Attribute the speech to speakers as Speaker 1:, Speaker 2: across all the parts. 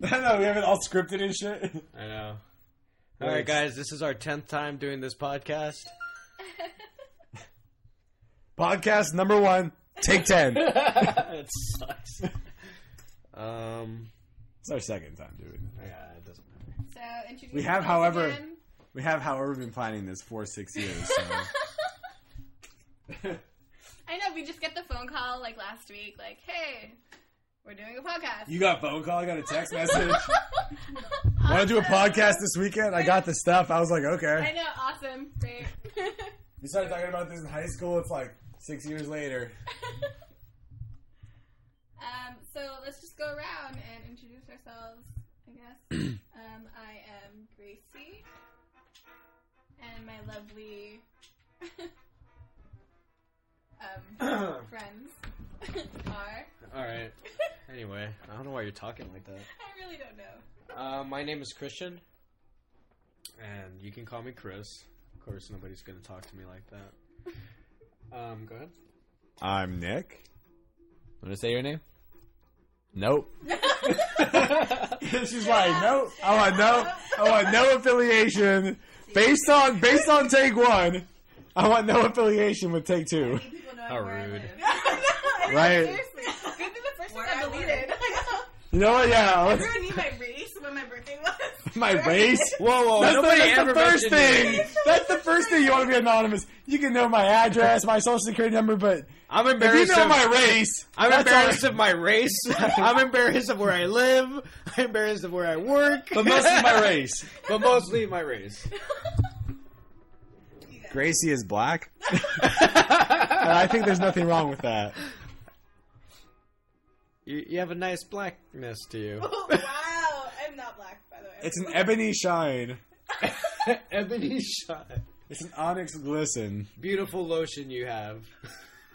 Speaker 1: I know we have it all scripted and shit.
Speaker 2: I know. All right, guys, this is our tenth time doing this podcast.
Speaker 1: Podcast number one, take ten.
Speaker 2: it sucks. Um,
Speaker 1: It's our second time doing it.
Speaker 2: yeah, it doesn't matter.
Speaker 3: So introduce
Speaker 1: We have,
Speaker 3: yourselves
Speaker 1: however-
Speaker 3: again.
Speaker 1: We have, however, been planning this for six years. So.
Speaker 3: I know we just get the phone call like last week, like, hey, we're doing a podcast.
Speaker 1: you got a phone call? I got a text message. Want to do a podcast this weekend? I got the stuff. I was like, okay.
Speaker 3: I
Speaker 1: okay.
Speaker 3: know, awesome, great.
Speaker 1: We started talking about this in high school. It's like six years later.
Speaker 3: um, so let's just go around and introduce ourselves, I guess. um, I am Gracie, and my lovely um, friends are.
Speaker 2: All right. Anyway, I don't know why you're talking like that.
Speaker 3: I really don't know.
Speaker 2: Uh, my name is Christian, and you can call me Chris. Of course, nobody's gonna talk to me like that. Um, go ahead.
Speaker 1: I'm Nick.
Speaker 4: Want to say your name?
Speaker 1: Nope. She's like, nope. I want no. I want no affiliation. Based on based on take one, I want no affiliation with take two.
Speaker 2: How rude.
Speaker 3: live.
Speaker 1: Right.
Speaker 3: Seriously. Good thing the first one
Speaker 5: Where
Speaker 3: I
Speaker 5: I
Speaker 3: deleted.
Speaker 1: You know what? Yeah. let's-
Speaker 5: Everyone knew my race when my birthday was.
Speaker 1: My race.
Speaker 2: Whoa, whoa!
Speaker 1: That's, the, that's the first thing. That's the first thing you want to be anonymous. You can know my address, my social security number, but
Speaker 2: I'm embarrassed.
Speaker 1: if you
Speaker 2: embarrassed.
Speaker 1: know
Speaker 2: of,
Speaker 1: my race,
Speaker 2: I'm
Speaker 1: that's all-
Speaker 2: embarrassed of my race. I'm embarrassed of where I live. I'm embarrassed of where I work.
Speaker 1: But mostly my race.
Speaker 2: but mostly my race.
Speaker 1: Gracie is black. and I think there's nothing wrong with that.
Speaker 2: You, you have a nice blackness to you.
Speaker 5: Oh, wow. I'm not black, by the way.
Speaker 1: It's an ebony shine.
Speaker 2: Ebony shot.
Speaker 1: It's an onyx glisten.
Speaker 2: Beautiful lotion you have.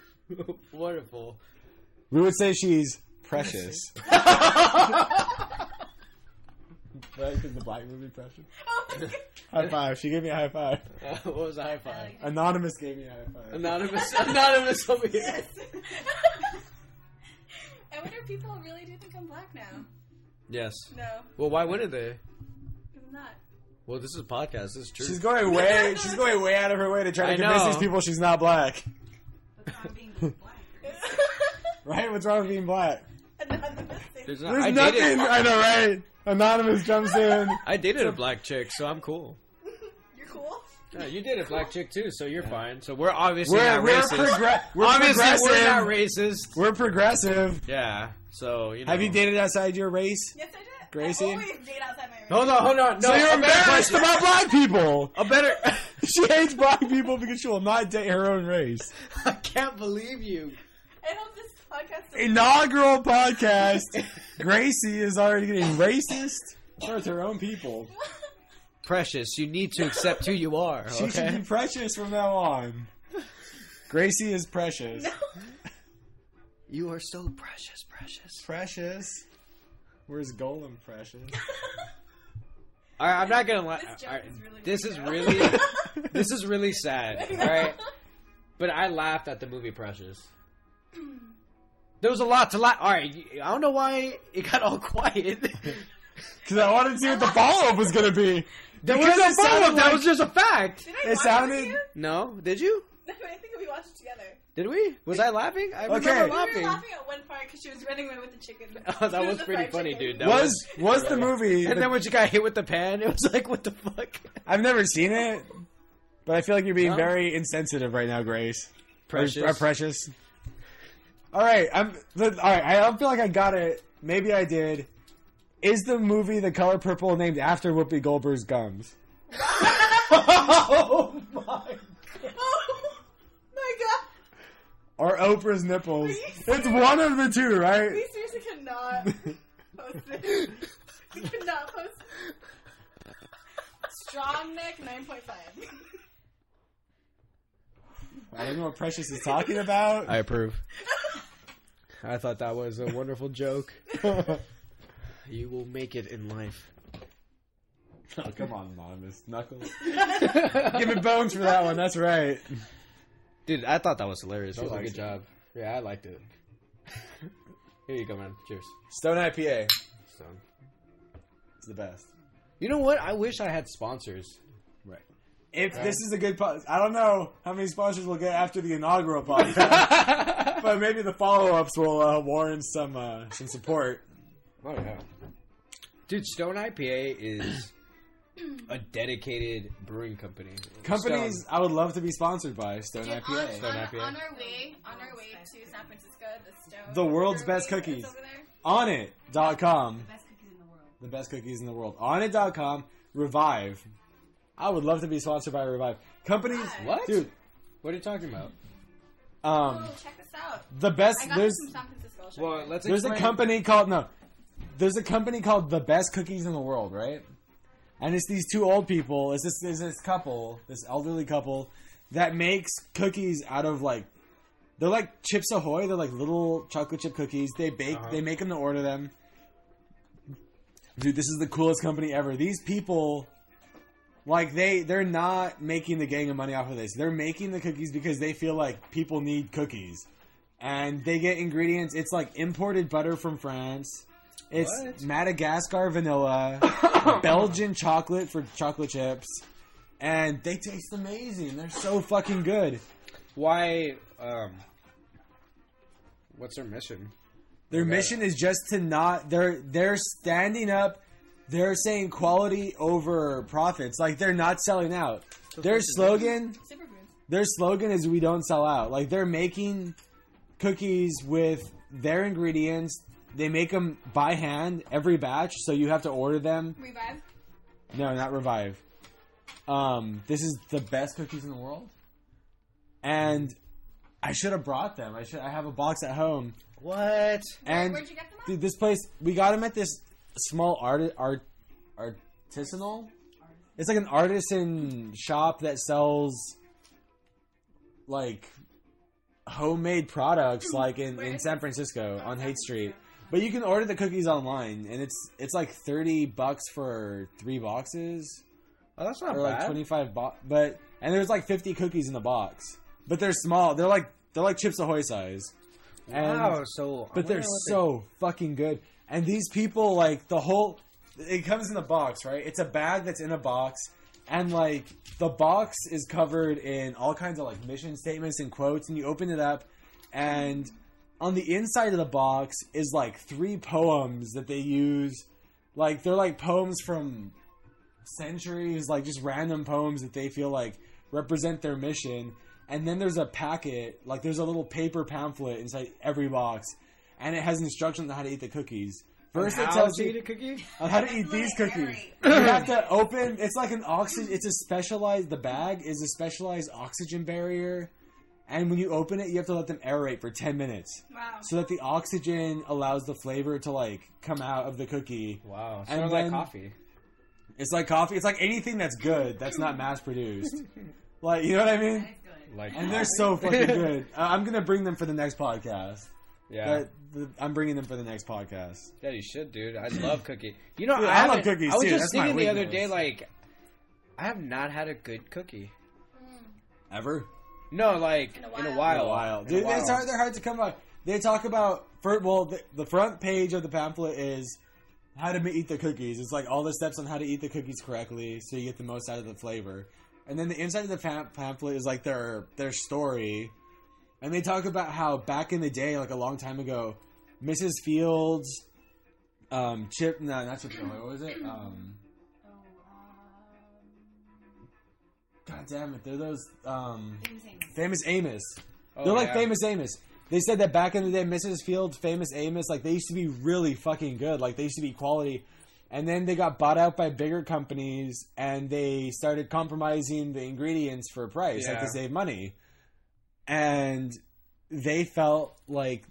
Speaker 2: Wonderful.
Speaker 1: We would say she's precious. right? Because the black movie Precious.
Speaker 5: Oh my God.
Speaker 1: High five. She gave me a high five.
Speaker 2: Uh, what was a high five?
Speaker 1: Anonymous gave me a high five.
Speaker 2: Anonymous, anonymous over here.
Speaker 5: Yes.
Speaker 3: I wonder if people really do think I'm black now.
Speaker 2: Yes.
Speaker 5: no.
Speaker 2: Well, why wouldn't they?
Speaker 3: Because I'm not.
Speaker 2: Well, this is a podcast. This is true.
Speaker 1: She's going way. She's going way out of her way to try to
Speaker 2: I
Speaker 1: convince
Speaker 2: know.
Speaker 1: these people she's not black.
Speaker 5: What's wrong being black?
Speaker 1: Right? What's wrong with being black?
Speaker 5: Anonymous.
Speaker 2: There's, no,
Speaker 1: There's
Speaker 2: I
Speaker 1: nothing.
Speaker 2: dated.
Speaker 1: I know, right? Anonymous jumps in.
Speaker 2: I dated a black chick, so I'm cool.
Speaker 5: You're cool?
Speaker 2: Yeah, you did a black chick too, so you're fine. So we're obviously
Speaker 1: We're
Speaker 2: not
Speaker 1: we're,
Speaker 2: racist.
Speaker 1: progre- we're
Speaker 2: obviously,
Speaker 1: progressive.
Speaker 2: we're not racist.
Speaker 1: We're progressive.
Speaker 2: Yeah. So you know.
Speaker 1: Have you dated outside your race?
Speaker 5: Yes, I did.
Speaker 1: Gracie?
Speaker 5: I always date outside my race.
Speaker 2: Hold on, hold on. No,
Speaker 1: so you're
Speaker 2: a better
Speaker 1: embarrassed
Speaker 2: question.
Speaker 1: about black people.
Speaker 2: A better.
Speaker 1: She hates black people because she will not date her own race.
Speaker 2: I can't believe you.
Speaker 5: I hope this podcast
Speaker 1: Inaugural podcast. Gracie is already getting racist towards her own people.
Speaker 2: Precious, you need to accept who you are.
Speaker 1: She should be precious from now on. Gracie is precious.
Speaker 2: You are so precious, precious.
Speaker 1: Precious. Where's Gollum precious?
Speaker 2: All right, I'm not gonna lie.
Speaker 5: This joke
Speaker 2: all right,
Speaker 5: is really
Speaker 2: this is really, this is really sad. All right, but I laughed at the movie Precious. There was a lot to laugh. All right, I don't know why it got all quiet.
Speaker 1: Because I wanted to see what the follow up was going to be.
Speaker 2: There
Speaker 1: Because
Speaker 2: was no
Speaker 1: it
Speaker 2: follow-up. That was just a fact.
Speaker 5: Did I
Speaker 1: It
Speaker 5: watch
Speaker 1: sounded-
Speaker 5: with you?
Speaker 2: No, did you?
Speaker 5: No, I think we watched it together.
Speaker 2: Did we? Was I laughing? I
Speaker 1: Okay.
Speaker 2: remember
Speaker 5: We were
Speaker 2: laughing.
Speaker 5: laughing at one part because she was running away with the chicken.
Speaker 2: Oh, that
Speaker 5: She
Speaker 2: was pretty funny,
Speaker 5: chicken.
Speaker 2: dude. That
Speaker 1: Was was the movie?
Speaker 2: And
Speaker 1: the-
Speaker 2: then when she got hit with the pan, it was like, what the fuck?
Speaker 1: I've never seen it, but I feel like you're being
Speaker 2: No?
Speaker 1: very insensitive right now, Grace.
Speaker 2: Precious.
Speaker 1: Or, or precious. All right, I'm. All right, I don't feel like I got it. Maybe I did. Is the movie The Color Purple named after Whoopi Goldberg's gums?
Speaker 2: oh my!
Speaker 5: Oh my god!
Speaker 1: Or Oprah's nipples? It's one of the two, right?
Speaker 5: We seriously cannot post it. We cannot post Strong neck 9.5.
Speaker 1: I don't know what Precious is talking about.
Speaker 2: I approve. I thought that was a wonderful joke. You will make it in life.
Speaker 1: oh, come on, Anonymous. Knuckles. Give me bones for that one. That's right.
Speaker 2: Dude, I thought that was hilarious. That was a good
Speaker 1: it.
Speaker 2: job. Yeah, I liked it. Here you go, man. Cheers.
Speaker 1: Stone IPA.
Speaker 2: Stone.
Speaker 1: It's the best.
Speaker 2: You know what? I wish I had sponsors.
Speaker 1: Right. If this is a good podcast, I don't know how many sponsors we'll get after the inaugural podcast, but maybe the follow ups will uh, warrant some uh, some support.
Speaker 2: Oh yeah, dude. Stone IPA is a dedicated brewing company.
Speaker 1: Companies
Speaker 2: Stone.
Speaker 1: I would love to be sponsored by Stone
Speaker 3: Dude, on,
Speaker 1: IPA.
Speaker 2: Stone
Speaker 3: on,
Speaker 2: IPA.
Speaker 3: on our way, on our way to San Francisco, the Stone.
Speaker 1: The world's
Speaker 3: brewery
Speaker 1: best
Speaker 3: that's
Speaker 1: cookies.
Speaker 3: over there.
Speaker 1: The
Speaker 5: Best cookies in the world.
Speaker 1: The best cookies in the world. Onnit.com. Revive. I would love to be sponsored by Revive. Companies.
Speaker 2: What?
Speaker 1: Dude,
Speaker 2: What are you talking about?
Speaker 1: um,
Speaker 3: oh, check this out.
Speaker 1: the best.
Speaker 3: I got
Speaker 1: There's
Speaker 3: this San Francisco.
Speaker 2: Well, let's.
Speaker 1: There's a company called no. There's a company called the best cookies in the world, right? And it's these two old people. It's this is this couple, this elderly couple, that makes cookies out of like, they're like Chips Ahoy. They're like little chocolate chip cookies. They bake.
Speaker 2: Uh-huh.
Speaker 1: They make them to order them. Dude, this is the coolest company ever. These people, like they they're not making the gang of money off of this. They're making the cookies because they feel like people need cookies and they get ingredients. It's like imported butter from France. It's
Speaker 2: What?
Speaker 1: Madagascar vanilla, Belgian chocolate for chocolate chips, and they taste amazing. They're so fucking good.
Speaker 2: Why? Um, what's their mission?
Speaker 1: Their mission is just to not. They're they're standing up. They're saying quality over profits. Like they're not selling out. Their slogan. Their slogan is "We don't sell out." Like they're making cookies with their ingredients. They make them by hand every batch, so you have to order them.
Speaker 3: Revive.
Speaker 1: No, not revive. Um, this is the best cookies in the world, and I should have brought them. I should. I have a box at home,
Speaker 2: What?
Speaker 1: and
Speaker 3: where'd you get them at?
Speaker 1: dude, this place we got them at this small art art artisanal. It's like an artisan shop that sells like homemade products, like in, in San? Francisco on Haight Street. But you can order the cookies online, and it's it's like thirty bucks for three boxes,
Speaker 2: Oh, that's not
Speaker 1: or like twenty five. Bo- but and there's like fifty cookies in the box, but they're small. They're like they're like Chips Ahoy size. And-
Speaker 2: wow. So,
Speaker 1: but they're so fucking good. And these people, like the whole, it comes in a box, right? It's a bag that's in a box, and like the box is covered in all kinds of like mission statements and quotes. And you open it up, and on the inside of the box is like three poems that they use. Like they're like poems from centuries, like just random poems that they feel like represent their mission. And then there's a packet, like there's a little paper pamphlet inside every box, and it has instructions on how to eat the cookies. First, it tells
Speaker 2: to
Speaker 1: you
Speaker 2: eat a cookie.
Speaker 1: on how to eat these cookies. You have to open. It's like an oxygen. It's a specialized. The bag is a specialized oxygen barrier, and when you open it, you have to let them aerate for ten minutes,
Speaker 3: Wow.
Speaker 1: so that the oxygen allows the flavor to like come out of the cookie.
Speaker 2: Wow.
Speaker 1: And
Speaker 2: Sort of like coffee.
Speaker 1: It's like coffee. It's like anything that's good that's not mass produced. Like you know what I mean?
Speaker 5: That is good.
Speaker 2: Like
Speaker 1: And they're so fucking good. Uh, I'm gonna bring them for the next podcast.
Speaker 2: yeah.
Speaker 1: That- the- I'm bringing them for the next podcast.
Speaker 2: Yeah, you should, dude. I love cookie. You know,
Speaker 1: Dude,
Speaker 2: I,
Speaker 1: I love
Speaker 2: haven't-
Speaker 1: cookies,
Speaker 2: I was
Speaker 1: too.
Speaker 2: just
Speaker 1: That's my
Speaker 2: thinking the other day, like, I have not had a good cookie.
Speaker 1: Ever?
Speaker 2: No, like
Speaker 3: In a
Speaker 2: in a
Speaker 3: while.
Speaker 2: while.
Speaker 1: In a while,
Speaker 2: In a
Speaker 1: dude.
Speaker 2: while.
Speaker 1: It's hard. They're hard to come by. They talk about for well, the, the front page of the pamphlet is how to eat the cookies. It's like all the steps on how to eat the cookies correctly, so you get the most out of the flavor. And then the inside of the pam- pamphlet is like their their story, and they talk about how back in the day, like a long time ago, Mrs. Fields, um, Chip, no, not Chip. What was it? Um, God damn it, they're those um,
Speaker 5: um, same.
Speaker 1: famous Amos.
Speaker 2: Oh,
Speaker 1: They're like
Speaker 2: yeah.
Speaker 1: famous Amos. They said that back in the day, Mrs. Fields, famous Amos, like they used to be really fucking good. Like they used to be quality. And then they got bought out by bigger companies and they started compromising the ingredients for price, like to save money. And they felt like,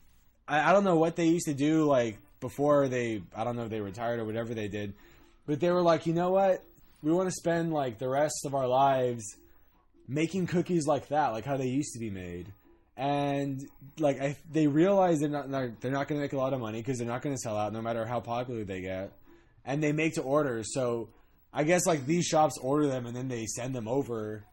Speaker 1: I, I don't know what they used to do, like before they, I don't know if they retired or whatever they did. But they were like, you know what? We want to spend like the rest of our lives making cookies like that, like how they used to be made. And like I, they realize they're not they're, not going to make a lot of money because they're not going to sell out no matter how popular they get. And they make to order, so I guess like these shops order them and then they send them over.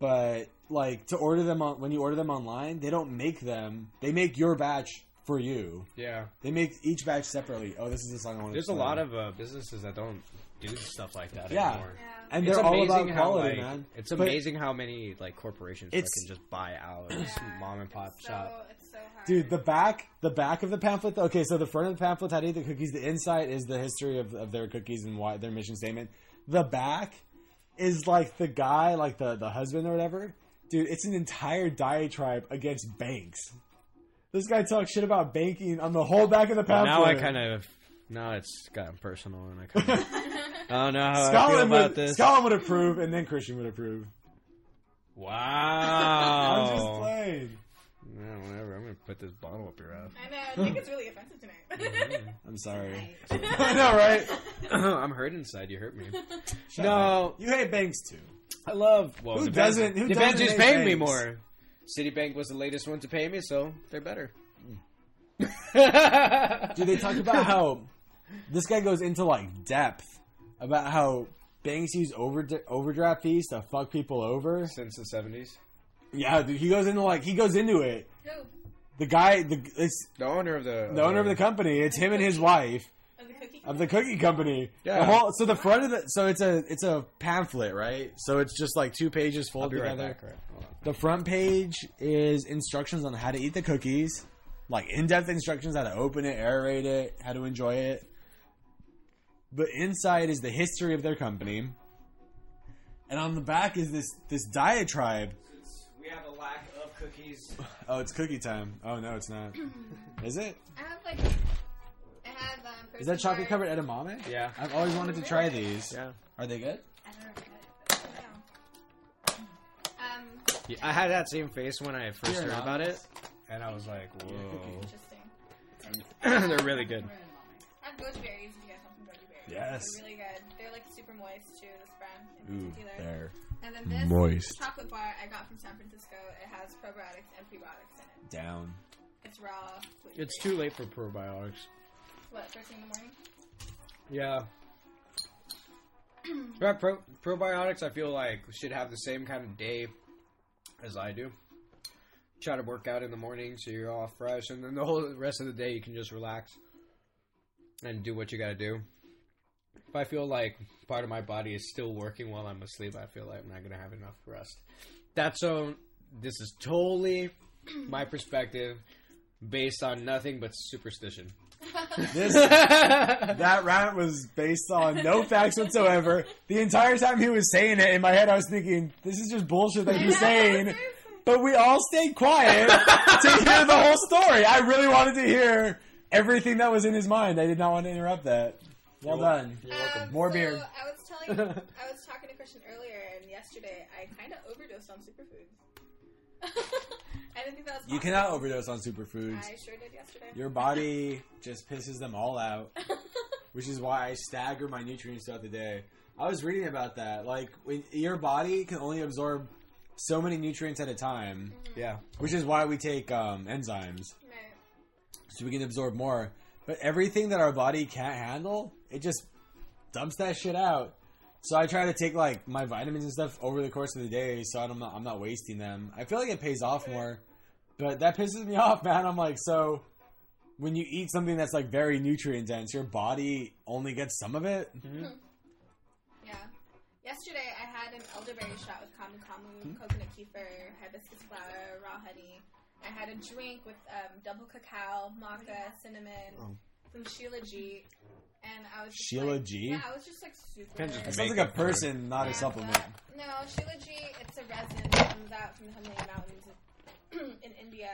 Speaker 1: But like to order them on when you order them online, they don't make them. They make your batch for you.
Speaker 2: Yeah.
Speaker 1: They make each batch separately. Oh, this is the song I want to
Speaker 2: There's a lot of uh, businesses that don't do stuff like that
Speaker 1: Yeah.
Speaker 2: anymore.
Speaker 3: Yeah.
Speaker 1: and
Speaker 2: It's
Speaker 1: they're all
Speaker 2: amazing
Speaker 1: about
Speaker 2: how,
Speaker 1: quality,
Speaker 2: like,
Speaker 1: man.
Speaker 2: It's
Speaker 1: But-
Speaker 2: amazing how many like corporations can just buy out
Speaker 3: Yeah.
Speaker 2: mom and pop
Speaker 3: It's
Speaker 2: shop.
Speaker 3: So, it's so hard.
Speaker 1: Dude, the back, the back of the pamphlet. Okay, so the front of the pamphlet had the cookies. The inside is the history of, of their cookies and why their mission statement. The back is like the guy, like the the husband or whatever. Dude, it's an entire diatribe against banks. This guy talks shit about banking on the whole back of the pamphlet.
Speaker 2: Now I kind of now it's gotten personal and I kind of I don't know how I feel
Speaker 1: Scotland
Speaker 2: about
Speaker 1: would,
Speaker 2: this.
Speaker 1: Scotland would approve, and then Christian would approve. Wow. I'm just playing.
Speaker 2: Yeah, whatever. I'm gonna put this bottle up your ass.
Speaker 5: I know. I think it's really offensive tonight.
Speaker 1: I'm sorry. I know, right?
Speaker 2: I'm hurt inside. You hurt me.
Speaker 1: Shut
Speaker 2: No.
Speaker 1: up. you hate banks too.
Speaker 2: I love. Well,
Speaker 1: Who
Speaker 2: the
Speaker 1: doesn't- who
Speaker 2: the
Speaker 1: doesn't
Speaker 2: Benji's
Speaker 1: hate
Speaker 2: paying me more. Citibank was the latest one to pay me, so they're better.
Speaker 1: Dude, they talk about how this guy goes into like depth about how banks use over overdraft fees to fuck people over.
Speaker 2: since the seventies.
Speaker 1: Yeah, dude, he goes into like he goes into it.
Speaker 3: Who?
Speaker 1: The guy, the it's
Speaker 2: The owner of the
Speaker 1: the owner of the company. It's him and his wife
Speaker 5: Of the cookie.
Speaker 1: of the cookie company.
Speaker 2: Yeah.
Speaker 1: The whole so the front of the so it's a it's a pamphlet, right? So it's just like two pages
Speaker 2: I'll
Speaker 1: folded
Speaker 2: right
Speaker 1: together.
Speaker 2: back. Right.
Speaker 1: The front page is instructions on how to eat the cookies, like in-depth instructions how to open it, aerate it, how to enjoy it. But inside is the history of their company, and on the back is this this diatribe.
Speaker 2: We have a lack of cookies.
Speaker 1: Oh, it's cookie time. Oh no, it's not. Is it?
Speaker 3: I have like. I have. Um,
Speaker 1: Is that
Speaker 3: person
Speaker 1: chocolate
Speaker 3: cards.
Speaker 1: covered edamame?
Speaker 2: Yeah.
Speaker 1: I've always wanted to try these.
Speaker 2: Yeah.
Speaker 1: Are they good?
Speaker 3: I don't know. I don't know. Um,
Speaker 2: Yeah, I had that same face when I first
Speaker 1: Here,
Speaker 2: heard
Speaker 1: Mom.
Speaker 2: about it, and I was like, "Whoa,
Speaker 3: interesting.
Speaker 2: they're really good."
Speaker 1: Yes.
Speaker 3: They're really good. They're like super moist too. This brand in
Speaker 1: Ooh,
Speaker 3: particular.
Speaker 1: there.
Speaker 3: And then this
Speaker 1: Moist.
Speaker 3: chocolate bar I got from San Francisco. It has probiotics and prebiotics in it.
Speaker 1: Down.
Speaker 3: It's raw.
Speaker 2: It's
Speaker 3: gluten-free.
Speaker 2: too late for probiotics.
Speaker 3: What first thing in the morning?
Speaker 2: Yeah. But pro- probiotics, I feel like should have the same kind of day as I do. Try to work out in the morning so you're all fresh, and then the whole rest of the day you can just relax and do what you got to do. If I feel like part of my body is still working while I'm asleep, I feel like I'm not gonna have enough rest. That's so. This is totally my perspective, based on nothing but superstition.
Speaker 1: This that rant was based on no facts whatsoever. The entire time he was saying it, in my head, I was thinking, "This is just bullshit that he's saying." But we all stayed quiet to hear the whole story. I really wanted to hear everything that was in his mind. I did not want to interrupt that. Well done.
Speaker 3: Um,
Speaker 1: More
Speaker 3: so
Speaker 1: beer.
Speaker 3: I was telling, I was talking to Christian earlier, and yesterday I kind of overdosed on superfoods. I didn't think that was.
Speaker 1: You cannot overdose on superfoods.
Speaker 3: I sure did yesterday.
Speaker 1: Your body just pisses them all out, which is why I stagger my nutrients throughout the day. I was reading about that. Like, when your body can only absorb so many nutrients at a time,
Speaker 2: yeah.
Speaker 1: which is why we take um, enzymes
Speaker 3: Right.
Speaker 1: so we can absorb more. But everything that our body can't handle, it just dumps that shit out. So I try to take like my vitamins and stuff over the course of the day, so I'm not I'm not wasting them. I feel like it pays off more, but that pisses me off, man. I'm like, so when you eat something that's like very nutrient dense, your body only gets some of it.
Speaker 3: Yeah. Yesterday I had an elderberry shot with camu camu,
Speaker 1: Hmm?
Speaker 3: coconut kefir, hibiscus flower, raw honey. I had a drink with um, double cacao, maca, cinnamon,
Speaker 1: Oh.
Speaker 3: some shilajit, and I was just
Speaker 1: Sheila
Speaker 3: like,
Speaker 1: G?
Speaker 3: Yeah, I was just like super.
Speaker 2: Can't just
Speaker 1: It sounds like a
Speaker 2: up for it.
Speaker 1: person, not a supplement.
Speaker 3: but- no, shilajit. It's a resin that comes out from the Himalaya Mountains in India,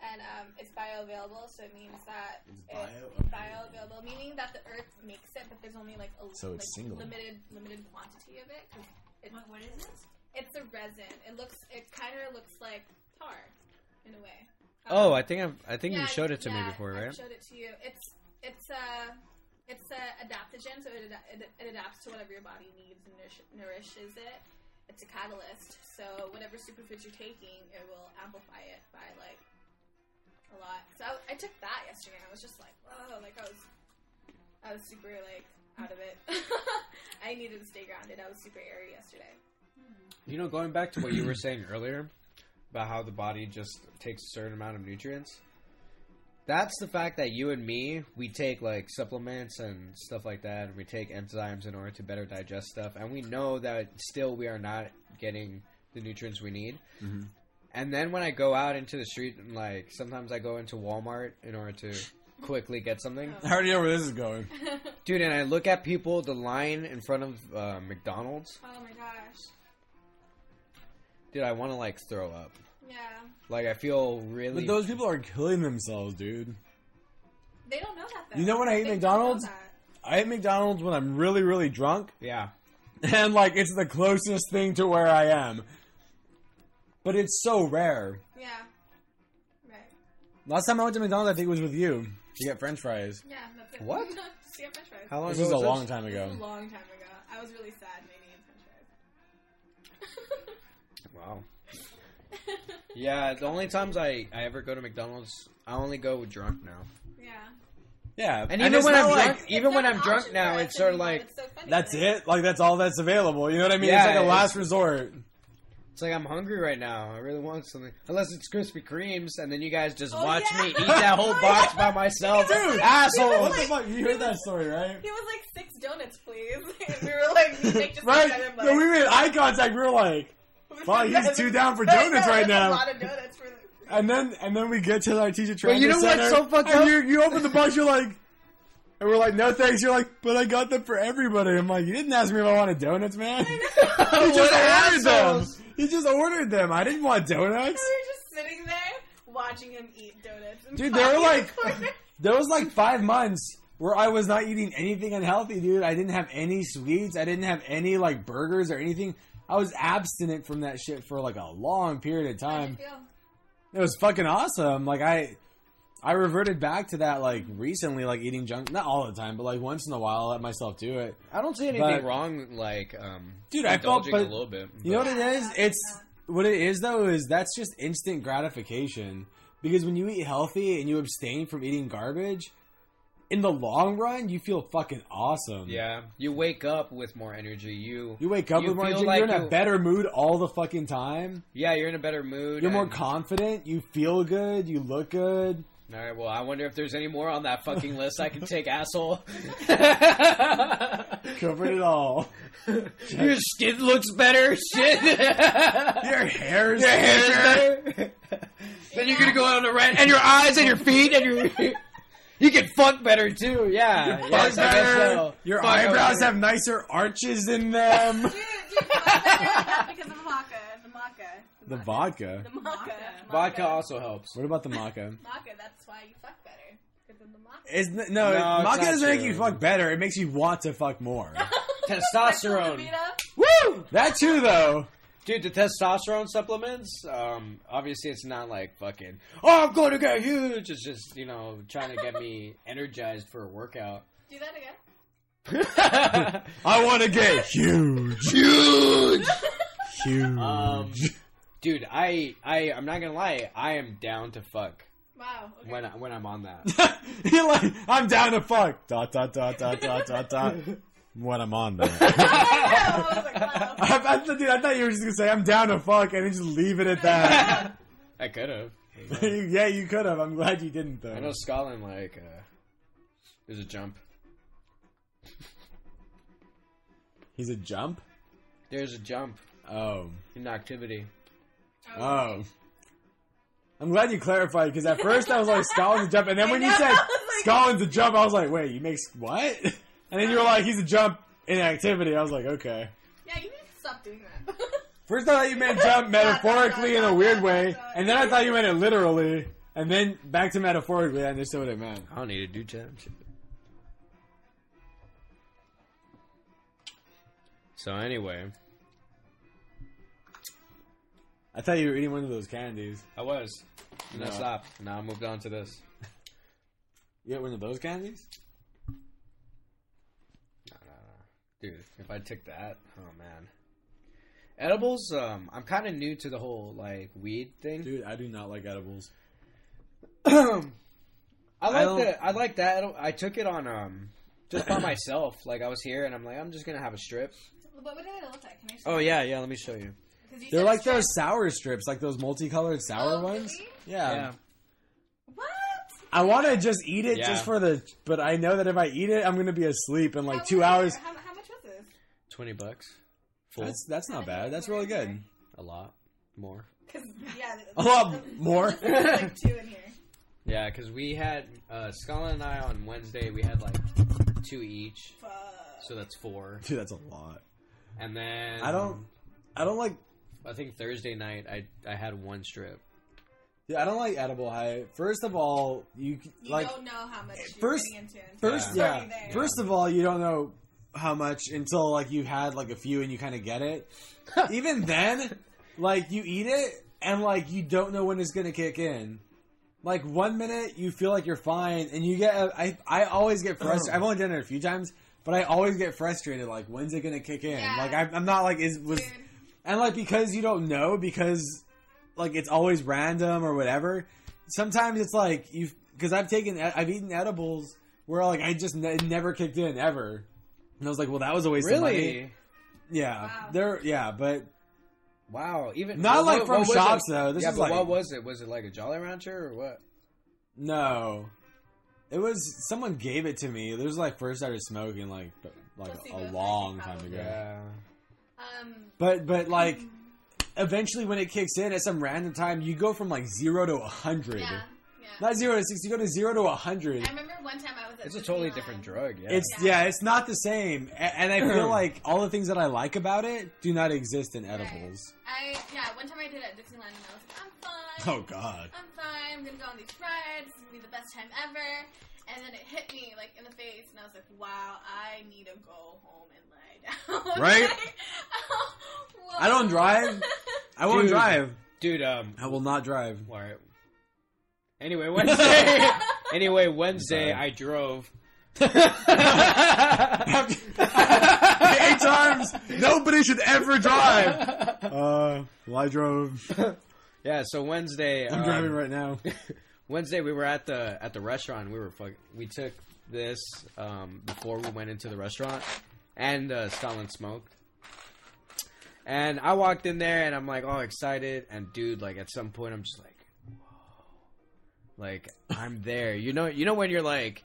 Speaker 3: and um, it's bioavailable. So it means that
Speaker 1: It's
Speaker 3: it's bioavailable, meaning that the earth makes it, but there's only like a
Speaker 1: So it's
Speaker 3: like, limited limited quantity of it. 'cause it,
Speaker 5: What, what is this?
Speaker 3: it's a resin. It looks. It kind of looks like tar, in a way.
Speaker 2: Oh,
Speaker 3: Um,
Speaker 2: I think I've, I think you showed it to me
Speaker 3: yeah,
Speaker 2: before,
Speaker 3: I
Speaker 2: right?
Speaker 3: showed it to you. It's it's a it's a adaptogen, so it, ad- it, adapts to whatever your body needs and nourish, nourishes it. It's a catalyst, so whatever superfoods you're taking, it will amplify it by like a lot. So I, I took that yesterday, and I was just like, whoa, like I was I was super like out of it. I needed to stay grounded. I was super airy yesterday. Hmm.
Speaker 2: You know, going back to what you were saying earlier about how the body just takes a certain amount of nutrients. That's the fact that you and me, we take like supplements and stuff like that, and we take enzymes in order to better digest stuff, and we know that still we are not getting the nutrients we need.
Speaker 1: Mm-hmm.
Speaker 2: And then when I go out into the street, and like sometimes I go into Walmart in order to quickly get something,
Speaker 1: I already know where this is going.
Speaker 2: dude, and I look at people, the line in front of uh, McDonald's,
Speaker 3: Oh my gosh.
Speaker 2: dude, I want to like throw up.
Speaker 3: Yeah.
Speaker 2: Like I feel really.
Speaker 1: But those people are killing themselves, dude.
Speaker 3: They don't know that though.
Speaker 1: You know when I eat
Speaker 3: They
Speaker 1: McDonald's? I eat McDonald's when I'm really, really drunk,
Speaker 2: yeah,
Speaker 1: and like it's the closest thing to where I am. But it's so rare.
Speaker 3: Yeah. Right.
Speaker 1: Last time I went to McDonald's, I think it was with you to get French fries.
Speaker 3: Yeah, that's it.
Speaker 2: What?
Speaker 3: Just get french fries.
Speaker 2: how long
Speaker 1: This
Speaker 2: ago
Speaker 1: was a
Speaker 2: was
Speaker 1: long
Speaker 2: this?
Speaker 1: time
Speaker 3: This
Speaker 1: ago.
Speaker 3: was a long time ago. I was really sad and eating french fries.
Speaker 2: Wow. Yeah, the only times I, I ever go to McDonald's, I only go with drunk now.
Speaker 3: yeah.
Speaker 1: Yeah,
Speaker 2: And even
Speaker 1: it's
Speaker 2: when
Speaker 1: not
Speaker 2: I'm
Speaker 1: like,
Speaker 2: drunk, even when I'm drunk now, it's sort of like
Speaker 3: so funny,
Speaker 1: that's
Speaker 3: right?
Speaker 1: it. Like that's all that's available. You know what I mean?
Speaker 2: Yeah,
Speaker 1: it's like a
Speaker 2: it's-
Speaker 1: last resort.
Speaker 2: it's like I'm hungry right now. I really want something, unless it's Krispy Kremes, and then you guys just
Speaker 3: Oh,
Speaker 2: watch
Speaker 3: yeah.
Speaker 2: me eat that whole box by myself,
Speaker 1: Dude,
Speaker 2: asshole.
Speaker 1: What the fuck? You heard that story, right?
Speaker 3: He was like six donuts, please. And we were like, we Nick just
Speaker 1: Right?
Speaker 3: looked at him
Speaker 1: No, we made eye contact. We were like, fuck, he's too down for donuts right now.
Speaker 3: A lot of donuts for.
Speaker 1: And then and then we get to our teacher
Speaker 2: But
Speaker 1: training
Speaker 2: you know what's
Speaker 1: center,
Speaker 2: so fucked
Speaker 1: and
Speaker 2: up?
Speaker 1: You, you open the box, you're like, and we're like, no thanks. You're like, but I got them for everybody. I'm like, you didn't ask me if I wanted donuts, man. you just
Speaker 2: What
Speaker 1: ordered them.
Speaker 2: assholes.
Speaker 1: You just ordered them. I didn't want donuts.
Speaker 3: We were just sitting there watching him eat donuts. and
Speaker 1: Dude, they were like,
Speaker 3: for-
Speaker 1: there was like five months where I was not eating anything unhealthy, dude. I didn't have any sweets. I didn't have any like burgers or anything. I was abstinent from that shit for like a long period of time. It was fucking awesome. Like I, I reverted back to that like recently, like eating junk. Not all the time, but like once in a while, I let myself do it.
Speaker 2: I don't see anything
Speaker 1: But-
Speaker 2: wrong, like, um,
Speaker 1: Dude, I felt-
Speaker 2: indulging
Speaker 1: but
Speaker 2: a little bit.
Speaker 1: You know
Speaker 2: but-
Speaker 1: what it is? It's what it is though is that's just instant gratification. Because when you eat healthy and you abstain from eating garbage, in the long run, you feel fucking awesome.
Speaker 2: Yeah, you wake up with more energy. You,
Speaker 1: You wake up
Speaker 2: You
Speaker 1: with more energy.
Speaker 2: like
Speaker 1: you're in a better mood all the fucking time.
Speaker 2: yeah, you're in a better mood.
Speaker 1: You're more confident. You feel good. You look good.
Speaker 2: All right, well, I wonder if there's any more on that fucking list I can take, asshole.
Speaker 1: Covered it all.
Speaker 2: Your skin looks better. Shit.
Speaker 1: Your hair is
Speaker 2: Your hair's
Speaker 1: thicker.
Speaker 2: better. then you're gonna go on a rant, and your eyes and your feet and your. You can fuck better too. Yeah.
Speaker 1: Fuck
Speaker 2: yes, I guess
Speaker 1: better.
Speaker 2: so.
Speaker 1: Your
Speaker 2: Fuck
Speaker 1: eyebrows
Speaker 2: over.
Speaker 1: have nicer arches in them.
Speaker 3: Dude, dude, because of the maca. The maca.
Speaker 1: the vodka.
Speaker 3: The maca.
Speaker 2: Vodka also helps.
Speaker 1: What about the maca?
Speaker 3: Maca, that's why you fuck better. Because of the maca.
Speaker 1: Is no,
Speaker 2: No,
Speaker 1: maca
Speaker 2: not
Speaker 1: doesn't make you fuck better. It makes you want to fuck more.
Speaker 2: Testosterone.
Speaker 1: Woo! That too, though.
Speaker 2: Dude, the testosterone supplements, um, obviously it's not like fucking, oh, I'm going to get huge. It's just, you know, trying to get me energized for a workout.
Speaker 3: Do that again.
Speaker 1: I want to get huge,
Speaker 2: huge!
Speaker 1: huge.
Speaker 2: Um, dude, I, I, I'm not gonna lie, I am down to fuck
Speaker 3: Wow. Okay.
Speaker 2: when, I, when I'm on that.
Speaker 1: You're like, I'm down to fuck. Dot dot dot dot dot dot dot. When I'm on there.
Speaker 3: I was like, wow.
Speaker 1: I, I, thought- dude, I thought you were just gonna say I'm down to fuck and then just leave it at that.
Speaker 2: I could have.
Speaker 1: yeah, you could have. I'm glad you didn't though.
Speaker 2: I know Scotland, like, uh, there's a jump.
Speaker 1: He's a jump.
Speaker 2: There's a jump
Speaker 1: Oh,
Speaker 2: in activity.
Speaker 1: oh. I'm glad you clarified because at first I was like Scotland's a jump, and then when you said
Speaker 3: like-
Speaker 1: Scotland's a jump, I was like, wait, you make what? And then you were like, he's a jump in activity. I was like, okay.
Speaker 3: Yeah, you need to stop doing that.
Speaker 1: First I thought you meant jump metaphorically in a weird way, and then I thought you meant it literally, and then back to metaphorically. I understood what it meant.
Speaker 2: I don't need to do jump shit. So anyway,
Speaker 1: I thought you were eating one of those candies.
Speaker 2: I was. And I
Speaker 1: No.
Speaker 2: stopped. Now I moved on to this.
Speaker 1: You ate one of those candies?
Speaker 2: No, no, no. Dude, if I took that, oh man. Edibles, um, I'm kind of new to the whole like weed thing.
Speaker 1: Dude, I do not like edibles.
Speaker 2: I
Speaker 1: I
Speaker 2: like that. I like that. I took it on um just by myself. Like I was here and I'm like, I'm just gonna have a strip.
Speaker 3: what would they look like? Can I
Speaker 2: Oh yeah, yeah. Let me show you.
Speaker 3: You
Speaker 1: They're
Speaker 3: said
Speaker 1: like
Speaker 3: strip.
Speaker 1: those sour strips, like those multicolored sour
Speaker 3: Oh,
Speaker 1: ones.
Speaker 3: really?
Speaker 1: Yeah.
Speaker 2: Yeah.
Speaker 3: What?
Speaker 1: I want to just eat it
Speaker 2: Yeah.
Speaker 1: just for the. But I know that if I eat it, I'm gonna be asleep in like
Speaker 3: How-
Speaker 1: two
Speaker 3: how-
Speaker 1: hours.
Speaker 3: How, how
Speaker 2: 20 bucks. Full.
Speaker 1: That's that's not bad. That's really good.
Speaker 2: A lot more.
Speaker 3: Cause yeah,
Speaker 1: A lot more.
Speaker 3: like two in here.
Speaker 2: Yeah, because we had uh, Scala and I on Wednesday. We had like two each,
Speaker 3: Fuck.
Speaker 2: so that's four.
Speaker 1: Dude, that's a lot.
Speaker 2: And then
Speaker 1: I don't I don't like
Speaker 2: I think Thursday night I I had one strip.
Speaker 1: yeah, I don't like edible high. First of all, you,
Speaker 3: You
Speaker 1: like
Speaker 3: don't know how much you're
Speaker 1: first-
Speaker 3: getting into.
Speaker 1: first yeah. First of all, you don't know how much until like you had like a few and you kind of get it. Even then, like you eat it and like you don't know when it's gonna kick in. Like one minute you feel like you're fine and you get I I always get frustrated. I've only done it a few times, but I always get frustrated. Like when's it gonna kick in?
Speaker 3: Yeah.
Speaker 1: Like I, I'm not like is was
Speaker 3: Dude,
Speaker 1: and like because you don't know because like it's always random or whatever. Sometimes it's like you because I've taken I've eaten edibles where like I just ne- never kicked in ever, and I was like, well, that was a waste of money.
Speaker 2: Really?
Speaker 1: Yeah,
Speaker 3: Wow.
Speaker 1: there. Yeah, but
Speaker 2: Wow. Even
Speaker 1: Not like from
Speaker 2: was
Speaker 1: shops,
Speaker 2: it?
Speaker 1: though. This
Speaker 2: yeah,
Speaker 1: is
Speaker 2: but
Speaker 1: like-
Speaker 2: what was it? Was it like a Jolly Rancher or what?
Speaker 1: no, it was someone gave it to me. This was like first started smoking like like a long time ago.
Speaker 2: Yeah.
Speaker 3: um,
Speaker 1: But but like eventually when it kicks in at some random time, you go from like zero to a hundred.
Speaker 3: yeah, yeah.
Speaker 1: Not zero to six. You go to zero to a hundred.
Speaker 3: I remember one time I was at
Speaker 2: It's a totally different drug. Yeah.
Speaker 1: It's
Speaker 3: Yeah.
Speaker 1: yeah. it's not the same, A- and I feel like all the things that I like about it do not exist in edibles.
Speaker 3: I yeah, one time I did it at Dixieland and I was like, I'm fine.
Speaker 1: Oh God!
Speaker 3: I'm fine. I'm gonna go on these rides. It's gonna be the best time ever. And then it hit me like in the face, and I was like, "Wow, I need to go home and lie down."
Speaker 1: Right?
Speaker 3: Like, oh,
Speaker 1: I don't drive. I won't
Speaker 2: Dude.
Speaker 1: drive.
Speaker 2: Dude, um,
Speaker 1: I will not drive.
Speaker 2: all right. Anyway, Wednesday. anyway, Wednesday. I drove.
Speaker 1: Eight times. Nobody should ever drive. Uh, well, I drove.
Speaker 2: Yeah, so Wednesday.
Speaker 1: I'm
Speaker 2: um,
Speaker 1: driving right now.
Speaker 2: Wednesday we were at the at the restaurant. We were fuck, we took this um, before we went into the restaurant, and uh, Scotland smoked. And I walked in there and I'm like all excited, and dude, like at some point I'm just like, whoa, like I'm there. You know, you know when you're like,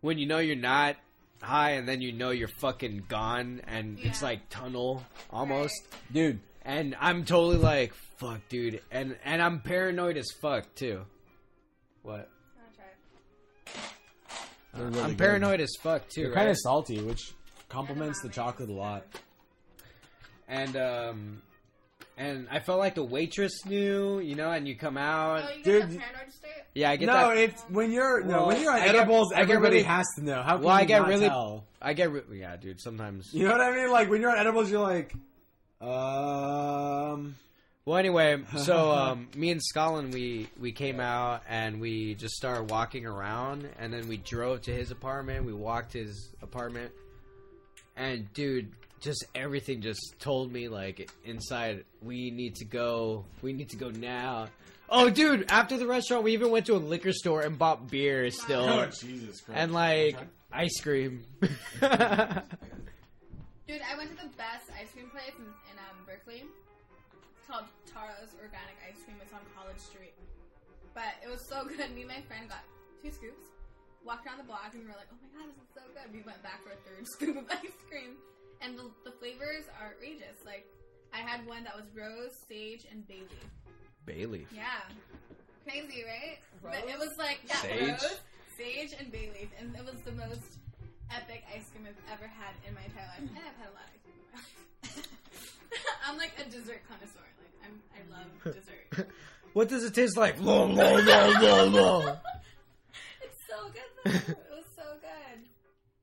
Speaker 2: when you know you're not high, and then you know you're fucking gone, and it's like tunnel almost.
Speaker 1: Dude,
Speaker 2: And I'm totally like, fuck, dude, and and I'm paranoid as fuck too. What?
Speaker 3: I'll try it.
Speaker 1: they're really
Speaker 2: I'm
Speaker 1: good.
Speaker 2: paranoid as fuck too.
Speaker 1: They're
Speaker 2: right?
Speaker 1: kind of salty, which complements the chocolate a lot.
Speaker 2: and um, and I felt like the waitress knew, you know, and you come out.
Speaker 3: Oh, you
Speaker 1: Dude,
Speaker 3: get the paranoid state?
Speaker 2: yeah, I get
Speaker 1: no,
Speaker 2: that.
Speaker 1: it's when you're no
Speaker 2: Well,
Speaker 1: when you're on
Speaker 2: I get-
Speaker 1: edibles,
Speaker 2: I get
Speaker 1: everybody
Speaker 2: really-
Speaker 1: has to know. How can
Speaker 2: Well, I get
Speaker 1: not
Speaker 2: really-
Speaker 1: tell?
Speaker 2: I get, re- yeah, dude. Sometimes.
Speaker 1: You know what I mean? Like when you're on edibles, you're like, um,
Speaker 2: Well, anyway, so um, me and Scotland, we we came out and we just started walking around, and then we drove to his apartment. We walked his apartment, and dude, just everything just told me like inside, we need to go. We need to go now. Oh, dude! After the restaurant, we even went to a liquor store and bought beer still, oh,
Speaker 1: Jesus Christ!
Speaker 2: and like ice cream.
Speaker 3: Dude, I went to the best ice cream place in, in um, Berkeley. It's called tara's Organic Ice Cream. It's on College Street. But it was so good. Me and my friend got two scoops, walked around the block, and we were like, oh my god, this is so good. We went back for a third scoop of ice cream. And the, the flavors are outrageous. Like, I had one that was rose, sage, and bay leaf.
Speaker 2: Bailey.
Speaker 3: Yeah. Crazy, right?
Speaker 5: Rose?
Speaker 3: But it was like, yeah,
Speaker 2: Sage?
Speaker 3: rose, sage, and bay leaf. And it was the most epic ice cream I've ever had in my entire life. And I've had a lot of ice cream in my life. I'm like a dessert connoisseur. Like, I'm, I love dessert.
Speaker 2: What does it taste like? Lo, lo, lo, lo, lo.
Speaker 3: it's so good, though. It was so good.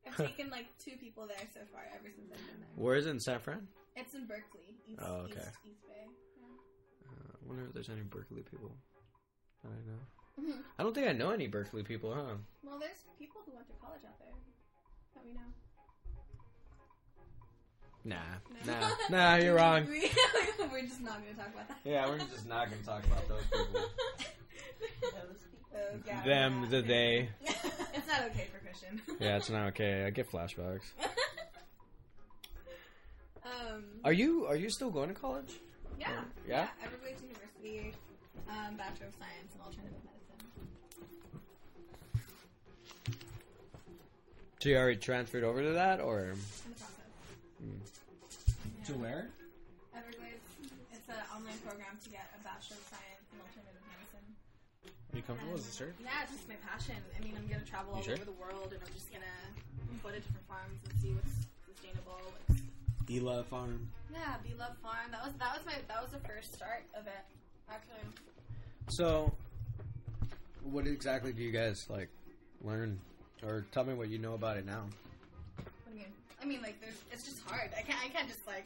Speaker 3: I've taken like two people there so far ever since I've been there.
Speaker 2: Where is it in San Fran?
Speaker 3: It's in Berkeley. East,
Speaker 2: Oh, okay.
Speaker 3: East, East Bay. Yeah.
Speaker 2: Uh, I wonder if there's any Berkeley people that I know.
Speaker 3: Mhm.
Speaker 2: I don't think I know any Berkeley people, huh?
Speaker 3: Well, there's people who went to college out there that we know.
Speaker 2: Nah,
Speaker 3: No.
Speaker 2: nah, nah. You're wrong.
Speaker 3: We're just not going to talk about that.
Speaker 2: Yeah, we're just not gonna talk about those people.
Speaker 3: Uh, yeah,
Speaker 2: them, the they.
Speaker 3: it's not okay for Christian.
Speaker 2: yeah, it's not okay. I get flashbacks.
Speaker 3: um,
Speaker 2: are you are you still going to college?
Speaker 3: Yeah.
Speaker 2: Or, yeah.
Speaker 3: I university, um, Bachelor of Science in Alternative Medicine.
Speaker 2: So you already transferred over to that, or?
Speaker 3: Yeah. Hmm.
Speaker 1: To where?
Speaker 4: You comfortable with the shirt?
Speaker 3: Yeah, it's just my passion. I mean, I'm gonna travel all
Speaker 4: You sure?
Speaker 3: over the world, and I'm just gonna go to different farms and see what's sustainable. What's...
Speaker 1: Ela Farm.
Speaker 3: Yeah, Be Love Farm. That was that was my that was the first start of it. Actually,
Speaker 2: so? What exactly do you guys like learn, or tell me what you know about it now?
Speaker 3: what do you mean? I mean, like, there's it's just hard. I can't I can't just like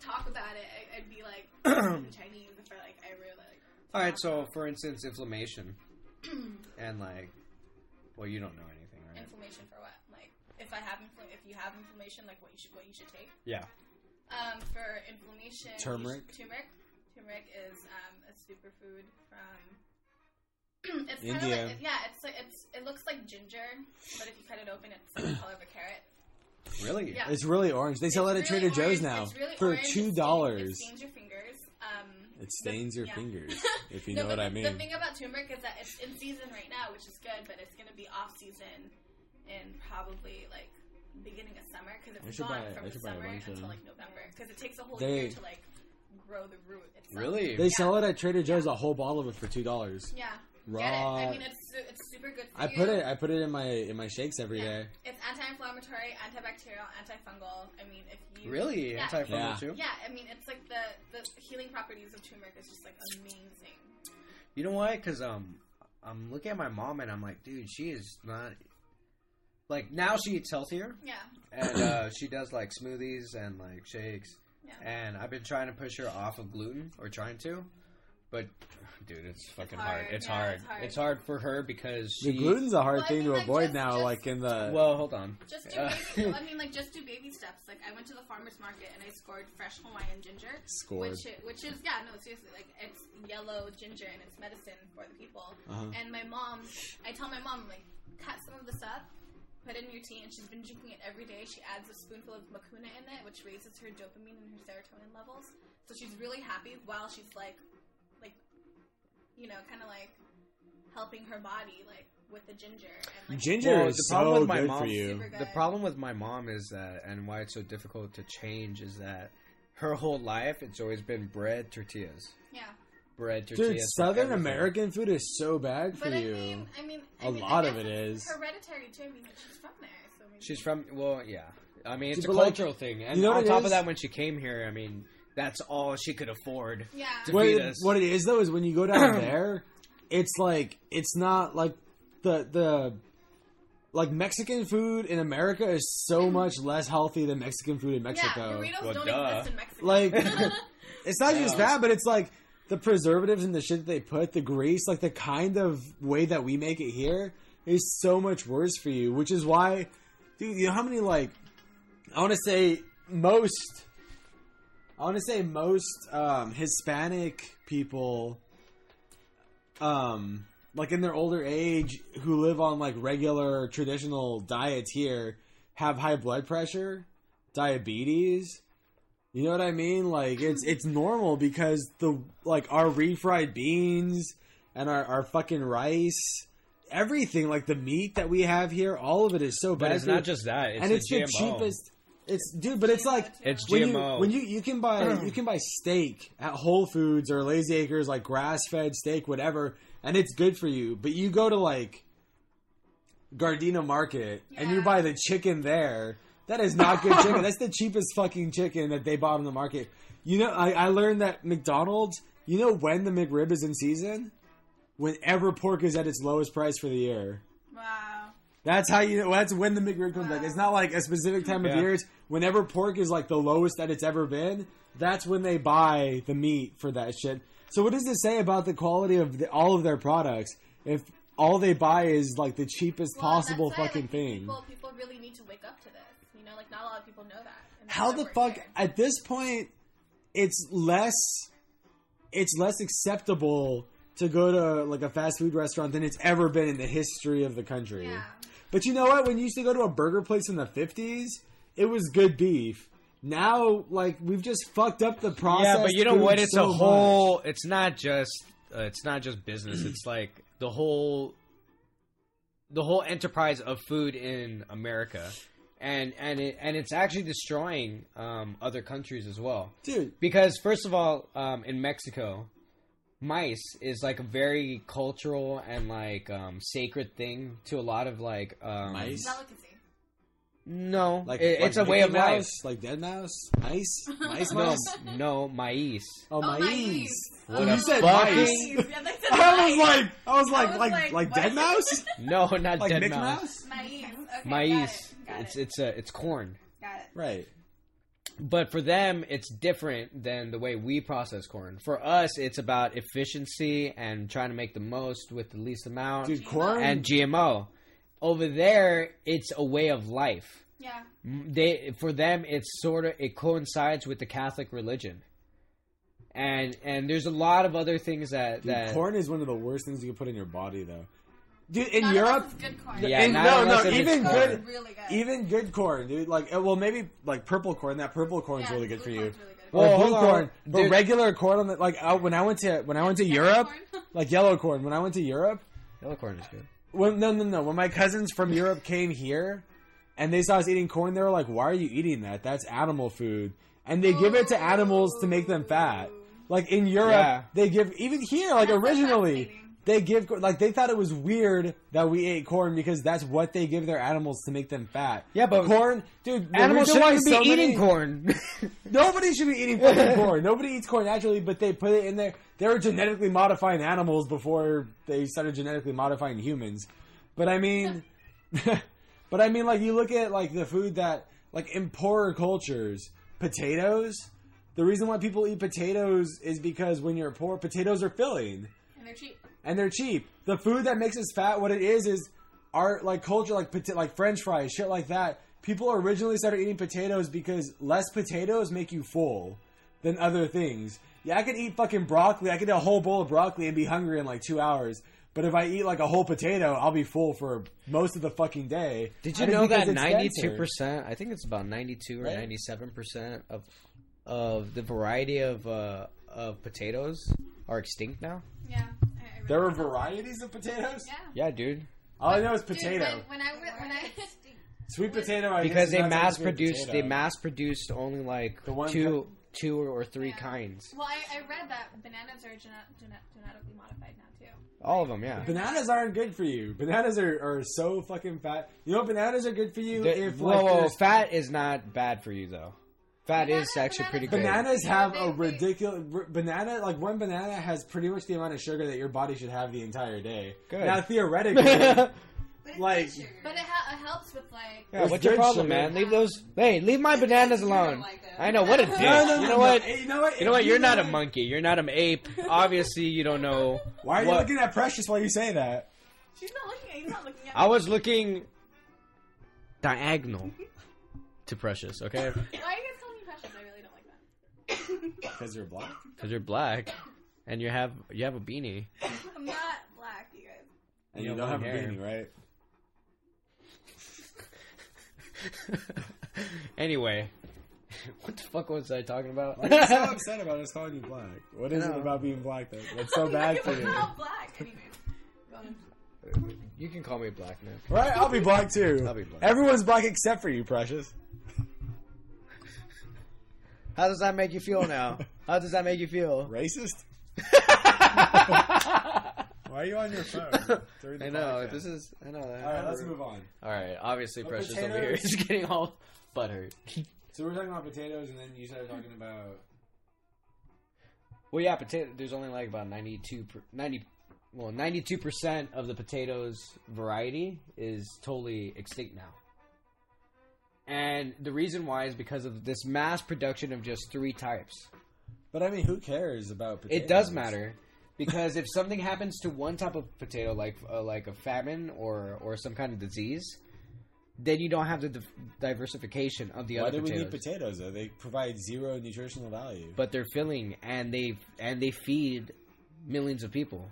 Speaker 3: talk about it. I, I'd be like Chinese if I like I really like.
Speaker 2: All right, so for instance, inflammation, and like, well, you don't know anything, right?
Speaker 3: Inflammation for what? Like, if I have infl- if you have inflammation, like what you should what you should take.
Speaker 2: Yeah.
Speaker 3: Um, for inflammation,
Speaker 1: Turmeric?
Speaker 3: should- turmeric. Turmeric is um, a superfood from. it's kind of
Speaker 1: India.
Speaker 3: like yeah, it's like it's it looks like ginger, but if you cut it open, it's the color of a carrot.
Speaker 2: Really?
Speaker 3: Yeah.
Speaker 1: It's really orange. They sell
Speaker 3: It's
Speaker 1: it at
Speaker 3: really
Speaker 1: Trader Joe's now
Speaker 3: It's really
Speaker 1: for
Speaker 3: orange. It
Speaker 1: two
Speaker 3: stains-
Speaker 1: dollars.
Speaker 3: It stains your fingers.
Speaker 1: It stains your
Speaker 3: yeah.
Speaker 1: fingers, if you
Speaker 3: no,
Speaker 1: know
Speaker 3: but
Speaker 1: what I mean.
Speaker 3: The thing about turmeric is that it's in season right now, which is good, but it's going to be off season in probably like beginning of summer because
Speaker 1: I
Speaker 3: it's
Speaker 1: should
Speaker 3: gone
Speaker 1: buy-
Speaker 3: from the
Speaker 1: should buy a
Speaker 3: summer until like November because it takes a whole
Speaker 1: They-
Speaker 3: year to like grow the root. Itself.
Speaker 2: Really?
Speaker 1: They
Speaker 3: Yeah.
Speaker 1: sell it at Trader Joe's a whole bottle of it for two dollars.
Speaker 3: Yeah.
Speaker 1: Raw.
Speaker 3: Get it. I mean, it's su- it's super good for
Speaker 1: I
Speaker 3: you.
Speaker 1: put it. I put it in my in my shakes every
Speaker 3: Yeah.
Speaker 1: day.
Speaker 3: It's anti-inflammatory, antibacterial, antifungal. I mean, if you
Speaker 2: Really?
Speaker 3: yeah,
Speaker 2: Antifungal
Speaker 1: Yeah.
Speaker 2: too?
Speaker 3: Yeah, I mean, it's like the the healing properties of turmeric is just like amazing.
Speaker 2: You know why? Because um, I'm looking at my mom and I'm like, dude, she is not. Like now she eats healthier
Speaker 3: Yeah.
Speaker 2: and uh, she does like smoothies and like shakes.
Speaker 3: Yeah.
Speaker 2: And I've been trying to push her off of gluten or trying to, but dude, it's fucking hard.
Speaker 3: hard.
Speaker 2: It's
Speaker 3: Yeah,
Speaker 2: hard.
Speaker 3: it's hard.
Speaker 2: It's hard for her because she.
Speaker 1: The gluten's a hard
Speaker 3: Well, I
Speaker 1: thing
Speaker 3: mean,
Speaker 1: to
Speaker 3: like,
Speaker 1: avoid
Speaker 3: just-
Speaker 1: now.
Speaker 3: just-
Speaker 1: like in the
Speaker 2: Well, hold on.
Speaker 3: Just do
Speaker 2: Uh,
Speaker 3: baby, I mean, like just do baby steps. Like I went to the farmers market and I scored fresh Hawaiian ginger,
Speaker 1: Scored.
Speaker 3: which which is yeah, no, seriously, like it's yellow ginger and it's medicine for the people.
Speaker 1: Uh-huh.
Speaker 3: And my mom, I tell my mom like cut some of this up, put it in your tea, and she's been drinking it every day. She adds a spoonful of mucuna in it, which raises her dopamine and her serotonin levels. So she's really happy while she's like, like, you know, kind of like helping her body like with the ginger and like
Speaker 1: ginger
Speaker 2: Well,
Speaker 1: is
Speaker 2: the
Speaker 1: so
Speaker 2: problem with my
Speaker 1: good
Speaker 2: mom-
Speaker 1: for you.
Speaker 3: good.
Speaker 2: The problem with my mom is that, and why it's so difficult to change, is that her whole life it's always been bread tortillas,
Speaker 3: yeah.
Speaker 2: bread tortillas.
Speaker 1: Dude, Southern. American food is so bad for
Speaker 3: But I
Speaker 1: you.
Speaker 3: mean, I mean, I
Speaker 1: A
Speaker 3: mean, I
Speaker 1: lot of
Speaker 3: it's hereditary too. I mean, she's from there, so maybe.
Speaker 2: She's from well, yeah. I mean, it's
Speaker 1: But
Speaker 2: a
Speaker 1: like,
Speaker 2: cultural thing, and
Speaker 1: you know
Speaker 2: on top
Speaker 1: is?
Speaker 2: of that, when she came here, I mean, that's all she could afford.
Speaker 3: yeah.
Speaker 2: to
Speaker 1: what
Speaker 2: feed
Speaker 1: it,
Speaker 2: us.
Speaker 1: what it is though is when you go down there, it's like it's not like the the like Mexican food in America is so much less healthy than Mexican food in Mexico.
Speaker 3: yeah,
Speaker 1: Mexico.
Speaker 3: burritos
Speaker 2: Well,
Speaker 3: don't
Speaker 2: duh.
Speaker 3: exist in Mexico.
Speaker 1: Like it's not just that, but it's like the preservatives and the shit that they put, the grease, like the kind of way that we make it here is so much worse for you. Which is why, dude, you know how many like I want to say most. I want to say most um, Hispanic people, um, like in their older age, who live on like regular traditional diets here, have high blood pressure, diabetes. You know what I mean? Like it's it's normal because the like our refried beans and our, our fucking rice, everything like the meat that we have here, all of it is so bad.
Speaker 2: But it's not just that; it's
Speaker 1: and it's the cheapest. It's dude, but it's like
Speaker 2: It's
Speaker 1: when you
Speaker 2: GMO.
Speaker 1: when you you can buy you can buy steak at Whole Foods or Lazy Acres like grass fed steak whatever and it's good for you. But you go to like Gardena Market and you buy the chicken there that is not good chicken. That's the cheapest fucking chicken that they bought on the market. You know I, I learned that McDonald's you know when the McRib is in season? Whenever pork is at its lowest price for the year.
Speaker 3: Wow.
Speaker 1: That's how you know. That's when the McRib comes back. It's not like a specific time of
Speaker 2: Yeah.
Speaker 1: year. It's whenever pork is like the lowest that it's ever been. That's when they buy the meat for that shit. So what does it say about the quality of the, all of their products if all they buy is like the cheapest
Speaker 3: Well,
Speaker 1: possible
Speaker 3: that's why,
Speaker 1: fucking
Speaker 3: like,
Speaker 1: thing?
Speaker 3: People, people really need to wake up to this. You know, like not a lot of people know that.
Speaker 1: How the fuck
Speaker 3: here.
Speaker 1: at this point it's less it's less acceptable to go to like a fast food restaurant than it's ever been in the history of the country.
Speaker 3: Yeah.
Speaker 1: But you know what? When you used to go to a burger place in the fifties, it was good beef. Now, like we've just fucked up the process.
Speaker 2: Yeah, but you know what? It's
Speaker 1: so
Speaker 2: a
Speaker 1: much.
Speaker 2: whole. It's not just. Uh, it's not just business. It's like the whole. the whole enterprise of food in America, and and it, and it's actually destroying um, other countries as well.
Speaker 1: dude.
Speaker 2: Because first of all, um, in Mexico, mice is like a very cultural and like um, sacred thing to a lot of like um,
Speaker 1: Mice?
Speaker 3: Delicacy.
Speaker 2: No,
Speaker 1: Like
Speaker 2: it- it's
Speaker 1: like
Speaker 2: a way
Speaker 1: Mickey
Speaker 2: of life.
Speaker 1: Like dead mouse, mice, mice,
Speaker 2: No,
Speaker 1: mice.
Speaker 2: no, maize.
Speaker 1: Oh,
Speaker 3: Oh,
Speaker 1: mice.
Speaker 3: mice.
Speaker 1: Oh,
Speaker 2: What
Speaker 1: you said
Speaker 2: fucking-
Speaker 1: mice.
Speaker 3: Yeah, they said
Speaker 1: I was like, I was like,
Speaker 3: was
Speaker 1: like,
Speaker 3: like,
Speaker 1: like, dead mouse,
Speaker 2: No, not
Speaker 1: like
Speaker 2: dead
Speaker 1: Mickey
Speaker 2: mouse.
Speaker 1: Mouse.
Speaker 3: Maize. Okay,
Speaker 2: Maize.
Speaker 3: Got it. Got
Speaker 2: It's
Speaker 3: it.
Speaker 2: it's a it's corn.
Speaker 3: Got it.
Speaker 1: Right.
Speaker 2: But for them, it's different than the way we process corn. For us, it's about efficiency and trying to make the most with the least amount
Speaker 1: Dude, corn.
Speaker 2: and GMO. Over there, it's a way of life.
Speaker 3: Yeah.
Speaker 2: They for them, it's sort of it coincides with the Catholic religion, and and there's a lot of other things that
Speaker 1: Dude,
Speaker 2: that
Speaker 1: corn is one of the worst things you can put in your body, though. Dude, in
Speaker 3: Not
Speaker 1: Europe,
Speaker 3: good corn.
Speaker 2: Yeah,
Speaker 1: in,
Speaker 2: not
Speaker 1: no, no, even
Speaker 2: corn.
Speaker 1: good,
Speaker 3: Corn's really good.
Speaker 1: even good corn, dude. Like, uh, well, maybe like purple corn. That purple corn's
Speaker 3: Yeah,
Speaker 1: really good for you.
Speaker 3: corn's really good.
Speaker 2: Well,
Speaker 1: blue
Speaker 2: hold on.
Speaker 1: corn, but
Speaker 2: Dude.
Speaker 1: regular corn on the like. Uh, when I went to when I went to
Speaker 3: Yellow
Speaker 1: Europe,
Speaker 3: corn?
Speaker 1: like yellow corn. When I went to Europe,
Speaker 2: yellow corn is good.
Speaker 1: when no, no, no. When my cousins from Europe came here, and they saw us eating corn, they were like, "Why are you eating that? That's animal food." And they give it to animals to make them fat. Like in Europe,
Speaker 2: Yeah.
Speaker 1: they give even here, like
Speaker 3: That's
Speaker 1: originally,
Speaker 3: fascinating.
Speaker 1: They give like they thought it was weird that we ate corn because that's what they give their animals to make them fat.
Speaker 2: Yeah, but-
Speaker 1: corn, dude.
Speaker 2: Animals
Speaker 1: reason
Speaker 2: shouldn't be
Speaker 1: so
Speaker 2: eating
Speaker 1: many-
Speaker 2: corn.
Speaker 1: Nobody should be eating fucking corn. Nobody eats corn naturally, but they put it in there. They were genetically modifying animals before they started genetically modifying humans. But I mean, but I mean, like you look at like the food that like in poorer cultures, potatoes. The reason why people eat potatoes is because when you're poor, potatoes are filling
Speaker 3: And they're cheap.
Speaker 1: And they're cheap. The food that makes us fat, what it is, is our like culture, like pota- like French fries, shit like that. People originally started eating potatoes because less potatoes make you full than other things. Yeah, I could eat fucking broccoli. I could eat a whole bowl of broccoli and be hungry in like two hours. But if I eat like a whole potato, I'll be full for most of the fucking day.
Speaker 2: Did you know that ninety-two percent? I think it's about ninety-two or
Speaker 1: Right.
Speaker 2: ninety-seven percent of of the variety of uh, of potatoes are extinct now.
Speaker 3: Yeah. I- I
Speaker 1: There are
Speaker 3: that.
Speaker 1: varieties of potatoes.
Speaker 3: Yeah.
Speaker 2: Yeah, dude.
Speaker 1: All I know is
Speaker 3: Dude,
Speaker 1: potato.
Speaker 3: when, when I when I
Speaker 1: Sweet potato. I
Speaker 2: Because they mass
Speaker 1: technically a
Speaker 2: produced they mass produced only like
Speaker 1: The one
Speaker 2: two two or three
Speaker 3: Yeah.
Speaker 2: kinds.
Speaker 3: well, I, I read that bananas are genet- genet- genetically modified now too.
Speaker 2: All of them, yeah.
Speaker 1: Bananas aren't good for you. Bananas are, are so fucking fat. You know, bananas are good for you
Speaker 2: The-
Speaker 1: if
Speaker 2: whoa,
Speaker 1: like
Speaker 2: whoa,
Speaker 1: there's-
Speaker 2: fat is not bad for you though. Fat
Speaker 3: Bananas-
Speaker 2: is actually pretty good.
Speaker 1: bananas have a ridiculous r- banana. Like one banana has pretty much the amount of sugar that your body should have the entire day.
Speaker 2: Good.
Speaker 1: Now theoretically,
Speaker 5: But
Speaker 1: Like-
Speaker 3: But it, ha- it helps with like.
Speaker 2: Yeah, what's your problem,
Speaker 1: sugar.
Speaker 2: man? Leave those. Hey, leave my bananas alone.
Speaker 5: like.
Speaker 2: I know what a dick.
Speaker 1: no, no, no,
Speaker 2: you know
Speaker 1: no.
Speaker 2: what?
Speaker 1: You know what?
Speaker 2: You know what? You're not a monkey. You're not an ape. Obviously, you don't know.
Speaker 1: Why are you
Speaker 2: what-
Speaker 1: looking at Precious while you say that?
Speaker 3: She's not looking at. He's not looking at.
Speaker 2: I was looking diagonal to Precious. Okay,
Speaker 3: Why are you guys calling me precious? I really don't like that.
Speaker 1: Because you're black.
Speaker 2: because you're black and you have you have a beanie.
Speaker 3: I'm not black, you guys.
Speaker 1: And
Speaker 2: You
Speaker 1: you, don't have
Speaker 2: long
Speaker 1: a beanie, right?
Speaker 2: anyway, what the fuck was I talking about?
Speaker 1: Why are you so upset about us calling you black? What is it about being black that, that's so bad for you?
Speaker 3: I'm not black. Anyways. Go on.
Speaker 2: you can call me black man.
Speaker 1: Right? I'll be black too.
Speaker 2: I'll be black.
Speaker 1: Everyone's black except for you, Precious.
Speaker 2: How does that make you feel now? How does that make you feel?
Speaker 1: Racist? Why are you on your phone? during the
Speaker 2: I know
Speaker 1: podcast?
Speaker 2: this is. I know.
Speaker 1: All right, let's move on.
Speaker 2: All right, obviously, Precious over here
Speaker 1: potatoes-
Speaker 2: is getting all butthurt.
Speaker 1: So we're talking about potatoes, and then you started talking about.
Speaker 2: Well, yeah, potato. There's only like about 92, per, 90, well, ninety-two percent of the potatoes variety is totally extinct now. And the reason why is because of this mass production of just three types.
Speaker 1: But I mean, who cares about potatoes?
Speaker 2: It does matter because if something happens to one type of potato, like uh, like a famine or or some kind of disease, then you don't have the div- diversification of the
Speaker 1: Why
Speaker 2: other
Speaker 1: do we need potatoes though? They provide zero nutritional value.
Speaker 2: but they're filling and they and they feed millions of people.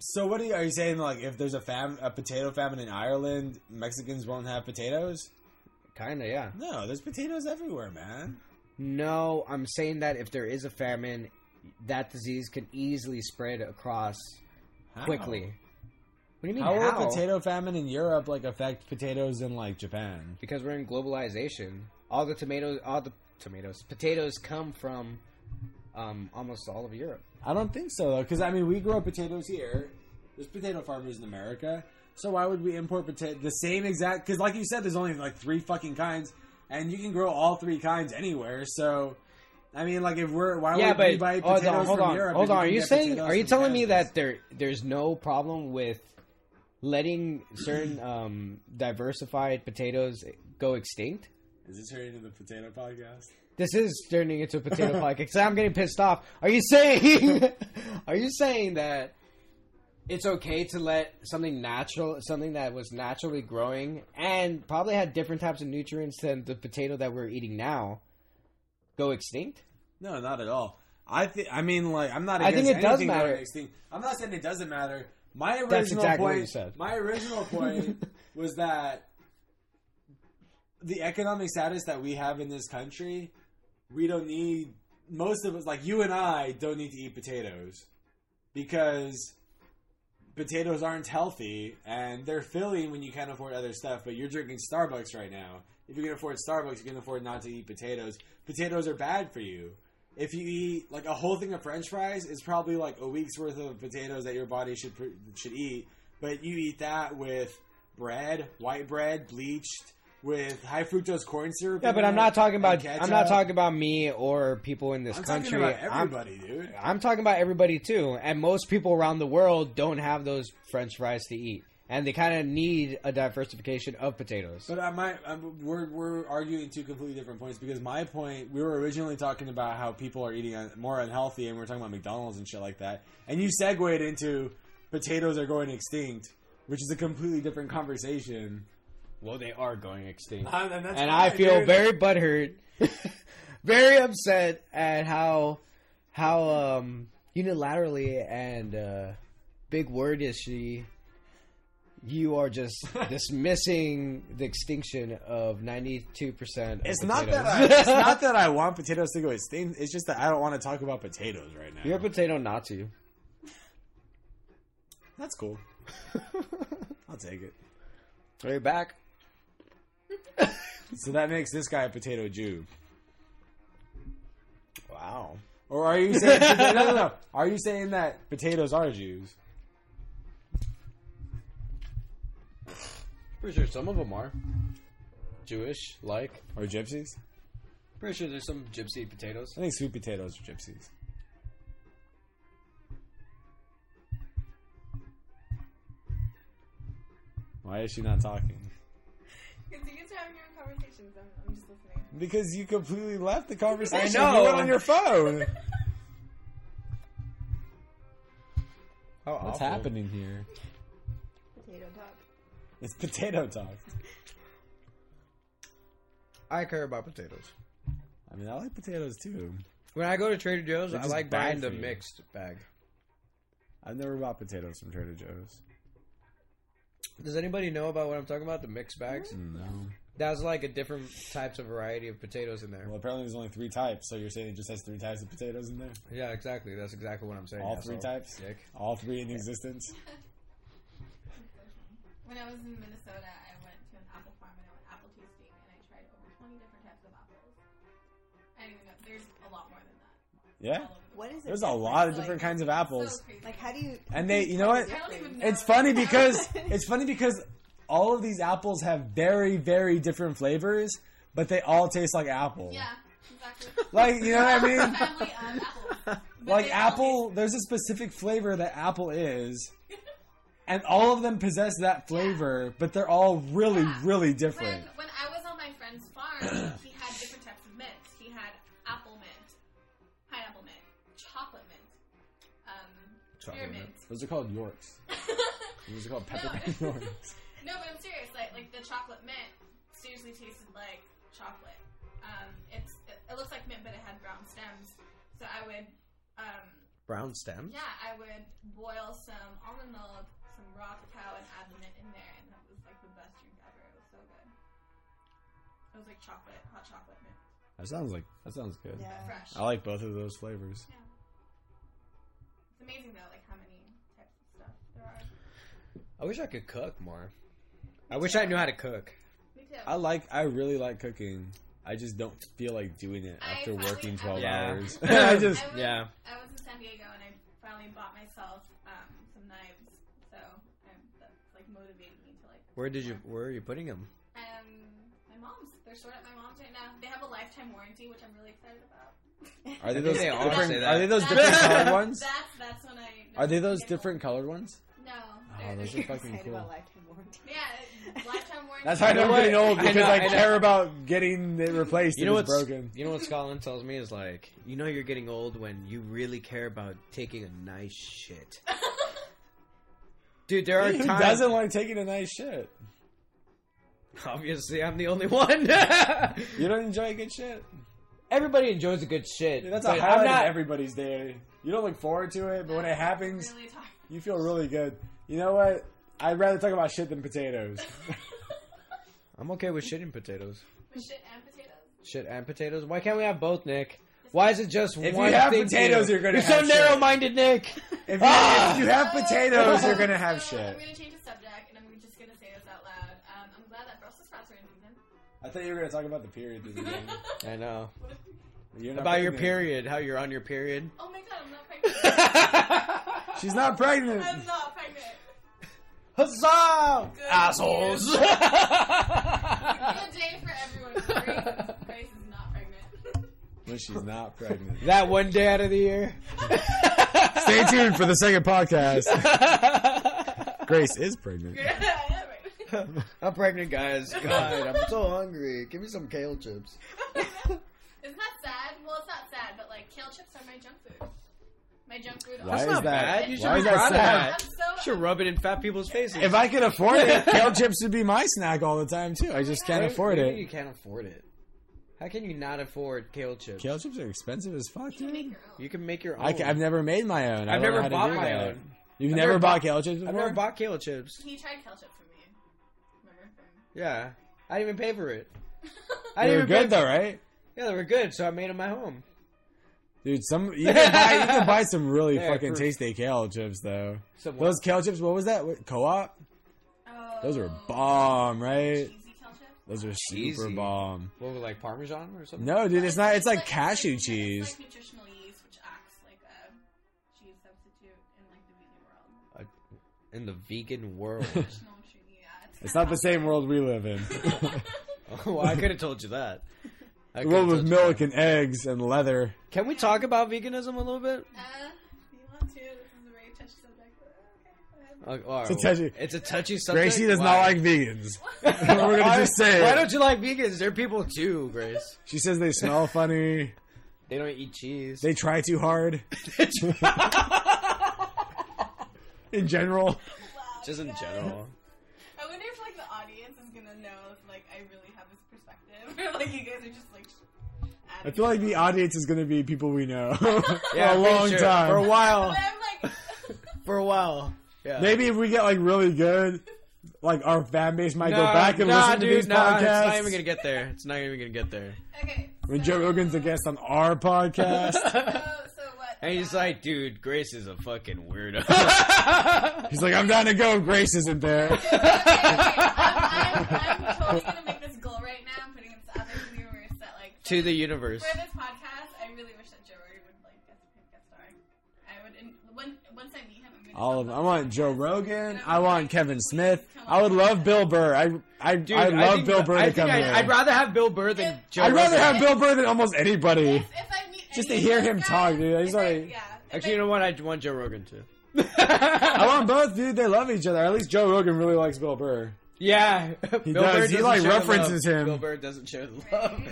Speaker 1: So what are you, are you saying? Like, if there's a fam, a potato famine in Ireland, Mexicans won't have potatoes?
Speaker 2: Kinda, yeah.
Speaker 1: No, there's potatoes everywhere, man.
Speaker 2: No, I'm saying that if there is a famine, that disease can easily spread across
Speaker 1: How?
Speaker 2: quickly. What do you mean?
Speaker 1: How
Speaker 2: How?
Speaker 1: will potato famine in Europe like affect potatoes in like Japan?
Speaker 2: Because we're in globalization. All the tomatoes, all the tomatoes, potatoes come from um, almost all of Europe.
Speaker 1: I don't think so though, because I mean we grow potatoes here. There's potato farmers in America, so why would we import potato the same exact? Because like you said, there's only like three fucking kinds, and you can grow all three kinds anywhere. So, I mean, like if we're why
Speaker 2: yeah,
Speaker 1: would we
Speaker 2: but
Speaker 1: buy
Speaker 2: hold on, hold
Speaker 1: from
Speaker 2: on,
Speaker 1: Europe?
Speaker 2: hold on. Are you saying? Are you telling me that there there's no problem with letting certain um, diversified potatoes go extinct?
Speaker 1: Is this turning into the potato podcast?
Speaker 2: This is turning into a potato podcast. I'm getting pissed off. Are you saying? are you saying that it's okay to let something natural, something that was naturally growing and probably had different types of nutrients than the potato that we're eating now, go extinct?
Speaker 1: No, not at all. I think. I mean, like, I'm not.
Speaker 2: I think it does matter.
Speaker 1: extinct. I'm not saying it doesn't matter. My original
Speaker 2: That's exactly what
Speaker 1: point.
Speaker 2: you said.
Speaker 1: My original point was that the economic status that we have in this country, we don't need. Most of us, like you and I, don't need to eat potatoes because potatoes aren't healthy and they're filling when you can't afford other stuff. But you're drinking Starbucks right now. If you can afford Starbucks, you can afford not to eat potatoes. Potatoes are bad for you. If you eat like a whole thing of French fries, it's probably like a week's worth of potatoes that your body should should eat. But you eat that with bread, white bread, bleached, with high fructose corn syrup.
Speaker 2: Yeah, but I'm not talking about. I'm not talking about me or people in this
Speaker 1: I'm
Speaker 2: country.
Speaker 1: talking about
Speaker 2: I'm-
Speaker 1: everybody, dude.
Speaker 2: I'm talking about everybody too, and most people around the world don't have those French fries to eat, and they kind of need a diversification of potatoes.
Speaker 1: But I might, I'm, we're we're arguing two completely different points because my point we were originally talking about how people are eating more unhealthy, and we are talking about McDonald's and shit like that, and you segued into potatoes are going extinct, which is a completely different conversation.
Speaker 2: Well, they are going extinct,
Speaker 1: And, and
Speaker 2: and I feel very butthurt, very upset at how how um, unilaterally and uh, big word is she. You are just dismissing the extinction of ninety-two percent.
Speaker 1: It's not that I, it's not that I want potatoes to go extinct. It's just that I don't want to talk about potatoes right now.
Speaker 2: You're a potato Nazi.
Speaker 1: That's cool. I'll take it.
Speaker 2: Are you back?
Speaker 1: So that makes this guy a potato Jew.
Speaker 2: Wow.
Speaker 1: Or are you saying no, no, no? Are you saying that potatoes are Jews?
Speaker 2: Pretty sure some of them are Jewish, like.
Speaker 1: Or gypsies?
Speaker 2: Pretty sure there's some gypsy potatoes.
Speaker 1: I think sweet potatoes are gypsies. Why is she not talking?
Speaker 5: Because you guys are having your own conversations. I'm, I'm just listening.
Speaker 1: Because you completely left the conversation.
Speaker 2: I know.
Speaker 1: You went on your phone.
Speaker 2: How
Speaker 1: What's
Speaker 2: awful.
Speaker 1: happening here?
Speaker 5: Potato talk.
Speaker 1: It's potato talk.
Speaker 2: I care about potatoes.
Speaker 1: I mean, I like potatoes too.
Speaker 2: When I go to Trader Joe's,
Speaker 1: They're
Speaker 2: I
Speaker 1: just
Speaker 2: like
Speaker 1: bad
Speaker 2: buying the
Speaker 1: for you.
Speaker 2: mixed bag.
Speaker 1: I've never bought potatoes from Trader Joe's.
Speaker 2: Does anybody know about what I'm talking about? The mixed bags?
Speaker 1: No.
Speaker 2: That's like a different types of variety of potatoes in there.
Speaker 1: Well, apparently there's only three types, so you're saying it just has three types of potatoes in there?
Speaker 2: Yeah, exactly. That's exactly what I'm saying.
Speaker 1: All
Speaker 2: asshole.
Speaker 1: three types?
Speaker 2: Dick.
Speaker 1: All three in existence?
Speaker 3: When I was in Minnesota, I went to an apple farm and I went apple tasting, and I tried over 20 different types of apples. I didn't even know. There's a lot more than that.
Speaker 1: Yeah?
Speaker 3: All over the
Speaker 5: What is it?
Speaker 1: There's a lot of
Speaker 5: Like-
Speaker 1: different kinds of apples.
Speaker 3: So.
Speaker 5: Like, how do you?
Speaker 1: And they, you know what?
Speaker 3: I don't even know.
Speaker 1: It's funny because it's funny because all of these apples have very, very different flavors, but they all taste like apple.
Speaker 3: Yeah, exactly.
Speaker 1: Like, you know what I mean?
Speaker 3: Family um, apples.
Speaker 1: Like apple, there's a specific flavor that apple is, and all of them possess that flavor, but they're all really,
Speaker 3: Yeah.
Speaker 1: really
Speaker 3: When,
Speaker 1: different.
Speaker 3: when I was on my friend's farm,
Speaker 1: Those are called Yorks. Those are called peppermint
Speaker 3: No.
Speaker 1: Yorks.
Speaker 3: No, but I'm serious. Like, like the chocolate mint seriously tasted like chocolate. Um, it's it, it looks like mint, but it had brown stems. So I would, um,
Speaker 2: Brown stems?
Speaker 3: yeah, I would boil some almond milk, some raw cacao, and add the mint in there, and that was like the best drink ever. It was so good. It was like chocolate, hot chocolate mint,
Speaker 1: That sounds like that sounds good.
Speaker 5: Yeah.
Speaker 3: fresh.
Speaker 1: I like both of those flavors. Yeah.
Speaker 3: It's amazing though, like how many types of stuff there are.
Speaker 2: I wish I could cook more. I wish I knew how to cook.
Speaker 3: Me too.
Speaker 1: I like. I really like cooking. I just don't feel like doing it
Speaker 3: I
Speaker 1: after
Speaker 3: finally-
Speaker 1: working twelve
Speaker 2: Yeah.
Speaker 1: hours. I just.
Speaker 3: I was,
Speaker 2: yeah.
Speaker 3: I was in San Diego and I finally bought myself um, some knives, so um, that's like motivated me to like.
Speaker 2: Where did you? Where are you putting them?
Speaker 3: Um, my mom's. They're stored at my mom's right now. They have a lifetime warranty, which I'm really excited about.
Speaker 1: Are they
Speaker 2: I think
Speaker 1: those
Speaker 2: they all
Speaker 1: different?
Speaker 2: say that.
Speaker 1: Are they those different colored ones?
Speaker 3: That's that's when I.
Speaker 1: Are they those different colored ones?
Speaker 3: No.
Speaker 1: Oh,
Speaker 3: they're-
Speaker 1: those
Speaker 3: they're-
Speaker 1: fucking
Speaker 5: Excited
Speaker 1: cool.
Speaker 5: about lifetime warranty.
Speaker 3: Yeah, lifetime warranty.
Speaker 1: That's how I
Speaker 2: You
Speaker 1: know
Speaker 2: know
Speaker 1: I'm getting
Speaker 2: what?
Speaker 1: old
Speaker 2: I
Speaker 1: because
Speaker 2: know,
Speaker 1: I,
Speaker 2: I know.
Speaker 1: care about getting it replaced
Speaker 2: You know
Speaker 1: if
Speaker 2: what's
Speaker 1: broken.
Speaker 2: You know what Scotland tells me is like, you know, you're getting old when you really care about taking a nice shit. Dude, there are
Speaker 1: Who
Speaker 2: times.
Speaker 1: doesn't like taking a nice shit?
Speaker 2: Obviously, I'm the only one.
Speaker 1: You don't enjoy good shit.
Speaker 2: Everybody enjoys a good shit.
Speaker 1: Dude, that's a highlight
Speaker 2: not.
Speaker 1: of everybody's day. You don't look forward to it, but when it happens,
Speaker 3: Really
Speaker 1: you feel really good. You know what? I'd rather talk about shit than potatoes.
Speaker 2: I'm okay with shitting potatoes.
Speaker 3: With shit and potatoes.
Speaker 2: Shit and potatoes. Why can't we have both, Nick? Why is it just
Speaker 1: If
Speaker 2: one
Speaker 1: you have
Speaker 2: thing
Speaker 1: potatoes,
Speaker 2: to you?
Speaker 1: you're gonna
Speaker 2: You're
Speaker 1: have
Speaker 2: so
Speaker 1: shit.
Speaker 2: narrow-minded, Nick.
Speaker 1: If you,
Speaker 2: Ah!
Speaker 1: if you have potatoes, you're gonna have
Speaker 3: So,
Speaker 1: shit.
Speaker 3: I'm gonna change the subject, and I'm just gonna say this out loud. Um, I'm glad that Brussels sprouts are in vegan.
Speaker 1: I thought you were gonna talk about the period. at the beginning.
Speaker 2: I know.
Speaker 1: You're
Speaker 2: About your period, how you're on your period.
Speaker 3: Oh my god, I'm not pregnant.
Speaker 1: She's not pregnant.
Speaker 3: I'm not pregnant.
Speaker 2: Huzzah!
Speaker 3: Good
Speaker 2: Assholes!
Speaker 3: Good day for everyone. Grace, Grace is not pregnant.
Speaker 1: When she's not pregnant.
Speaker 2: that one day out of the year.
Speaker 1: Stay tuned for the second podcast. Grace is pregnant.
Speaker 2: I'm pregnant, guys. God, I'm so hungry. Give me some kale chips.
Speaker 3: Isn't that sad? Well, it's not sad, but like kale chips are my junk food. My junk food.
Speaker 1: Why
Speaker 2: That's
Speaker 1: is
Speaker 2: not
Speaker 1: that-
Speaker 2: bad. You should
Speaker 1: why
Speaker 2: be
Speaker 1: is that
Speaker 2: proud of
Speaker 1: sad?
Speaker 2: that.
Speaker 3: I'm so.
Speaker 2: You should rub it in fat people's faces.
Speaker 1: If I could afford it, kale chips would be my snack all the time too. I just can't
Speaker 2: Maybe-
Speaker 1: afford
Speaker 2: maybe You
Speaker 1: it.
Speaker 2: can't afford it. How can you not afford kale chips?
Speaker 1: Kale chips are expensive as fuck,
Speaker 3: You can make your own.
Speaker 2: You can make your own.
Speaker 1: I have never made my own. I
Speaker 2: I've
Speaker 1: don't
Speaker 2: never
Speaker 1: know how to
Speaker 2: bought
Speaker 1: do
Speaker 2: my
Speaker 1: that.
Speaker 2: own.
Speaker 1: You've
Speaker 2: I've
Speaker 1: never,
Speaker 2: never
Speaker 1: bought
Speaker 2: bought-
Speaker 1: kale chips before?
Speaker 2: I've never bought kale chips.
Speaker 3: He tried kale chips for me. Remember?
Speaker 2: Yeah, I didn't even pay for it. I
Speaker 1: They
Speaker 2: didn't
Speaker 1: were
Speaker 2: even pay
Speaker 1: good though, right?
Speaker 2: Yeah, they were good, so I made them at home.
Speaker 1: Dude, some you can buy you can buy some really
Speaker 2: Yeah,
Speaker 1: fucking
Speaker 2: for-
Speaker 1: tasty kale chips though.
Speaker 2: Some
Speaker 1: Those kale chips, what was that? What, co-op?
Speaker 3: Oh.
Speaker 1: Those are bomb, right?
Speaker 3: Cheesy kale chips.
Speaker 1: Those are super
Speaker 2: Cheesy.
Speaker 1: bomb.
Speaker 2: what were like Parmesan or something?
Speaker 1: No, dude, it's not. It's like
Speaker 3: It's
Speaker 1: cashew
Speaker 3: it's
Speaker 1: cheese.
Speaker 3: like nutritional yeast, which acts like a cheese substitute in like the vegan world.
Speaker 2: in the vegan world.
Speaker 3: Nutritional cheese, yeah.
Speaker 1: It's not the same world we live in.
Speaker 2: oh, I could have told you that. I
Speaker 1: The
Speaker 2: coulda
Speaker 1: world with
Speaker 2: told
Speaker 1: milk
Speaker 2: that.
Speaker 1: and eggs and leather.
Speaker 2: Can we talk about veganism a little bit?
Speaker 3: Uh, you want to? This is a very touchy subject. but Okay, go ahead.
Speaker 2: Uh, all
Speaker 1: It's a touchy-
Speaker 2: It's a touchy subject.
Speaker 1: Gracie does
Speaker 2: Why?
Speaker 1: not like vegans. We're gonna just say
Speaker 2: Why
Speaker 1: it.
Speaker 2: don't you like vegans? They're people too, Grace.
Speaker 1: She says they smell funny.
Speaker 2: They don't eat cheese.
Speaker 1: They try too hard. In general,
Speaker 3: Wow,
Speaker 2: Just in
Speaker 3: guys.
Speaker 2: general.
Speaker 3: I wonder if like the audience is gonna know if like I really have this perspective, or like you guys are just like.
Speaker 1: I feel like the audience is gonna be people we know for
Speaker 2: Yeah,
Speaker 1: a
Speaker 2: I'm pretty
Speaker 1: long
Speaker 2: sure.
Speaker 1: time.
Speaker 2: For a while.
Speaker 3: I'm like,
Speaker 2: For a while. Yeah.
Speaker 1: Maybe if we get like really good, like our fan base might go back and
Speaker 2: nah,
Speaker 1: listen
Speaker 2: dude,
Speaker 1: to these
Speaker 2: nah,
Speaker 1: podcasts.
Speaker 2: It's not even gonna get there. It's not even gonna get there.
Speaker 3: okay.
Speaker 1: when
Speaker 3: so,
Speaker 1: Joe Rogan's a guest on our podcast,
Speaker 3: So, so what?
Speaker 2: And he's like, dude, Grace is a fucking weirdo.
Speaker 1: he's like, "I'm down to go." Grace isn't there.
Speaker 3: okay, okay, I'm, I'm, I'm totally gonna make this goal right now. I'm putting it out there to the universe that like
Speaker 2: to the universe.
Speaker 3: For this podcast, I really wish that Joe Rogan would like guest, guest star. I would, and when once I meet him, I'm gonna.
Speaker 1: All of them. I want Joe. Rogan.
Speaker 3: I'm
Speaker 1: want
Speaker 3: like,
Speaker 1: Kevin Smith. I would love Bill Burr. I I
Speaker 2: Dude,
Speaker 1: I love
Speaker 2: think-
Speaker 1: Bill Burr
Speaker 2: I
Speaker 1: to
Speaker 2: think
Speaker 1: come
Speaker 2: I,
Speaker 1: here.
Speaker 2: I'd rather have Bill Burr than
Speaker 3: If-
Speaker 2: Joe
Speaker 1: I'd rather
Speaker 2: Rogan.
Speaker 1: have Bill Burr than almost anybody.
Speaker 3: If, if I meet
Speaker 1: Just
Speaker 3: any
Speaker 1: to hear
Speaker 3: of those
Speaker 1: him
Speaker 3: guys,
Speaker 1: talk, dude. I just
Speaker 3: if I-
Speaker 1: wanna-
Speaker 3: yeah, if
Speaker 2: Actually,
Speaker 3: I-
Speaker 2: you know what? I want Joe Rogan too.
Speaker 1: I want both, dude. They love each other. At least Joe Rogan really likes Bill Burr.
Speaker 2: Yeah,
Speaker 1: He
Speaker 2: Bill
Speaker 1: does.
Speaker 2: Burr
Speaker 1: He,
Speaker 2: doesn't
Speaker 1: like, references him.
Speaker 2: Bill Burr doesn't share the love.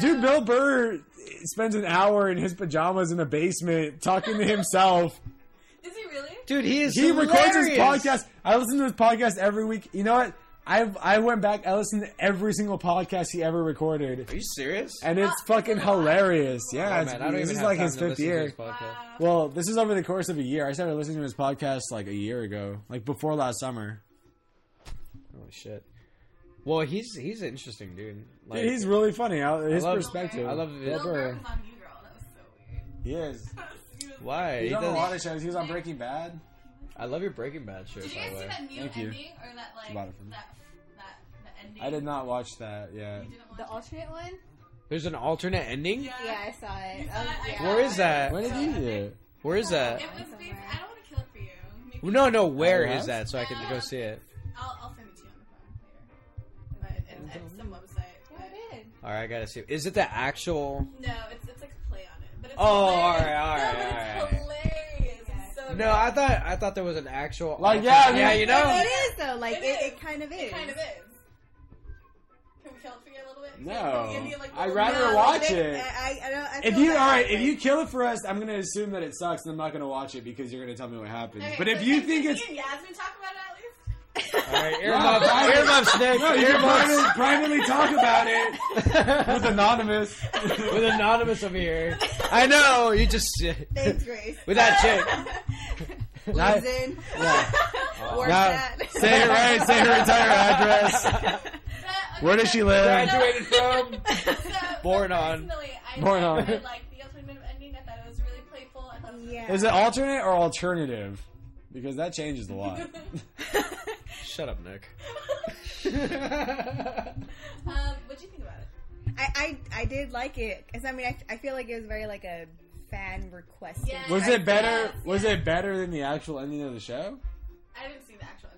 Speaker 1: Dude, Bill Burr spends an hour in his pajamas in a basement talking to himself.
Speaker 3: Is he really?
Speaker 2: Dude, he is.
Speaker 1: He records his podcast. I listen to his podcast every week. You know what? I I went back. I listened to every single podcast he ever recorded,
Speaker 2: Are you serious?
Speaker 1: and it's
Speaker 3: Uh,
Speaker 1: fucking
Speaker 3: it's a
Speaker 1: hilarious.
Speaker 2: Oh,
Speaker 1: Yeah, it's,
Speaker 2: man, I don't
Speaker 1: this
Speaker 2: even
Speaker 1: is
Speaker 2: have
Speaker 1: like
Speaker 2: time
Speaker 1: his fifth year.
Speaker 2: his.
Speaker 3: Wow.
Speaker 1: Well, this is over the course of a year. I started listening to his podcast like a year ago, like before last summer.
Speaker 2: Holy shit. Well, he's he's an interesting dude. Like,
Speaker 1: Dude, he's really funny. I- His
Speaker 2: love-
Speaker 1: perspective.
Speaker 2: I love
Speaker 1: Bill
Speaker 3: Bill Burr
Speaker 1: Burr.
Speaker 3: was on New Girl. That was so weird.
Speaker 1: He is.
Speaker 2: Why
Speaker 1: He's
Speaker 2: he
Speaker 1: on a lot of shows. He was on Breaking Bad.
Speaker 2: I love your Breaking Bad show.
Speaker 3: Did you guys see that new
Speaker 1: Thank you.
Speaker 3: ending or that like
Speaker 1: bought it for me.
Speaker 3: that that that ending?
Speaker 1: I did not watch that. Yeah.
Speaker 3: You didn't watch
Speaker 5: The alternate one?
Speaker 2: There's an alternate ending.
Speaker 3: Yeah.
Speaker 5: Yeah, I saw it.
Speaker 3: You oh,
Speaker 5: I
Speaker 3: saw it?
Speaker 5: Yeah.
Speaker 2: Where is that?
Speaker 1: When did you do it?
Speaker 2: Where is that?
Speaker 3: It was based. I don't want to kill it for you. Maybe
Speaker 2: No, no. Where is
Speaker 1: yeah?
Speaker 2: that so I can go uh, see it?
Speaker 3: I'll, I'll
Speaker 2: All right, I gotta see. Is it the actual?
Speaker 3: No, it's it's like a play on it. But it's
Speaker 2: Oh,
Speaker 3: hilarious.
Speaker 2: alright, alright,
Speaker 3: no, but
Speaker 2: alright.
Speaker 3: It's hilarious. It's so
Speaker 2: No,
Speaker 3: good.
Speaker 2: I thought I thought there was an actual.
Speaker 1: Like,
Speaker 2: alternate-
Speaker 1: yeah, I mean-
Speaker 2: yeah, you know.
Speaker 5: It is though. Like
Speaker 3: It
Speaker 5: it,
Speaker 3: is.
Speaker 5: it, kind of is.
Speaker 3: It kind of is. Can we kill it for you a little bit?
Speaker 1: No.
Speaker 3: Can we give you, like,
Speaker 1: I'd
Speaker 3: little-
Speaker 1: rather
Speaker 5: No,
Speaker 1: watch
Speaker 5: they-
Speaker 1: it.
Speaker 5: I, I, I don't, I
Speaker 1: If
Speaker 5: feel
Speaker 1: you all
Speaker 5: bad,
Speaker 1: right, if
Speaker 5: like-
Speaker 1: you kill it for us, I'm gonna assume that it sucks, and I'm not gonna watch it because you're gonna tell me what happens.
Speaker 3: Okay,
Speaker 1: but
Speaker 3: so
Speaker 1: if you
Speaker 3: can-
Speaker 1: think
Speaker 3: can
Speaker 1: it's
Speaker 3: me and Yasmin talk about it at least.
Speaker 2: All right,
Speaker 1: Yeah,
Speaker 2: earmuffs,
Speaker 1: private-
Speaker 2: earmuffs, Nick.
Speaker 1: no, you can privately, privately talk about it with anonymous.
Speaker 2: with anonymous over here. I know you just
Speaker 5: Thanks, Grace.
Speaker 2: with that chick.
Speaker 5: Lives in.
Speaker 1: Yeah.
Speaker 5: Works
Speaker 1: Now, say it right. Say her entire address.
Speaker 3: But, okay,
Speaker 1: Where does
Speaker 3: so-
Speaker 1: she live?
Speaker 2: Graduated from.
Speaker 3: So,
Speaker 2: Born
Speaker 3: so
Speaker 2: on.
Speaker 3: I,
Speaker 1: Born on.
Speaker 3: I liked the alternative ending. I thought it was really playful. I thought it was
Speaker 5: Yeah.
Speaker 1: Is it alternate or alternative? Because that changes a lot.
Speaker 2: Shut up, Nick.
Speaker 3: um, what'd you think about it?
Speaker 5: I, I, I did like it because I mean I, I feel like it was very like a fan request.
Speaker 3: Yeah.
Speaker 1: Was it better?
Speaker 3: Yes,
Speaker 1: Was
Speaker 3: yes.
Speaker 1: it better than the actual ending of the show?
Speaker 3: I didn't see the actual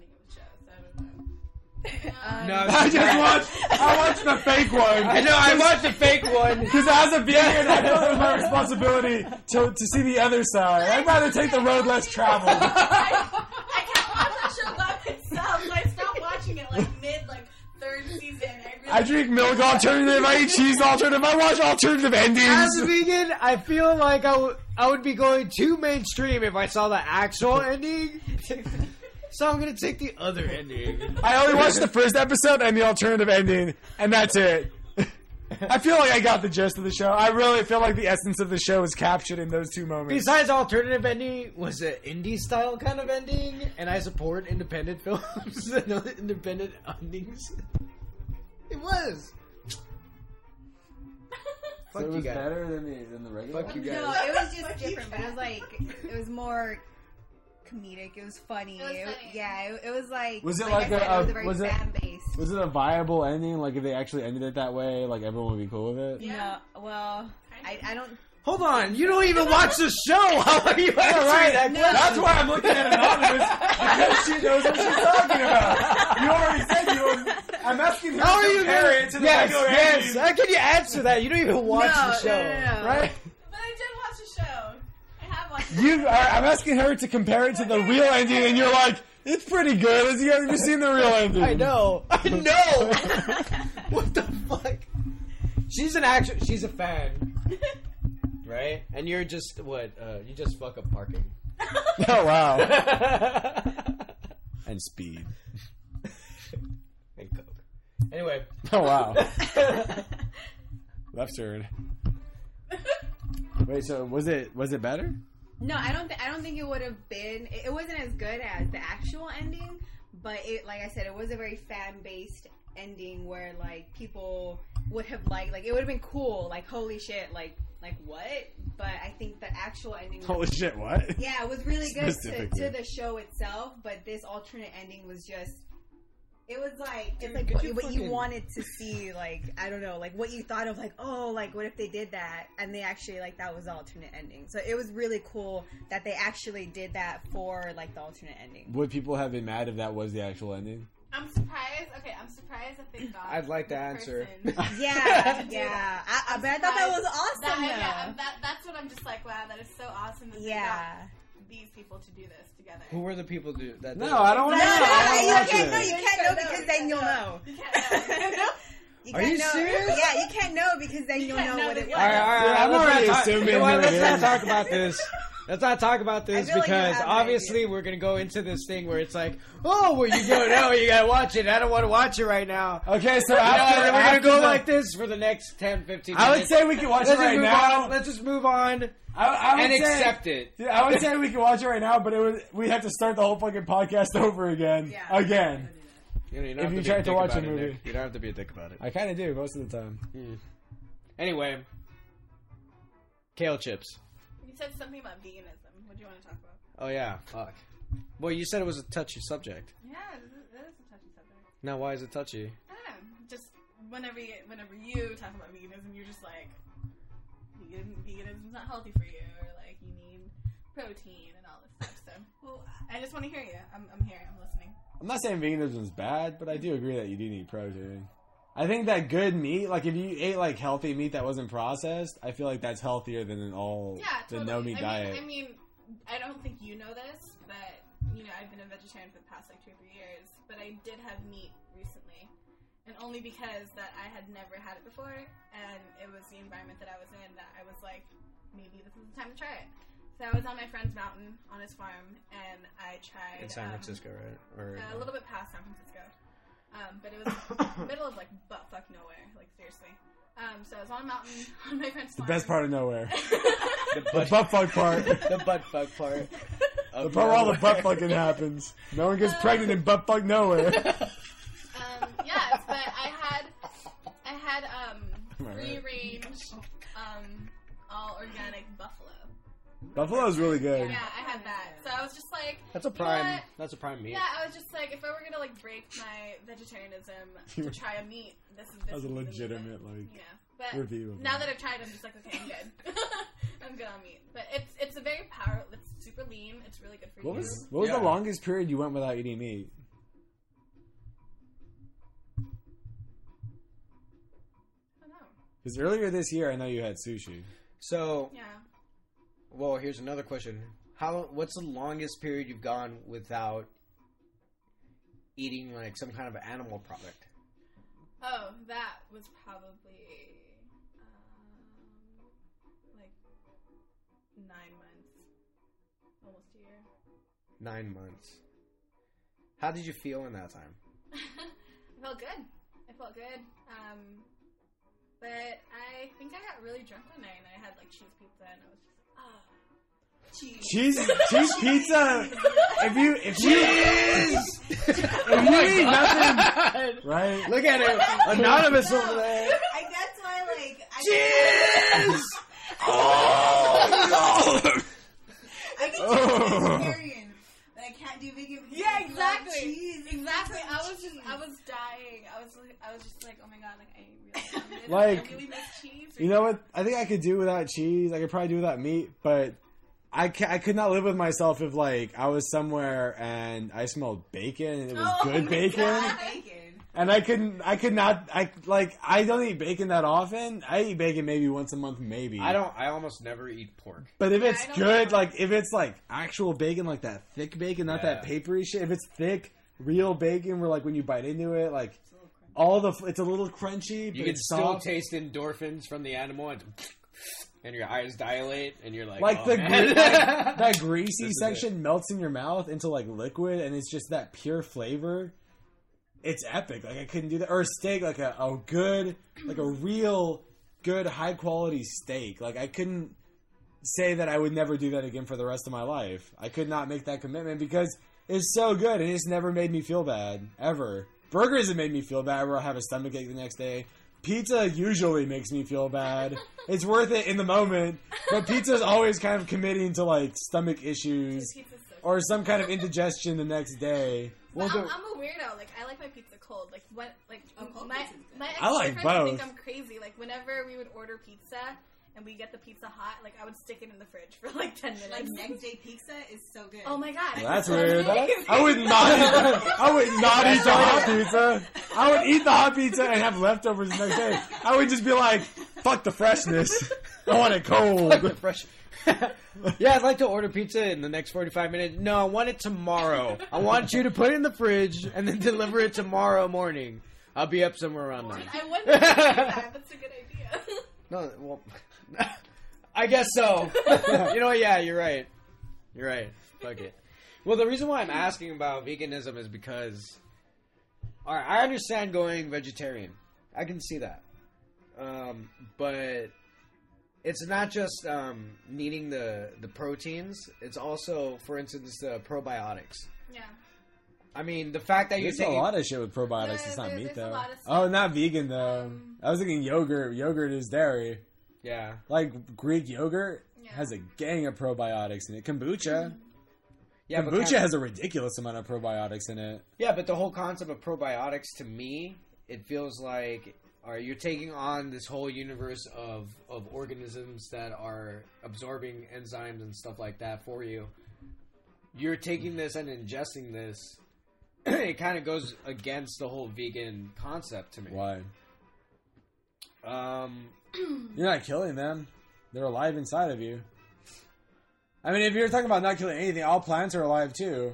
Speaker 5: Um,
Speaker 2: No,
Speaker 1: I just watched. I watched the fake one.
Speaker 2: I know. I watched the fake one.
Speaker 1: Because as a vegan, I felt it was my responsibility to, to see the other side. I'd rather take the road less traveled.
Speaker 3: I, I can't watch that show by myself, so I stopped watching it like mid like third season. I really
Speaker 1: I drink milk alternative. I eat cheese alternative. I watch alternative endings.
Speaker 2: As a vegan, I feel like I would I would be going too mainstream if I saw the actual ending. So I'm gonna take the other ending.
Speaker 1: I only watched the first episode and the alternative ending, and that's it. I feel like I got the gist of the show. I really feel like the essence of the show is captured in those two moments.
Speaker 2: Besides alternative ending, was it indie style kind of ending, and I support independent films and independent endings. It was.
Speaker 1: So
Speaker 2: Fuck
Speaker 1: it
Speaker 2: you
Speaker 1: was
Speaker 2: guys.
Speaker 1: better than the than the regular.
Speaker 2: Fuck you
Speaker 1: one?
Speaker 2: guys.
Speaker 5: No, it was just different, but it was like it was more comedic. It was funny.
Speaker 3: It was
Speaker 5: It-
Speaker 3: funny.
Speaker 5: yeah, it, it was like
Speaker 1: Was it
Speaker 5: I
Speaker 1: like
Speaker 5: said,
Speaker 1: a-
Speaker 5: it was
Speaker 1: a-
Speaker 5: a very
Speaker 1: was it-
Speaker 5: fan base.
Speaker 1: Was it a viable ending? Like if they actually ended it that way, like everyone would be cool with it?
Speaker 3: Yeah.
Speaker 5: No, well, I, I don't.
Speaker 2: Hold on, you don't even watch the show. How are you answering that
Speaker 5: No.
Speaker 1: That's why I'm looking at anonymous because she knows what she's talking about. You already said you. Were, I'm asking her
Speaker 2: How are you
Speaker 1: compare
Speaker 2: gonna?
Speaker 1: it to the
Speaker 2: Yes,
Speaker 1: regular
Speaker 2: yes.
Speaker 1: ending,
Speaker 2: How can you answer that? You don't even watch
Speaker 5: no,
Speaker 2: the show,
Speaker 5: no, no, no.
Speaker 1: right?
Speaker 3: I have watched. it.
Speaker 1: You, are, I'm asking her to compare it to the real ending, and you're like, it's pretty good. Have you ever seen the real ending?
Speaker 2: I know. I know. what the fuck? She's an actual. She's a fan, right? And you're just what? Uh, you just fuck up parking.
Speaker 1: Oh wow. and speed.
Speaker 2: and coke. Anyway.
Speaker 1: Oh wow. Left turn. Wait, so was it was it better?
Speaker 5: No, I don't. Th- I don't think it would have been. It, it wasn't as good as the actual ending, but it, like I said, it was a very fan based ending where like people would have liked. Like it would have been cool. Like holy shit. Like like what? But I think the actual ending. Was,
Speaker 1: Holy shit! What?
Speaker 5: Yeah, it was really good to, to the show itself, but this alternate ending was just. It was like it's like what
Speaker 2: you
Speaker 5: what you wanted to see, like I don't know, like what you thought of, like oh, like what if they did that, and they actually like that was the alternate ending. So it was really cool that they actually did that for like the alternate ending.
Speaker 1: Would people have been mad if that was the actual ending?
Speaker 3: I'm surprised. Okay, I'm surprised that they got.
Speaker 2: I'd like to
Speaker 3: the
Speaker 2: answer.
Speaker 5: Yeah, yeah. I, I, but I thought that was awesome.
Speaker 3: That, yeah, that, that's what I'm just like. Wow, that is so awesome that they
Speaker 5: yeah.
Speaker 3: Got these people to do this together.
Speaker 2: Who were the people do that?
Speaker 1: No, I don't
Speaker 5: No,
Speaker 1: know.
Speaker 5: no, no,
Speaker 1: I
Speaker 5: you
Speaker 1: don't watch
Speaker 5: can't know. You can't know because then you'll know.
Speaker 3: You can't know.
Speaker 5: You
Speaker 2: Are
Speaker 5: can't
Speaker 2: you
Speaker 5: know.
Speaker 2: serious?
Speaker 5: Yeah, you can't know because then
Speaker 3: You
Speaker 5: you'll know
Speaker 3: know
Speaker 5: what
Speaker 3: the
Speaker 5: it was.
Speaker 2: All right, all right.
Speaker 1: Yeah, I'm
Speaker 2: let's
Speaker 1: already
Speaker 2: not
Speaker 1: assuming
Speaker 2: you know what,
Speaker 1: who it
Speaker 2: Let's not talk about this. Let's not talk about this
Speaker 5: I feel like
Speaker 2: because obviously
Speaker 5: idea.
Speaker 2: we're gonna go into this thing where it's like, oh, well, you go, no, you gotta watch it. I don't want to watch it right now.
Speaker 1: Okay, so
Speaker 2: You know,
Speaker 1: after,
Speaker 2: we're gonna go
Speaker 1: the-
Speaker 2: like this for the next 10, 15 minutes.
Speaker 1: I would say we can watch
Speaker 2: Let's
Speaker 1: it right now.
Speaker 2: on. Let's just move on
Speaker 1: I, I would
Speaker 2: and
Speaker 1: say,
Speaker 2: accept it.
Speaker 1: Yeah, I would say we can watch it right now, but it would we have to start the whole fucking podcast over again.
Speaker 5: Yeah.
Speaker 1: Again.
Speaker 2: You know, you
Speaker 1: If you
Speaker 2: be
Speaker 1: tried to watch a movie.
Speaker 2: Nick. You don't have to be a dick about it.
Speaker 1: I kind of do most of the time. Hmm.
Speaker 2: Anyway, kale chips.
Speaker 3: You said something about veganism. What do you want to talk about?
Speaker 2: Oh yeah, fuck. Well, you said it was a touchy subject.
Speaker 3: Yeah, it is, it is a touchy subject.
Speaker 2: Now, why is it touchy?
Speaker 3: I don't know. Just whenever you, whenever you talk about veganism, you're just like, vegan, veganism's not healthy for you, or like you need protein and all this stuff. So, well, I just want to hear you. I'm, I'm here. I'm listening.
Speaker 1: I'm not saying veganism is bad, but I do agree that you do need protein. I think that good meat, like if you ate like healthy meat that wasn't processed, I feel like that's healthier than an all
Speaker 3: Yeah,
Speaker 1: the no meat
Speaker 3: I
Speaker 1: diet.
Speaker 3: Mean, I mean, I don't think you know this, but you know, I've been a vegetarian for the past like two or three years. But I did have meat recently, and only because that I had never had it before, and it was the environment that I was in that I was like, maybe this is the time to try it. So I was on my friend's mountain on his farm, and I tried
Speaker 2: In San
Speaker 3: um,
Speaker 2: Francisco, right? Or
Speaker 3: uh, a little bit past San Francisco. Um, but it was middle of like butt fuck nowhere, like seriously. Um, so I was on a mountain on my friend's
Speaker 1: the
Speaker 3: farm.
Speaker 1: best part of nowhere.
Speaker 2: the
Speaker 1: the
Speaker 2: butt,
Speaker 1: butt fuck part.
Speaker 2: the butt fuck part.
Speaker 1: The part where all the butt fucking happens. No one gets pregnant in butt fuck nowhere.
Speaker 3: Um, yes, but I had I had um free range um all organic buffalo.
Speaker 1: Buffalo's really good.
Speaker 3: Yeah, I had that. So I was just like
Speaker 2: That's a
Speaker 3: you know
Speaker 2: prime. That's a prime meat.
Speaker 3: Yeah, I was just like if I were gonna like break my vegetarianism to try a meat, this is this
Speaker 1: That was a
Speaker 3: would be the meat
Speaker 1: legitimate like
Speaker 3: Yeah. But
Speaker 1: review. Of
Speaker 3: now
Speaker 1: that.
Speaker 3: that I've tried, I'm just like, okay, I'm good. I'm good on meat. But it's it's a very power. It's super lean. It's really good for
Speaker 1: What
Speaker 3: you.
Speaker 1: was what was
Speaker 2: Yeah.
Speaker 1: the longest period you went without eating meat?
Speaker 3: I don't know.
Speaker 1: Because earlier this year, I know you had sushi.
Speaker 2: So,
Speaker 3: Yeah.
Speaker 2: Well, here's another question. How? What's the longest period you've gone without eating like some kind of animal product?
Speaker 3: Oh, that was probably um, like nine months, almost a year.
Speaker 2: Nine months. How did you feel in that time?
Speaker 3: I felt good. I felt good. Um, but I think I got really drunk one night and I had like cheese pizza and I was just cheese.
Speaker 1: Cheese cheese pizza. If you if you if you eat nothing, right?
Speaker 2: Look at it, anonymous over there.
Speaker 5: I, that's why, like, I,
Speaker 2: Cheers!
Speaker 1: Oh,
Speaker 5: I can
Speaker 1: Oh.
Speaker 5: do vegetarian, but I can't do vegan. because
Speaker 3: Yeah,
Speaker 5: I love oh,
Speaker 3: exactly.
Speaker 5: Cheese.
Speaker 3: Exactly. I was
Speaker 5: Cheese.
Speaker 3: just, I was dying. I was, like, I was just like, oh my god, like I really, I miss-
Speaker 1: Like,
Speaker 3: I really miss cheese.
Speaker 1: You know what? I think I could do without cheese. I could probably do without meat, but I ca- I could not live with myself if like I was somewhere and I smelled bacon and it was
Speaker 3: Oh
Speaker 1: good
Speaker 3: my
Speaker 1: bacon.
Speaker 3: God.
Speaker 5: bacon.
Speaker 1: And I couldn't, I could not, I like, I don't eat bacon that often. I eat bacon maybe once a month, maybe.
Speaker 2: I don't. I almost never eat pork.
Speaker 1: But if
Speaker 3: Yeah,
Speaker 1: it's
Speaker 3: I don't
Speaker 1: good,
Speaker 3: know.
Speaker 1: like if it's like actual bacon, like that thick bacon, not that
Speaker 2: Yeah.
Speaker 1: papery shit. If it's thick, real bacon, where like when you bite into it, like
Speaker 5: It's a little crunchy.
Speaker 1: all the, it's a little crunchy, but
Speaker 2: You can
Speaker 1: it's
Speaker 2: still
Speaker 1: soft.
Speaker 2: taste endorphins from the animal, and, and your eyes dilate, and you're like,
Speaker 1: like
Speaker 2: oh,
Speaker 1: the
Speaker 2: man.
Speaker 1: gre- that, that greasy
Speaker 2: This is
Speaker 1: section melts in your mouth into like liquid, and it's just that pure flavor. It's epic. Like I couldn't do that, or a steak, like a, a good, like a real good, high quality steak. Like I couldn't say that I would never do that again for the rest of my life. I could not make that commitment because it's so good, and it's never made me feel bad ever. Burgers have made me feel bad, where I have a stomach ache the next day. Pizza usually makes me feel bad. It's worth it in the moment, but pizza's always kind of committing to like stomach issues or some kind of indigestion the next day.
Speaker 3: Well,
Speaker 1: Well,
Speaker 3: I'm,
Speaker 1: the-
Speaker 3: I'm a weirdo. Like I like my pizza cold. Like what? Like
Speaker 5: Oh,
Speaker 3: my my ex
Speaker 1: I like
Speaker 3: boyfriend think. I'm crazy. Like whenever we would order pizza and we get the pizza hot, like I would stick it in the fridge for like ten minutes.
Speaker 5: Like next day pizza is so good.
Speaker 3: oh my god,
Speaker 1: Well, that's
Speaker 3: So
Speaker 1: weird. I would not. Eat, I would not eat the hot pizza. I would eat the hot pizza and have leftovers the next day. I would just be like, "Fuck the freshness. I want it
Speaker 2: Like the
Speaker 1: cold."
Speaker 2: fresh. yeah, I'd like to order pizza in the next 45 minutes. No, I want it tomorrow. I want you to put it in the fridge and then deliver it tomorrow morning. I'll be up somewhere around nine.
Speaker 3: I wouldn't do that. That's a good idea.
Speaker 2: No, well, I guess so. you know, what? yeah, you're right. You're right. Fuck it. Well, the reason why I'm asking about veganism is because, all right, I understand going vegetarian. I can see that, um, but it's not just um, needing the the proteins. It's also, for instance, the probiotics.
Speaker 3: yeah.
Speaker 2: I mean, the fact that you're
Speaker 1: There's a lot of shit with probiotics.
Speaker 3: There-
Speaker 1: It's not
Speaker 3: there-
Speaker 1: meat
Speaker 3: there's a
Speaker 1: though.
Speaker 3: lot of
Speaker 1: Oh, not vegan though.
Speaker 3: Um,
Speaker 1: I was thinking yogurt. Yogurt is dairy.
Speaker 2: yeah,
Speaker 1: Like Greek yogurt
Speaker 3: Yeah.
Speaker 1: has a gang of probiotics in it. Kombucha.
Speaker 2: Yeah, but
Speaker 1: Kombucha
Speaker 2: can-
Speaker 1: has a ridiculous amount of probiotics in it.
Speaker 2: Yeah, but the whole concept of probiotics to me, it feels like are you're taking on this whole universe of of organisms that are absorbing enzymes and stuff like that for you. You're taking this and ingesting this. it kind of goes against the whole vegan concept to me.
Speaker 1: Why?
Speaker 2: Um,
Speaker 1: You're not killing them. They're alive inside of you. I mean, if you're talking about not killing anything, all plants are alive too.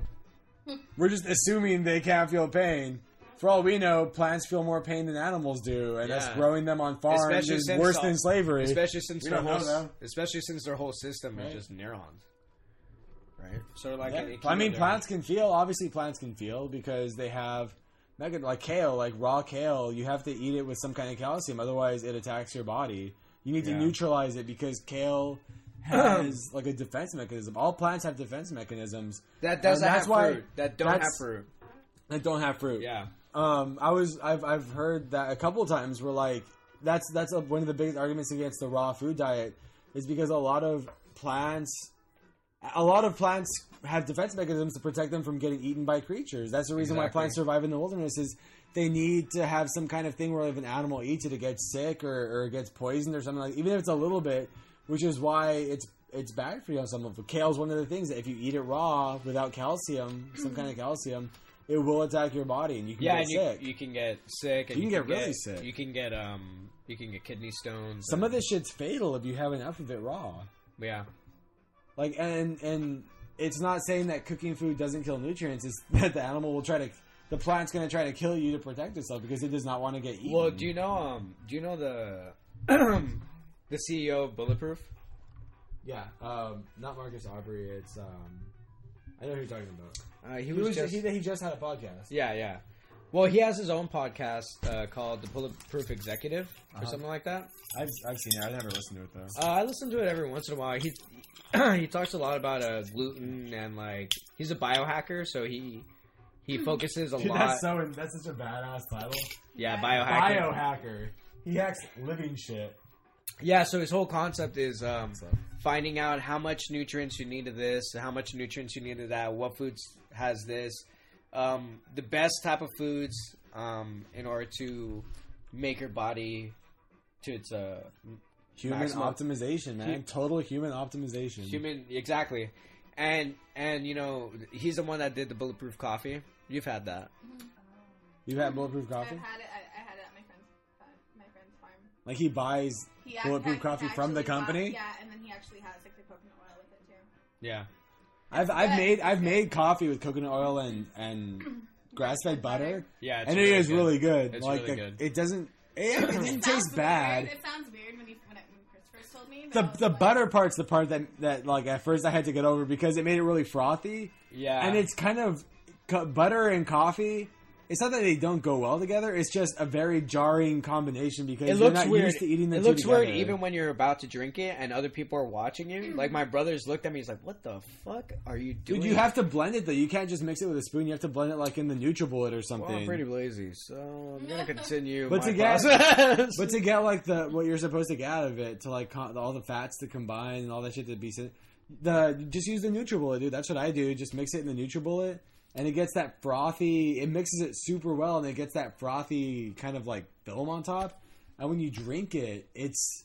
Speaker 1: We're just assuming they can't feel pain. For all we know, plants feel more pain than animals do, and
Speaker 2: Yeah.
Speaker 1: growing them on farms
Speaker 2: Especially
Speaker 1: is worse
Speaker 2: all-
Speaker 1: than slavery.
Speaker 2: especially since
Speaker 1: We
Speaker 2: their whole,
Speaker 1: know,
Speaker 2: especially since their whole system
Speaker 1: Right.
Speaker 2: is just neurons, right? So like,
Speaker 1: Yeah. I mean, plants can feel. Obviously, plants can feel because they have, like kale, like raw kale. You have to eat it with some kind of calcium, otherwise it attacks your body. You need to neutralize it because kale has like a defense mechanism. All plants have defense mechanisms
Speaker 2: that doesn't
Speaker 1: that's
Speaker 2: have
Speaker 1: why-
Speaker 2: fruit. That don't have fruit.
Speaker 1: that don't have fruit.
Speaker 2: Yeah.
Speaker 1: Um, I was I've I've heard that a couple of times where like that's that's a, one of the biggest arguments against the raw food diet is because a lot of plants a lot of plants have defense mechanisms to protect them from getting eaten by creatures. That's the reason why plants survive in the wilderness is they need to have some kind of thing where if an animal eats it, it gets sick or, or gets poisoned or something like. Even if it's a little bit, which is why it's it's bad for you on some level. Kale is one of the things that if you eat it raw without calcium, some kind of calcium, it will attack your body and you can
Speaker 2: Yeah,
Speaker 1: get
Speaker 2: and you,
Speaker 1: sick.
Speaker 2: you can get sick. And
Speaker 1: You can get really sick.
Speaker 2: You can get um, you can get kidney stones.
Speaker 1: some
Speaker 2: and-
Speaker 1: of this shit's fatal if you have enough of it raw.
Speaker 2: yeah,
Speaker 1: Like and and it's not saying that cooking food doesn't kill nutrients. It's that the animal will try to, the plant's going to try to kill you to protect itself because it does not want to get eaten.
Speaker 2: Well, do you know um, do you know the the CEO of Bulletproof?
Speaker 1: Yeah, um, not Marcus Aubrey. It's um, I know who you're talking about.
Speaker 2: Uh, he,
Speaker 1: He
Speaker 2: was,
Speaker 1: was
Speaker 2: just
Speaker 1: he, he just had a podcast.
Speaker 2: yeah yeah. Well, he has his own podcast uh, called the Bulletproof Executive or
Speaker 1: Uh-huh.
Speaker 2: something like that.
Speaker 1: I've I've seen it. I've never listened to it though.
Speaker 2: Uh, I listen to it every once in a while. He he talks a lot about uh, gluten and like he's a biohacker, so he he focuses a
Speaker 1: Dude,
Speaker 2: lot.
Speaker 1: that's so that's such a badass title.
Speaker 2: yeah, biohacker.
Speaker 1: Biohacker. He hacks living shit.
Speaker 2: Yeah, so his whole concept is um,
Speaker 1: So.
Speaker 2: Finding out how much nutrients you need of this, how much nutrients you need of that, what foods has this, um, the best type of foods um, in order to make your body to its uh,
Speaker 1: Human
Speaker 2: Maximum-
Speaker 1: optimization, man.
Speaker 2: Hu-
Speaker 1: Total human optimization.
Speaker 2: human exactly, and and you know he's the one that did the bulletproof coffee. You've had that,
Speaker 1: You've had bulletproof coffee?
Speaker 3: I've had it.
Speaker 1: Like he buys
Speaker 3: He
Speaker 1: bulletproof
Speaker 3: ac-
Speaker 1: coffee from the
Speaker 3: actually bought-
Speaker 1: company.
Speaker 3: yeah, and then he actually has like the coconut oil with it too.
Speaker 2: yeah.
Speaker 1: I've I've made I've made coffee with coconut oil and and grass fed butter,
Speaker 2: Yeah, it's
Speaker 1: and it is
Speaker 2: good.
Speaker 1: really good.
Speaker 2: It's
Speaker 1: like
Speaker 2: really
Speaker 1: the-
Speaker 2: good.
Speaker 1: it doesn't it, it didn't taste
Speaker 3: sounds
Speaker 1: bad.
Speaker 3: Weird. It sounds weird when, he, when, I, when Chris first told me.
Speaker 1: The the
Speaker 3: like-
Speaker 1: butter part's the part that that like at first I had to get over because it made it really frothy,
Speaker 2: Yeah,
Speaker 1: and it's kind of butter and coffee. It's not that they don't go well together. It's just a very jarring combination because
Speaker 2: it
Speaker 1: you're
Speaker 2: looks
Speaker 1: not
Speaker 2: weird.
Speaker 1: used to eating the
Speaker 2: it
Speaker 1: two
Speaker 2: looks weird even when you're about to drink it and other people are watching you. Like my brothers looked at me. He's like, "What the fuck are you doing?"
Speaker 1: Dude, you have to blend it though. You can't just mix it with a spoon. You have to blend it like in the NutriBullet or something.
Speaker 2: Well, I'm pretty lazy, so I'm gonna continue.
Speaker 1: But
Speaker 2: my
Speaker 1: to get-
Speaker 2: process.
Speaker 1: But to get like the what you're supposed to get out of it, to like con- all the fats to combine and all that shit to be syn- the just use the NutriBullet, dude. That's what I do. Just mix it in the NutriBullet, and it gets that frothy. It mixes it super well, and it gets that frothy kind of like film on top. And when you drink it, it's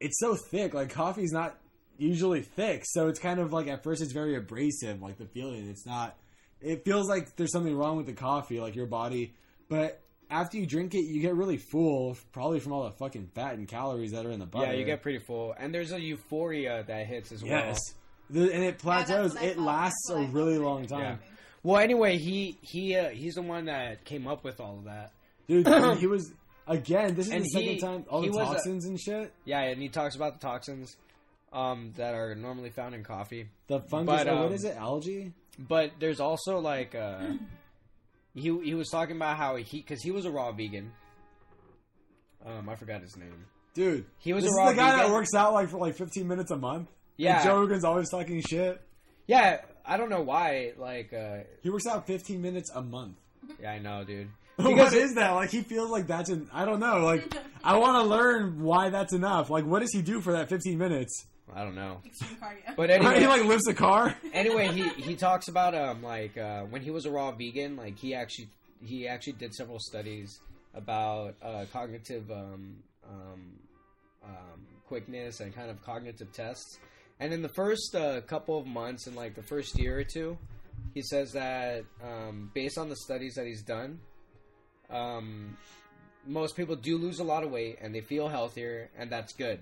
Speaker 1: it's so thick. Like coffee's not usually thick, so it's kind of like at first it's very abrasive. Like the feeling, it's not. It feels like there's something wrong with the coffee, like your body. But after you drink it, you get really full, probably from all the fucking fat and calories that are in the butter.
Speaker 2: yeah, you get pretty full, and there's a euphoria that hits as
Speaker 1: yes,
Speaker 2: well.
Speaker 1: the, and it plateaus.
Speaker 3: what I
Speaker 1: it lasts
Speaker 3: That's what
Speaker 1: a
Speaker 3: I felt
Speaker 1: really long time,
Speaker 2: Yeah. Well, anyway, he he uh, he's the one that came up with all of that.
Speaker 1: dude. he was again. This is
Speaker 2: And
Speaker 1: the second
Speaker 2: he-
Speaker 1: time all
Speaker 2: he
Speaker 1: the
Speaker 2: was a-
Speaker 1: toxins and shit.
Speaker 2: Yeah, and he talks about the toxins um, that are normally found in coffee.
Speaker 1: The fungus.
Speaker 2: But,
Speaker 1: or what
Speaker 2: um,
Speaker 1: is it? Algae.
Speaker 2: But there's also like uh, he he was talking about how he because he was a raw vegan. Um, I forgot his name.
Speaker 1: Dude,
Speaker 2: He was
Speaker 1: this
Speaker 2: a
Speaker 1: is the guy that works out like for like 15 minutes a month.
Speaker 2: Yeah.
Speaker 1: and Joe Rogan's always talking shit.
Speaker 2: Yeah, I don't know why. Like, uh,
Speaker 1: He works out 15 minutes a month.
Speaker 2: yeah, I know, dude.
Speaker 1: what is that? Like he feels like that's an. I don't know. Like I want to learn why that's enough. Like what does he do for that 15 minutes?
Speaker 2: I don't know.
Speaker 3: Extreme cardio.
Speaker 2: But
Speaker 1: he
Speaker 2: anyway,
Speaker 1: like lifts a car.
Speaker 2: anyway, he he talks about um like uh, when he was a raw vegan, like he actually he actually did several studies about uh, cognitive um, um, um, quickness and kind of cognitive tests. And in the first uh, couple of months, in like the first year or two, he says that um, based on the studies that he's done, um, most people do lose a lot of weight and they feel healthier, and that's good.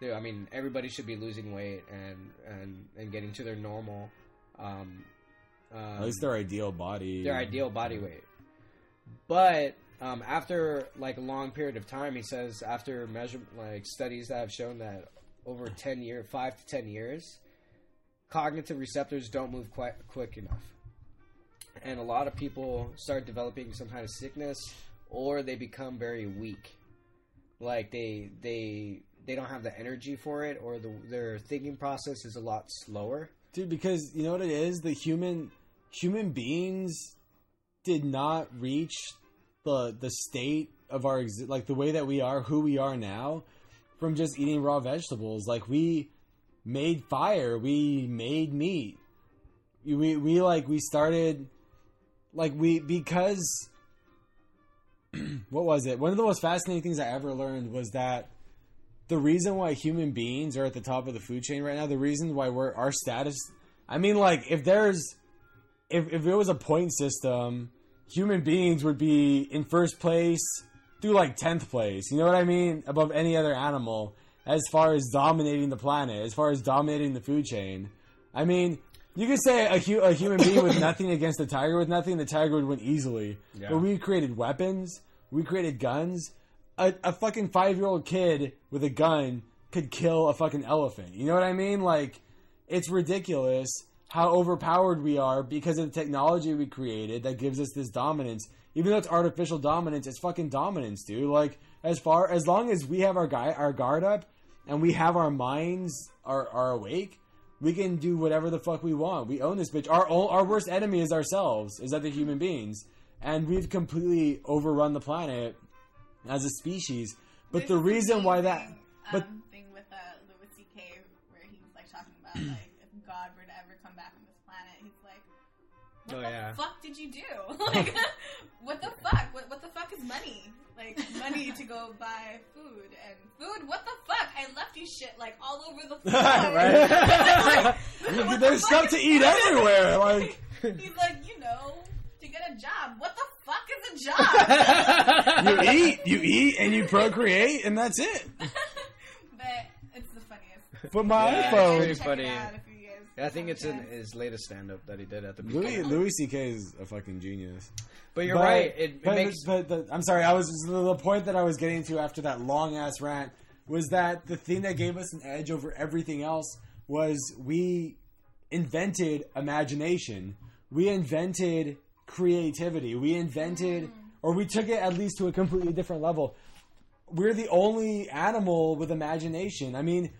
Speaker 2: They- I mean, everybody should be losing weight and and, and getting to their normal, um, um,
Speaker 1: At least their ideal body.
Speaker 2: their ideal body weight. But um, after like a long period of time, he says after measure like studies that have shown that over ten year, five to ten years, cognitive receptors don't move quite quick enough, and a lot of people start developing some kind of sickness, or they become very weak. Like they they they don't have the energy for it, or the, their thinking process is a lot slower.
Speaker 1: dude. Because you know what it is. The human human beings did not reach the the state of our like the way that we are, who we are now, from just eating raw vegetables. Like we made fire, we made meat. We we like we started like we because what was it? One of the most fascinating things I ever learned was that the reason why human beings are at the top of the food chain right now, the reason why we're our status I mean like if there's if if it was a point system, human beings would be in first place through like 10th place. You know what I mean? Above any other animal as far as dominating the planet, as far as dominating the food chain. I mean, you could say a, hu- a human being with nothing against a tiger with nothing, the tiger would win easily.
Speaker 2: Yeah.
Speaker 1: But we created weapons, we created guns. A, a fucking five year old kid with a gun could kill a fucking elephant. You know what I mean? Like, it's ridiculous how overpowered we are because of the technology we created that gives us this dominance. Even though it's artificial dominance, it's fucking dominance, dude. Like, as far as long as we have our guy our guard up and we have our minds are, are awake, we can do whatever the fuck we want. We own this bitch. Our our worst enemy is ourselves, is other human beings, and we've completely overrun the planet as a species. But
Speaker 3: There's
Speaker 1: the reason why that, but
Speaker 3: um, thing with uh, Louis C.K. where he was like talking about like "What
Speaker 2: Oh,
Speaker 3: the
Speaker 2: yeah.
Speaker 3: fuck did you do? like, what the fuck? What, what the fuck is money? Like money to go buy food and food? What the fuck? I left you shit like all over the floor.
Speaker 1: right?
Speaker 3: What the
Speaker 1: There's
Speaker 3: fuck
Speaker 1: stuff to eat everywhere. Like,
Speaker 3: He's like, you know, to get a job. What the fuck is a job?
Speaker 1: you eat, you eat, and you procreate, and that's it.
Speaker 3: but it's the funniest.
Speaker 1: But my
Speaker 2: Yeah,
Speaker 1: iPhone,
Speaker 2: Pretty
Speaker 3: Check
Speaker 2: funny. Yeah, I think it's in his latest stand up that he did at the
Speaker 1: Louis
Speaker 2: beginning.
Speaker 1: Louis C.K. is a fucking genius.
Speaker 2: But you're
Speaker 1: But-
Speaker 2: right. It, it
Speaker 1: but,
Speaker 2: makes
Speaker 1: but the, I'm sorry. I was the point that I was getting to after that long ass rant was that the thing that gave us an edge over everything else was we invented imagination. We invented creativity. We invented, mm. or we took it at least to a completely different level. We're the only animal with imagination. I mean,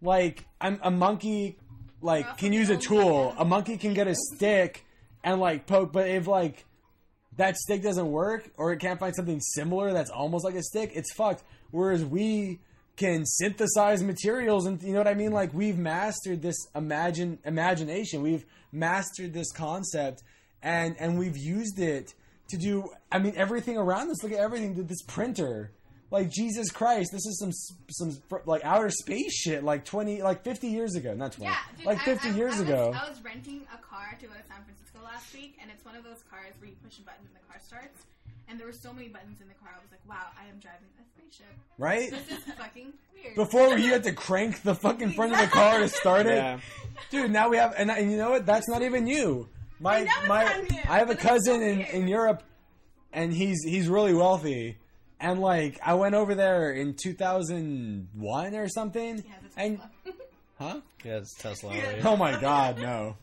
Speaker 1: like I'm a monkey. Like can use a tool. A monkey can get a stick and like poke, but if like that stick doesn't work or it can't find something similar that's almost like a stick, it's fucked. Whereas we can synthesize materials and you know what I mean? Like we've mastered this imagine imagination. We've mastered this concept and and we've used it to do I mean everything around us. Look at everything. This printer. Like Jesus Christ, this is some some like outer space shit. Like twenty, like fifty years ago, not twenty,
Speaker 3: Yeah, dude,
Speaker 1: like
Speaker 3: I-
Speaker 1: fifty
Speaker 3: I,
Speaker 1: years
Speaker 3: I was,
Speaker 1: ago.
Speaker 3: I was renting a car to go to San Francisco last week, and it's one of those cars where you push a button and the car starts. And there were so many buttons in the car. I was like, wow, I am driving a spaceship.
Speaker 1: right?
Speaker 3: This is fucking weird.
Speaker 1: Before you had to crank the fucking front of the car to start it.
Speaker 2: Yeah.
Speaker 1: Dude, now we have, and, and you know what? That's not even you. My
Speaker 3: I know it's
Speaker 1: my,
Speaker 3: not you,
Speaker 1: I have a
Speaker 3: but it's so
Speaker 1: cousin in, in Europe, and he's he's really wealthy, and like I went over there in two thousand one or something,
Speaker 3: Yeah, that's
Speaker 1: and huh?
Speaker 2: Yeah, it's Tesla.
Speaker 3: Yeah.
Speaker 2: right?
Speaker 1: Oh my god, no.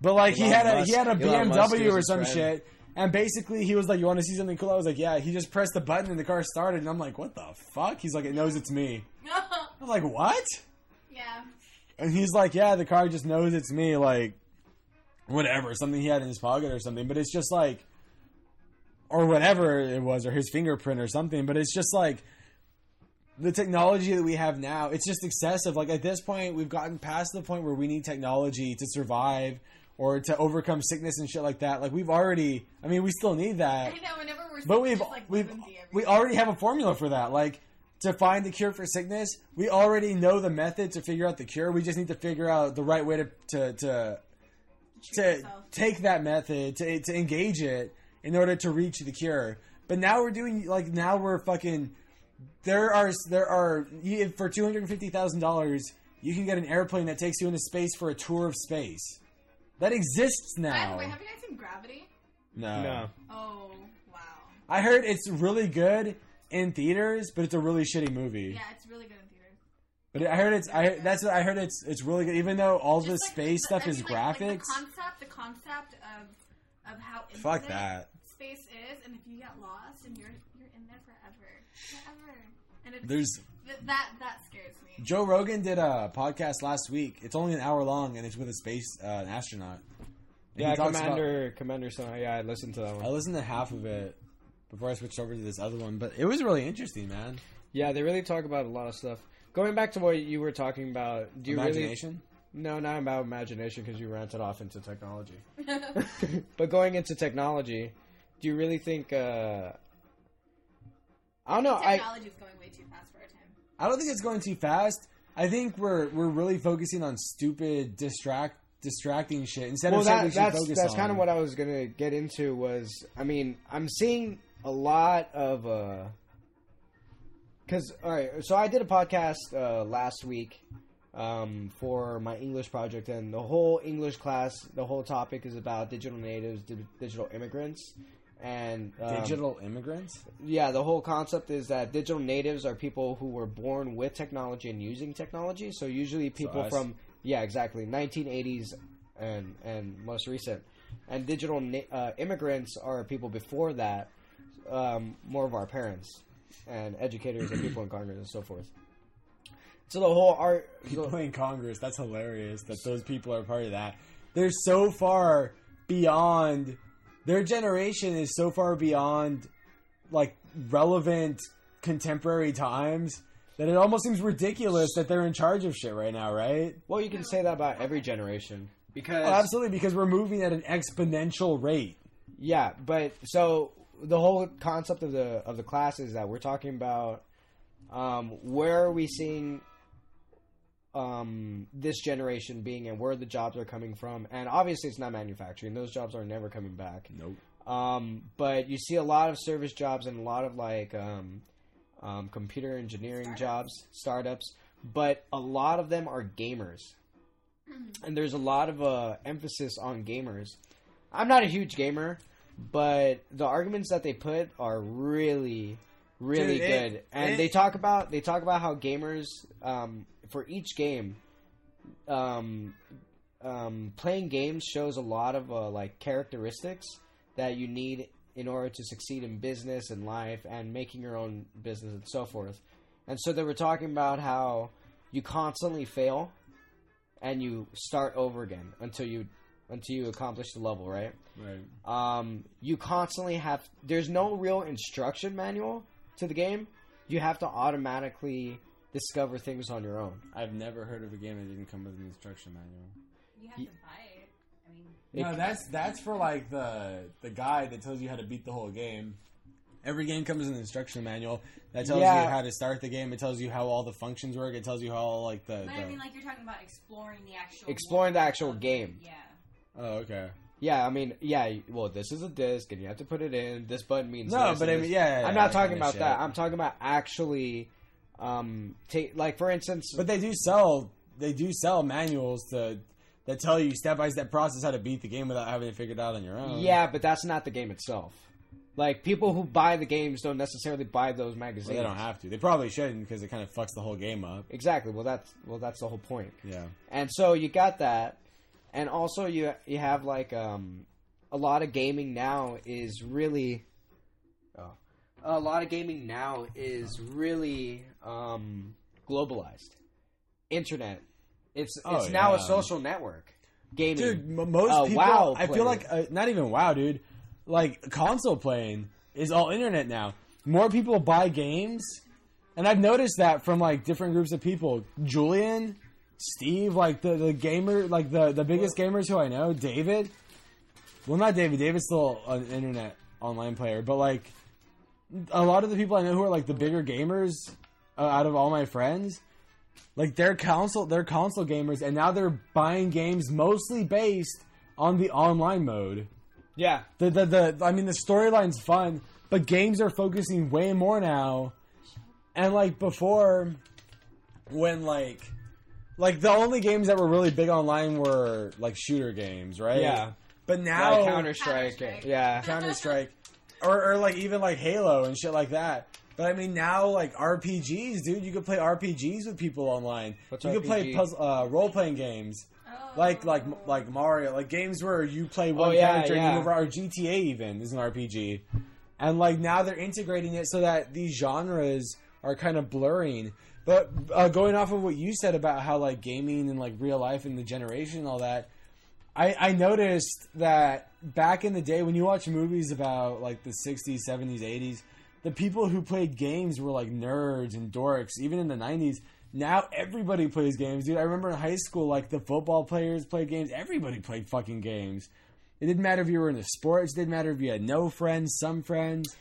Speaker 1: But like he
Speaker 2: Elon
Speaker 1: had a
Speaker 2: Musk-
Speaker 1: he had a
Speaker 2: Elon
Speaker 1: BMW
Speaker 2: was
Speaker 1: or some
Speaker 2: friend.
Speaker 1: shit. And basically, he was like, "You want to see something cool?" I was like, "Yeah." He just pressed the button and the car started, and I'm like, "What the fuck?" He's like, "It knows it's me." I'm like, "What?"
Speaker 3: yeah.
Speaker 1: And he's like, "Yeah, the car just knows it's me." Like, whatever, something he had in his pocket or something. But it's just like, or whatever it was, or his fingerprint or something. But it's just like, the technology that we have now, it's just excessive. Like at this point, we've gotten past the point where we need technology to survive or to overcome sickness and shit like that. Like we've already, I mean, we still need that,
Speaker 3: I know. Whenever we're
Speaker 1: but we've
Speaker 3: like,
Speaker 1: we've
Speaker 3: lemon tea every
Speaker 1: we already have a formula for that. Like to find the cure for sickness, we already know the method to figure out the cure. We just need to figure out the right way to to to, to take that method to to engage it in order to reach the cure. But now we're doing like now we're fucking. There are there are for two hundred fifty thousand dollars you can get an airplane that takes you into space for a tour of space. That exists now.
Speaker 3: By the
Speaker 1: now.
Speaker 3: way, have you guys seen Gravity?
Speaker 1: no.
Speaker 2: No.
Speaker 3: Oh wow.
Speaker 1: I heard it's really good in theaters, but it's a really shitty movie.
Speaker 3: Yeah, it's really good in theaters.
Speaker 1: But I heard it's I that's what I heard it's it's really good. Even though all the
Speaker 3: like,
Speaker 1: space
Speaker 3: the-
Speaker 1: stuff
Speaker 3: I
Speaker 1: is
Speaker 3: like-
Speaker 1: graphics.
Speaker 3: Like, the concept, the concept of of how
Speaker 1: Fuck that.
Speaker 3: Space is, and if you get lost, and you're you're in there forever, forever, and it's,
Speaker 1: There's
Speaker 3: th- that that scares me.
Speaker 1: Joe Rogan did a podcast last week. It's only an hour long, and it's with a space uh, an astronaut. And
Speaker 2: Yeah,
Speaker 1: he talks about-
Speaker 2: Commander, Commander. Son. Yeah, I listened to that one.
Speaker 1: I listened to half of it before I switched over to this other one, but it was really interesting, man.
Speaker 2: Yeah, they really talk about a lot of stuff. Going back to what you were talking about, do you really?
Speaker 1: Imagination.
Speaker 2: No, not about imagination because you ranted off into technology. but going into technology, do you really think? Uh, I don't know. I
Speaker 3: Technology is going way too fast for our time.
Speaker 1: I don't think it's going too fast. I think we're we're really focusing on stupid distract distracting shit instead
Speaker 2: well
Speaker 1: of shit
Speaker 2: that,
Speaker 1: we
Speaker 2: that's
Speaker 1: focus
Speaker 2: that's
Speaker 1: on.
Speaker 2: kind of what I was gonna get into. Was I mean I'm seeing a lot of uh because all right. So I did a podcast uh, last week um, for my English project, and the whole English class, the whole topic is about digital natives, di- digital immigrants. And um,
Speaker 1: digital immigrants.
Speaker 2: Yeah, the whole concept is that digital natives are people who were born with technology and using technology. So usually people
Speaker 1: us.
Speaker 2: from yeah, exactly, 1980s and and most recent. And digital na- uh, immigrants are people before that, um, more of our parents and educators and people in Congress and so forth. So the whole art.
Speaker 1: People in Congress. That's hilarious that those people are part of that. They're so far beyond. Their generation is so far beyond, like relevant contemporary times that it almost seems ridiculous that they're in charge of shit right now, right?
Speaker 2: well, you can say that about every generation because
Speaker 1: Oh, absolutely, because we're moving at an exponential rate.
Speaker 2: Yeah, but so the whole concept of the of the class is that we're talking about um, where are we seeing um, this generation being and where the jobs are coming from, and obviously it's not manufacturing; those jobs are never coming back.
Speaker 1: Nope.
Speaker 2: Um, but you see a lot of service jobs and a lot of like um, um, computer engineering jobs, startups, but a lot of them are gamers, and there's a lot of uh, emphasis on gamers. I'm not a huge gamer, but the arguments that they put are really, really
Speaker 1: Dude, it-
Speaker 2: good, and
Speaker 1: it-
Speaker 2: they talk about they talk about how gamers um, for each game. Um, um, playing games shows a lot of uh, like characteristics that you need in order to succeed in business and life and making your own business and so forth. And so they were talking about how you constantly fail and you start over again until you until you accomplish the level, right?
Speaker 1: Right.
Speaker 2: Um, you constantly have there's no real instruction manual to the game. You have to automatically discover things on your own.
Speaker 1: I've never heard of a game that didn't come with an instruction manual.
Speaker 5: You have to buy it. I mean,
Speaker 1: No, that's that's for like the the guide that tells you how to beat the whole game. Every game comes with an instruction manual that tells
Speaker 2: Yeah.
Speaker 1: you how to start the game. It tells you how all the functions work. It tells you how all like the.
Speaker 5: but
Speaker 1: the
Speaker 5: I mean, like you're talking about exploring the actual
Speaker 2: Exploring the
Speaker 5: world
Speaker 2: actual
Speaker 5: of-
Speaker 2: game.
Speaker 5: Yeah.
Speaker 1: oh, okay.
Speaker 2: Yeah, I mean, yeah. Well, this is a disc, and you have to put it in. This button means
Speaker 1: No,
Speaker 2: this
Speaker 1: but
Speaker 2: and
Speaker 1: I
Speaker 2: this.
Speaker 1: mean, yeah, yeah,
Speaker 2: I'm
Speaker 1: yeah,
Speaker 2: not
Speaker 1: that
Speaker 2: talking
Speaker 1: kinda
Speaker 2: about
Speaker 1: shit.
Speaker 2: that. I'm talking about actually, um, take like for instance.
Speaker 1: But they do sell they do sell manuals to that tell you step by step process how to beat the game without having to figure it figured out on your own.
Speaker 2: yeah, but that's not the game itself. Like people who buy the games don't necessarily buy those magazines.
Speaker 1: Well, they don't have to. They probably shouldn't because it kind of fucks the whole game up.
Speaker 2: Exactly. Well, that's well, that's the whole point.
Speaker 1: Yeah.
Speaker 2: And so you got that, and also you you have like um, a lot of gaming now is really, a lot of gaming now is really um, globalized. Internet, it's
Speaker 1: Oh,
Speaker 2: it's now a
Speaker 1: yeah.
Speaker 2: social network. Gaming,
Speaker 1: Dude, m- most
Speaker 2: Uh,
Speaker 1: people.
Speaker 2: WoW
Speaker 1: I feel like uh, not even WoW, dude. Like console playing is all internet now. More people buy games and I've noticed that from like different groups of people. Julian, Steve, like the the gamer, like the the biggest gamers who I know, David. Well, not David. David's still an internet online player, but like a lot of the people I know who are like the bigger gamers uh, out of all my friends, like they're console they're console gamers, and now they're buying games mostly based on the online mode.
Speaker 2: Yeah.
Speaker 1: The the, the I mean the storyline's fun, but games are focusing way more now. And like before when like like the only games that were really big online were like shooter games, right?
Speaker 2: Yeah.
Speaker 1: But now
Speaker 2: Like Counter Strike.
Speaker 3: Counter-Strike.
Speaker 2: Yeah.
Speaker 1: Counter Strike, or, or like even like Halo and shit like that. But I mean, now like RPGs, dude, you could play RPGs with people online.
Speaker 2: What's
Speaker 1: you could play puzzle, uh, role playing games,
Speaker 3: Oh.
Speaker 1: like like like Mario, like games where you play one
Speaker 2: Oh, yeah,
Speaker 1: character and
Speaker 2: yeah.
Speaker 1: you move around, or GTA even is an RPG. And like now they're integrating it so that these genres are kind of blurring. But uh, going off of what you said about how like gaming and like real life and the generation and all that, I, I noticed that back in the day when you watch movies about like the 60s, 70s, 80s, the people who played games were like nerds and dorks, even in the 90s. Now everybody plays games, dude. I remember in high school, like the football players played games. Everybody played fucking games. It didn't matter if you were into sports. It didn't matter if you had no friends, some friends.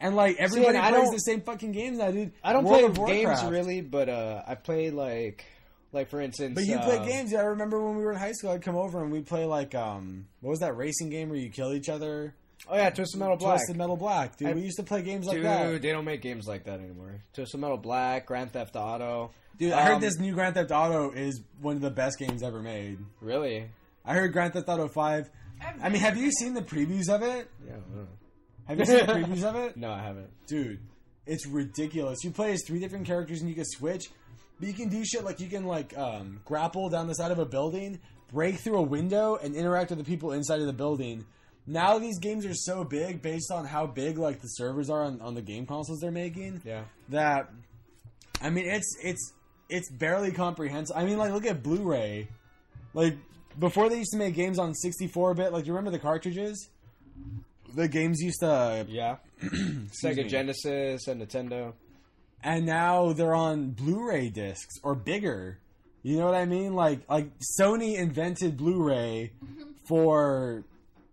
Speaker 1: And like everybody
Speaker 2: and
Speaker 1: plays the same fucking games now, dude.
Speaker 2: I don't
Speaker 1: World
Speaker 2: play games really, but uh, I play like, like for instance.
Speaker 1: But you
Speaker 2: uh,
Speaker 1: play games. Yeah, I remember when we were in high school, I'd come over and we'd play like um, what was that racing game where you kill each other?
Speaker 2: Oh yeah, Twisted Metal Black.
Speaker 1: Twisted Metal Black, dude.
Speaker 2: I-
Speaker 1: we used to play games like
Speaker 2: Dude,
Speaker 1: that.
Speaker 2: Dude, they don't make games like that anymore. Twisted Metal Black, Grand Theft Auto.
Speaker 1: Dude, I heard
Speaker 2: Um,
Speaker 1: this new Grand Theft Auto is one of the best games ever made.
Speaker 2: Really?
Speaker 1: I heard Grand Theft Auto Five. I mean, have you seen the previews of it?
Speaker 2: Yeah. I don't know.
Speaker 1: Have you seen the previews of it?
Speaker 2: No, I haven't.
Speaker 1: Dude, it's ridiculous. You play as three different characters and you can switch, but you can do shit like you can like um, grapple down the side of a building, break through a window, and interact with the people inside of the building. Now these games are so big based on how big like the servers are on, on the game consoles they're making
Speaker 2: Yeah.
Speaker 1: that I mean it's it's it's barely comprehensible. I mean like look at Blu-ray. Like before they used to make games on 64 bit, like you remember the cartridges? The games used to
Speaker 2: Yeah. Sega
Speaker 1: me.
Speaker 2: Genesis and Nintendo.
Speaker 1: And now they're on Blu-ray discs or bigger. You know what I mean? Like like Sony invented Blu-ray mm-hmm. for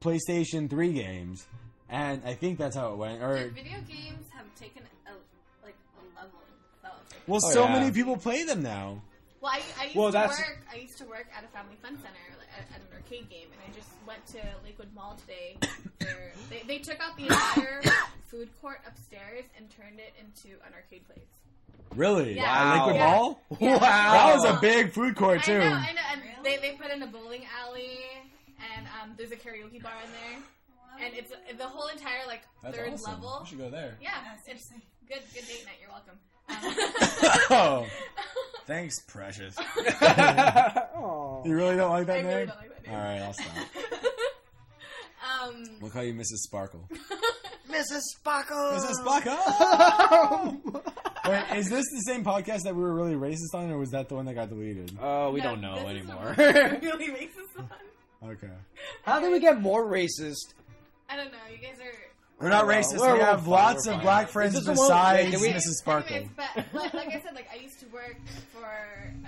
Speaker 1: PlayStation 3 games. And I think that's how it went. Or
Speaker 3: Dude, video games have taken a like a level
Speaker 1: well,
Speaker 2: Oh,
Speaker 1: so
Speaker 2: yeah.
Speaker 1: many people play them now.
Speaker 3: Well, I, I used
Speaker 2: Well,
Speaker 3: to
Speaker 2: that's-
Speaker 3: work. I used to work at a family fun center like, at, at an arcade game, and I just went to Lakewood Mall today. Where they, they took out the entire food court upstairs and turned it into an arcade place.
Speaker 1: Really?
Speaker 3: Yeah.
Speaker 1: At Lakewood
Speaker 3: Yeah.
Speaker 1: Mall?
Speaker 3: Yeah.
Speaker 1: That was a big food court too.
Speaker 3: I know, I know. And they, they put in a bowling alley, and um, there's a karaoke bar in there, and it's the whole entire like
Speaker 1: That's
Speaker 3: third
Speaker 1: awesome.
Speaker 3: level.
Speaker 1: We should go there.
Speaker 3: Yeah,
Speaker 6: That's
Speaker 3: it's good. Good date night. You're welcome.
Speaker 1: Oh, thanks, precious.
Speaker 2: oh.
Speaker 1: You really don't like that
Speaker 3: I
Speaker 1: name?
Speaker 3: really don't like that name.
Speaker 1: All right, I'll stop.
Speaker 3: um,
Speaker 1: We'll call you Mrs. Sparkle.
Speaker 2: Mrs. Sparkle.
Speaker 1: Mrs. Sparkle. Wait, is this the same podcast that we were really racist on, or was that the one that got deleted?
Speaker 2: Oh, we
Speaker 3: no,
Speaker 2: don't know
Speaker 3: this is the
Speaker 2: anymore.
Speaker 3: one that really racist one.
Speaker 1: Okay.
Speaker 2: How did we get more racist?
Speaker 3: I don't know. You guys are.
Speaker 1: We're not racist.
Speaker 2: we're-
Speaker 1: we have
Speaker 2: fine,
Speaker 1: lots of black friends
Speaker 2: this the one-
Speaker 1: besides
Speaker 2: wait, we-
Speaker 1: Mrs. Sparkle.
Speaker 3: Anyways, but like, like I said, like I used to work for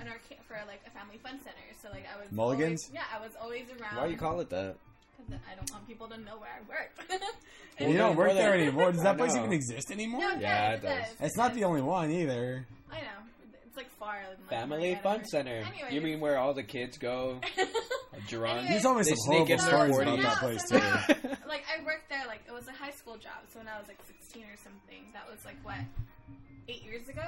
Speaker 3: an arcade for like a family fun center. So like I was
Speaker 1: Mulligans?
Speaker 3: Always, yeah, I was always around.
Speaker 2: Why you call it that?
Speaker 3: Because I don't want people to know where I work.
Speaker 1: Well, you don't work there anymore. Does that place even exist anymore?
Speaker 3: no,
Speaker 2: Yeah,
Speaker 3: it
Speaker 2: it does.
Speaker 1: It's not the only one either.
Speaker 3: I know. It's like far. Like,
Speaker 2: Family
Speaker 3: like,
Speaker 2: Fun
Speaker 3: whatever.
Speaker 2: Center.
Speaker 3: Anyways.
Speaker 2: You mean where all the kids go? Jerron.
Speaker 3: Anyways.
Speaker 1: You told me
Speaker 2: They
Speaker 1: some
Speaker 2: sneak
Speaker 1: horrible
Speaker 2: in their
Speaker 1: stories about that place too.
Speaker 3: like I worked there like it was a high school job. So when I was like 16 or something, that was like what eight years ago.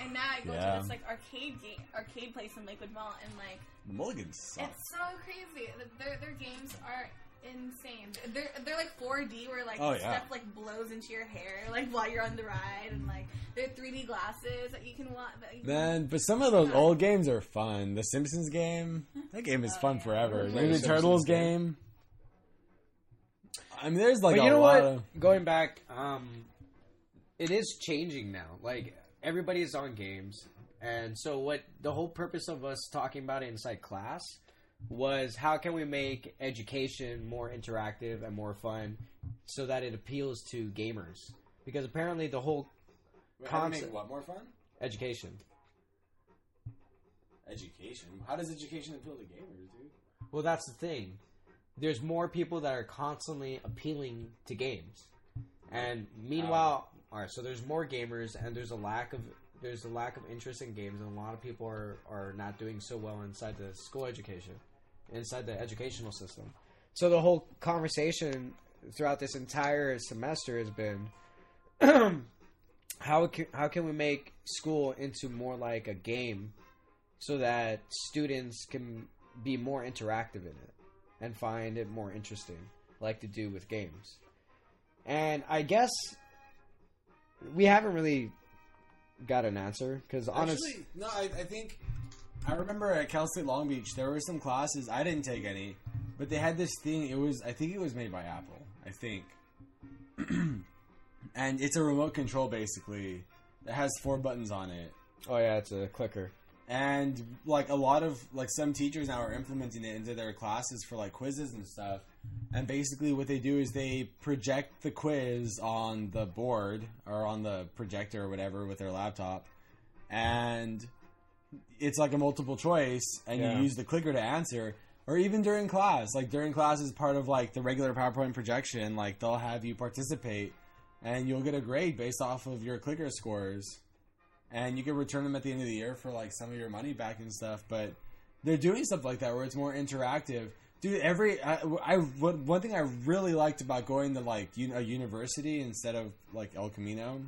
Speaker 3: And now I go
Speaker 1: Yeah.
Speaker 3: to this like arcade game, arcade place in Lakewood Mall, and like
Speaker 1: Mulligans suck.
Speaker 3: it's so crazy. Their their games are insane. They're they're like 4D where like
Speaker 1: Oh, yeah.
Speaker 3: stuff like blows into your hair like while you're on the ride, and like they're 3D glasses that you can watch. That you can-
Speaker 1: Man, but some of those old games are fun. The Simpsons game, that game is fun forever.
Speaker 2: Play
Speaker 1: Maybe
Speaker 2: the
Speaker 1: the Turtles
Speaker 2: Simpsons game.
Speaker 1: game. I mean, there's like
Speaker 2: but
Speaker 1: a
Speaker 2: you know
Speaker 1: lot
Speaker 2: what?
Speaker 1: of.
Speaker 2: Going back, um, it is changing now. Like everybody is on games, and so what? The whole purpose of us talking about it inside class was how can we make education more interactive and more fun, so that it appeals to gamers. Because apparently the whole
Speaker 1: Wait, how
Speaker 2: Concept-
Speaker 1: make what more fun?
Speaker 2: education.
Speaker 1: Education. How does education appeal to gamers, dude?
Speaker 2: Well, that's the thing. There's more people that are constantly appealing to games, and meanwhile, all right. So there's more gamers, and there's a lack of there's a lack of interest in games, and a lot of people are are not doing so well inside the school education, inside the educational system. So the whole conversation throughout this entire semester has been. How can, how can we make school into more like a game so that students can be more interactive in it and find it more interesting, like to do with games. And I guess we haven't really got an answer because honestly,
Speaker 1: no, I, I think I remember at Cal State Long Beach there were some classes I didn't take any, but they had this thing. It was I think it was made by Apple. I think, and it's a remote control basically that has four buttons on it.
Speaker 2: oh yeah, it's a clicker.
Speaker 1: and like a lot of like some teachers now are implementing it into their classes for like quizzes and stuff and basically what they do is they project the quiz on the board or on the projector or whatever with their laptop and it's like a multiple choice and
Speaker 2: Yeah.
Speaker 1: you use the clicker to answer or even during class like during class is part of like the regular powerpoint projection like they'll have you participate and you'll get a grade based off of your clicker scores and you can return them at the end of the year for like some of your money back and stuff. But they're doing stuff like that where it's more interactive. Dude, every I, I one thing I really liked about going to like un, a university instead of like El Camino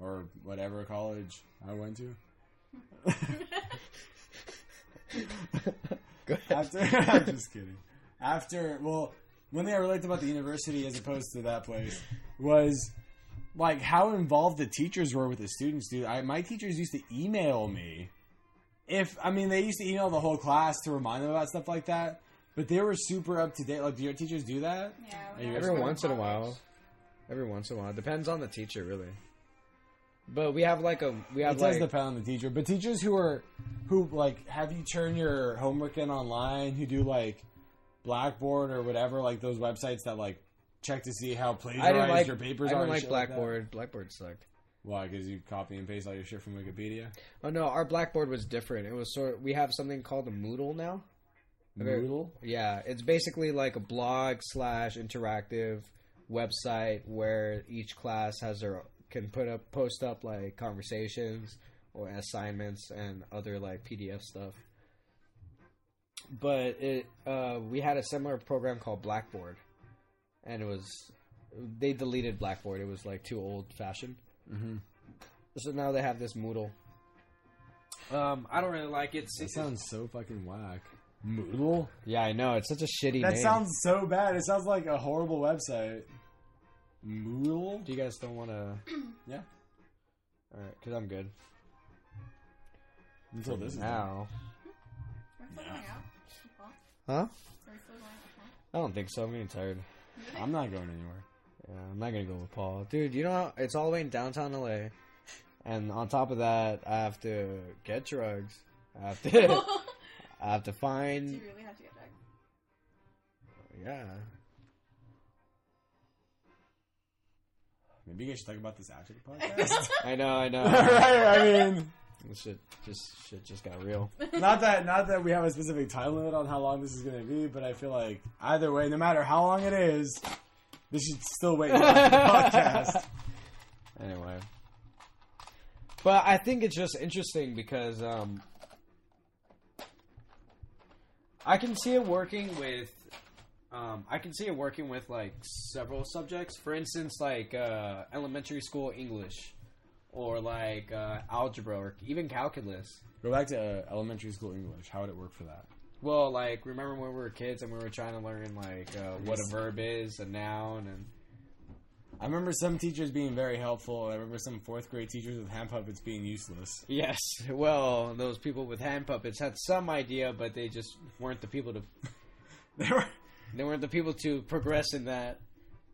Speaker 1: or whatever college I went to.
Speaker 2: Go
Speaker 1: After, I'm just kidding. After, well, one thing I really liked about the university as opposed to that place was like how involved the teachers were with the students, dude. I, my teachers used to email me. If I mean, they used to email the whole class to remind them about stuff like that. But they were super up to date. Like, do your teachers do that?
Speaker 3: Yeah.
Speaker 1: Are you
Speaker 3: when I
Speaker 2: Every
Speaker 3: was
Speaker 2: once in a while. Every once in a while, depends on the teacher, really. But we have like a we
Speaker 1: It
Speaker 2: have
Speaker 1: does
Speaker 2: like
Speaker 1: depend on the teacher. But teachers who are who like have you turn your homework in online, who do like Blackboard or whatever, like those websites that like check to see how
Speaker 2: I
Speaker 1: plagiarized
Speaker 2: didn't like
Speaker 1: your papers
Speaker 2: I
Speaker 1: are.
Speaker 2: didn't
Speaker 1: and
Speaker 2: like
Speaker 1: shit that.
Speaker 2: Blackboard. Blackboard sucked.
Speaker 1: Why? Because you copy and paste all your shit from Wikipedia.
Speaker 2: Oh no, our Blackboard was different. It was sort. We have something called a Moodle now.
Speaker 1: Moodle.
Speaker 2: Yeah, it's basically like a blog slash interactive website where each class has their can put up post up like conversations or assignments and other like PDF stuff. But it uh, we had a similar program called Blackboard, and it was they deleted Blackboard. It was like too old fashioned.
Speaker 1: Mm-hmm.
Speaker 2: So now they have this Moodle. Um, I don't really like it.
Speaker 1: That sounds so fucking whack. Moodle.
Speaker 2: yeah, I know it's such a shitty
Speaker 1: That
Speaker 2: name.
Speaker 1: sounds so bad. It sounds like a horrible website. Moodle.
Speaker 2: Do you guys still want to?
Speaker 1: Yeah.
Speaker 2: All right, because I'm good
Speaker 1: Until this
Speaker 2: now.
Speaker 3: We're still going out. Well,
Speaker 2: Huh?
Speaker 3: we're still going out.
Speaker 2: I don't think so. I'm getting tired.
Speaker 1: I'm not going anywhere.
Speaker 2: Yeah, I'm not gonna go with Paul, dude. You know how- it's all the way in downtown LA, and on top of that, I have to get drugs. I have to. I have to find.
Speaker 3: Do
Speaker 2: find.
Speaker 3: you really have to get drugs?
Speaker 2: Yeah.
Speaker 1: Maybe you guys should talk about this after the podcast.
Speaker 2: I know. I know.
Speaker 1: right. I mean,
Speaker 2: This shit just shit just got real.
Speaker 1: not that not that we have a specific time limit on how long this is going to be, but I feel like either way, no matter how long it is, this should still wait until after the podcast.
Speaker 2: Anyway. But I think it's just interesting because um, I can see it working with. Um, I can see it working with like several subjects. For instance, like uh, elementary school English, or like uh, algebra, or even calculus.
Speaker 1: Go back to uh, elementary school English. How would it work for that?
Speaker 2: Well, like remember when we were kids and we were trying to learn like uh, what a verb is, a noun, and
Speaker 1: I remember some teachers being very helpful. I remember some fourth grade teachers with hand puppets being useless.
Speaker 2: Yes, well, those people with hand puppets had some idea, but they just weren't the people to.
Speaker 1: They were.
Speaker 2: They weren't the people to progress in that.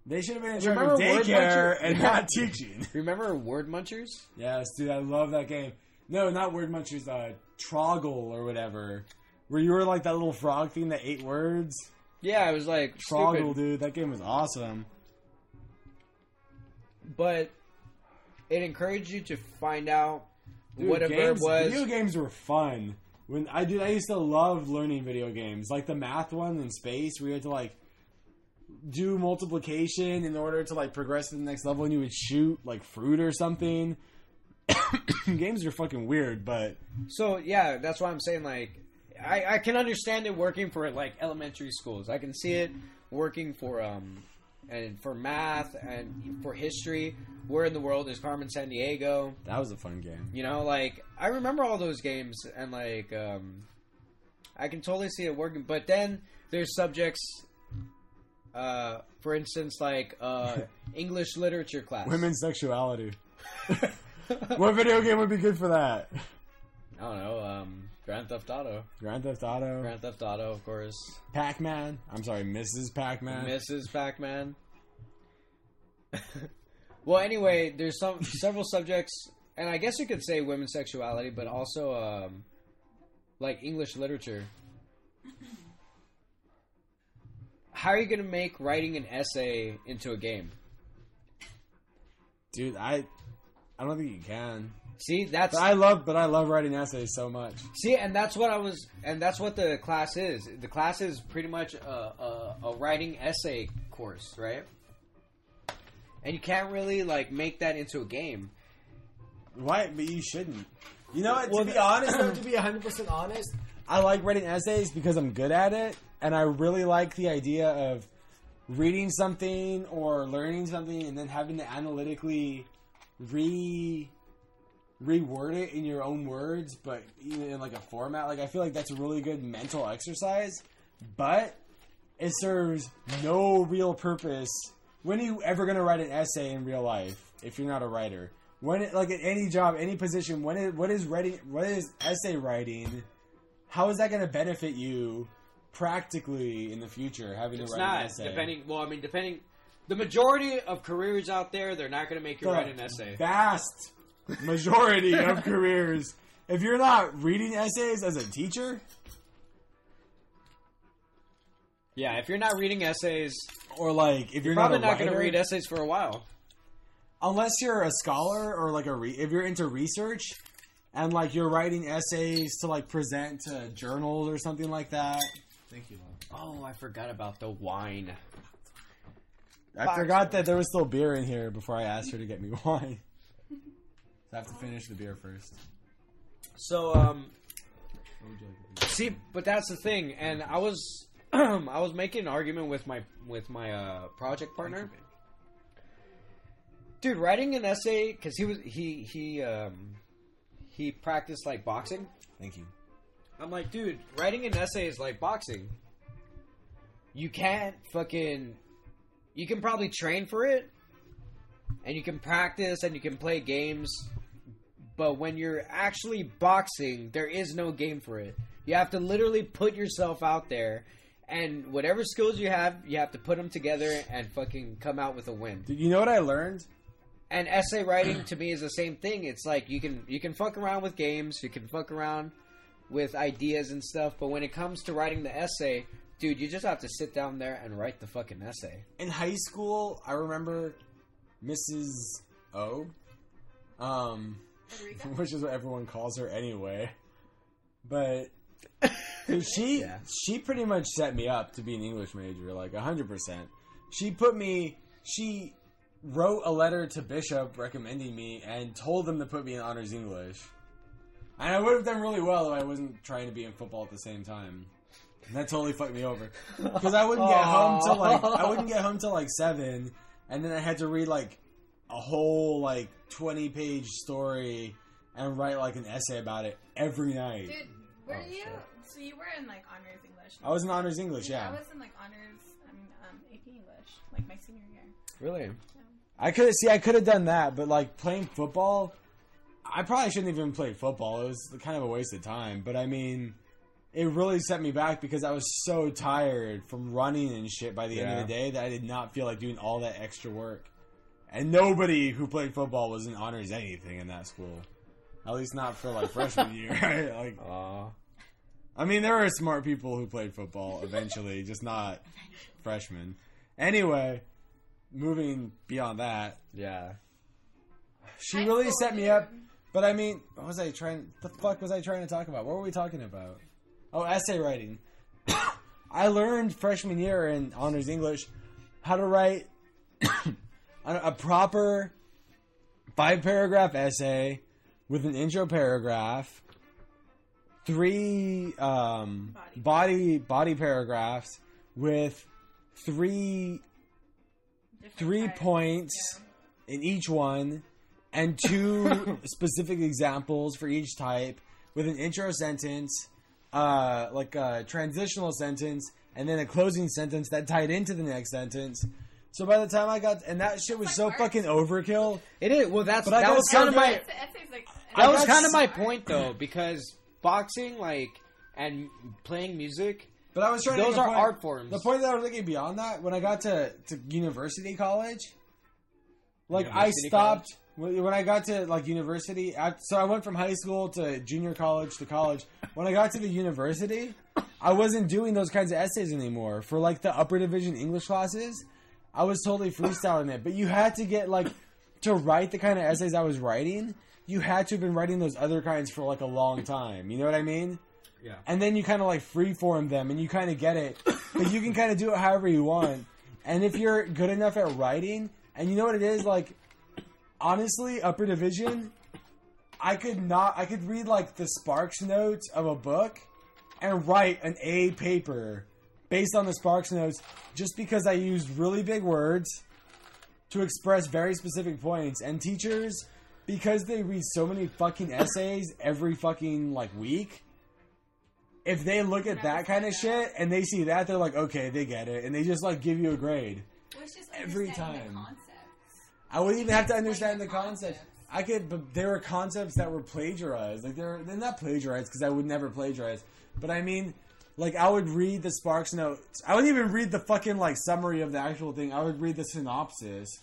Speaker 1: They should have been in charge of daycare
Speaker 2: Muncher?
Speaker 1: and not teaching.
Speaker 2: Remember Word Munchers?
Speaker 1: Yes, dude, I love that game. No, not Word Munchers, uh, Troggle or whatever. Where you were like that little frog thing that ate words.
Speaker 2: Yeah, it was like
Speaker 1: Troggle,
Speaker 2: stupid.
Speaker 1: dude, that game was awesome.
Speaker 2: But it encouraged you to find out
Speaker 1: Dude,
Speaker 2: what a verb
Speaker 1: games-
Speaker 2: was.
Speaker 1: Video games were fun. When I did, I used to love learning video games, like the math one in space, where you had to like do multiplication in order to like progress to the next level, and you would shoot like fruit or something. games are fucking weird, but
Speaker 2: So yeah, that's why I'm saying like I, I can understand it working for like elementary schools. I can see it working for um and for math and for history. Where in the world is Carmen Sandiego?
Speaker 1: that was a fun game.
Speaker 2: You know, like I remember all those games and like um I can totally see it working. But then there's subjects uh for instance like uh English literature class.
Speaker 1: Women's sexuality. what video game would be good for that?
Speaker 2: I don't know, um Grand Theft Auto.
Speaker 1: Grand Theft Auto,
Speaker 2: Grand Theft Auto, of course.
Speaker 1: Pac Man. I'm sorry, Mrs. Pac Man.
Speaker 2: Mrs. Pac-Man. Well, anyway, there's some several subjects, and I guess you could say women's sexuality, but also um, like English literature. How are you going to make writing an essay into a game?
Speaker 1: Dude, I, I don't think you can.
Speaker 2: See, that's
Speaker 1: But I love, but I love writing essays so much.
Speaker 2: see, and that's what I was, and that's what the class is. The class is pretty much a, a, a writing essay course, right? And you can't really like make that into a game.
Speaker 1: Why? But you shouldn't. You know what?
Speaker 2: Well,
Speaker 1: to be honest, though, to be 100 percent honest, I like writing essays because I'm good at it, and I really like the idea of reading something or learning something and then having to analytically re reword it in your own words, but even in like a format. Like I feel like that's a really good mental exercise, but it serves no real purpose. When are you ever going to write an essay in real life if you're not a writer? When it, like at any job, any position, when it, what is writing? What is essay writing? How is that going to benefit you practically in the future? Having
Speaker 2: It's
Speaker 1: to write
Speaker 2: not
Speaker 1: an essay.
Speaker 2: depending. Well, I mean, depending. The majority of careers out there, they're not going to make you
Speaker 1: The
Speaker 2: write an essay.
Speaker 1: Vast majority of careers. If you're not reading essays as a teacher,
Speaker 2: Yeah, if you're not reading essays,
Speaker 1: or like if you're
Speaker 2: you're probably
Speaker 1: not,
Speaker 2: not
Speaker 1: a
Speaker 2: going to read essays for a while.
Speaker 1: unless you're a scholar or like a re- if you're into research and like you're writing essays to like present to journals or something like that.
Speaker 4: Thank you, Lon.
Speaker 2: Oh, I forgot about the wine.
Speaker 1: I forgot that there was still beer in here before I asked her to get me wine. So I have to finish the beer first.
Speaker 2: So, um,
Speaker 4: What would you like
Speaker 2: see, but that's the thing, and I was, I was making an argument with my with my uh, project partner. Dude, writing an essay because he was he he um he practiced like boxing.
Speaker 1: Thank you.
Speaker 2: I'm like, dude, writing an essay is like boxing. You can't fucking. You can probably train for it, and you can practice, and you can play games. But when you're actually boxing, there is no game for it. You have to literally put yourself out there, and whatever skills you have, you have to put them together and fucking come out with a win.
Speaker 1: Did you know what I learned?
Speaker 2: And essay writing to me is the same thing. It's like you can you can fuck around with games, you can fuck around with ideas and stuff, but when it comes to writing the essay, dude, you just have to sit down there and write the fucking essay.
Speaker 1: in high school, I remember Mrs. O, um, which is what everyone calls her anyway. But dude, she
Speaker 2: Yeah.
Speaker 1: she pretty much set me up to be an English major, like hundred percent. She put me. She wrote a letter to Bishop recommending me and told them to put me in honors English. And I would have done really well if I wasn't trying to be in football at the same time. And that totally fucked me over because I wouldn't get home till like I wouldn't get home till like seven, and then I had to read like a whole like twenty page story and write like an essay about it every night.
Speaker 3: Dude, were
Speaker 1: Oh,
Speaker 3: you?
Speaker 1: shit.
Speaker 3: So you were in like honors English.
Speaker 1: I was in honors English, yeah.
Speaker 3: I was in like honors. I mean, um, AP English, like my senior year.
Speaker 2: Really?
Speaker 1: I could see I could have done that, but like playing football, I probably shouldn't even play football. It was kind of a waste of time. But I mean, it really set me back because I was so tired from running and shit by the end of the day that I did not feel like doing all that extra work. And nobody who played football was in honors anything in that school. At least not for like freshman year. Right? Like,
Speaker 2: Aw.
Speaker 1: I mean, there were smart people who played football eventually, just not freshmen. Anyway, moving beyond that,
Speaker 2: Yeah.
Speaker 1: she
Speaker 3: High
Speaker 1: really set me up. But I mean, what was I trying? The fuck was I trying to talk about? What were we talking about? Oh, essay writing. I learned freshman year in honors English how to write a a proper five paragraph essay with an intro paragraph, three um,
Speaker 3: Body.
Speaker 1: body body paragraphs with three
Speaker 3: Different
Speaker 1: three
Speaker 3: types,
Speaker 1: points in each one and two specific examples for each type with an intro sentence uh, like a transitional sentence and then a closing sentence that tied into the next sentence so by the time i got and that shit was
Speaker 3: like
Speaker 1: so
Speaker 3: art.
Speaker 1: fucking overkill
Speaker 2: It is. Well, that's
Speaker 1: But
Speaker 2: that was kind of my
Speaker 3: It's, it's like
Speaker 2: that was kind of my point though because boxing like and playing music.
Speaker 1: But i was trying
Speaker 2: those
Speaker 1: a
Speaker 2: are
Speaker 1: point-
Speaker 2: art forms.
Speaker 1: the point that i was making beyond that when i got to, to university college like i stopped when when i got to like university I, so i went from high school to junior college to college. When i got to the university i wasn't doing those kinds of essays anymore. For like the upper division english classes i was totally freestyling it. But you had to get like to write the kind of essays i was writing you had to have been writing those other kinds for like a long time. You know what i mean?
Speaker 2: Yeah.
Speaker 1: and then you kind of like freeform them and you kind of get it. But you can kind of do it however you want. And if you're good enough at writing and you know what it is like honestly upper division i could not i could read like the sparks notes of a book and write an a paper based on the sparks notes just because i used really big words to express very specific points. And teachers because they read so many fucking essays every fucking like week if they look at that kind of shit and they see that they're like okay they get it and they just like give you a grade
Speaker 3: Well, it's just
Speaker 1: Every time. I wouldn't even have to understand
Speaker 3: the
Speaker 1: the concept. I could, but there were concepts that were plagiarized. Like they're they're not plagiarized because I would never plagiarize. But I mean, like I would read the Sparks notes. I wouldn't even read the fucking like summary of the actual thing. I would read the synopsis,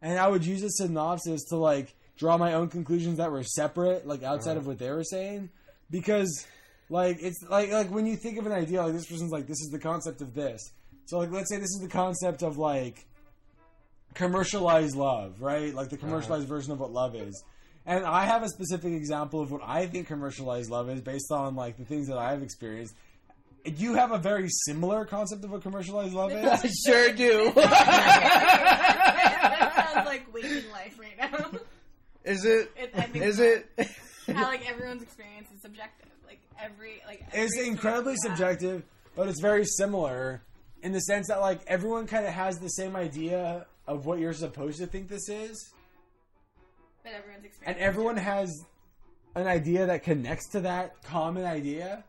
Speaker 1: and I would use the synopsis to like draw my own conclusions that were separate, like outside of uh-huh. what they were saying, because like it's like like when you think of an idea, like this person's like this is the concept of this. So like let's say this is the concept of like commercialized love, right? Like the uh-huh. commercialized version of what love is. And I have a specific example of what I think commercialized love is based on like the things that I've experienced. You have a very similar concept of what commercialized love is.
Speaker 2: I
Speaker 1: is.
Speaker 2: sure do.
Speaker 3: that sounds like waking life right now.
Speaker 2: Is it?
Speaker 3: It, I think
Speaker 2: Is it?
Speaker 3: How like everyone's experience is subjective. Like every like
Speaker 1: It's incredibly
Speaker 3: experience you have.
Speaker 1: subjective, but it's very similar in the sense that like everyone kind of has the same idea of what you're supposed to think this is,
Speaker 3: But everyone's experience.
Speaker 1: and everyone has an idea that connects to that common idea.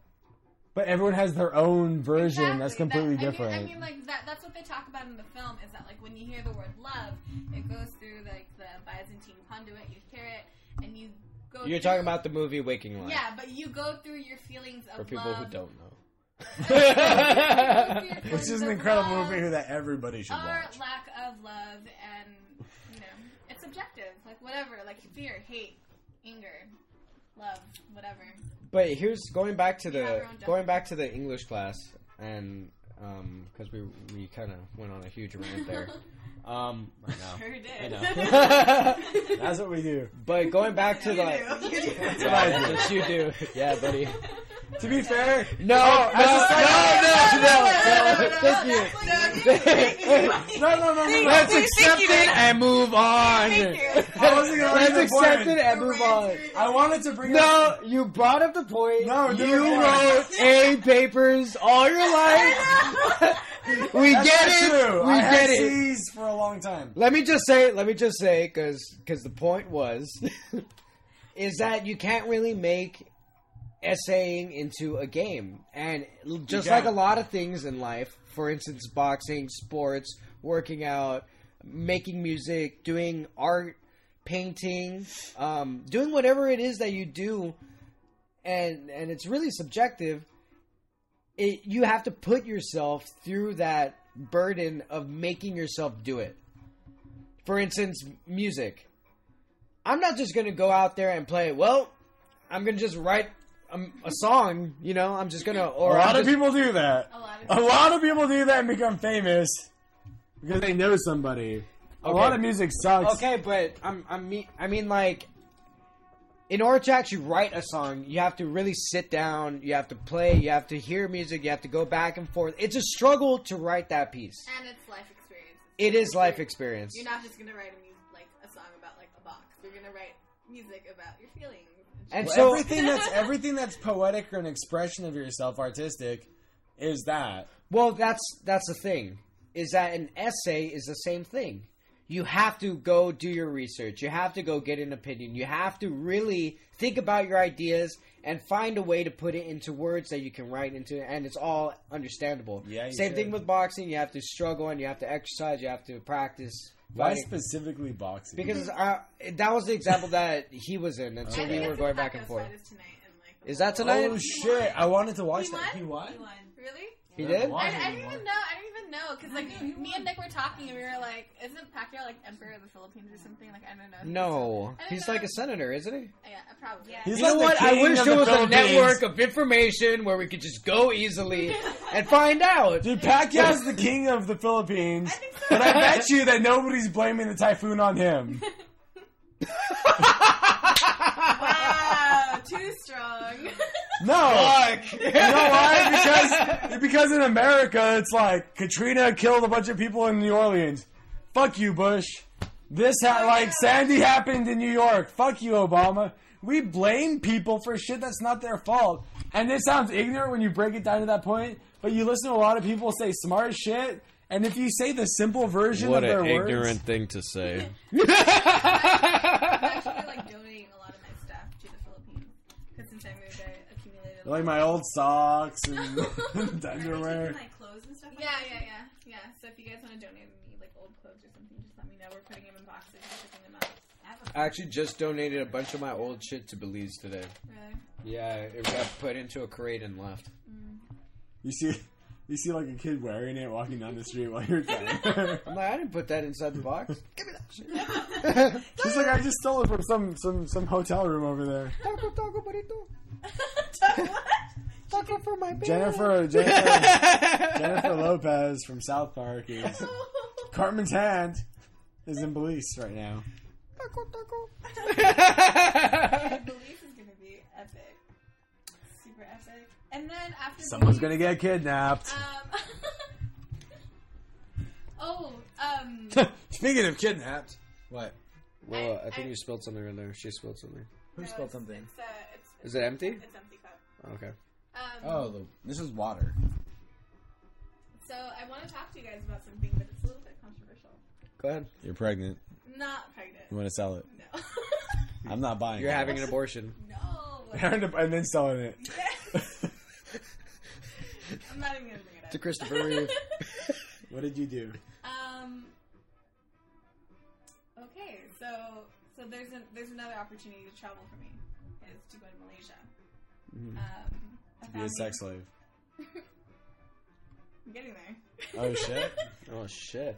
Speaker 1: But everyone has their own version that's completely
Speaker 3: That- I mean-
Speaker 1: different.
Speaker 3: I mean, like that. That's what they talk about in the film. Is that like when you hear the word love, it goes through like the Byzantine conduit. You hear it, and you go.
Speaker 2: You're
Speaker 3: through-
Speaker 2: talking about the movie Waking Life.
Speaker 3: Yeah, but you go through your feelings of
Speaker 2: For people
Speaker 3: love.
Speaker 2: who don't know.
Speaker 1: Which is an incredible movie that everybody should
Speaker 3: Or
Speaker 1: watch.
Speaker 3: lack of love, and you know, it's subjective. Like whatever, like fear, hate, anger, love, whatever.
Speaker 2: But here's going back to the going back to the English class, and um, because we we kind of went on a huge rant there. Um, I know.
Speaker 3: Sure did.
Speaker 2: I know.
Speaker 1: That's what we do.
Speaker 2: but going back to
Speaker 3: You
Speaker 2: the
Speaker 3: do. You do.
Speaker 1: That's what I do.
Speaker 2: Yes, you do. Yeah, buddy.
Speaker 1: To be fair,
Speaker 2: No, no, no, no, no, Thank you.
Speaker 1: no, no, no, no. No.
Speaker 2: Let's
Speaker 3: Thank
Speaker 2: accept
Speaker 3: you,
Speaker 2: it
Speaker 3: man.
Speaker 2: and move on.
Speaker 3: Thank you.
Speaker 1: I wasn't gonna
Speaker 2: Let's
Speaker 1: make the
Speaker 2: accept
Speaker 1: point.
Speaker 2: it and move on.
Speaker 1: I wanted to bring up.
Speaker 2: No, you brought up the point.
Speaker 1: No,
Speaker 2: you
Speaker 1: no, no.
Speaker 2: wrote A papers all your life. We
Speaker 1: That's
Speaker 2: get it.
Speaker 1: True.
Speaker 2: We
Speaker 1: I
Speaker 2: get it.
Speaker 1: C's for a long time.
Speaker 2: Let me just say, let me just say, because because the point was, is that you can't really make essaying into a game, and just like a lot of things in life, for instance, boxing, sports, working out, making music, doing art, painting, um, doing whatever it is that you do, and and it's really subjective. It, you have to put yourself through that burden of making yourself do it. For instance, music. I'm not just going to go out there and play, well, I'm going to just write um, a song, you know, I'm just going to Or A
Speaker 1: lot
Speaker 2: I'm
Speaker 1: of
Speaker 2: just-
Speaker 1: people do that.
Speaker 3: A lot of
Speaker 1: A lot of people do that and become famous because they know somebody. A lot of music sucks.
Speaker 2: Okay, but I'm I'm I mean like in order to actually write a song, you have to really sit down, you have to play, you have to hear music, you have to go back and forth. It's a struggle to write that piece.
Speaker 3: And it's life experience.
Speaker 2: It is life experience.
Speaker 3: You're not just gonna write a music like a song about like a box. You're gonna write music about your feelings.
Speaker 2: And
Speaker 1: Well,
Speaker 2: so
Speaker 1: everything that's everything that's poetic or an expression of yourself, artistic, is that.
Speaker 2: Well, that's that's the thing. Is that an essay is the same thing. You have to go do your research. You have to go get an opinion. You have to really think about your ideas and find a way to put it into words that you can write into, and it's all understandable.
Speaker 1: Yeah, you
Speaker 2: Same thing with boxing. You have to struggle and you have to exercise. You have to practice.
Speaker 1: Why
Speaker 2: fighting.
Speaker 1: specifically boxing?
Speaker 2: Because uh, that was the example that he was in, and so
Speaker 3: I
Speaker 2: we were going back and forth.
Speaker 3: is tonight and, like,
Speaker 2: Is that tonight?
Speaker 1: oh shit! I wanted to watch
Speaker 3: He
Speaker 1: that.
Speaker 3: won?
Speaker 1: He won.
Speaker 5: He won.
Speaker 3: Really?
Speaker 2: He did?
Speaker 3: I, I
Speaker 4: did
Speaker 3: didn't even know. I didn't even know because like
Speaker 5: I
Speaker 3: me and Nick were talking and we were like, "Isn't Pacquiao like emperor of the Philippines or something?" Like I don't know.
Speaker 2: No,
Speaker 3: don't
Speaker 2: he's
Speaker 3: know.
Speaker 2: like a senator, isn't he?
Speaker 3: Yeah, probably.
Speaker 5: Yeah.
Speaker 1: He's
Speaker 2: You know
Speaker 1: like the
Speaker 2: what? I wish there was a network of information where we could just go easily and find out.
Speaker 1: Dude, Pacquiao's the king of the Philippines,
Speaker 5: I think so.
Speaker 1: but I bet you that nobody's blaming the typhoon on him.
Speaker 3: Wow, too strong.
Speaker 1: No, you know why? Because because in America, it's like Katrina killed a bunch of people in New Orleans. Fuck you, Bush. This ha- like Sandy happened in New York. Fuck you, Obama. We blame people for shit that's not their fault. And it sounds ignorant when you break it down to that point, but you listen to a lot of people say smart shit, and if you say the simple version of their words, what an ignorant
Speaker 2: thing to say.
Speaker 3: I'm actually like donating a lot of my stuff to the Philippines because since I moved, I accumulated. a
Speaker 1: like my old socks and
Speaker 5: Are they
Speaker 1: underwear.
Speaker 5: taking, like clothes and stuff? like
Speaker 3: Yeah,
Speaker 5: that?
Speaker 3: yeah, yeah, yeah. So if you guys want to donate me like old clothes or something, just let me know. We're putting them in boxes and shipping them out.
Speaker 5: I have a
Speaker 2: I actually just donated a bunch of my old shit to Belize today.
Speaker 3: Really?
Speaker 2: Yeah, it got put into a crate and left. Mm.
Speaker 1: You see, you see like a kid wearing it walking down the street while you're carrying it.
Speaker 2: I'm like, I didn't put that inside the box. Give me that shit.
Speaker 1: She's like, I just stole it from some some some hotel room over there.
Speaker 2: taco, taco, burrito.
Speaker 3: what?
Speaker 2: Taco for my baby.
Speaker 1: Jennifer Jennifer, Jennifer Lopez from South Park is Cartman's hand is in Belize right now.
Speaker 2: Taco, taco.
Speaker 3: Belize is gonna be epic, super epic. And then after
Speaker 1: Someone's
Speaker 3: Belize,
Speaker 1: gonna get kidnapped.
Speaker 3: Um. oh, um.
Speaker 1: Speaking of kidnapped, what?
Speaker 2: well, I
Speaker 3: I-
Speaker 2: think
Speaker 3: I-
Speaker 2: you spilled something in there. She spilled something.
Speaker 1: Who
Speaker 3: no,
Speaker 1: spilled
Speaker 3: it's-
Speaker 1: something?
Speaker 3: It's, uh, it's,
Speaker 2: Is it empty?
Speaker 3: It's empty cup.
Speaker 2: Okay.
Speaker 3: Um,
Speaker 1: Oh, the, this is water.
Speaker 3: So I want to talk to you guys about something, but it's a little bit controversial.
Speaker 2: Go ahead.
Speaker 1: You're pregnant.
Speaker 3: Not pregnant.
Speaker 1: You want to sell it?
Speaker 3: No.
Speaker 1: I'm not buying.
Speaker 2: You're
Speaker 1: it.
Speaker 2: having an abortion.
Speaker 3: no.
Speaker 1: and then selling it.
Speaker 3: I'm not even gonna bring it up.
Speaker 2: To Christopher Reeve.
Speaker 1: what did you do?
Speaker 3: Um. Okay, so so there's a, there's another opportunity to travel for me is to go to Malaysia.
Speaker 2: Mm-hmm.
Speaker 3: Um, I
Speaker 1: Be a sex slave.
Speaker 3: I'm getting there.
Speaker 1: Oh shit!
Speaker 2: Oh shit!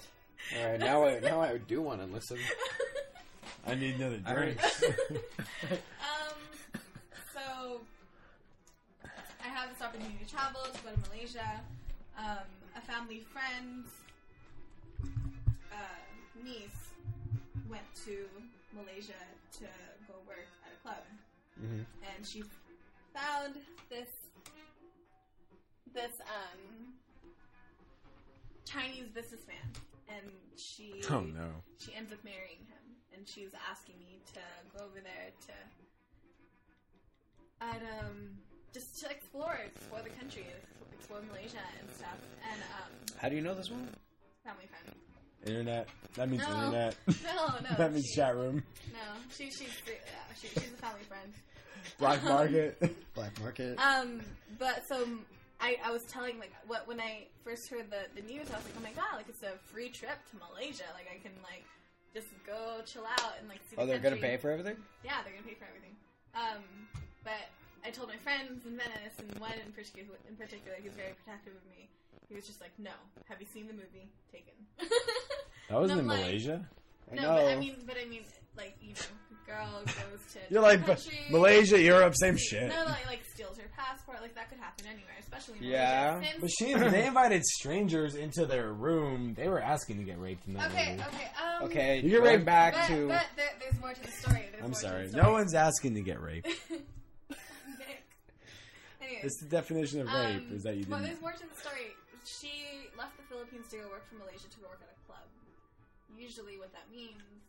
Speaker 2: All right, now I now I do want to listen.
Speaker 1: I need another drink.
Speaker 3: um, so I have this opportunity to travel to go to Malaysia. Um, a family friend, uh, niece, went to Malaysia to go work at a club,
Speaker 2: Mhm.
Speaker 3: and she found this this um Chinese businessman, and she
Speaker 1: oh no!
Speaker 3: she ends up marrying him, and she was asking me to go over there to, and um, just to explore, explore the country, explore Malaysia and stuff, and um,
Speaker 2: How do you know this one?
Speaker 3: family friend.
Speaker 1: Internet. That means
Speaker 3: No.
Speaker 1: internet.
Speaker 3: No, no,
Speaker 1: that means
Speaker 3: she-
Speaker 1: chat room.
Speaker 3: No, she she's yeah, she, she's a family friend.
Speaker 1: Black market.
Speaker 2: Black market.
Speaker 3: Um, but so I, I was telling like what when I first heard the, the news, I was like, oh my god, like it's a free trip to Malaysia. Like I can like just go chill out and like see.
Speaker 2: Oh,
Speaker 3: the
Speaker 2: they're gonna pay for everything.
Speaker 3: Yeah, they're gonna pay for everything. Um, but I told my friends in Venice, and one in particular, in particular, he's very protective of me. He was just like, "No, have you seen the movie Taken?"
Speaker 1: That was
Speaker 3: And
Speaker 1: in
Speaker 3: like-
Speaker 1: Malaysia.
Speaker 2: I
Speaker 3: no,
Speaker 2: know.
Speaker 3: but I mean, but I mean, like you know, girl goes to
Speaker 1: You're like
Speaker 3: different
Speaker 1: but
Speaker 3: country,
Speaker 1: Malaysia, Europe, same shit.
Speaker 3: No, like, like steals her passport. Like that could happen anywhere, especially in
Speaker 2: Yeah.
Speaker 3: Malaysia. Since-
Speaker 1: But she, they invited strangers into their room. They were asking to get raped in that
Speaker 3: okay,
Speaker 1: movie.
Speaker 3: okay. Um,
Speaker 2: Okay,
Speaker 1: You get
Speaker 2: going
Speaker 1: right
Speaker 2: back
Speaker 3: But,
Speaker 2: to
Speaker 3: but there, there's more to the story. There's
Speaker 1: I'm sorry.
Speaker 3: the
Speaker 1: No one's asking to get raped.
Speaker 3: Nick. Anyways,
Speaker 1: It's the definition of rape
Speaker 3: um,
Speaker 1: is that you
Speaker 3: Well,
Speaker 1: didn't.
Speaker 3: there's more to the story. She left the Philippines to go work for Malaysia to go work at a club. Usually, what that means is you know,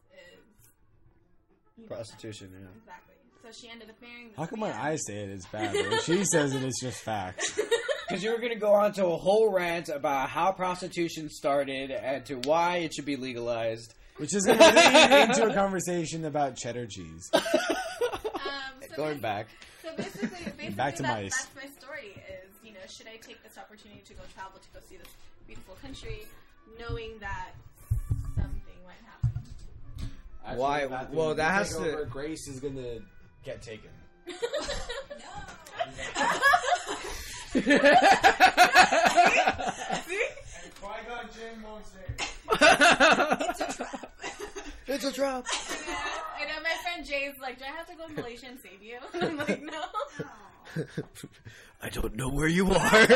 Speaker 2: prostitution. Yeah.
Speaker 3: Exactly. So she ended up marrying.
Speaker 1: How come when
Speaker 3: man.
Speaker 1: I say it, it's bad, but when she says it, it's just facts.
Speaker 2: Because you were going to go on to a whole rant about how prostitution started and to why it should be legalized.
Speaker 1: Which is going to lead into a conversation about cheddar cheese.
Speaker 3: Um, so
Speaker 2: Going back.
Speaker 3: So basically, basically
Speaker 1: Back to
Speaker 3: that,
Speaker 1: mice.
Speaker 3: that's my story. Is you know, should I take this opportunity to go travel to go see this beautiful country, knowing that something might happen?
Speaker 2: Why-
Speaker 1: After
Speaker 2: well, that has to-
Speaker 1: over, Grace is going to get taken. Qui-Gon Jinn won't say.
Speaker 2: It's a trap.
Speaker 3: I know my friend Jay's like, do I have to go to Malaysia and save you? I'm like, no.
Speaker 2: I don't know where you are.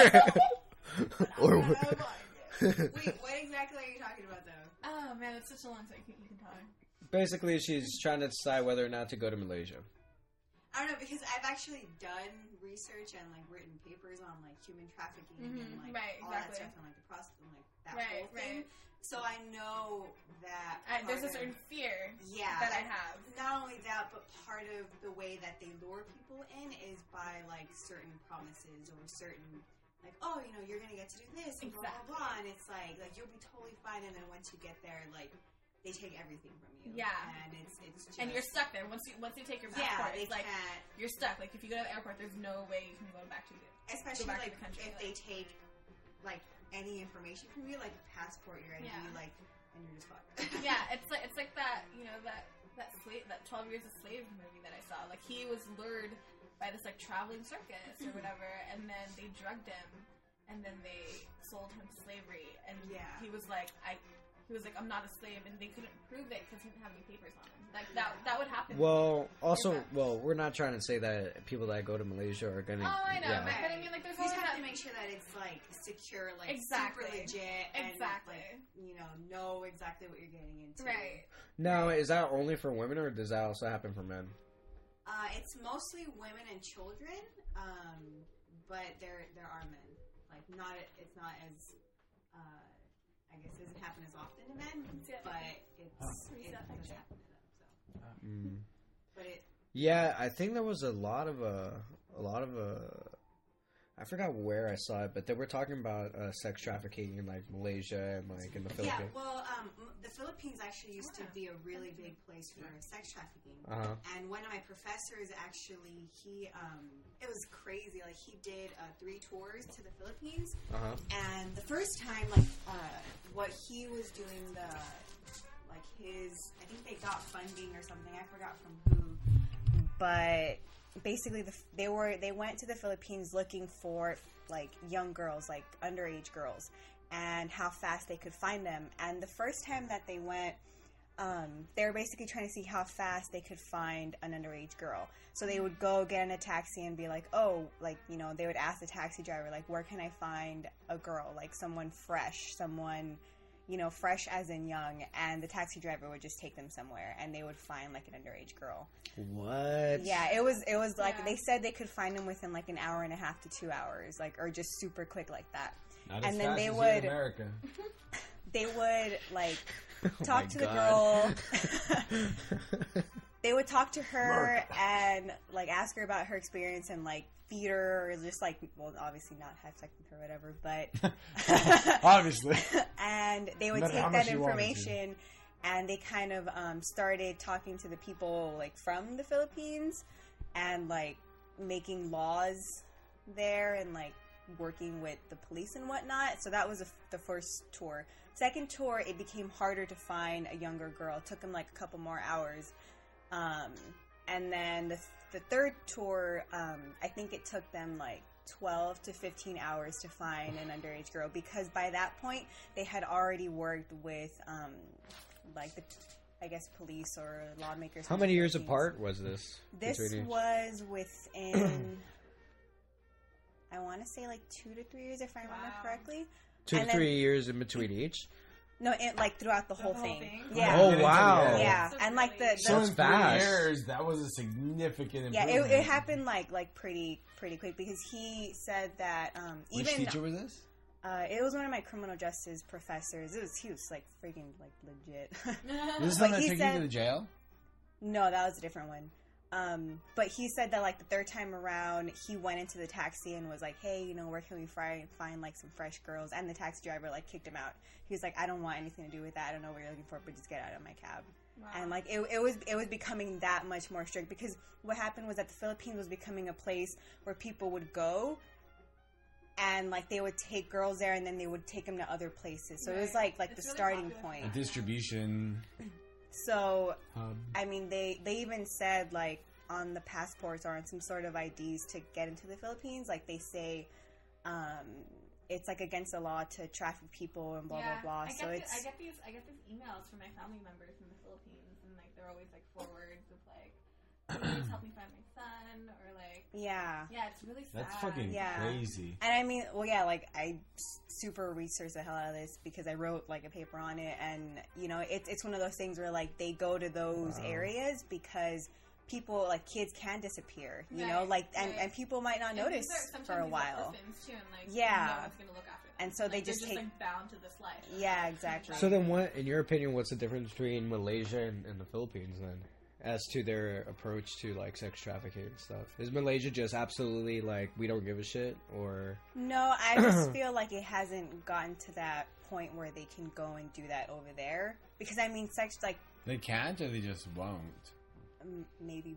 Speaker 2: or
Speaker 5: Wait, what exactly are you talking about though?
Speaker 3: Oh man, it's such a long time. You can, you can tell her.
Speaker 2: Basically, she's trying to decide whether or not to go to Malaysia.
Speaker 5: I don't know because I've actually done research and like written papers on like human trafficking and
Speaker 3: Mhm,
Speaker 5: like
Speaker 3: right,
Speaker 5: all that stuff and like the prostitute like that
Speaker 3: Right,
Speaker 5: whole thing.
Speaker 3: right.
Speaker 5: So I know that
Speaker 3: I, there's a certain fear
Speaker 5: yeah
Speaker 3: that I have.
Speaker 5: Not only that, but part of the way that they lure people in is by like certain promises or certain like oh you know you're gonna get to do this and blah blah blah and it's like like you'll be totally fine and then once you get there like they take everything from you
Speaker 3: Yeah.
Speaker 5: and it's it's just
Speaker 3: And you're stuck there once you once you take your
Speaker 5: yeah
Speaker 3: passport.
Speaker 5: they
Speaker 3: it's like
Speaker 5: can't
Speaker 3: you're stuck. Like if you go to the airport, there's no way you can go back to the
Speaker 5: especially
Speaker 3: back to
Speaker 5: like
Speaker 3: the country,
Speaker 5: if they take like any information from you like a passport your ID
Speaker 3: Yeah.
Speaker 5: like and you're just fucked
Speaker 3: yeah, it's like it's like that you know that that slave that Twelve Years a Slave movie that I saw. Like he was lured by this like traveling circus or whatever, and then they drugged him, and then they sold him to slavery, and
Speaker 5: Yeah.
Speaker 3: he was like I. He was like, "I'm not a slave," and they couldn't prove it because he didn't have any papers on him. Like that, that would happen.
Speaker 2: Well, also, well, we're not trying to say that people that go to Malaysia are gonna.
Speaker 3: oh, I know,
Speaker 2: yeah.
Speaker 3: but, but I mean, like, there's
Speaker 5: you just
Speaker 3: always
Speaker 5: have
Speaker 3: that.
Speaker 5: to make sure that it's like secure like
Speaker 3: Exactly.
Speaker 5: super legit and
Speaker 3: Exactly.
Speaker 5: like you know know exactly what you're getting into
Speaker 3: Right.
Speaker 2: Now, is that only for women, or does that also happen for men?
Speaker 5: Uh, it's mostly women and children, um, but there there are men. Like not it's not as uh, I guess doesn't happen as often to men,
Speaker 3: Yeah.
Speaker 5: but it's
Speaker 3: Let me
Speaker 5: it does happen to them. So,
Speaker 2: Mm.
Speaker 5: but it
Speaker 2: Yeah, I think there was a lot of uh, a lot of uh, I forgot where I saw it, but they were talking about uh, sex trafficking in like Malaysia and like in the Philippines. yeah.
Speaker 5: Well, um, the Philippines actually used to be a really big place for sex trafficking.
Speaker 2: Uh huh.
Speaker 5: And one of my professors actually, he, um, it was crazy. Like he did uh, three tours to the Philippines,
Speaker 2: Uh huh.
Speaker 5: and the first time, like, uh, what he was doing, the, like his, I think they got funding or something. I forgot from who, but basically, the, they were they went to the Philippines looking for like young girls, like underage girls, and how fast they could find them. And the first time that they went um, they were basically trying to see how fast they could find an underage girl. So they would go get in a taxi and be like, oh, like, you know, they would ask the taxi driver, like, where can I find a girl? Like, someone fresh, someone, you know, fresh as in young. And the taxi driver would just take them somewhere and they would find, like, an underage girl.
Speaker 2: What?
Speaker 5: Yeah, it was, it was like,
Speaker 3: Yeah.
Speaker 5: they said they could find them within, like, an hour and a half to two hours, like, or just super quick like that.
Speaker 1: Not
Speaker 5: And
Speaker 1: as
Speaker 5: then
Speaker 1: fast
Speaker 5: they
Speaker 1: as
Speaker 5: would-
Speaker 1: in America.
Speaker 5: They would, like,
Speaker 2: Oh
Speaker 5: talk
Speaker 2: my
Speaker 5: to the
Speaker 2: God.
Speaker 5: they would talk to her and like ask her about her experience and like feed her or just like well obviously not have sex with her or whatever but
Speaker 1: Obviously.
Speaker 5: and they would
Speaker 1: No
Speaker 5: take that
Speaker 1: you wanted to.
Speaker 5: information and they kind of um, started talking to the people like from the philippines and like making laws there and like working with the police and whatnot. So that was the the first tour. Second tour it became harder to find a younger girl. It took them like a couple more hours um, and then the, the third tour um, i think it took them like 12 to 15 hours to find an underage girl because by that point they had already worked with um, like the I guess police or lawmakers.
Speaker 2: How many years
Speaker 5: Philippines.
Speaker 2: apart was this?
Speaker 5: This was within. I want to say like two to three years, if I remember
Speaker 3: Wow.
Speaker 5: correctly.
Speaker 2: two to
Speaker 5: then-
Speaker 2: three years in between each.
Speaker 5: No, it, like throughout the whole
Speaker 3: whole
Speaker 5: thing.
Speaker 3: thing?
Speaker 5: Yeah.
Speaker 2: Oh, wow.
Speaker 5: Yeah,
Speaker 3: So
Speaker 5: and like the,
Speaker 3: really-
Speaker 5: the
Speaker 1: So in
Speaker 2: That's
Speaker 1: three
Speaker 2: fast.
Speaker 1: years, that was a significant
Speaker 5: yeah, it, it happened like like pretty pretty quick because he said that um,
Speaker 1: Which
Speaker 5: even
Speaker 1: teacher was this?
Speaker 5: uh, it was one of my criminal justice professors. It was he was like freaking like legit.
Speaker 1: Was this
Speaker 5: But
Speaker 1: one that
Speaker 5: he
Speaker 1: took
Speaker 5: said-
Speaker 1: you to the jail?
Speaker 5: No, that was a different one. Um, but he said that like the third time around, he went into the taxi and was like, "Hey, you know, where can we find find like some fresh girls?" And the taxi driver like kicked him out. He was like, "I don't want anything to do with that. I don't know what you're looking for, but just get out of my cab."
Speaker 3: Wow.
Speaker 5: And like it, it was it was becoming that much more strict because what happened was that the Philippines was becoming a place where people would go. And like they would take girls there, and then they would take them to other places. So it was like like
Speaker 3: It's
Speaker 5: the
Speaker 3: really
Speaker 5: starting
Speaker 3: popular.
Speaker 5: point.
Speaker 1: A distribution
Speaker 5: So
Speaker 1: hub.
Speaker 5: I mean, they they even said like on the passports or on some sort of IDs to get into the Philippines, like they say, um, it's like against the law to traffic people and blah
Speaker 3: yeah,
Speaker 5: blah blah.
Speaker 3: I get
Speaker 5: So
Speaker 3: the-
Speaker 5: it's
Speaker 3: I get these I get these emails from my family members in the Philippines, and like they're always like forwards of like, please help me find my son, or like,
Speaker 5: yeah.
Speaker 3: yeah, it's really sad.
Speaker 1: That's fucking
Speaker 5: Yeah.
Speaker 1: crazy.
Speaker 5: And I mean, well, yeah, like I super researched the hell out of this because I wrote like a paper on it, and you know, it's it's one of those things where like they go to those
Speaker 1: Wow.
Speaker 5: areas because people like kids can disappear, you know, like and,
Speaker 3: right.
Speaker 5: and people might not
Speaker 3: And
Speaker 5: notice
Speaker 3: these are- sometimes
Speaker 5: for a
Speaker 3: these are
Speaker 5: while.
Speaker 3: orphans, too, and, like,
Speaker 5: Yeah.
Speaker 3: no one's gonna look after them.
Speaker 5: And so they
Speaker 3: Like,
Speaker 5: just
Speaker 3: they're
Speaker 5: take-
Speaker 3: like bound to this life.
Speaker 5: Yeah, exactly.
Speaker 2: So then, what, in your opinion, what's the difference between Malaysia and, and the Philippines then, as to their approach to like sex trafficking and stuff? Is Malaysia just absolutely like we don't give a shit, or
Speaker 5: No, I just feel like it hasn't gotten to that point where they can go and do that over there. Because I mean, sex like
Speaker 1: They can't or they just won't.
Speaker 5: maybe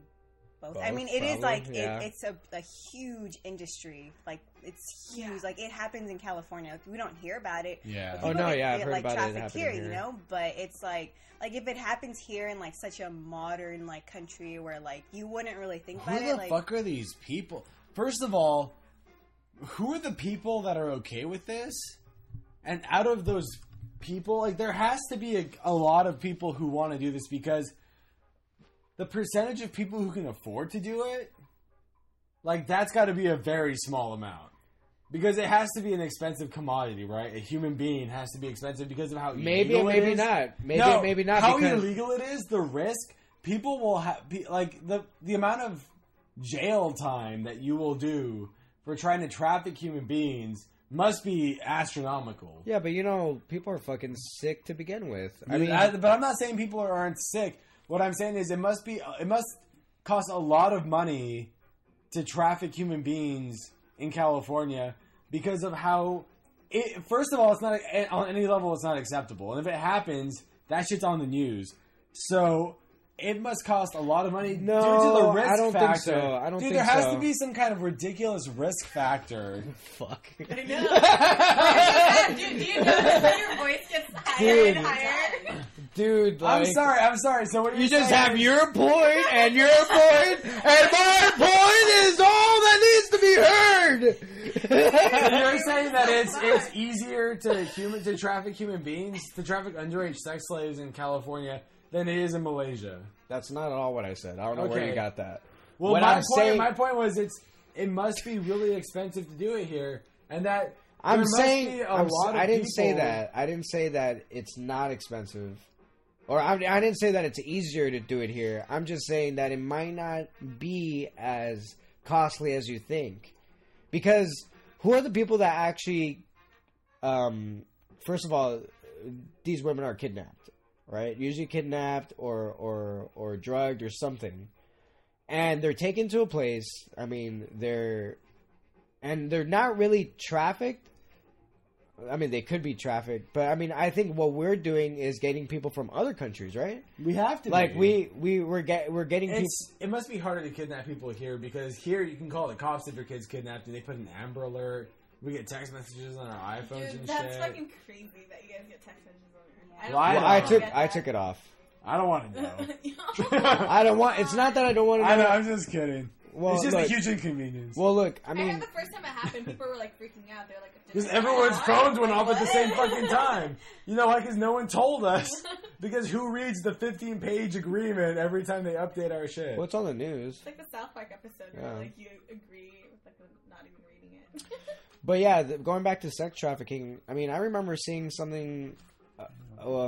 Speaker 5: both.
Speaker 2: Both,
Speaker 5: I mean, it is
Speaker 2: probably,
Speaker 5: like
Speaker 2: yeah.
Speaker 5: it, it's a, a huge industry. Like it's huge.
Speaker 3: Yeah.
Speaker 5: Like it happens in California. Like, we don't hear about it.
Speaker 1: Yeah.
Speaker 2: Oh, no,
Speaker 5: get-
Speaker 2: yeah, I've
Speaker 5: get,
Speaker 2: heard
Speaker 5: like
Speaker 2: about it
Speaker 5: trafficked here,
Speaker 2: here.
Speaker 5: You know, but it's like like if it happens here in like such a modern like country where like you wouldn't really think
Speaker 1: Who
Speaker 5: about
Speaker 1: the
Speaker 5: it. Like
Speaker 1: fuck are these people? First of all, who are the people that are okay with this? And out of those people, like there has to be a, a lot of people who want to do this because the percentage of people who can afford to do it, like that's got to be a very small amount. Because it has to be an expensive commodity, right? A human being has to be expensive because of how
Speaker 2: maybe,
Speaker 1: illegal it
Speaker 2: maybe
Speaker 1: is.
Speaker 2: not, maybe,
Speaker 1: No,
Speaker 2: maybe not.
Speaker 1: How
Speaker 2: because
Speaker 1: illegal it is, the risk people will have, like the the amount of jail time that you will do for trying to traffic human beings must be astronomical.
Speaker 2: yeah, but you know, people are fucking sick to begin with. I
Speaker 1: I
Speaker 2: mean,
Speaker 1: mean, but I'm not saying people aren't sick. What I'm saying is it must be uh, it must cost a lot of money to traffic human beings in California because of how it, first of all it's not on any level it's not acceptable. And if it happens, that shit's on the news. So it must cost a lot of money
Speaker 2: No,
Speaker 1: due to the risk
Speaker 2: I don't think so. I don't think so.
Speaker 1: Dude,
Speaker 2: think
Speaker 1: there has
Speaker 2: so.
Speaker 1: to be some kind of ridiculous risk factor.
Speaker 2: fuck.
Speaker 3: I know. Dude, do you notice that your voice gets higher
Speaker 2: Dude.
Speaker 3: and higher?
Speaker 2: Dude, like,
Speaker 1: I'm sorry, I'm sorry. So what
Speaker 2: You
Speaker 1: you're
Speaker 2: just
Speaker 1: saying
Speaker 2: have
Speaker 1: is-
Speaker 2: your point and your point, and my point is all that needs to be heard.
Speaker 1: So you're saying that it's it's easier to human to traffic human beings to traffic underage sex slaves in California than it is in Malaysia.
Speaker 2: That's not at all what I said. I don't know where you got that.
Speaker 1: Well,
Speaker 2: What
Speaker 1: my
Speaker 2: I'm
Speaker 1: point
Speaker 2: saying-
Speaker 1: my point was it's it must be really expensive to do it here, and that
Speaker 2: I'm
Speaker 1: must
Speaker 2: saying
Speaker 1: be a
Speaker 2: I'm,
Speaker 1: lot of
Speaker 2: I didn't say that. I didn't say that it's not expensive, or I, I didn't say that it's easier to do it here. I'm just saying that it might not be as costly as you think, because who are the people that actually? Um, first of all, these women are kidnapped, right? Usually kidnapped or or or drugged or something, and they're taken to a place. I mean, they're and they're not really trafficked. I mean, they could be trafficked, but I mean, I think what we're doing is getting people from other countries, right?
Speaker 1: We have to
Speaker 2: Like
Speaker 1: be.
Speaker 2: we we we're get we're getting people.
Speaker 1: It's it must be harder to kidnap people here because here you can call the cops if your kid's kidnapped and they put an Amber Alert. We get text messages on our iPhones
Speaker 3: Dude,
Speaker 1: and
Speaker 3: that's
Speaker 1: shit.
Speaker 3: That's fucking crazy that you guys get text messages on your I
Speaker 1: Well, I
Speaker 2: I took I took it off.
Speaker 1: I don't want to know.
Speaker 2: I don't want. It's not that I don't want to.
Speaker 1: I
Speaker 2: know.
Speaker 1: know. I'm just kidding.
Speaker 2: Well,
Speaker 1: it's just
Speaker 2: look,
Speaker 1: a huge inconvenience.
Speaker 2: well, look. I
Speaker 3: I,
Speaker 2: mean,
Speaker 3: heard the first time it happened, people were like freaking out. They're like,
Speaker 1: Because everyone's phones went off at the same fucking time. You know why? Because no one told us. Because who reads the 15 page agreement every time they update our shit?
Speaker 2: what's on the news?
Speaker 3: It's like the South Park episode
Speaker 2: Yeah.
Speaker 3: where like you agree with like not even reading it.
Speaker 2: But yeah, th- going back to sex trafficking, I mean, I remember seeing something uh,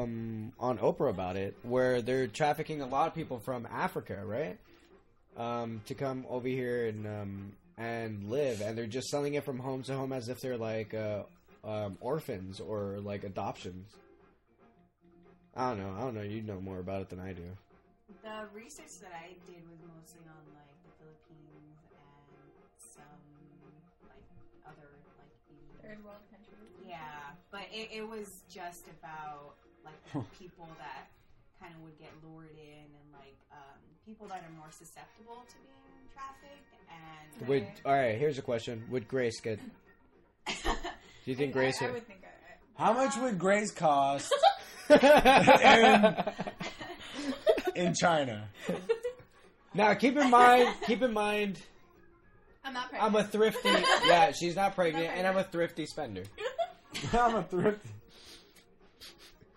Speaker 2: um, on Oprah about it, where they're trafficking a lot of people from Africa, right? Um, to come over here and um, and live, and they're just selling it from home to home as if they're like uh, um, orphans or like adoptions. I don't know. I don't know. You know more about it than I do.
Speaker 5: The research that I did was mostly on like the Philippines and some like other like
Speaker 3: Third world countries.
Speaker 5: Yeah, but it, it was just about like the people that kind of would get lured in and like um, people that are more susceptible to being trafficked and
Speaker 2: Would all right? Here's a question: Would Grace get? Do you think
Speaker 3: I,
Speaker 2: Grace
Speaker 3: I, I
Speaker 2: would?
Speaker 3: would think I,
Speaker 1: How much would Grace cost in, in China?
Speaker 2: now, keep in mind, keep in mind,
Speaker 3: I'm not pregnant
Speaker 2: I'm a thrifty. Yeah, she's not pregnant, and I'm a thrifty spender.
Speaker 1: I'm a thrifty.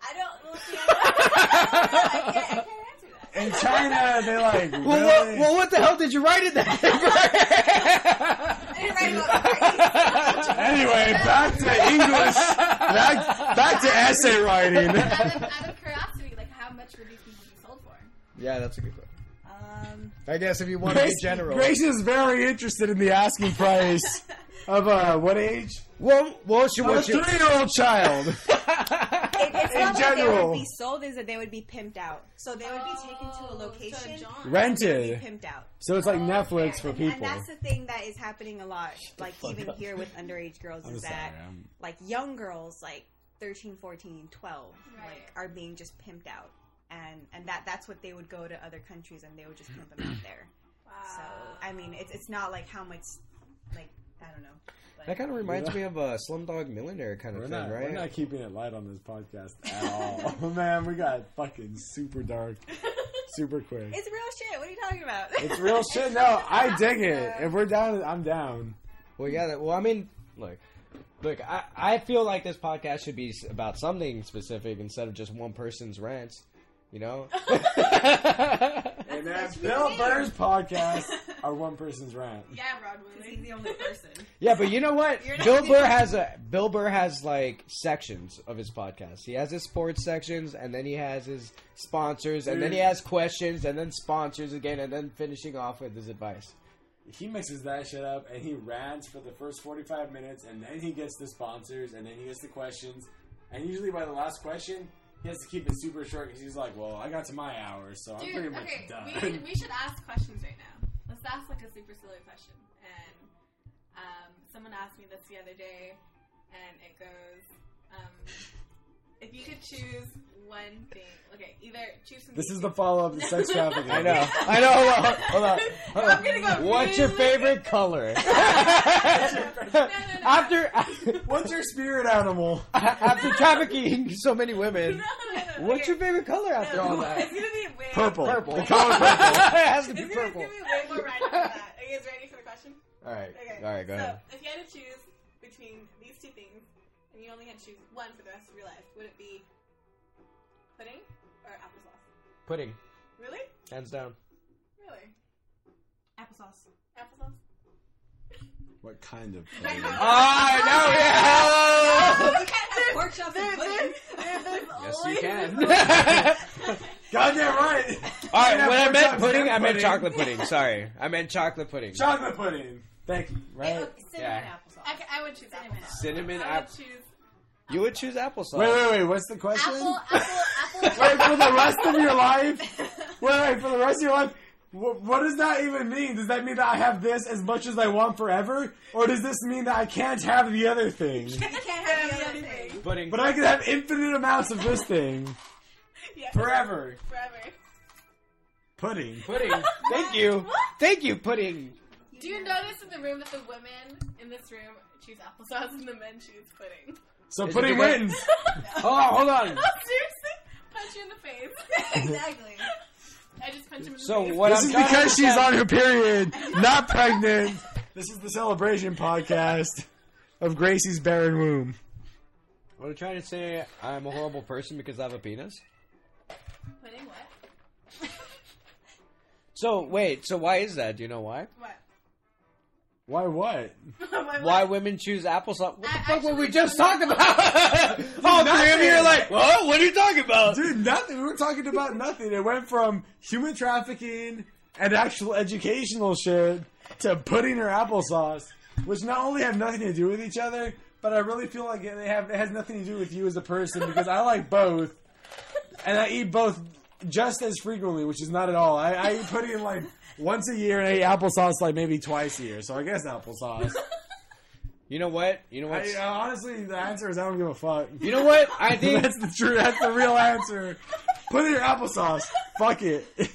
Speaker 3: I don't. Well, see, I, don't, I, can't, I can't answer that.
Speaker 1: In China, they like
Speaker 2: Well,
Speaker 1: really.
Speaker 2: what, well, what the hell did you write in that?
Speaker 3: I didn't write about Grace.
Speaker 1: anyway, back to English. Back, back to essay writing.
Speaker 3: out, of, out of curiosity, like how much would these people sold for?
Speaker 2: yeah, that's a good question.
Speaker 5: um,
Speaker 2: I guess if you want to be general.
Speaker 1: Grace is very interested in the asking price of uh, what age?
Speaker 2: well, well, she
Speaker 1: Of a three-year-old child.
Speaker 5: it, it's
Speaker 1: In
Speaker 5: not that they
Speaker 1: general.
Speaker 5: would be sold; is that they would be pimped out. So they would be taken to a
Speaker 3: Oh,
Speaker 5: location,
Speaker 3: John.
Speaker 1: Rented.
Speaker 5: be pimped out.
Speaker 1: So it's like
Speaker 3: Oh,
Speaker 1: Netflix
Speaker 3: okay.
Speaker 1: for
Speaker 5: And,
Speaker 1: people.
Speaker 5: and that's the thing that is happening a lot, like even
Speaker 1: up.
Speaker 5: here with underage girls,
Speaker 1: I'm
Speaker 5: is
Speaker 1: sorry.
Speaker 5: that
Speaker 1: I'm-
Speaker 5: like young girls, like 13, 14, 12,
Speaker 3: Right.
Speaker 5: like are being just pimped out. And and that that's what they would go to other countries and they would just pimp them out there.
Speaker 3: Wow.
Speaker 5: So I mean, it's it's not like how much, like I don't know. But
Speaker 2: That kind of reminds me of a Slumdog Millionaire kind of
Speaker 1: We're
Speaker 2: thing,
Speaker 1: not,
Speaker 2: right?
Speaker 1: we're not keeping it light on this podcast at all. Oh, man, we got fucking super dark, super quick.
Speaker 5: it's real shit. What are you talking about?
Speaker 1: It's real shit. No, I dig it. Uh, if we're down, I'm down.
Speaker 2: Well, yeah. That, well, I mean, look, look. I, I feel like this podcast should be about something specific instead of just one person's rants. You know.
Speaker 1: and that's Bill Burr's podcast are one person's rant.
Speaker 3: yeah, Rod
Speaker 5: He's the only person.
Speaker 2: Yeah, but you know what? Bill Burr has a Bill Burr has like sections of his podcast. He has his sports sections, and then he has his sponsors, and then he has questions, and then sponsors again, and then finishing off with his advice.
Speaker 1: He mixes that shit up and he rants for the first 45 minutes and then he gets the sponsors and then he gets the questions. And usually by the last question, he has to keep it super short because he's like, well, I got to my hour, so I'm
Speaker 3: Dude,
Speaker 1: pretty much
Speaker 3: okay,
Speaker 1: done.
Speaker 3: we, we should ask questions right now. Let's ask like a super silly question. And um, someone asked me this the other day, and it goes, um, if you could choose one thing, okay, either choose something.
Speaker 1: this is the follow up to sex trafficking.
Speaker 2: I know. I know. Hold on. Hold on. Hold on.
Speaker 3: I'm gonna go
Speaker 2: What's your
Speaker 3: really-
Speaker 2: favorite color?
Speaker 3: no.
Speaker 2: after
Speaker 1: What's your spirit animal?
Speaker 2: after trafficking so many women,
Speaker 3: No, no, no,
Speaker 2: what's
Speaker 3: okay.
Speaker 2: your favorite color after
Speaker 3: No,
Speaker 2: all that?
Speaker 3: It's gonna be way
Speaker 1: Purple.
Speaker 2: Purple.
Speaker 1: The color purple.
Speaker 2: it has to be
Speaker 3: It's gonna,
Speaker 2: purple.
Speaker 3: it's gonna be way more random than that. Are you guys ready for the question?
Speaker 2: All right.
Speaker 3: Okay.
Speaker 2: All right. Go
Speaker 3: so,
Speaker 2: ahead.
Speaker 3: if you had to choose between these two things, and you only had to choose one for the rest of your life, would it be pudding or applesauce?
Speaker 2: Pudding,
Speaker 3: Really?
Speaker 2: hands down.
Speaker 3: Really?
Speaker 5: Applesauce.
Speaker 3: Applesauce?
Speaker 1: What kind of
Speaker 3: Like,
Speaker 1: flavor?
Speaker 2: Oh
Speaker 5: Pork chops and pudding.
Speaker 2: Ah, yes, you can.
Speaker 1: Goddamn right.
Speaker 2: All right.
Speaker 1: Yeah,
Speaker 2: When I meant pudding, I meant
Speaker 1: pudding.
Speaker 2: chocolate pudding. Sorry, I meant chocolate pudding.
Speaker 1: Chocolate pudding. Thank you. Right?
Speaker 5: Cinnamon
Speaker 2: Yeah.
Speaker 5: applesauce.
Speaker 3: I, c- I would choose applesauce.
Speaker 2: Cinnamon
Speaker 3: I
Speaker 2: app.
Speaker 3: would choose
Speaker 2: You would choose applesauce.
Speaker 1: Wait, wait, wait. What's the question?
Speaker 3: apple, apple, apple.
Speaker 1: Wait, for the rest of your life? Wait, wait, for the rest of your life? What, what does that even mean? Does that mean that I have this as much as I want forever? Or does this mean that I can't have the other thing?
Speaker 5: You can't have the other thing.
Speaker 2: Pudding.
Speaker 1: But I can have infinite amounts of this thing.
Speaker 3: Yeah.
Speaker 1: Forever.
Speaker 3: Forever.
Speaker 1: Pudding.
Speaker 2: pudding. Thank you. Thank you, pudding.
Speaker 3: Do you notice in the room that the women in this room choose applesauce and the men choose pudding?
Speaker 1: So
Speaker 2: Is it
Speaker 1: pudding
Speaker 2: because-
Speaker 1: wins.
Speaker 2: Oh, hold on.
Speaker 3: Oh, seriously? Punch you in the face.
Speaker 5: exactly.
Speaker 3: I just punched him in the
Speaker 2: So
Speaker 3: face.
Speaker 2: what
Speaker 1: This
Speaker 2: I'm
Speaker 1: is
Speaker 2: trying to
Speaker 1: because she's on her period, not pregnant. This is the celebration podcast of Gracie's barren womb.
Speaker 2: What I'm trying to say, I'm a horrible person because I have a penis.
Speaker 3: Putting what?
Speaker 2: So wait, so why is that? Do you know why?
Speaker 3: What?
Speaker 1: Why what?
Speaker 2: Why women choose applesauce? What the
Speaker 3: I
Speaker 2: fuck were we just talking about? All three of you are like, what? What are you talking about?
Speaker 1: Dude, nothing. We were talking about nothing. It went from human trafficking and actual educational shit to pudding or applesauce, which not only have nothing to do with each other, but I really feel like they have it has nothing to do with you as a person because I like both, and I eat both just as frequently, which is not at all. I, I eat pudding like once a year and I eat applesauce like maybe twice a year. So I guess applesauce.
Speaker 2: You know what? You know what?
Speaker 1: I, uh, honestly, the answer is I don't give a fuck.
Speaker 2: you know what? I think
Speaker 1: That's the true. That's the real answer. Put in your applesauce. Fuck it.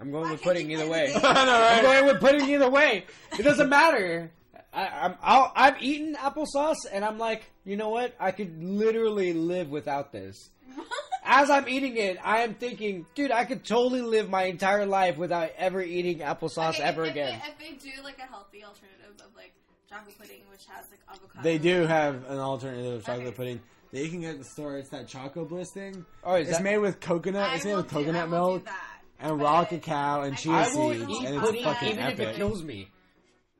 Speaker 2: I'm going with
Speaker 5: can't
Speaker 2: pudding either way.
Speaker 5: the
Speaker 1: I know,
Speaker 2: I'm
Speaker 1: right?
Speaker 2: going with pudding either way. It doesn't matter. I, I'm I'll, I've eaten applesauce and I'm like, you know what? I could literally live without this. As I'm eating it, I am thinking, dude, I could totally live my entire life without ever eating applesauce
Speaker 3: Okay,
Speaker 2: ever
Speaker 3: if,
Speaker 2: again.
Speaker 3: If they, if they do like a healthy alternative of like chocolate pudding, which has like avocado.
Speaker 1: They do have an alternative of chocolate
Speaker 3: Okay.
Speaker 1: pudding that you can get at the store. It's that Choco Bliss thing.
Speaker 2: Oh, is
Speaker 1: it's
Speaker 2: that-
Speaker 1: made with coconut.
Speaker 3: I
Speaker 1: It's made with
Speaker 3: do-
Speaker 1: coconut
Speaker 3: do
Speaker 1: milk and
Speaker 3: But
Speaker 1: raw cacao and chia
Speaker 2: I will
Speaker 1: seeds,
Speaker 2: eat
Speaker 1: and it's
Speaker 2: pudding
Speaker 1: fucking
Speaker 2: even if
Speaker 1: epic.
Speaker 2: it kills me.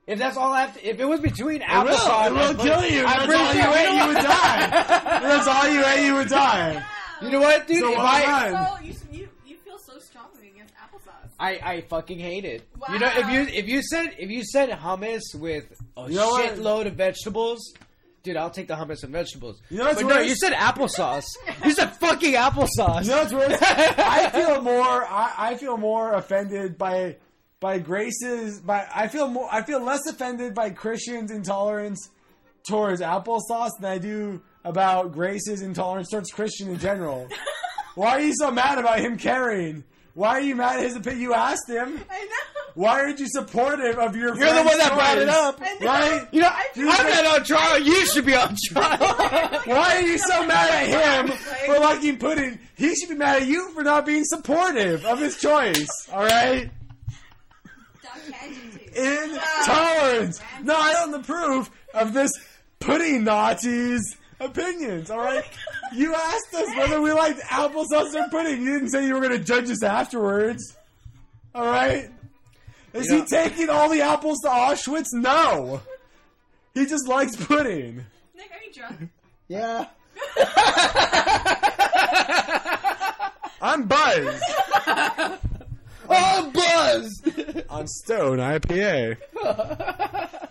Speaker 2: If that's all I have to, if it was between applesauce,
Speaker 1: It will.
Speaker 2: applesauce,
Speaker 1: It will
Speaker 2: and
Speaker 1: kill
Speaker 2: pudding,
Speaker 1: you.
Speaker 2: I'm
Speaker 1: That's all you
Speaker 2: sure-
Speaker 1: ate, you would die. That's all you ate, you would die.
Speaker 2: You know what, dude?
Speaker 1: So
Speaker 2: if I.
Speaker 3: So you, you you feel so strongly against applesauce.
Speaker 2: I, I fucking hate it. Wow. You know, if you if you said if you said hummus with a
Speaker 1: You know what?
Speaker 2: shitload of vegetables, dude, I'll take the hummus and vegetables.
Speaker 1: You know what's
Speaker 2: but no,
Speaker 1: worse?
Speaker 2: you said applesauce. you said fucking applesauce.
Speaker 1: You know what's worse? I feel more. I, I feel more offended by by Grace's. By I feel more. I feel less offended by Christian's intolerance towards applesauce than I do about Grace's intolerance towards Christian in general. Why are you so mad about him carrying? Why are you mad at his opinion? You asked him.
Speaker 3: I know.
Speaker 1: Why aren't you supportive of your?
Speaker 2: You're the one that brought it up.
Speaker 1: Right?
Speaker 2: You know, I'm not on trial. You should be on trial.
Speaker 1: Why are you so mad at him for liking pudding? He should be mad at you for not being supportive of his choice. All right.
Speaker 5: Stop tangent
Speaker 1: Intolerance. No, I don't approve of this pudding Nazi's opinions. All oh right. You asked us whether we liked applesauce or pudding. You didn't say you were going to judge us afterwards. All right. Is
Speaker 2: You know-
Speaker 1: he taking all the apples to Auschwitz? No. He just likes pudding.
Speaker 3: Nick, are you drunk?
Speaker 1: Yeah. I'm buzzed
Speaker 2: oh, Buzz!
Speaker 1: on Stone IPA.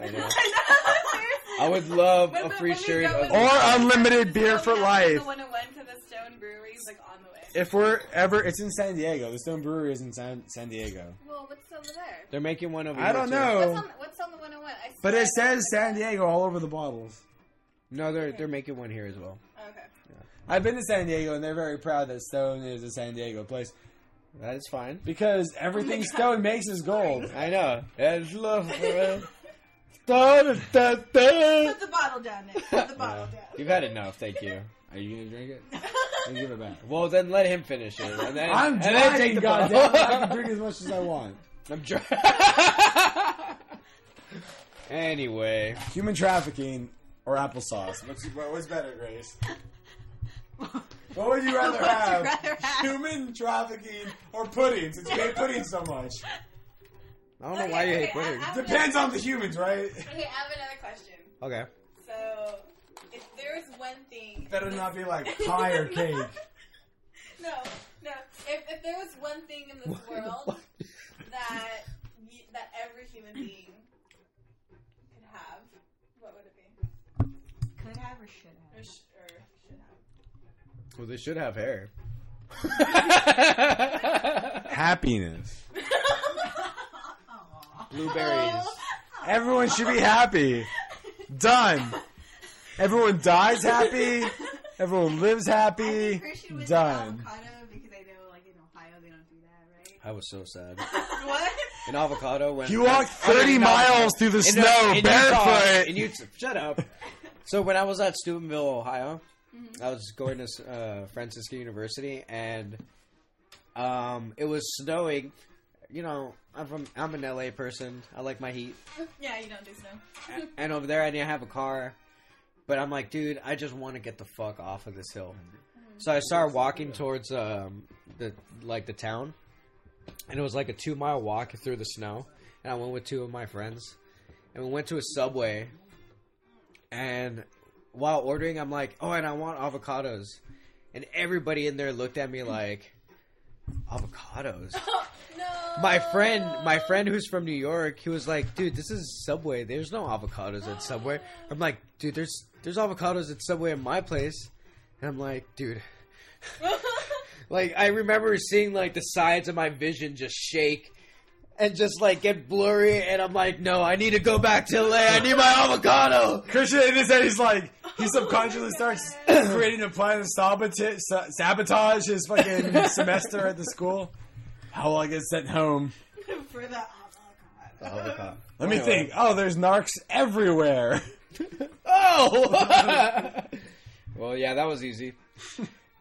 Speaker 2: I know. I would love
Speaker 3: When
Speaker 2: a free
Speaker 3: when
Speaker 2: shirt. Of,
Speaker 1: Or unlimited beer for life.
Speaker 3: The
Speaker 1: life.
Speaker 3: one who went to the Stone Brewery is like on the way.
Speaker 1: If we're ever, it's in San Diego. The Stone Brewery is in San, San Diego.
Speaker 3: Well, what's over there?
Speaker 2: they're making one over here.
Speaker 1: I don't
Speaker 2: too.
Speaker 1: know.
Speaker 3: What's on, what's on the 101? I
Speaker 1: But it
Speaker 3: I
Speaker 1: says San Diego all over the bottles.
Speaker 2: No, they're they're making one here as well.
Speaker 3: that. Okay.
Speaker 1: I've been to San Diego and they're very proud that Stone is a San Diego place
Speaker 2: That is fine.
Speaker 1: because everything oh Stone makes is gold.
Speaker 2: I know. It's love.
Speaker 5: Put the bottle down, Nick. Put the bottle down.
Speaker 2: You've had enough. Thank you.
Speaker 1: Are you gonna drink it? Then give it back.
Speaker 2: Well, then let him finish it. And then,
Speaker 1: I'm
Speaker 2: and then take
Speaker 1: driving,
Speaker 2: the
Speaker 1: goddamn.
Speaker 2: bottle.
Speaker 1: I can drink as much as I want.
Speaker 2: I'm dry. anyway,
Speaker 1: Human trafficking or applesauce? What's, what- what's better, Grace? What would you rather
Speaker 5: What would you
Speaker 1: have?
Speaker 5: rather have?
Speaker 1: Human trafficking or pudding? Since you hate pudding so much.
Speaker 2: I don't know why you
Speaker 3: okay,
Speaker 2: hate pudding.
Speaker 3: I- I-
Speaker 1: Depends on the humans, right?
Speaker 3: Okay, I have another question.
Speaker 2: Okay.
Speaker 3: So, if there's one thing.
Speaker 1: Better not be like pie or cake.
Speaker 3: No, no. If, if there was one thing in this world that y- that every human being could have, what would it be?
Speaker 5: Could have or should
Speaker 3: Or,
Speaker 5: have?
Speaker 3: sh- or should have?
Speaker 2: Well, they should have hair.
Speaker 1: Happiness.
Speaker 2: Blueberries.
Speaker 1: Everyone should be happy. Done. Everyone dies happy. Everyone lives happy.
Speaker 5: think
Speaker 1: Done.
Speaker 5: I know, like in Ohio, they don't do that, right?
Speaker 2: I was so sad.
Speaker 5: what?
Speaker 2: In avocado, when
Speaker 1: You walked
Speaker 2: I mean,
Speaker 1: 30 miles through the
Speaker 2: in,
Speaker 1: snow
Speaker 2: in Utah,
Speaker 1: barefoot.
Speaker 2: in Utah, shut up. So when I was at Steubenville, Ohio, I was going to uh, Franciscan University, and um, it was snowing. You know, I'm from I'm an LA person. I like my heat.
Speaker 3: Yeah, you don't do snow.
Speaker 2: and over there I didn't have a car. But I'm like, dude, I just want to get the fuck off of this hill. So I started walking towards um, the like the town, and it was like a two mile walk through the snow. And I went with two of my friends, and we went to a subway. And while ordering, I'm like, oh, and I want avocados, and everybody in there looked at me like, avocados oh,
Speaker 3: no.
Speaker 2: my friend my friend who's from New York, he was like, dude, this is Subway. There's no avocados at Subway. I'm like, dude, there's there's avocados at Subway in my place. And I'm like, dude like I remember seeing like the sides of my vision just shake and just like get blurry and I'm like, no, I need to go back to LA. I need my avocado.
Speaker 1: Christian in his head, he's like, he subconsciously starts creating a plan to sabotage, sabotage his fucking semester at the school. How will I get sent home?
Speaker 3: For the avocado.
Speaker 2: Avocado.
Speaker 1: Let me think. Oh, there's narcs everywhere.
Speaker 2: Oh. well, yeah, that was easy.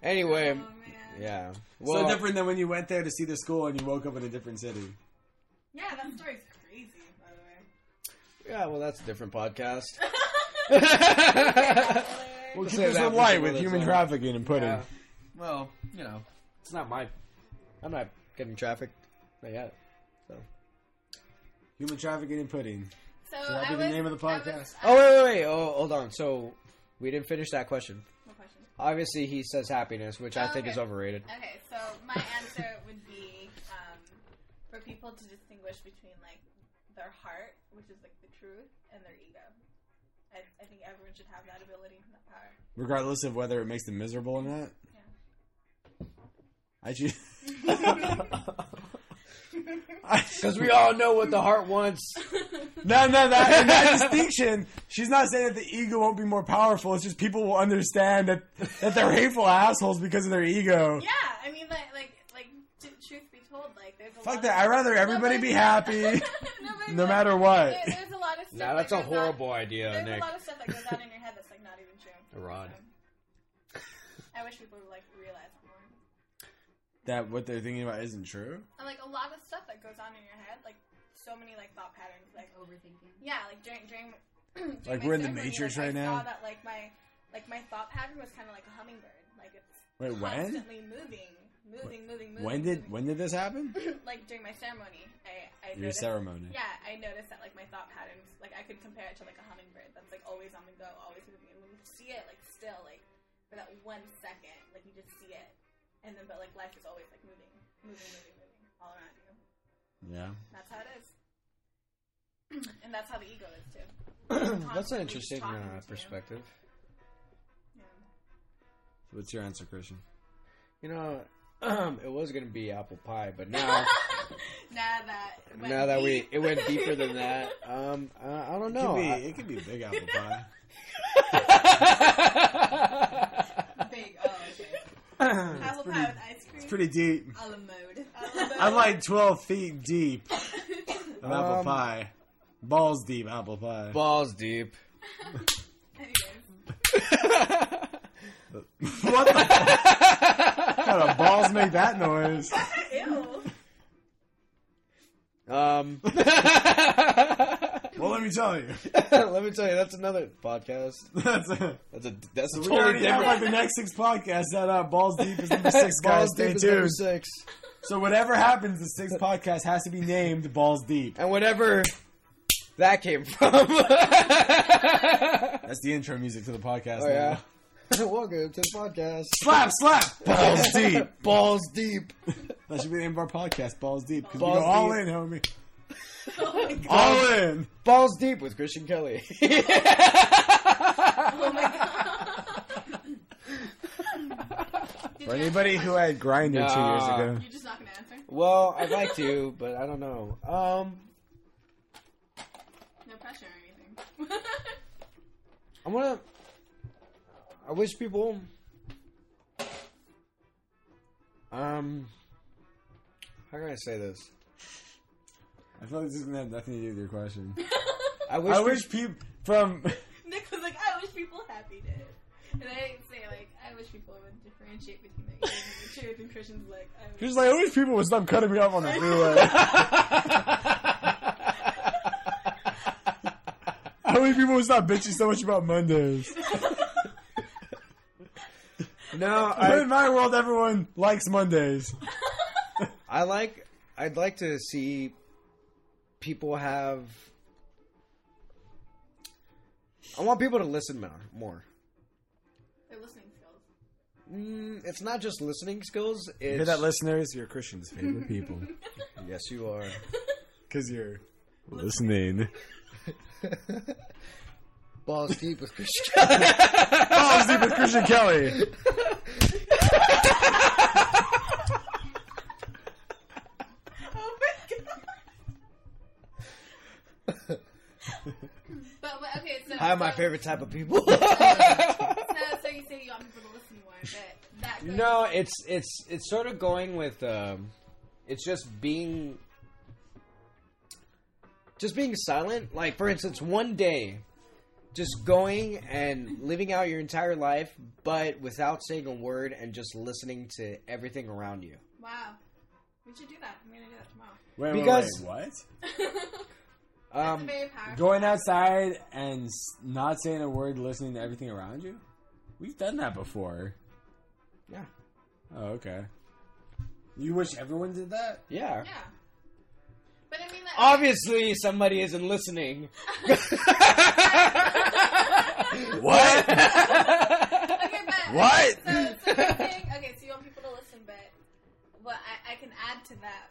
Speaker 2: Anyway,
Speaker 3: Oh man.
Speaker 2: yeah.
Speaker 1: so different than when you went there to see the school and you woke up in a different city.
Speaker 3: Yeah, that story's crazy, by the way.
Speaker 2: Yeah, well, that's a different podcast.
Speaker 1: We'll
Speaker 2: We'll
Speaker 1: keep this one light with human
Speaker 2: time.
Speaker 1: trafficking and pudding.
Speaker 2: Yeah. Well, you know, it's not my. I'm not getting trafficked. Not yet. So.
Speaker 1: Human trafficking and pudding.
Speaker 3: So
Speaker 1: Should that
Speaker 3: I
Speaker 1: be the name of the podcast?
Speaker 3: was-
Speaker 2: Oh wait, wait, wait. Oh, hold on. So we didn't finish that question.
Speaker 3: Question?
Speaker 2: Obviously, he says happiness, which I
Speaker 3: Oh,
Speaker 2: think is overrated.
Speaker 3: Okay, so my answer would be um, for people to distinguish between like their heart, which is like the truth, and their ego. I, I think everyone should have that ability and that power.
Speaker 1: Regardless of whether it makes them miserable or not.
Speaker 3: Yeah.
Speaker 1: I choose.
Speaker 2: Because we all know what the heart wants.
Speaker 1: No, no, that, in that distinction, she's not saying that the ego won't be more powerful. It's just people will understand that that they're hateful assholes because of their ego.
Speaker 3: Yeah, I mean, like, like, like, t- truth be told, like, there's a
Speaker 1: Fuck
Speaker 3: lot
Speaker 1: that.
Speaker 3: Of,
Speaker 1: I'd rather everybody
Speaker 3: but-
Speaker 1: be happy,
Speaker 3: no,
Speaker 1: no
Speaker 3: but
Speaker 1: matter what.
Speaker 3: There, there's a lot of stuff.
Speaker 2: Nah, that's a
Speaker 3: that goes
Speaker 2: horrible
Speaker 3: On,
Speaker 2: idea,
Speaker 3: there's
Speaker 2: Nick.
Speaker 3: a lot of stuff that goes on in your head that's like not even true.
Speaker 2: A rod.
Speaker 3: So, I wish people would like realize more.
Speaker 1: That what they're thinking about isn't true.
Speaker 3: And like a lot of stuff that goes on in your head, like so many like thought patterns, like
Speaker 5: Overthinking.
Speaker 3: yeah, like during during, during
Speaker 1: Like we're in the
Speaker 3: ceremony,
Speaker 1: Matrix
Speaker 3: like,
Speaker 1: right
Speaker 3: I
Speaker 1: now?
Speaker 3: Saw that like my like my thought pattern was kind of like a hummingbird, like it's
Speaker 1: Wait, when?
Speaker 3: constantly moving, moving, moving, moving.
Speaker 1: When did
Speaker 3: moving.
Speaker 1: when did this happen?
Speaker 3: like during my ceremony, I I
Speaker 1: Your
Speaker 3: noticed,
Speaker 1: ceremony.
Speaker 3: Yeah, I noticed that like my thought patterns, like I could compare it to like a hummingbird that's like always on the go, always moving, and when you see it like still like for that one second, like you just see it, and then but like life is always like moving, moving, moving, moving all around you.
Speaker 1: Yeah.
Speaker 3: That's how it is. and that's how the ego is too.
Speaker 2: That's an interesting uh, perspective.
Speaker 3: Yeah.
Speaker 1: What's your answer, Christian?
Speaker 2: You know, it was gonna be apple pie, but now,
Speaker 3: now that
Speaker 2: now that we it went deeper than that, um, uh, I don't know.
Speaker 1: It could be,
Speaker 2: I-
Speaker 1: it could be big apple pie.
Speaker 3: big. Oh, okay. Apple pie with ice cream.
Speaker 1: It's pretty deep.
Speaker 3: a la mode. A la mode.
Speaker 1: I'm like 12 feet deep of apple
Speaker 2: Um,
Speaker 1: pie. Balls deep apple pie.
Speaker 2: Balls deep.
Speaker 1: What the fuck? How do balls make that noise?
Speaker 3: Ew.
Speaker 2: Um,
Speaker 1: Well, let me tell you.
Speaker 2: let me tell you, that's another podcast.
Speaker 1: That's a,
Speaker 2: That's a that's a
Speaker 1: we
Speaker 2: totally
Speaker 1: already have like the next six podcasts set up. Balls deep is number six, guys.
Speaker 2: Balls
Speaker 1: Stay
Speaker 2: deep is number
Speaker 1: tuned.
Speaker 2: six,
Speaker 1: So whatever happens, the sixth podcast has to be named Balls Deep.
Speaker 2: and whatever that came from.
Speaker 1: That's the intro music to the podcast.
Speaker 2: oh
Speaker 1: now.
Speaker 2: yeah. Welcome to the podcast.
Speaker 1: Slap, slap. Balls deep.
Speaker 2: Balls deep.
Speaker 1: That should be the name of our podcast. Balls deep. Because we
Speaker 2: Balls
Speaker 1: go all
Speaker 2: deep.
Speaker 1: in, homie.
Speaker 3: Oh my god.
Speaker 1: All in.
Speaker 2: Balls deep with Christian Kelly.
Speaker 3: Oh my god. Did
Speaker 1: For
Speaker 3: you
Speaker 1: anybody
Speaker 3: answer
Speaker 1: who had Grinder two years
Speaker 2: Nah.
Speaker 1: ago.
Speaker 3: question? You're just not gonna answer.
Speaker 2: well, I'd like to, but I don't know. Um,
Speaker 3: No pressure or anything.
Speaker 2: I want to. I wish people. Um, how can I say this?
Speaker 1: I feel like this is gonna have nothing to do with your question.
Speaker 2: I wish.
Speaker 1: I
Speaker 2: peop-
Speaker 1: wish people from
Speaker 3: Nick was like, I wish people happy did. And I didn't say like I wish people would differentiate between the Asians and the truth, and Christian's like, I'm,
Speaker 1: She's like, I wish people would stop cutting me off on the freeway. I wish people would stop bitching so much about Mondays.
Speaker 2: No, I,
Speaker 1: in my world, everyone likes Mondays.
Speaker 2: I like. I'd like to see people have. I want people to listen more. More.
Speaker 3: they're listening skills.
Speaker 2: Mm, it's not just listening skills. It's,
Speaker 1: You hear that, listeners? You're Christian's favorite people.
Speaker 2: Yes, you are.
Speaker 1: Because you're listening.
Speaker 2: Balls deep with Christian. Kelly.
Speaker 1: Balls deep with Christian Kelly.
Speaker 3: Oh my god. but, but okay, so
Speaker 2: I'm my
Speaker 3: so,
Speaker 2: favorite type of people.
Speaker 3: So, so you say you want people to listen more, but that goes,
Speaker 2: no, it's it's it's sort of going with. Um, it's just being. Just being silent. Like, for instance, one day, just going and living out your entire life, but without saying a word and just listening to everything around you.
Speaker 3: Wow, we should do that. I'm gonna do that tomorrow.
Speaker 1: Wait,
Speaker 2: Because-
Speaker 1: wait, wait, what?
Speaker 2: Um,
Speaker 3: very powerful.
Speaker 1: Going outside and s- not saying a word, listening to everything around you? We've done that before.
Speaker 2: Yeah.
Speaker 1: Oh, okay. You wish everyone did that?
Speaker 2: Yeah.
Speaker 3: Yeah. But I mean, like,
Speaker 2: Obviously, somebody isn't listening.
Speaker 1: What?
Speaker 3: Okay, but
Speaker 1: What?
Speaker 3: So, so you're saying, okay, so you want people to listen, but what I, I can add to that.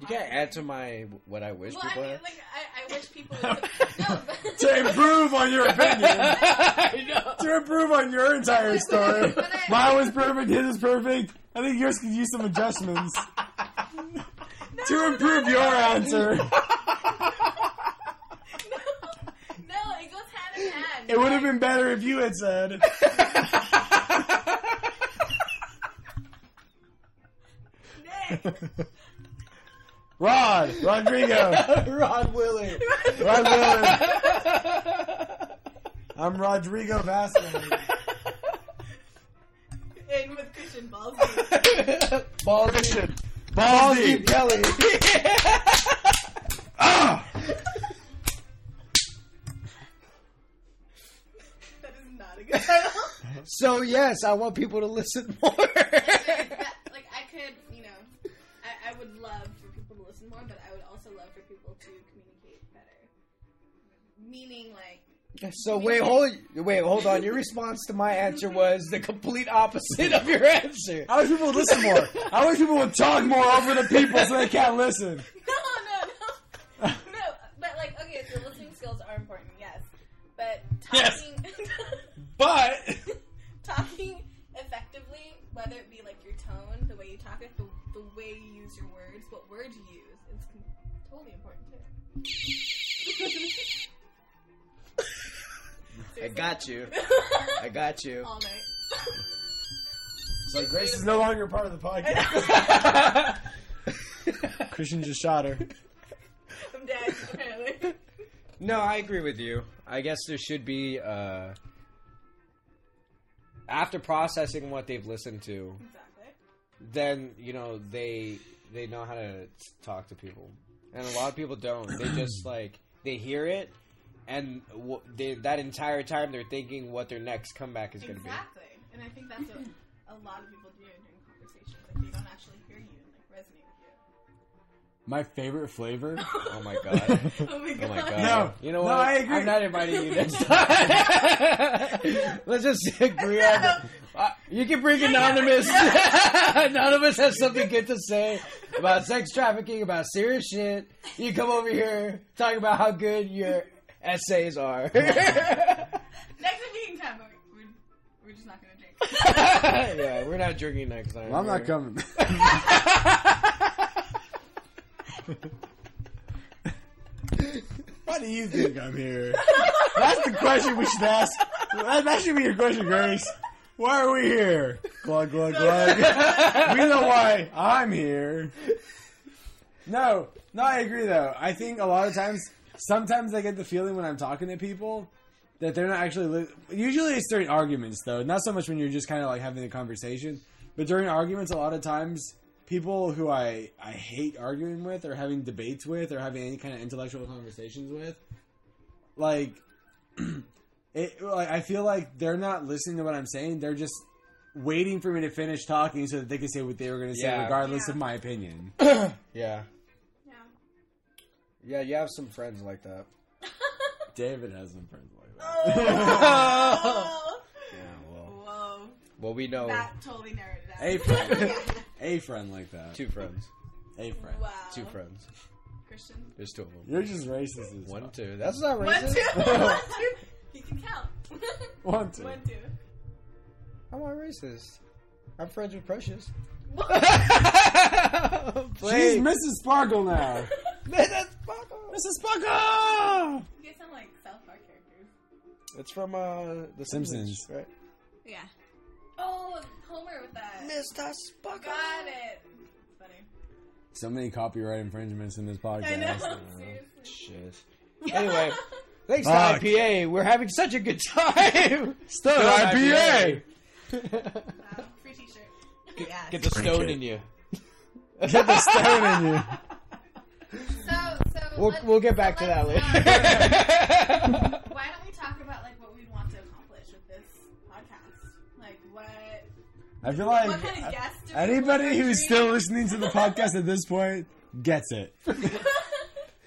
Speaker 2: You can't add to my what I wish
Speaker 3: Well, I
Speaker 2: people
Speaker 3: mean, like I, I wish people would. no, but,
Speaker 1: to improve on your opinion.
Speaker 2: I know.
Speaker 1: to improve on your entire story.
Speaker 3: But I-
Speaker 1: Mine was perfect, his is perfect. I think yours could use some adjustments. To improve your answer.
Speaker 3: no, it goes hand in hand.
Speaker 1: It would have been better if you had said. Rod, Rodrigo,
Speaker 2: Rod Willie.
Speaker 1: Rod Willard. I'm Rodrigo Vasquez.
Speaker 3: In with Christian Balls.
Speaker 2: Balls
Speaker 1: Christian,
Speaker 2: deep.
Speaker 1: Balls
Speaker 2: Balls
Speaker 1: deep.
Speaker 2: deep Kelly.
Speaker 1: Ah!
Speaker 3: That is not a good title.
Speaker 2: so yes, I want people to listen more.
Speaker 3: That- like I could, you know, I, I would love for people to listen more, but I would also love for people to communicate better. Meaning, like,
Speaker 2: so wait, hold, wait, hold on. Your response to my answer was the complete opposite of your answer.
Speaker 1: I wish people would listen more. I wish people would talk more over the people so they can't listen.
Speaker 3: no, no, no, no. But like, okay, so listening skills are important, yes, but
Speaker 1: Yes.
Speaker 3: talking,
Speaker 1: But
Speaker 3: talking effectively, whether it be like your tone, the way you talk it, the, the way you use your words, what words you use, it's totally important too.
Speaker 2: I got you. I got you.
Speaker 3: All night.
Speaker 1: it's like Grace is no longer part of the podcast. Christian just shot her.
Speaker 3: I'm dead, apparently.
Speaker 2: No, I agree with you. I guess there should be uh after processing what they've listened to,
Speaker 3: Exactly.
Speaker 2: then you know they they know how to talk to people, and a lot of people don't. They just like they hear it, and w- they, that entire time they're thinking what their next comeback is going to be.
Speaker 3: Exactly. And I think that's what a lot of people do during conversations. Like, they don't actually hear you and like resonate with you.
Speaker 1: My favorite flavor.
Speaker 2: Oh my god.
Speaker 3: Oh my
Speaker 2: Oh
Speaker 3: god.
Speaker 2: my god!
Speaker 1: No.
Speaker 2: you know
Speaker 1: No,
Speaker 2: what?
Speaker 1: I agree.
Speaker 2: I'm not inviting you next time. Let's just agree on. The, uh, you can bring anonymous. anonymous has something good to say about sex trafficking, about serious shit. You come over here talking about how good your essays are.
Speaker 3: Next meeting time, but we're, we're just not gonna drink.
Speaker 2: yeah, we're not drinking next time.
Speaker 1: Well, I'm not coming. Why do you think I'm here? That's the question we should ask. That, that should be your question, Grace. Why are we here? Glug, glug, glug. we know why I'm here. No, no, I agree though. I think a lot of times, sometimes I get the feeling when I'm talking to people that they're not actually. Li- Usually, it's during arguments, though. Not so much when you're just kind of like having a conversation, but during arguments, a lot of times, people who I I hate arguing with, or having debates with, or having any kind of intellectual conversations with, like, it. Like, I feel like they're not listening to what I'm saying. They're just waiting for me to finish talking so that they can say what they were going to say,
Speaker 2: Yeah.
Speaker 1: regardless
Speaker 3: Yeah.
Speaker 1: of my opinion.
Speaker 2: Yeah.
Speaker 3: Yeah.
Speaker 2: Yeah, you have some friends like that.
Speaker 1: David has some friends like that.
Speaker 3: Oh.
Speaker 2: Yeah, well.
Speaker 3: Whoa.
Speaker 2: Well, we know
Speaker 3: That totally narrowed it down.
Speaker 1: A friend, a friend like that.
Speaker 2: two friends.
Speaker 1: A friend.
Speaker 3: Wow.
Speaker 2: Two friends.
Speaker 3: Christian.
Speaker 2: There's two of them.
Speaker 1: You're just racist. As
Speaker 2: One,
Speaker 1: fuck.
Speaker 2: two. That's not
Speaker 3: One,
Speaker 2: racist.
Speaker 3: two. One, two. You can count.
Speaker 1: One, two.
Speaker 3: One, two.
Speaker 2: I'm not racist. I'm friends with Precious.
Speaker 1: She's Mrs. Sparkle now.
Speaker 2: Mrs. Sparkle.
Speaker 1: Mrs. Sparkle.
Speaker 3: You guys sound like South Park characters.
Speaker 2: It's from uh, The Simpsons,
Speaker 1: Simpsons.
Speaker 2: right?
Speaker 3: Yeah. Oh, Homer with that.
Speaker 2: Mr. Sparkle.
Speaker 3: Got it. Funny.
Speaker 1: So many copyright infringements in this podcast.
Speaker 3: I know.
Speaker 2: Shit. Anyway, thanks
Speaker 1: Fuck.
Speaker 2: to IPA. We're having such a good time.
Speaker 1: Still
Speaker 2: IPA.
Speaker 3: Wow. Free T-shirt.
Speaker 2: Get,
Speaker 3: Yes.
Speaker 2: get the
Speaker 1: Drink
Speaker 2: stone
Speaker 1: it.
Speaker 2: in you.
Speaker 1: Get the stone in you.
Speaker 3: So, so
Speaker 2: We'll,
Speaker 3: let's-
Speaker 2: we'll get back to that later.
Speaker 3: why don't we talk about like what we'd want to accomplish with this podcast? Like what?
Speaker 1: I feel like
Speaker 3: what kind of guests? do
Speaker 1: anybody who's
Speaker 3: to
Speaker 1: still listening to the podcast at this point gets it.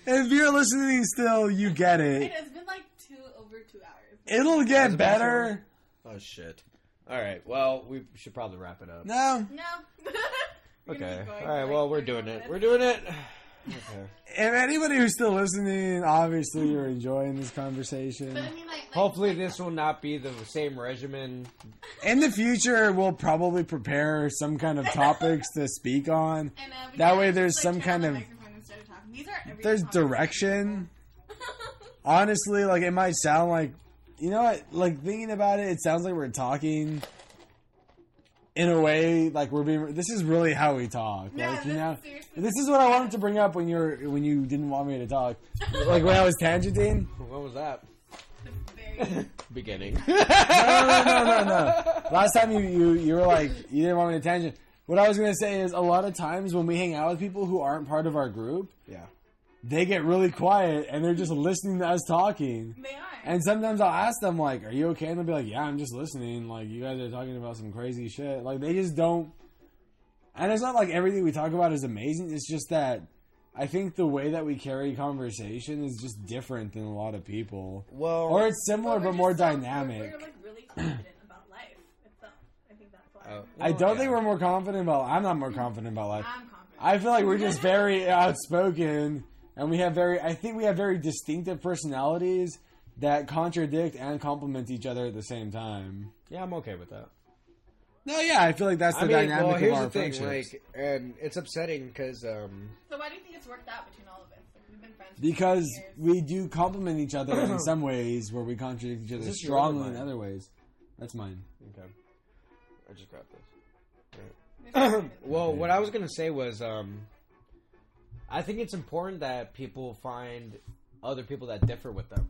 Speaker 1: If you're listening still, you get
Speaker 3: It
Speaker 1: it.
Speaker 3: has been like two over two hours.
Speaker 1: It'll get better.
Speaker 2: oh shit. All right. Well, we should probably wrap it up.
Speaker 1: No.
Speaker 3: No.
Speaker 2: Okay. All right. Well, we're
Speaker 3: we're
Speaker 2: doing it. We're doing it. Okay.
Speaker 1: If anybody who's still listening, obviously you're enjoying this conversation.
Speaker 3: But I mean, like, like
Speaker 2: Hopefully,
Speaker 3: like,
Speaker 2: this will not be the same regimen.
Speaker 1: In the future, we'll probably prepare some kind of topics to speak on.
Speaker 3: And, uh,
Speaker 1: That
Speaker 3: can
Speaker 1: way
Speaker 3: just,
Speaker 1: there's
Speaker 3: like,
Speaker 1: some
Speaker 3: turn
Speaker 1: kind
Speaker 3: the
Speaker 1: of-
Speaker 3: microphone instead of talking. These are everyday
Speaker 1: There's direction. Honestly, like it might sound like, you know what? Like thinking about it, it sounds like we're talking in a way like we're being. This is really how we talk.
Speaker 3: Yeah,
Speaker 1: like you
Speaker 3: this
Speaker 1: know,
Speaker 3: is seriously-
Speaker 1: this is what I wanted to bring up when you're when you didn't want me to talk. like when I was tangenting.
Speaker 2: What was that? Beginning.
Speaker 1: no, no, no, no, no. Last time you, you you were like you didn't want me to tangent. What I was gonna say is a lot of times when we hang out with people who aren't part of our group,
Speaker 2: yeah.
Speaker 1: They get really quiet and they're just listening to us talking.
Speaker 3: They are.
Speaker 1: And sometimes I'll ask them like, "Are you okay?" And they'll be like, "Yeah, I'm just listening." Like you guys are talking about some crazy shit. Like they just don't. And it's not like everything we talk about is amazing. It's just that I think the way that we carry conversation is just different than a lot of people,
Speaker 2: Well,
Speaker 1: or it's similar
Speaker 3: we're
Speaker 1: but
Speaker 3: just
Speaker 1: more
Speaker 3: so-
Speaker 1: dynamic.
Speaker 3: We're, we're like really confident about life itself. I think that's why.
Speaker 2: Oh,
Speaker 1: I don't
Speaker 2: yeah.
Speaker 1: think we're more confident about. I'm not more confident about life.
Speaker 3: I'm confident.
Speaker 1: I feel like we're just very outspoken, and we have very. I think we have very distinctive personalities that contradict and complement each other at the same time.
Speaker 2: Yeah, I'm okay with that.
Speaker 1: No, yeah, I feel like that's the
Speaker 2: I mean,
Speaker 1: dynamic
Speaker 2: well, here's
Speaker 1: of our
Speaker 2: the thing, like, and it's upsetting because, um,
Speaker 3: So why do you think it's worked out between all of us? Like, we've been friends for
Speaker 1: because we do complement each other in some ways, where we contradict each other strongly in other ways. That's mine.
Speaker 2: okay, I just grabbed this.
Speaker 3: There's no-
Speaker 2: Well, what I was gonna say was, um, I think it's important that people find other people that differ with them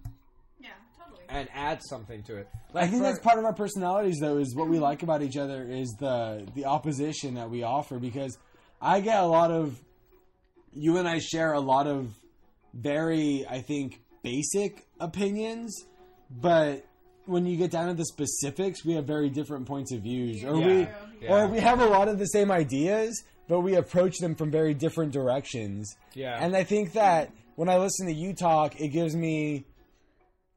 Speaker 3: yeah, totally.
Speaker 2: and add something to it.
Speaker 1: I think
Speaker 2: for-
Speaker 1: that's part of our personalities, though, is what we like about each other is the the opposition that we offer. Because I get a lot of you and I share a lot of very, I think, basic opinions, but when you get down to the specifics, we have very different points of views, or we
Speaker 2: Yeah. Yeah.
Speaker 1: or we have a lot of the same ideas, but we approach them from very different directions.
Speaker 2: Yeah.
Speaker 1: And I think that when I listen to you talk, it gives me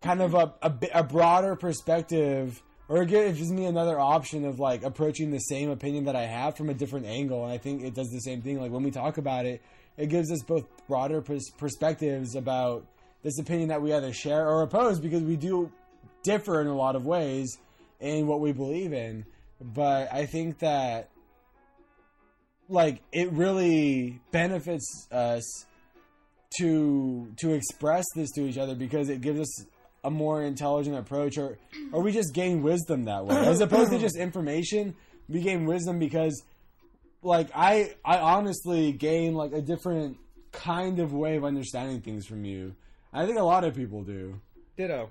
Speaker 1: kind of a, a, a broader perspective, or it gives me another option of like approaching the same opinion that I have from a different angle. And I think it does the same thing. Like when we talk about it, it gives us both broader pers- perspectives about this opinion that we either share or oppose because we do differ in a lot of ways in what we believe in. But I think that like it really benefits us to to express this to each other because it gives us a more intelligent approach or or we just gain wisdom that way. As opposed to just information we gain wisdom because like i i honestly gain like a different kind of way of understanding things from you. I think a lot of people do.
Speaker 2: Ditto.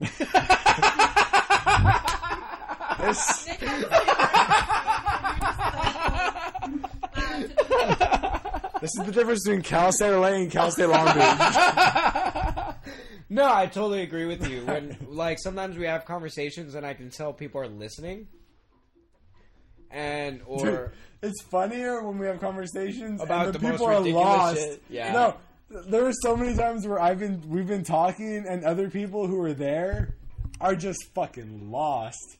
Speaker 1: This,
Speaker 3: Nick has to-
Speaker 1: this is the difference between Cal State LA and Cal State Long Beach.
Speaker 2: no, I totally agree with you. When like sometimes we have conversations and I can tell people are listening, and or
Speaker 1: Dude, it's funnier when we have conversations
Speaker 2: About
Speaker 1: and the,
Speaker 2: the most
Speaker 1: people are
Speaker 2: ridiculous
Speaker 1: lost.
Speaker 2: shit. Yeah.
Speaker 1: No, there are so many times where I've been we've been talking and other people who are there are just fucking lost.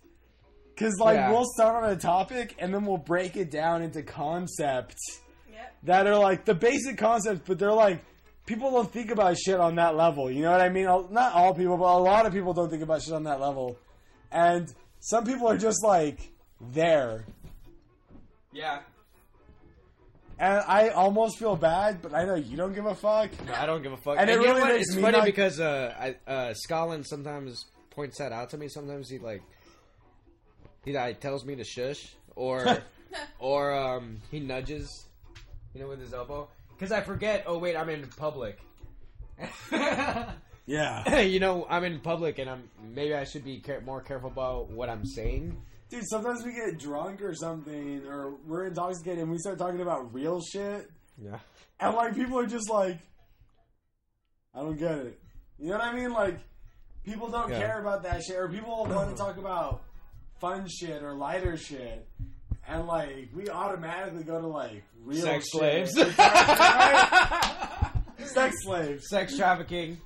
Speaker 1: Cause like
Speaker 2: Yeah.
Speaker 1: we'll start on a topic and then we'll break it down into concepts
Speaker 3: Yep.
Speaker 1: that are like the basic concepts, but they're like people don't think about shit on that level. You know what I mean? Not all people, but a lot of people don't think about shit on that level. And some people are just like there.
Speaker 2: yeah,
Speaker 1: And I almost feel bad, but I know you don't give a fuck.
Speaker 2: no, I don't give a fuck.
Speaker 1: And it
Speaker 2: you know
Speaker 1: really
Speaker 2: what?
Speaker 1: makes
Speaker 2: It's
Speaker 1: me
Speaker 2: funny
Speaker 1: not-
Speaker 2: because uh, I, uh, Scotland sometimes points that out to me. Sometimes he like he like, tells me to shush or or um, he nudges, you know, with his elbow because I forget. Oh wait, I'm in public.
Speaker 1: Yeah.
Speaker 2: you know, I'm in public, and I'm maybe I should be care- more careful about what I'm saying.
Speaker 1: Dude, sometimes we get drunk or something, or we're intoxicated and we start talking about real shit.
Speaker 2: Yeah.
Speaker 1: And like people are just like, I don't get it. You know what I mean? Like people don't
Speaker 2: Yeah.
Speaker 1: care about that shit, or people want to talk about fun shit or lighter shit, and like we automatically go to like real
Speaker 2: Sex
Speaker 1: shit.
Speaker 2: slaves.
Speaker 1: Sex slaves.
Speaker 2: Sex trafficking.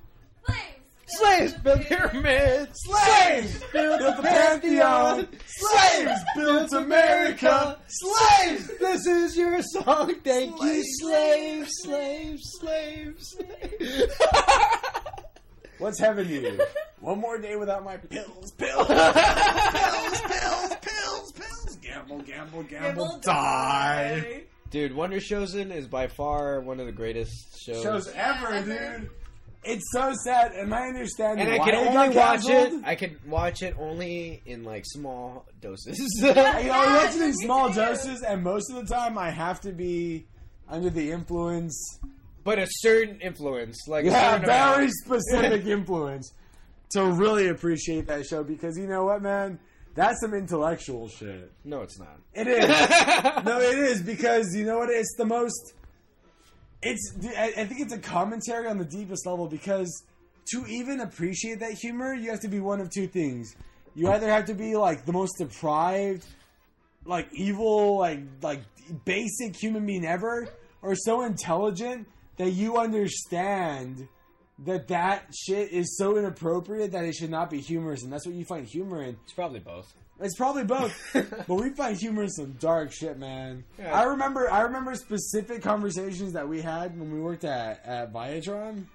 Speaker 3: Slaves.
Speaker 2: Slaves built pyramids.
Speaker 1: Slaves built the Pantheon. Slaves built America.
Speaker 2: Slaves. This is your song. Thank you, slaves, slaves, slaves.
Speaker 1: What's heaven to you? One more day without my pills, pills, pills, pills, pills, pills. Gamble, gamble, gamble,
Speaker 3: Gamble,
Speaker 1: die.
Speaker 2: Dude, Wonder Showzen is by far one of the greatest shows.
Speaker 1: Shows ever,
Speaker 3: ever.
Speaker 1: dude. It's so sad, and I understand
Speaker 2: and I can
Speaker 1: it
Speaker 2: only
Speaker 1: got
Speaker 2: watch
Speaker 1: canceled.
Speaker 2: it. I can watch it only in like small doses.
Speaker 1: You know, I
Speaker 3: Yeah,
Speaker 1: watch it in small
Speaker 3: too.
Speaker 1: doses, and most of the time I have to be under the influence.
Speaker 2: but a certain influence, like a
Speaker 1: Yeah,
Speaker 2: certain
Speaker 1: very
Speaker 2: amount.
Speaker 1: specific influence to really appreciate that show because you know what, man? That's some intellectual shit.
Speaker 2: No, it's not.
Speaker 1: It is. no, it is because you know what? It's the most. It's. I I think it's a commentary on the deepest level because to even appreciate that humor, you have to be one of two things. You either have to be like the most deprived, like evil, like like basic human being ever, or so intelligent that you understand that that shit is so inappropriate that it should not be humorous, and that's what you find humor in.
Speaker 2: It's probably both.
Speaker 1: It's probably both, but we find humor in some dark shit, man.
Speaker 2: Yeah.
Speaker 1: I remember, I remember specific conversations that we had when we worked at at Viatron.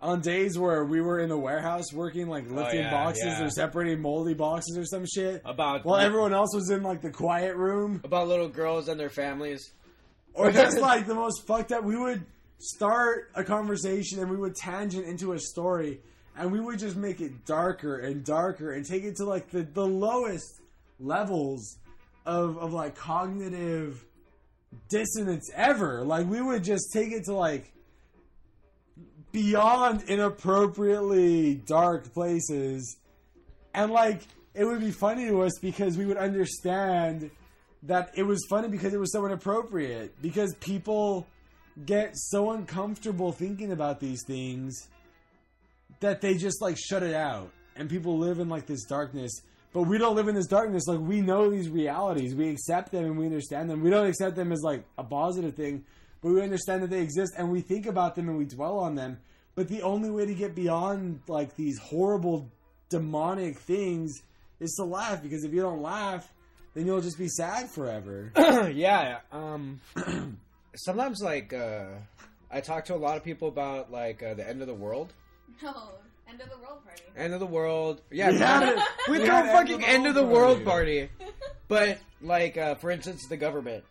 Speaker 1: On days where we were in the warehouse working, like oh, lifting
Speaker 2: Oh, yeah,
Speaker 1: boxes
Speaker 2: yeah.
Speaker 1: or separating moldy boxes or some shit,
Speaker 2: About
Speaker 1: while everyone else was in like the quiet room,
Speaker 2: about little girls and their families.
Speaker 1: or just like the most fucked up. We would start a conversation and we would tangent into a story, and we would just make it darker and darker and take it to like the, the lowest levels of of like cognitive dissonance ever. Like we would just take it to like beyond inappropriately dark places. And like it would be funny to us because we would understand that it was funny because it was so inappropriate. Because people get so uncomfortable thinking about these things that they just like shut it out. And people live in like this darkness. But we don't live in this darkness. Like we know these realities. We accept them and we understand them. We don't accept them as like a positive thing, but we understand that they exist and we think about them and we dwell on them. But the only way to get beyond like these horrible demonic things is to laugh because if you don't laugh, then you'll just be sad forever.
Speaker 2: yeah. Um. sometimes, like, uh, I talk to a lot of people about like uh, the end of the world.
Speaker 3: No, end of the world party.
Speaker 2: End of the world. Yeah,
Speaker 1: We
Speaker 2: we
Speaker 1: had
Speaker 2: throw-
Speaker 1: it.
Speaker 2: we
Speaker 1: We
Speaker 2: a fucking end of the world party.
Speaker 1: party.
Speaker 2: But like, uh, for instance, the government.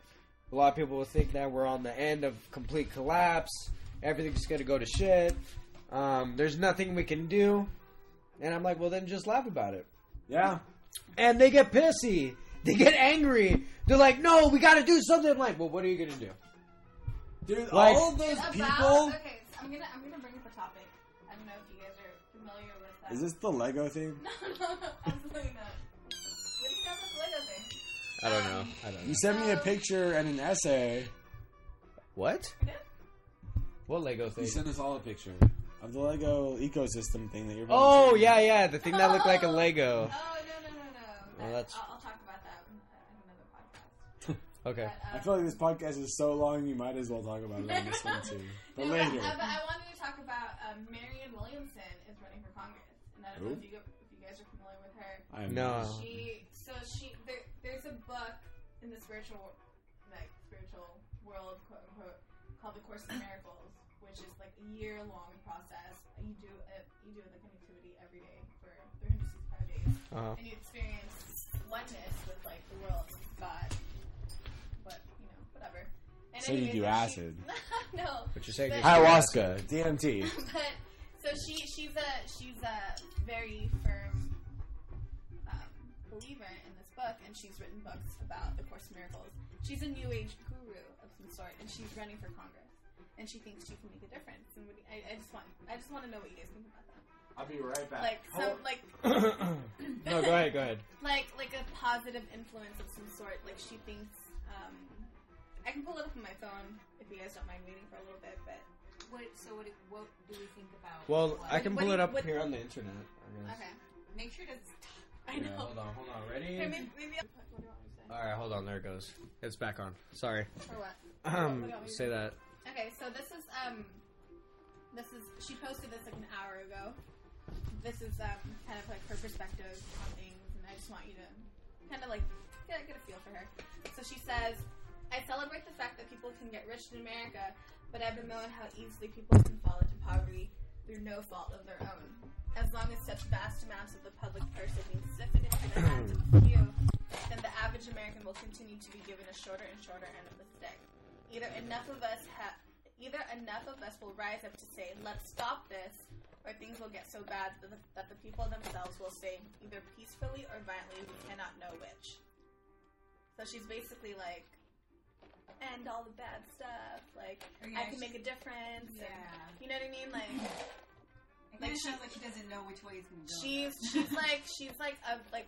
Speaker 2: A lot of people will think that we're on the end of complete collapse. Everything's gonna go to shit. Um, there's nothing we can do. And I'm like, well, then just laugh about it.
Speaker 1: Yeah.
Speaker 2: And they get pissy. They get angry. They're like, no, we got to do something. I'm like, well, what are you gonna do?
Speaker 1: Dude,
Speaker 2: Like-
Speaker 1: all of those
Speaker 3: About,
Speaker 1: people.
Speaker 3: okay, so I'm gonna I'm gonna bring up a topic. I don't know if if you guys are familiar with that.
Speaker 1: Is this the Lego thing?
Speaker 3: No, no, no, absolutely not. What do you know about the Lego thing?
Speaker 2: I don't know. Um, I don't
Speaker 1: You sent me a picture and an essay.
Speaker 2: What? What Lego thing?
Speaker 1: You sent us all a picture of the Lego ecosystem thing that you're. Building.
Speaker 2: Oh yeah, yeah, the thing that looked like a. Lego.
Speaker 3: Oh no no no no!
Speaker 2: Well, that's-
Speaker 3: I'll,
Speaker 2: Okay.
Speaker 3: But, uh,
Speaker 1: I feel like this podcast is so long, you might as well talk about it on this one too. But
Speaker 3: no,
Speaker 1: later.
Speaker 3: I, but I wanted to talk about um, Marianne Williamson is running for Congress, and I don't know if you, go, if you guys are familiar with her.
Speaker 1: I am
Speaker 2: No.
Speaker 3: She so she there, there's a book in the spiritual like spiritual world quote unquote called the Course in Miracles, which is like a year long process. You do it you do like the connectivity every day for 365 days,
Speaker 2: Uh-huh.
Speaker 3: and you experience oneness with like the world, with God, And
Speaker 1: So you do acid.
Speaker 3: no,
Speaker 2: What you're saying?
Speaker 3: But-
Speaker 1: Ayahuasca, DMT.
Speaker 3: but so she she's a she's a very firm um, believer in this book, and she's written books about the Course in Miracles. She's a New Age guru of some sort, and she's running for Congress, and she thinks she can make a difference. And what you- I, I just want I just want to know what you guys think about that.
Speaker 1: I'll be right back.
Speaker 3: Like some like
Speaker 2: no, go ahead, go ahead.
Speaker 3: like like a positive influence of some sort. Like she thinks. Um, I can pull it up on my phone if you guys don't mind waiting for a little bit, but
Speaker 5: What, so what, what do we think about?
Speaker 2: Well,
Speaker 5: what?
Speaker 2: I can
Speaker 3: What
Speaker 2: pull
Speaker 3: do
Speaker 2: it up
Speaker 3: what-
Speaker 2: here on the internet. I guess.
Speaker 3: okay.
Speaker 5: Make sure to.
Speaker 3: I
Speaker 2: Yeah,
Speaker 3: know.
Speaker 2: hold on, hold on. Ready?
Speaker 3: Okay, maybe, maybe I'll, what do you want me to say?
Speaker 2: All right, hold on. There it goes. It's back on. Sorry.
Speaker 3: Or what?
Speaker 2: Um,
Speaker 3: What you want me to
Speaker 2: say that.
Speaker 3: Okay, so this is um, this is she posted this like an hour ago. This is um kind of like her perspective on things, and I just want you to kind of like get get a feel for her. So she says, "I celebrate the fact that people can get rich in America, but I've been known how easily people can fall into poverty through no fault of their own. As long as such vast amounts of the public purse are being sifted into the hands of a few, then the average American will continue to be given a shorter and shorter end of the stick. Either enough of us have, either enough of us will rise up to say, "Let's stop this," or things will get so bad that the, that the people themselves will say, either peacefully or violently, we cannot know which. So she's basically like, end all the bad stuff. Like, I can make a difference. and-
Speaker 5: Yeah.
Speaker 3: you know what I mean? Like,
Speaker 5: It
Speaker 3: Like she-
Speaker 5: sounds like she doesn't know which way it's going to go.
Speaker 3: she's she's like she's like a like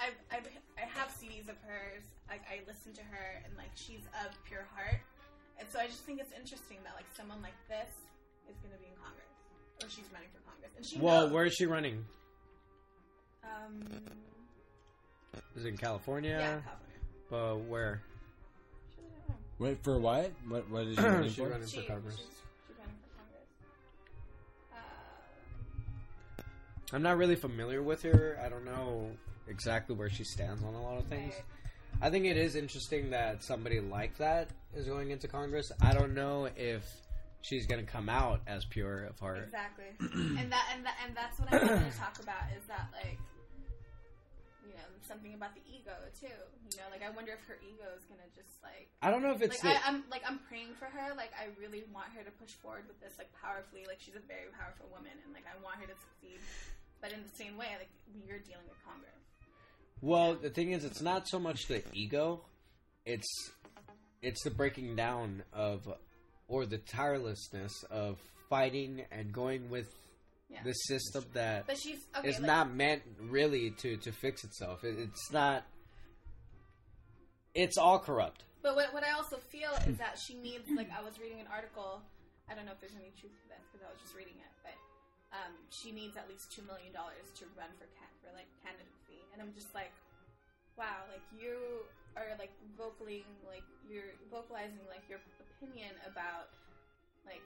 Speaker 3: I I I have CDs of hers. Like I listen to her and like she's of pure heart. And so I just think it's interesting that like someone like this is going to be in Congress or she's running for Congress. And she
Speaker 2: Well,
Speaker 3: knows.
Speaker 2: where is she running?
Speaker 3: um
Speaker 2: Is it in California?
Speaker 3: yeah, California.
Speaker 2: But where?
Speaker 3: She doesn't know.
Speaker 1: Wait for what? What? What is she running
Speaker 2: She's
Speaker 1: for?
Speaker 2: running
Speaker 3: She,
Speaker 2: for Congress.
Speaker 3: She's, she's running for Congress. Uh,
Speaker 2: I'm not really familiar with her. I don't know exactly where she stands on a lot of things.
Speaker 3: right.
Speaker 2: I think it is interesting that somebody like that is going into Congress. I don't know if she's going to come out as pure of heart.
Speaker 3: Exactly, and that and that and that's what I wanted to talk about is that like, you know, something about the ego too. You know, like I wonder if her ego is gonna just like,
Speaker 2: I don't know if it's
Speaker 3: like
Speaker 2: the,
Speaker 3: I, I'm like I'm praying for her. Like I really want her to push forward with this like powerfully. Like she's a very powerful woman, and like I want her to succeed. But in the same way, like you're dealing with Congress.
Speaker 2: well. The thing is, it's not so much the ego; it's it's the breaking down of or the tirelessness of fighting and going with
Speaker 3: Yeah.
Speaker 2: the system that
Speaker 3: But she's okay.
Speaker 2: is
Speaker 3: like,
Speaker 2: not meant really to to fix itself. It, it's not. It's all corrupt.
Speaker 3: But what, what I also feel is that she needs, like, I was reading an article. I don't know if there's any truth to this because I was just reading it, but um, she needs at least two million dollars to run for can- for like candidacy, and I'm just like, wow, like you are like vocally like you're vocalizing like your opinion about like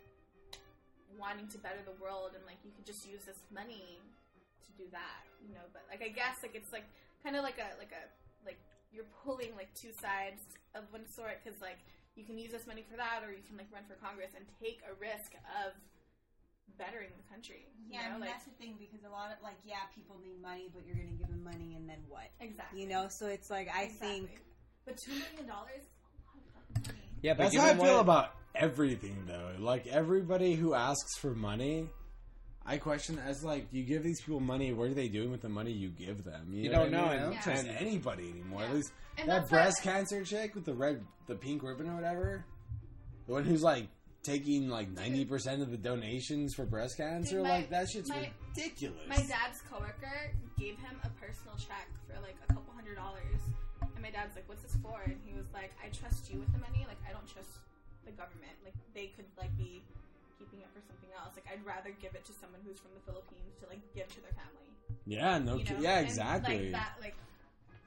Speaker 3: wanting to better the world, and like you could just use this money to do that, you know. But like I guess like it's like kind of like a like a like you're pulling like two sides of one sort because like you can use this money for that or you can like run for congress and take a risk of bettering the country you
Speaker 5: Yeah, I mean,
Speaker 3: like
Speaker 5: that's the thing because a lot of like, yeah, people need money, but you're gonna give them money, and then what?
Speaker 3: exactly
Speaker 5: You know, so it's like I
Speaker 3: Exactly.
Speaker 5: think
Speaker 3: but two million dollars is a lot of fucking money
Speaker 2: Yeah, but
Speaker 1: That's how I
Speaker 2: given
Speaker 1: feel
Speaker 2: what-
Speaker 1: about everything, though. Like everybody who asks for money, I question as like, you give these people money. What are they doing with the money you give them?
Speaker 2: You
Speaker 1: know
Speaker 2: don't
Speaker 1: what I
Speaker 2: know,
Speaker 1: mean? I don't trust
Speaker 2: and-
Speaker 1: anybody anymore. At
Speaker 3: Yeah.
Speaker 1: least
Speaker 3: and
Speaker 1: that
Speaker 3: that's why-
Speaker 1: breast cancer chick with the red, the pink ribbon or whatever, the one who's like taking like ninety percent of the donations for breast cancer.
Speaker 3: Dude, my-
Speaker 1: like that shit's
Speaker 3: my-
Speaker 1: ridiculous.
Speaker 3: My dad's coworker gave him a personal check for like a couple hundred dollars, and my dad's like, "What's this for?" And he was like, "I trust you with the money. Like, I don't trust the government. Like, they could like be keeping it for something else. Like, I'd rather give it to someone who's from the Philippines to like give to their family.
Speaker 1: yeah, no,
Speaker 3: you know?
Speaker 1: yeah,
Speaker 3: And,
Speaker 1: exactly.
Speaker 3: like that, like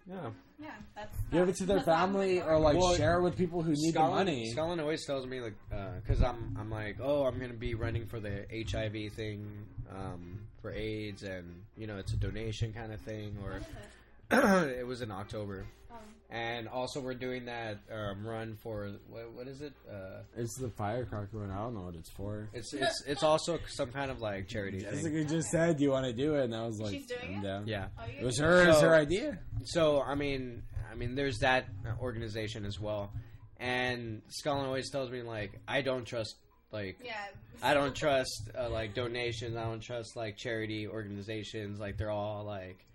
Speaker 2: Yeah.
Speaker 3: yeah, that's
Speaker 1: Give it to their family or like
Speaker 2: Well,
Speaker 1: share it with people who need
Speaker 2: Scotland,
Speaker 1: the money.
Speaker 2: Scotland always tells me like, because I'm I'm like, oh, I'm gonna be running for the HIV thing, um, for AIDS, and you know, it's a donation kind of thing,
Speaker 3: What
Speaker 2: or
Speaker 3: is it?
Speaker 2: it was in October,
Speaker 3: Um,
Speaker 2: and also we're doing that um, run for what what is it? Uh,
Speaker 1: It's the firecracker run. I don't know what it's for.
Speaker 2: it's it's it's also some kind of like charity thing.
Speaker 1: Just said, "Do you want to do it?" And I was like,
Speaker 3: She's doing it?
Speaker 1: down."
Speaker 2: Yeah.
Speaker 3: oh,
Speaker 1: It was her. It was her idea.
Speaker 2: So I mean, I mean, there's that organization as well, and Scotland always tells me like, I don't trust like
Speaker 3: Yeah.
Speaker 2: I don't trust uh, like donations. I don't trust like charity organizations. Like they're all like,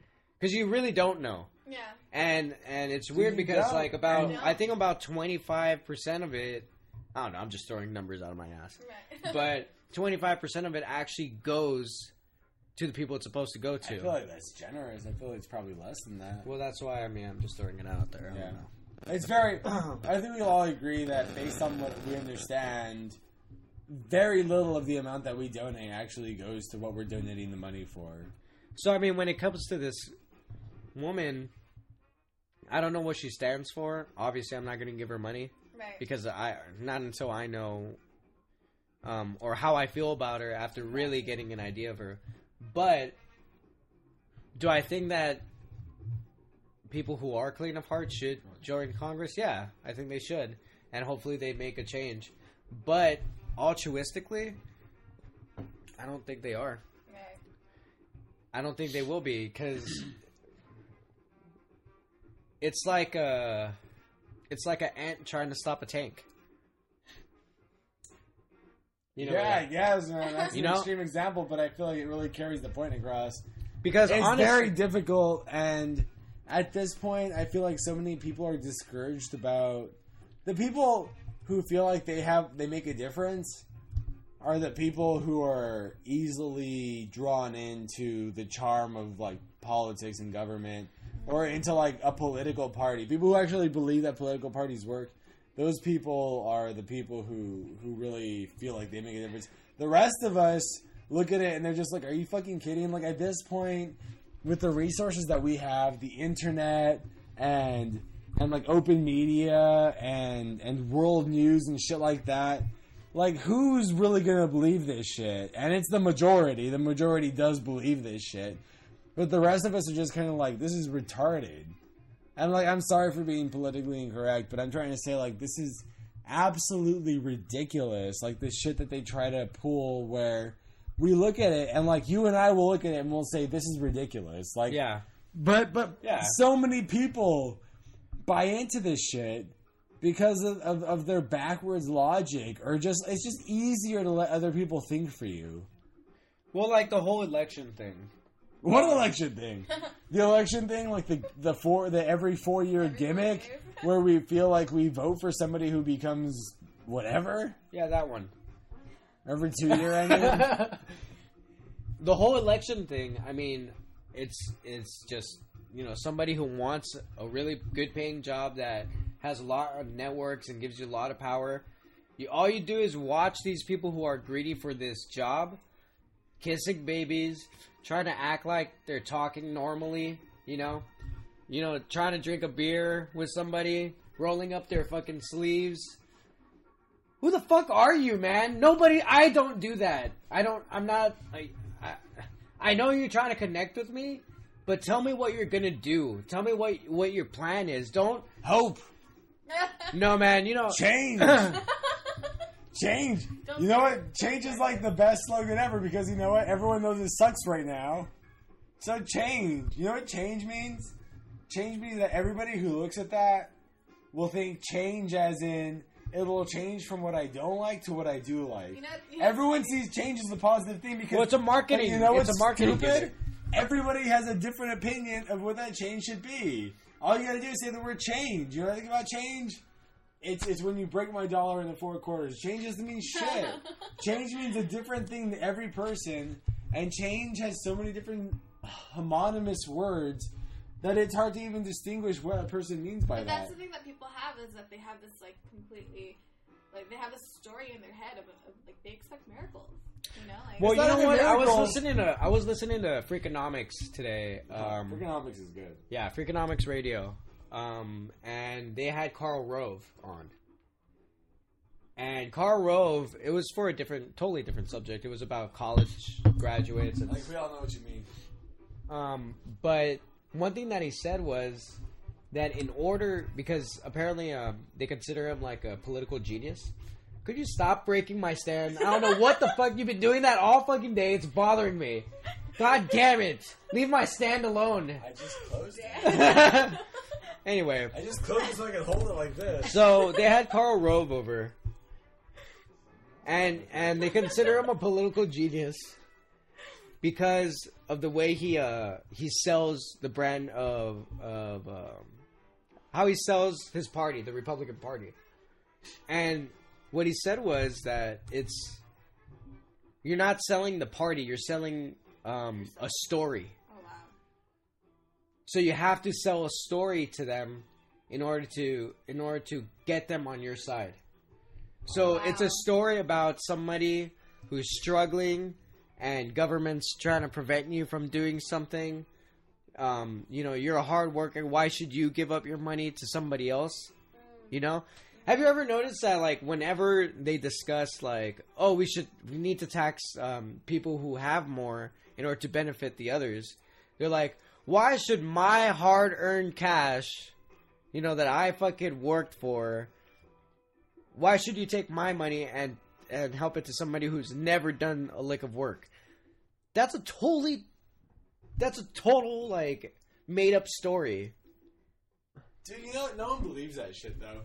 Speaker 2: because you really don't know.
Speaker 3: Yeah.
Speaker 2: And and it's weird because
Speaker 1: don't.
Speaker 2: like about
Speaker 3: I.
Speaker 2: I think about twenty five percent of it. I don't know. I'm just throwing numbers out of my ass,
Speaker 3: Right.
Speaker 2: but twenty five percent of it actually goes to the people it's supposed to go to.
Speaker 1: I feel like that's generous. I feel like it's probably less than that.
Speaker 2: well, that's why I mean I'm just throwing it out there. I
Speaker 1: Yeah.
Speaker 2: don't know.
Speaker 1: It's very. I think we all agree that based on what we understand, very little of the amount that we donate actually goes to what we're donating the money for.
Speaker 2: So I mean, when it comes to this woman, I don't know what she stands for. Obviously, I'm not going to give her money.
Speaker 3: right.
Speaker 2: because I not until I know um, or how I feel about her after really getting an idea of her. But do I think that people who are clean of heart should join Congress? Yeah, I think they should, and hopefully they make a change. But altruistically, I don't think they are.
Speaker 3: Right.
Speaker 2: I don't think they will be because it's like a it's like an ant trying to stop a tank. You know,
Speaker 1: yeah,
Speaker 2: like-
Speaker 1: yes, man. That's an
Speaker 2: know-
Speaker 1: extreme example, but I feel like it really carries the point across.
Speaker 2: because
Speaker 1: It's
Speaker 2: honestly,
Speaker 1: very difficult, and at this point, I feel like so many people are discouraged about the people who feel like they have they make a difference are the people who are easily drawn into the charm of like politics and government or into like a political party. People who actually believe that political parties work. Those people are the people who who really feel like they make a difference. The rest of us look at it and they're just like, "Are you fucking kidding?" Like at this point, with the resources that we have, the internet and and like open media and and world news and shit like that. Like who's really gonna believe this shit? And it's the majority. The majority does believe this shit. But the rest of us are just kind of like, this is retarded. And like, I'm sorry for being politically incorrect, but I'm trying to say like, this is absolutely ridiculous. Like the shit that they try to pull, where we look at it and like you and I will look at it and we'll say this is ridiculous. Like,
Speaker 2: yeah,
Speaker 1: but but
Speaker 2: Yeah.
Speaker 1: so many people buy into this shit because of, of, of their backwards logic, or just it's just easier to let other people think for you.
Speaker 2: well, like the whole election thing.
Speaker 1: What election thing? The election thing, like the the four the every four year
Speaker 3: Every four
Speaker 1: gimmick,
Speaker 3: years.
Speaker 1: where we feel like we vote for somebody who becomes whatever
Speaker 2: Yeah, that one.
Speaker 1: every two year. I mean,
Speaker 2: the whole election thing. I mean, it's it's just you know somebody who wants a really good paying job that has a lot of networks and gives you a lot of power. You, all you do is watch these people who are greedy for this job, kissing babies, trying to act like they're talking normally. You know, you know, trying to drink a beer with somebody, rolling up their fucking sleeves. Who the fuck are you, man? Nobody. I don't do that. I don't. I'm not. I, I, I know you're trying to connect with me, but tell me what you're gonna do. Tell me what what your plan is. Don't.
Speaker 1: hope,
Speaker 2: No, man. You know.
Speaker 1: change, change.
Speaker 3: Don't
Speaker 1: You know what? Change is like the best slogan ever because you know what? Everyone knows it sucks right now. So change. You know what change means? Change means that everybody who looks at that will think change as in it'll change from what I don't like to what I do like.
Speaker 3: You know, you know-
Speaker 1: Everyone sees change as a positive thing because
Speaker 2: Well, it's a marketing-
Speaker 1: You know
Speaker 2: it's
Speaker 1: what's
Speaker 2: a marketing
Speaker 1: stupid? Everybody has a different opinion of what that change should be. All you gotta do is say the word change. You know anything about change? It's it's when you break my dollar into four quarters. Change doesn't mean shit. change means a different thing to every person, and change has so many different homonymous words that it's hard to even distinguish what a person means by
Speaker 3: But
Speaker 1: that.
Speaker 3: that's the thing that people have is that they have this like completely, like they have a story in their head of, of like they expect miracles. You know, like
Speaker 2: Well, you know
Speaker 1: even
Speaker 2: what? I was listening to I was listening to Freakonomics today. Um,
Speaker 1: Freakonomics is good.
Speaker 2: Yeah, Freakonomics Radio. Um, and they had Karl Rove on. And Karl Rove, it was for a different, totally different subject. It was about college graduates. And,
Speaker 1: Like we all know what you mean.
Speaker 2: um, but one thing that he said was that in order, because apparently um, they consider him like a political genius. Could you stop breaking my stand? I don't know what the fuck you've been doing that all fucking day. It's bothering me. God damn it! Leave my stand alone.
Speaker 1: I just closed it.
Speaker 2: anyway,
Speaker 1: I just closed it so I can hold it like this.
Speaker 2: so they had Karl Rove over, and and they consider him a political genius because of the way he uh he sells the brand of of um, how he sells his party, the Republican Party, and what he said was that it's you're not selling the party, you're selling um, a story. So you have to sell a story to them in order to in order to get them on your side. So
Speaker 3: Wow.
Speaker 2: it's a story about somebody who's struggling and government's trying to prevent you from doing something. Um, you know, you're a hard worker. Why should you give up your money to somebody else? You know? Have you ever noticed that like whenever they discuss like, oh, we should we need to tax um, people who have more in order to benefit the others, they're like, why should my hard earned cash, you know, that I fucking worked for, why should you take my money and and help it to somebody who's never done a lick of work? That's a totally that's a total like made up story.
Speaker 1: Dude, you know what? No one believes that shit though.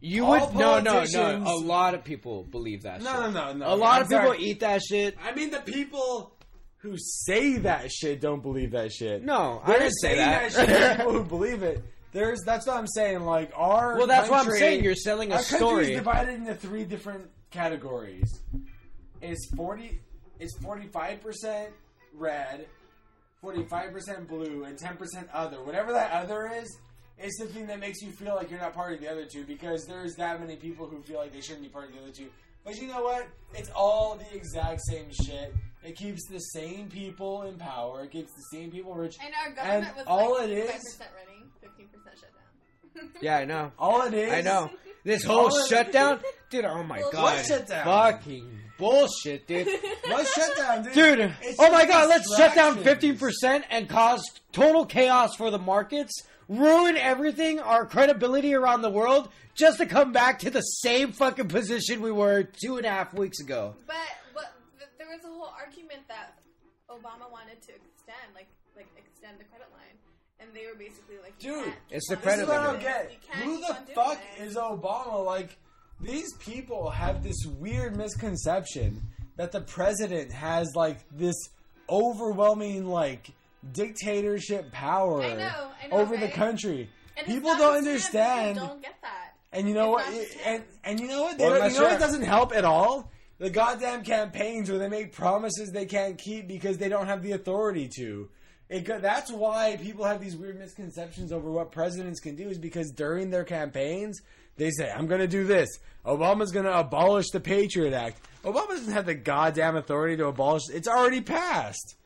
Speaker 2: You
Speaker 1: All
Speaker 2: would no no no.
Speaker 1: politicians-
Speaker 2: A lot of people believe that.
Speaker 1: No,
Speaker 2: shit.
Speaker 1: no, no, no.
Speaker 2: A lot of people eat that shit.
Speaker 1: I mean, the people who say that shit don't believe that shit.
Speaker 2: No, I
Speaker 1: They're
Speaker 2: didn't say
Speaker 1: saying
Speaker 2: that.
Speaker 1: shit to people who believe it. There's that's what I'm saying. Like our
Speaker 2: Well, that's what I'm saying. You're selling a
Speaker 1: our
Speaker 2: story.
Speaker 1: divided into three different categories. Is forty is forty five percent red, forty five percent blue, and ten percent other. Whatever that other is, is the thing that makes you feel like you're not part of the other two because there's that many people who feel like they shouldn't be part of the other two. But you know what? It's all the exact same shit. It keeps the same people in power. It keeps the same people rich.
Speaker 3: and our government was
Speaker 1: all
Speaker 3: like
Speaker 1: it is-
Speaker 3: five percent running, fifteen percent shutdown.
Speaker 2: Yeah, I know.
Speaker 1: All it is.
Speaker 2: I know. This whole shutdown, dude. Oh my
Speaker 3: What
Speaker 2: god,
Speaker 1: shutdown?
Speaker 2: fucking bullshit, dude.
Speaker 1: What shutdown, dude?
Speaker 2: Dude,
Speaker 1: It's
Speaker 2: oh my god, let's shut down 15% and cause total chaos for the markets, ruin everything, our credibility around the world, just to come back to the same fucking position we were two and a half weeks ago.
Speaker 3: But what th- there was a whole argument that Obama wanted to extend, like like extend the credit line, and they were basically like,
Speaker 1: Dude,
Speaker 2: it's
Speaker 3: keep
Speaker 2: the
Speaker 3: on
Speaker 1: This is
Speaker 2: credit
Speaker 1: what I don't get. Who the fuck
Speaker 3: this.
Speaker 1: is Obama? Like, these people have this weird misconception that the president has like this overwhelming like dictatorship power
Speaker 3: I know, I know,
Speaker 1: over the country.
Speaker 3: And
Speaker 1: people don't
Speaker 3: just him,
Speaker 1: understand.
Speaker 3: People don't get that.
Speaker 1: And you know
Speaker 3: It's
Speaker 1: what?
Speaker 3: not.
Speaker 1: And and you know what? They
Speaker 2: Well,
Speaker 1: don't-
Speaker 2: unless
Speaker 1: you know what doesn't help at all? The goddamn campaigns where they make promises they can't keep because they don't have the authority to. It, that's why people have these weird misconceptions over what presidents can do. Is because during their campaigns they say, "I'm going to do this." Obama's going to abolish the Patriot Act. Obama doesn't have the goddamn authority to abolish. It's already passed.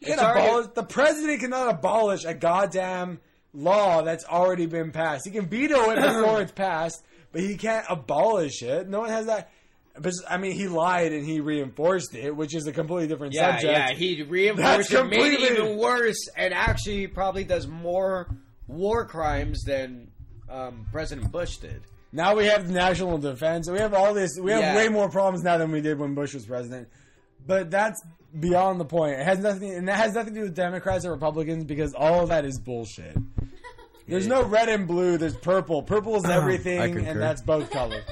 Speaker 2: It's
Speaker 1: abolish, the president cannot abolish a goddamn law that's already been passed. He can veto it before it's passed, but he can't abolish it. No one has that. But I mean, he lied and he reinforced it, which is a completely different
Speaker 2: Yeah,
Speaker 1: subject.
Speaker 2: yeah, he reinforced
Speaker 1: That's
Speaker 2: it, made it
Speaker 1: completely-
Speaker 2: even worse, and actually probably does more war crimes than um, President Bush did.
Speaker 1: Now we have national defense. We have all this. We have
Speaker 2: Yeah.
Speaker 1: way more problems now than we did when Bush was president. But that's beyond the point. It has nothing, and that has nothing to do with Democrats or Republicans because all of that is bullshit. There's no red and blue. There's purple. Purple is everything, and that's both colors.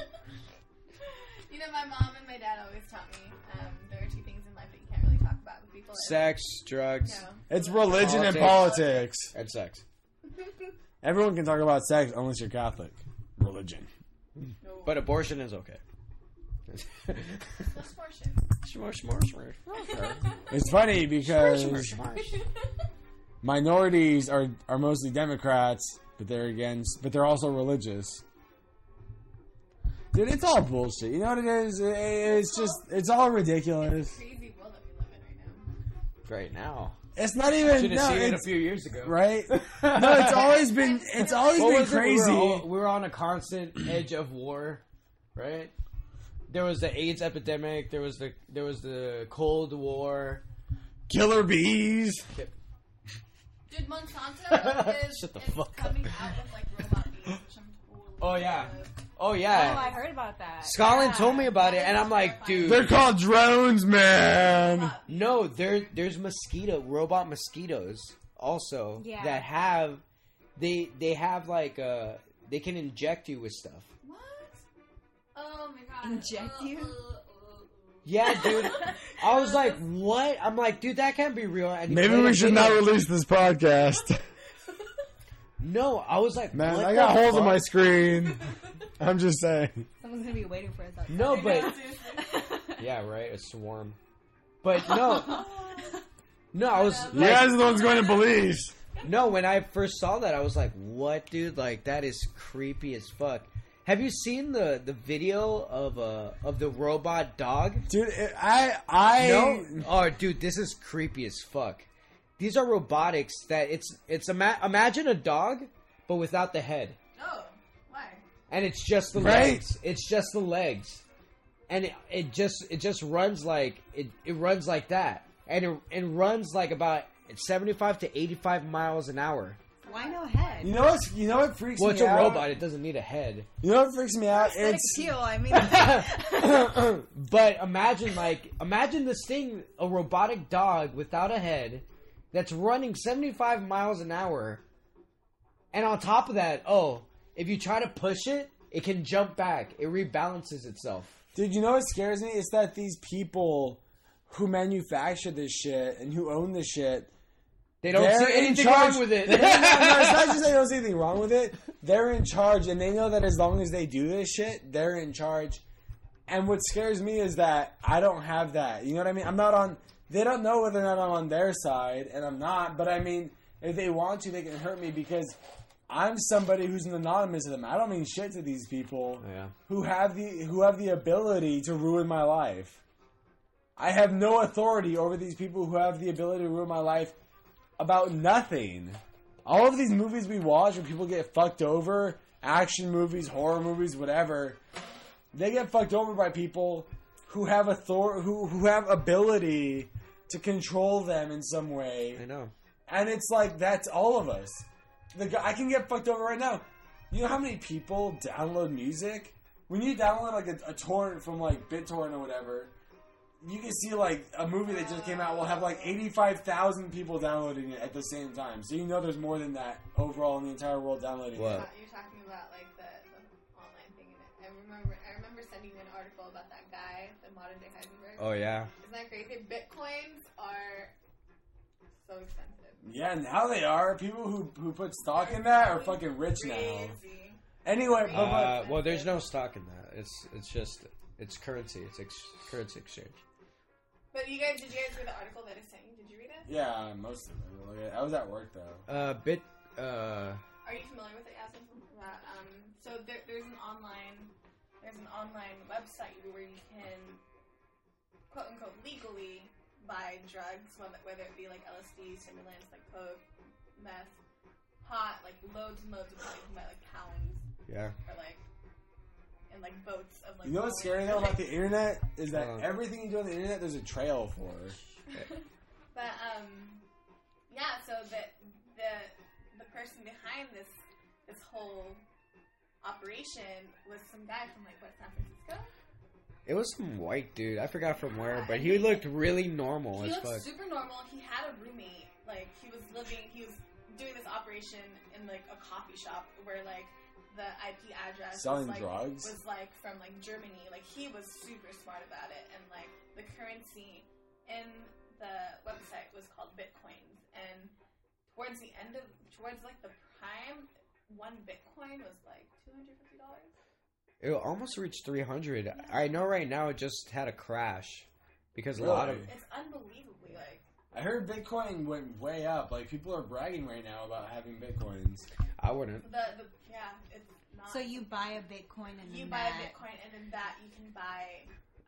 Speaker 3: You know, my mom and my dad always taught me um, there are two things in life that you can't really talk about with people.
Speaker 2: Sex, drugs,
Speaker 3: No.
Speaker 1: It's religion and
Speaker 2: Politics.
Speaker 1: politics.
Speaker 2: and sex.
Speaker 1: Everyone can talk about sex unless you're Catholic. Religion.
Speaker 3: No.
Speaker 2: But abortion is okay.
Speaker 3: Let's force it.
Speaker 2: S'more, s'more, s'more. Okay.
Speaker 1: It's funny because minorities are are mostly Democrats, but they're against, but they're also religious. Dude, it's all bullshit. You know what it is? It- It's just, it's all ridiculous.
Speaker 3: Crazy world that we live in right now.
Speaker 2: Right now.
Speaker 1: It's not even
Speaker 2: Should have
Speaker 1: no,
Speaker 2: seen it a
Speaker 1: it's,
Speaker 2: few years ago.
Speaker 1: right. No, it's always been, it's always
Speaker 2: What
Speaker 1: been
Speaker 2: was it? We were
Speaker 1: crazy.
Speaker 2: all- We were, on a constant edge of war, right? There was the AIDS epidemic. There was the there was the Cold War.
Speaker 1: Killer bees.
Speaker 3: Dude, Monsanto is,
Speaker 2: Shut the
Speaker 3: is
Speaker 2: fuck up.
Speaker 3: coming out with like robot bees, which I'm totally.
Speaker 2: Oh, yeah.
Speaker 3: With.
Speaker 2: Oh
Speaker 6: Oh,
Speaker 2: yeah,
Speaker 6: I heard about that.
Speaker 2: Scotland
Speaker 6: Yeah.
Speaker 2: told me about it, and I'm like, dude,
Speaker 1: They're called drones, man.
Speaker 2: no, there there's mosquito robot mosquitoes also
Speaker 6: Yeah.
Speaker 2: that have they they have like uh they can inject you with stuff.
Speaker 3: What? Oh my god.
Speaker 6: Inject
Speaker 3: Uh,
Speaker 6: you?
Speaker 3: uh, uh.
Speaker 2: Yeah, dude. I was like, what? I'm like, dude, that can't be real. And
Speaker 1: Maybe we
Speaker 2: a
Speaker 1: should not release this podcast.
Speaker 2: No, I was like,
Speaker 1: Man,
Speaker 2: what
Speaker 1: I
Speaker 2: the
Speaker 1: got holes in my screen. I'm just saying.
Speaker 6: Someone's gonna be waiting for us outside.
Speaker 2: No, but yeah, right, a swarm. But no, no, I was
Speaker 1: You
Speaker 2: like,
Speaker 1: guys are the ones going to Belize.
Speaker 2: no. When I first saw that, I was like, what, dude? Like that is creepy as fuck. Have you seen the the video of uh of the robot dog?
Speaker 1: Dude, I, I,
Speaker 2: No, oh, dude, this is creepy as fuck. These are robotics that it's it's ima- imagine a dog, but without the head,
Speaker 3: Oh, why?
Speaker 2: And it's just the
Speaker 1: Right.
Speaker 2: legs. It's just the legs, and it, it just it just runs like it, it runs like that, and it, it runs like about seventy five to eighty five miles an hour.
Speaker 6: Why no head?
Speaker 1: You know what's, you know what freaks
Speaker 2: Well,
Speaker 1: me
Speaker 2: it's a
Speaker 1: out?
Speaker 2: robot; it doesn't need a head.
Speaker 1: You know what freaks me out?
Speaker 6: Aesthetic
Speaker 1: It's
Speaker 6: appeal. I mean,
Speaker 2: but imagine like imagine this thing, a robotic dog without a head, that's running seventy five miles an hour, and on top of that, oh, if you try to push it, it can jump back. It rebalances itself.
Speaker 1: Dude, you know what scares me? It's that these people who manufacture this shit and who own this shit,
Speaker 2: They don't see anything wrong with it.
Speaker 1: no, it's not just they don't see anything wrong with it. They're in charge, and they know that as long as they do this shit, they're in charge. And what scares me is that I don't have that. You know what I mean? I'm not on. They don't know whether or not I'm on their side, and I'm not. But I mean, if they want to, they can hurt me because I'm somebody who's an anonymous to them. I don't mean shit to these people
Speaker 2: yeah.
Speaker 1: who have the who have the ability to ruin my life. I have no authority over these people who have the ability to ruin my life about nothing. All of these movies we watch where people get fucked over, action movies, horror movies, whatever, they get fucked over by people who have author who who have ability to control them in some way.
Speaker 2: I know.
Speaker 1: And it's like that's all of us. The guy, I can get fucked over right now. You know how many people download music? When you download like a, a torrent from like BitTorrent or whatever, you can see like a movie that just came out will have like eighty-five thousand people downloading it at the same time. So you know there's more than that overall in the entire world downloading
Speaker 2: What?
Speaker 1: it.
Speaker 3: You're talking about like the, the online thing. And I remember, I remember sending you an article about that guy, the modern day Heisenberg.
Speaker 2: Oh yeah.
Speaker 3: Isn't that crazy? Bitcoins are so expensive.
Speaker 1: Yeah, now they are. People who who put stock in that are fucking rich now.
Speaker 3: Crazy.
Speaker 1: Anyway, but, but
Speaker 2: Uh, well, there's no stock in that. It's it's just it's currency. It's ex- currency exchange.
Speaker 3: But you guys, did you guys read the article that I sent you? Did you read it?
Speaker 1: yeah, most of it. Like, I was at work though.
Speaker 2: Uh, bit. Uh,
Speaker 3: Are you familiar with it, Yasmin? That, um, so there, there's an online, there's an online website where you can, quote unquote, legally buy drugs, whether, whether it be like LSD, stimulants like coke, meth, pot, like loads and loads of pot. You can buy like pounds
Speaker 2: yeah.
Speaker 3: or like, and like boats of like.
Speaker 1: You know what's scary though about the internet is that
Speaker 2: Uh.
Speaker 1: everything you do on the internet, there's a trail for.
Speaker 3: But um, yeah. So the the the person behind this this whole operation was some guy from like what San Francisco.
Speaker 2: It was some white dude. I forgot from where, but he looked really normal
Speaker 3: He
Speaker 2: as
Speaker 3: looked
Speaker 2: fuck.
Speaker 3: super normal. He had a roommate. Like he was living. He was doing this operation in like a coffee shop where like the IP address
Speaker 1: Selling
Speaker 3: was, like,
Speaker 1: drugs?
Speaker 3: was like from like Germany. Like he was super smart about it, and like the currency in the website was called bitcoins. And towards the end of towards like the prime, one bitcoin was like two hundred fifty dollars.
Speaker 2: It almost reached 300. I know right now it just had a crash because a lot of
Speaker 3: It's unbelievably like.
Speaker 1: I heard Bitcoin went way up. Like people are bragging right now about having bitcoins.
Speaker 2: I wouldn't.
Speaker 3: The, the yeah, it's not.
Speaker 5: So you buy a Bitcoin and
Speaker 3: you
Speaker 5: then
Speaker 3: buy
Speaker 5: that,
Speaker 3: a Bitcoin and then that you can buy.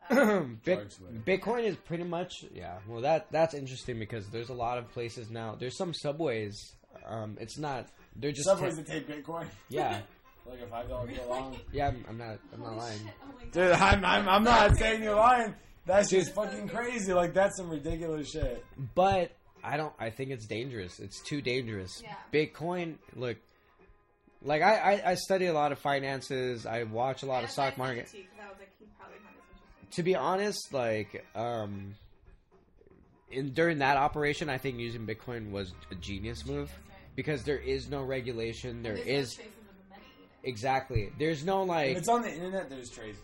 Speaker 3: Um,
Speaker 2: Bit-
Speaker 1: Drugs with it.
Speaker 2: Bitcoin is pretty much yeah. Well, that that's interesting because there's a lot of places now. There's some subways. Um, it's not. They're just
Speaker 1: Subways
Speaker 2: te-
Speaker 1: that take Bitcoin.
Speaker 2: yeah,
Speaker 1: like a five dollar bill long.
Speaker 2: yeah. I'm, I'm not. I'm not lying.
Speaker 3: oh
Speaker 1: Dude, I'm, I'm, I'm not saying you're lying. That's just fucking crazy. Like that's some ridiculous shit.
Speaker 2: But I don't. I think it's dangerous. It's too dangerous.
Speaker 3: Yeah.
Speaker 2: Bitcoin. Look, like I, I I study a lot of finances. I watch a lot of
Speaker 3: That's why I
Speaker 2: stock
Speaker 3: sent
Speaker 2: market.
Speaker 3: to you, 'cause like, he probably found this interesting.
Speaker 2: to be honest, like um, in during that operation, I think using Bitcoin was a genius move
Speaker 3: That's right.
Speaker 2: because there is no regulation.
Speaker 3: There's
Speaker 2: is exactly. There's no
Speaker 1: If
Speaker 2: like.
Speaker 1: it's on the internet, there's traces.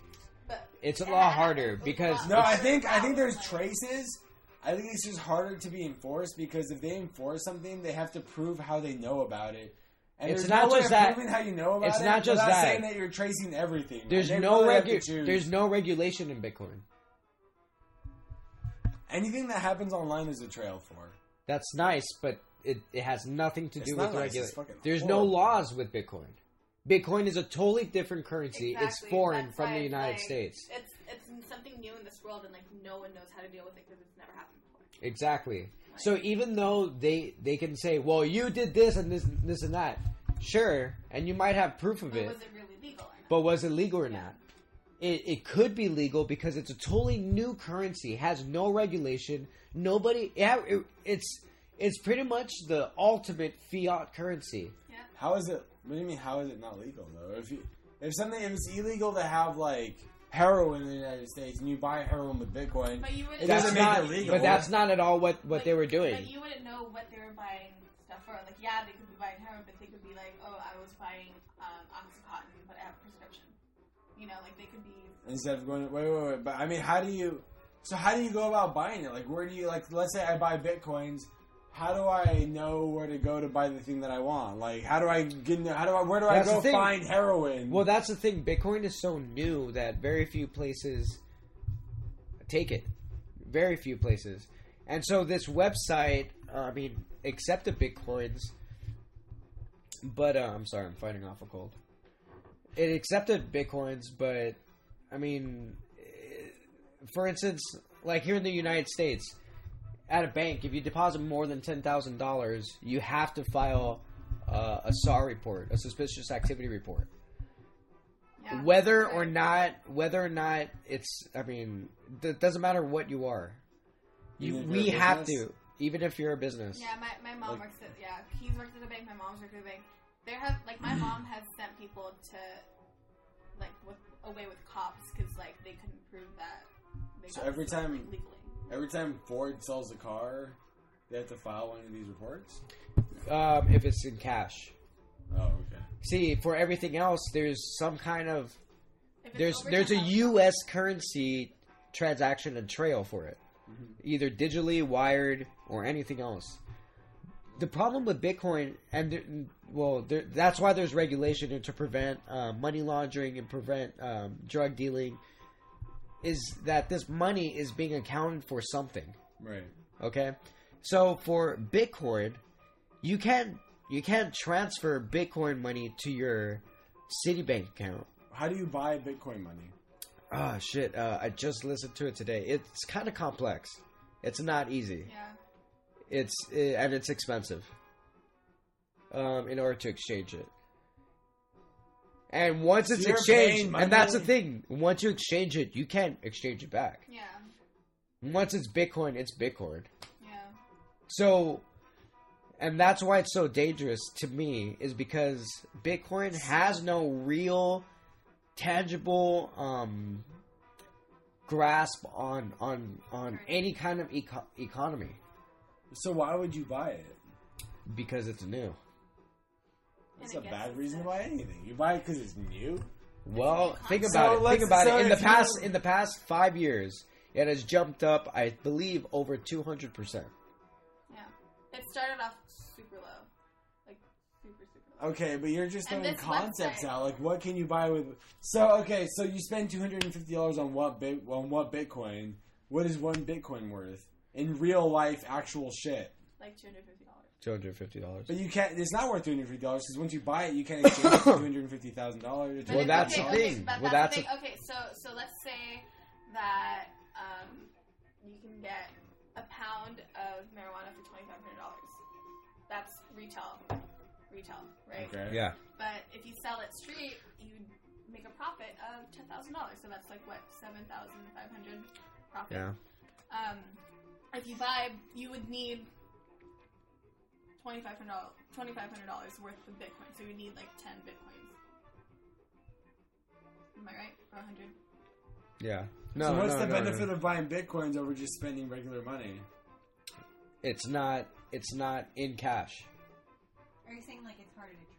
Speaker 3: But
Speaker 2: It's a lot harder because
Speaker 1: No, I think I think there's traces. I think it's just harder to be enforced because if they enforce something, they have to prove how they know about it. And
Speaker 2: It's not
Speaker 1: no
Speaker 2: just
Speaker 1: of
Speaker 2: that-
Speaker 1: proving how you know about
Speaker 2: it's
Speaker 1: it.
Speaker 2: not just
Speaker 1: without
Speaker 2: that.
Speaker 1: saying that you're tracing everything.
Speaker 2: there's
Speaker 1: They
Speaker 2: no
Speaker 1: really
Speaker 2: regu- There's no regulation in Bitcoin.
Speaker 1: anything that happens online is a trail for.
Speaker 2: That's nice, but it, it has nothing to
Speaker 1: It's
Speaker 2: do
Speaker 1: not
Speaker 2: with
Speaker 1: nice,
Speaker 2: regulation.
Speaker 1: fucking
Speaker 2: There's no laws with Bitcoin. Bitcoin is a totally different currency. It's foreign
Speaker 3: That's
Speaker 2: from the United
Speaker 3: like-
Speaker 2: States.
Speaker 3: It's it's something new in this world, and like no one knows how to deal with it because it's never happened before.
Speaker 2: Exactly. So even though they they can say, "Well, you did this and this this and that," sure, and you might have proof of
Speaker 3: But
Speaker 2: it,
Speaker 3: was it really legal or not?
Speaker 2: but was it legal or
Speaker 3: Yeah.
Speaker 2: not? It it could be legal because it's a totally new currency, has no regulation. Nobody, yeah, it, it's it's pretty much the ultimate fiat currency.
Speaker 3: Yeah.
Speaker 1: How is it? What do you mean? How is it not legal though? If you if something if it's illegal to have like heroin in the United States and you buy heroin with Bitcoin,
Speaker 3: But you wouldn't.
Speaker 1: It
Speaker 2: That's
Speaker 1: doesn't make
Speaker 2: not,
Speaker 1: it legal.
Speaker 2: but that's not at all what what
Speaker 3: Like-
Speaker 2: they were doing.
Speaker 3: But you wouldn't know what they were buying stuff for. Like, yeah, they could be buying heroin, but they could be like, oh, I was buying um, OxyContin, but I have a prescription. You know, like they could be.
Speaker 1: instead of going wait wait wait. But I mean, how do you? So how do you go about buying it? Like, where do you like? Let's say I buy bitcoins. How do I know where to go to buy the thing that I want? Like, how do I get? How do I? Where do I
Speaker 2: That's
Speaker 1: go find heroin?
Speaker 2: Well, that's the thing. Bitcoin is so new that very few places take it. Very few places. And so this website, uh, I mean, accepted Bitcoins, but uh, I'm sorry, I'm fighting off a cold. It accepted Bitcoins, but I mean, eh, for instance, like here in the United States, at a bank, if you deposit more than ten thousand dollars, you have to file uh, a SAR report, a suspicious activity report
Speaker 3: Yeah,
Speaker 2: whether
Speaker 3: right.
Speaker 2: or not whether or not it's i mean it doesn't matter what you are you we have to even if you're a business
Speaker 3: Yeah, my, my mom
Speaker 1: Like-
Speaker 3: works at yeah. He's worked at the bank. My mom's worked at the bank. There have like my mom has sent people to like with away with cops because like they couldn't prove that. They
Speaker 1: So every time-
Speaker 3: like, legally.
Speaker 1: Every time Ford sells a car, they have to file one of these reports.
Speaker 2: um, if it's in cash.
Speaker 1: Oh, okay.
Speaker 2: see for everything else there's some kind of there's there's a us currency transaction and trail for it. Either digitally wired or anything else. The problem with bitcoin and there- well there, that's why there's regulation to prevent uh, money laundering and prevent um, drug dealing is that this money is being accounted for something
Speaker 1: Right.
Speaker 2: okay so for bitcoin you can't you can't transfer bitcoin money to your citibank account
Speaker 1: How do you buy Bitcoin money?
Speaker 2: Oh shit! Uh, I just listened to it today. It's kind of complex. It's not easy.
Speaker 3: Yeah.
Speaker 2: It's eh, and it's expensive. Um, in order to exchange it, and once
Speaker 1: So
Speaker 2: it's exchanged,
Speaker 1: paying
Speaker 2: and that's the thing. Once you exchange it, you can't exchange it back.
Speaker 3: Yeah.
Speaker 2: Once it's Bitcoin, it's Bitcoin.
Speaker 3: Yeah.
Speaker 2: So, and that's why it's so dangerous to me is because Bitcoin has no real, tangible um, grasp on on on any kind of eco- economy
Speaker 1: So why would you buy it?
Speaker 2: because it's new.
Speaker 1: That's
Speaker 3: And
Speaker 1: a
Speaker 3: I guess
Speaker 1: bad reason to buy anything. You buy it because it's new.
Speaker 2: Well, think
Speaker 3: So
Speaker 2: about it.
Speaker 1: let's-
Speaker 2: Think about
Speaker 1: so
Speaker 2: it. In the
Speaker 1: if you-
Speaker 2: past, in the past five years, it has jumped up. I believe over two hundred percent.
Speaker 3: Yeah. It started off super low, like super super low.
Speaker 1: Okay, but you're just
Speaker 3: And
Speaker 1: throwing
Speaker 3: this
Speaker 1: concepts
Speaker 3: website-
Speaker 1: out. Like, what can you buy with? So, okay, so you spend two hundred and fifty dollars on what bit on what Bitcoin? What is one Bitcoin worth in real life, actual shit?
Speaker 3: like two hundred fifty dollars.
Speaker 2: Two hundred fifty dollars.
Speaker 1: But you can't. It's not worth two hundred fifty dollars because once you buy it, you can't exchange it for two hundred fifty thousand dollars.
Speaker 2: Well, that's the thing.
Speaker 3: but
Speaker 2: Well,
Speaker 3: that's,
Speaker 2: that's
Speaker 3: the thing. Okay, so so let's say that um, you can get a pound of marijuana for twenty five hundred dollars. That's retail, retail, right?
Speaker 1: Okay.
Speaker 2: Yeah.
Speaker 3: But if you sell it street, you make a profit of ten thousand dollars. So that's like what seven thousand five hundred profit.
Speaker 2: Yeah.
Speaker 3: Um, if you buy, you would need twenty five hundred dollars twenty five hundred dollars worth of Bitcoin. So you need like ten Bitcoins. Am I right? Or hundred?
Speaker 2: Yeah. No.
Speaker 1: so what's
Speaker 2: no,
Speaker 1: the
Speaker 2: no,
Speaker 1: benefit
Speaker 2: no.
Speaker 1: of buying bitcoins over just spending regular money?
Speaker 2: It's not. It's not in cash.
Speaker 5: Are you saying like it's harder to trace, or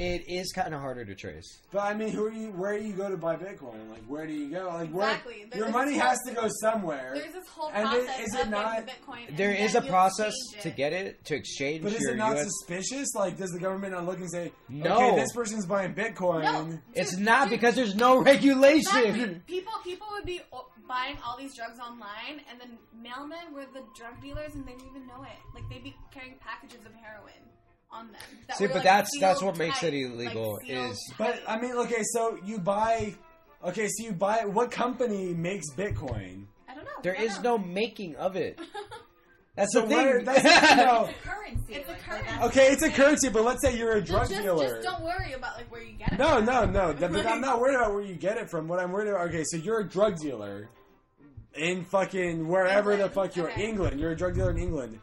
Speaker 2: It is kind of harder to trace.
Speaker 1: But I mean, who are you? Where do you go to buy Bitcoin? Like, where do you go? Like, where
Speaker 3: Exactly. There's
Speaker 1: your
Speaker 3: this
Speaker 1: money
Speaker 3: whole-
Speaker 1: has to go somewhere.
Speaker 3: There's this whole
Speaker 1: And it-
Speaker 3: process
Speaker 1: is
Speaker 3: of
Speaker 1: it not-
Speaker 3: getting Bitcoin. and
Speaker 2: There
Speaker 3: then
Speaker 2: is a process
Speaker 3: exchange
Speaker 2: to
Speaker 3: it.
Speaker 2: get it to exchange
Speaker 1: But is
Speaker 2: your
Speaker 1: it not
Speaker 2: US.
Speaker 1: suspicious? Like, does the government not look and say,
Speaker 2: No.
Speaker 1: okay, this person's buying Bitcoin?
Speaker 3: No.
Speaker 2: It's
Speaker 3: Dude,
Speaker 2: not
Speaker 3: dude,
Speaker 2: because there's no regulation.
Speaker 3: Exactly. People people would be o- buying all these drugs online, and then mailmen were the drug dealers, and they didn't even know it. Like they'd be carrying packages of heroin on them. that
Speaker 2: See,
Speaker 3: were,
Speaker 2: but
Speaker 3: like,
Speaker 2: that's- that's what makes
Speaker 3: tight,
Speaker 2: it illegal
Speaker 3: like, sealed
Speaker 2: is-
Speaker 1: But. I mean, okay, so you buy, okay, so you buy. What company makes Bitcoin?
Speaker 3: I don't know.
Speaker 2: There
Speaker 3: don't
Speaker 2: no
Speaker 3: know.
Speaker 2: making of it. That's
Speaker 1: So
Speaker 2: the
Speaker 1: what-
Speaker 2: thing.
Speaker 1: that's, you know,
Speaker 5: currency?
Speaker 3: It's a currency.
Speaker 1: okay, it's a currency, but let's say you're a
Speaker 3: So
Speaker 1: drug
Speaker 3: just,
Speaker 1: dealer.
Speaker 3: Just don't worry about like where you get it.
Speaker 1: No,
Speaker 3: from.
Speaker 1: no, no. That- but I'm not worried about where you get it from. What I'm worried about, okay, so you're a drug dealer in fucking wherever the fuck you're,
Speaker 3: okay.
Speaker 1: England. You're a drug dealer in England.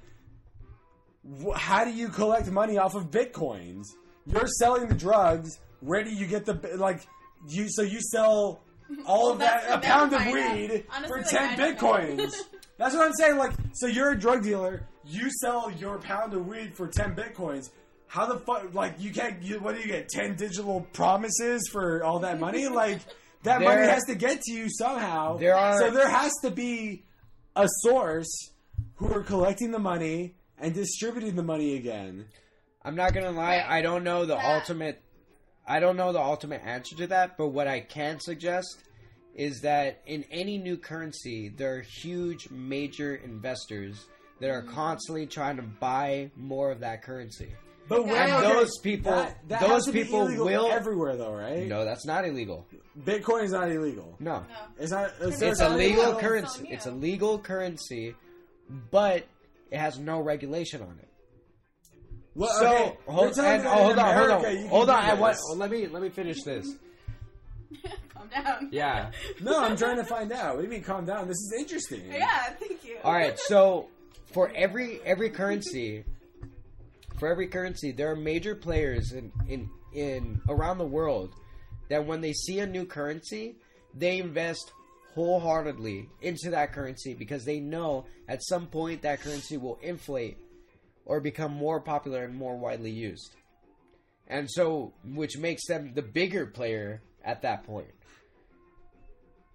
Speaker 1: Wh- How do you collect money off of bitcoins? You're selling the drugs. Where do you get the like? You so you sell all of that a pound of
Speaker 3: they find out.
Speaker 1: weed
Speaker 3: Honestly,
Speaker 1: for
Speaker 3: like,
Speaker 1: ten
Speaker 3: I
Speaker 1: bitcoins. That's what I'm saying. Like, so you're a drug dealer. You sell your pound of weed for ten bitcoins. How the fuck? Like, you can't. You, what do you get? Ten digital promises for all that money? Like, that money has to get to you somehow.
Speaker 2: There are-
Speaker 1: So there has to be a source who are collecting the money and distributing the money again.
Speaker 2: I'm not gonna lie. I don't know the
Speaker 3: Yeah.
Speaker 2: ultimate. I don't know the ultimate answer to that. But what I can suggest is that in any new currency, there are huge, major investors that
Speaker 3: Mm-hmm.
Speaker 2: are constantly trying to buy more of that currency.
Speaker 1: But
Speaker 3: And
Speaker 1: where okay,
Speaker 2: those people,
Speaker 1: that, that
Speaker 2: those
Speaker 1: has to be
Speaker 2: people
Speaker 1: illegal
Speaker 2: will.
Speaker 1: everywhere though, right?
Speaker 2: No, that's not illegal.
Speaker 1: Bitcoin is not illegal.
Speaker 2: No,
Speaker 3: No.
Speaker 1: It's not. It's,
Speaker 2: it's
Speaker 1: not
Speaker 2: a legal currency. It's a legal currency, but it has no regulation on it.
Speaker 1: Well,
Speaker 2: So
Speaker 1: okay,
Speaker 2: hold, and,
Speaker 1: me
Speaker 2: oh,
Speaker 1: that
Speaker 2: hold on, hold on, hold on. I want,
Speaker 1: this.
Speaker 2: Oh, let me let me finish this.
Speaker 3: Calm down.
Speaker 2: Yeah.
Speaker 1: No, I'm trying to find out. What do you mean, calm down? This is interesting.
Speaker 3: Yeah. Thank you.
Speaker 2: All right, so for every every currency, for every currency, there are major players in in in around the world that when they see a new currency, they invest wholeheartedly into that currency because they know at some point that currency will inflate or become more popular and more widely used. And so which makes them the bigger player at that point.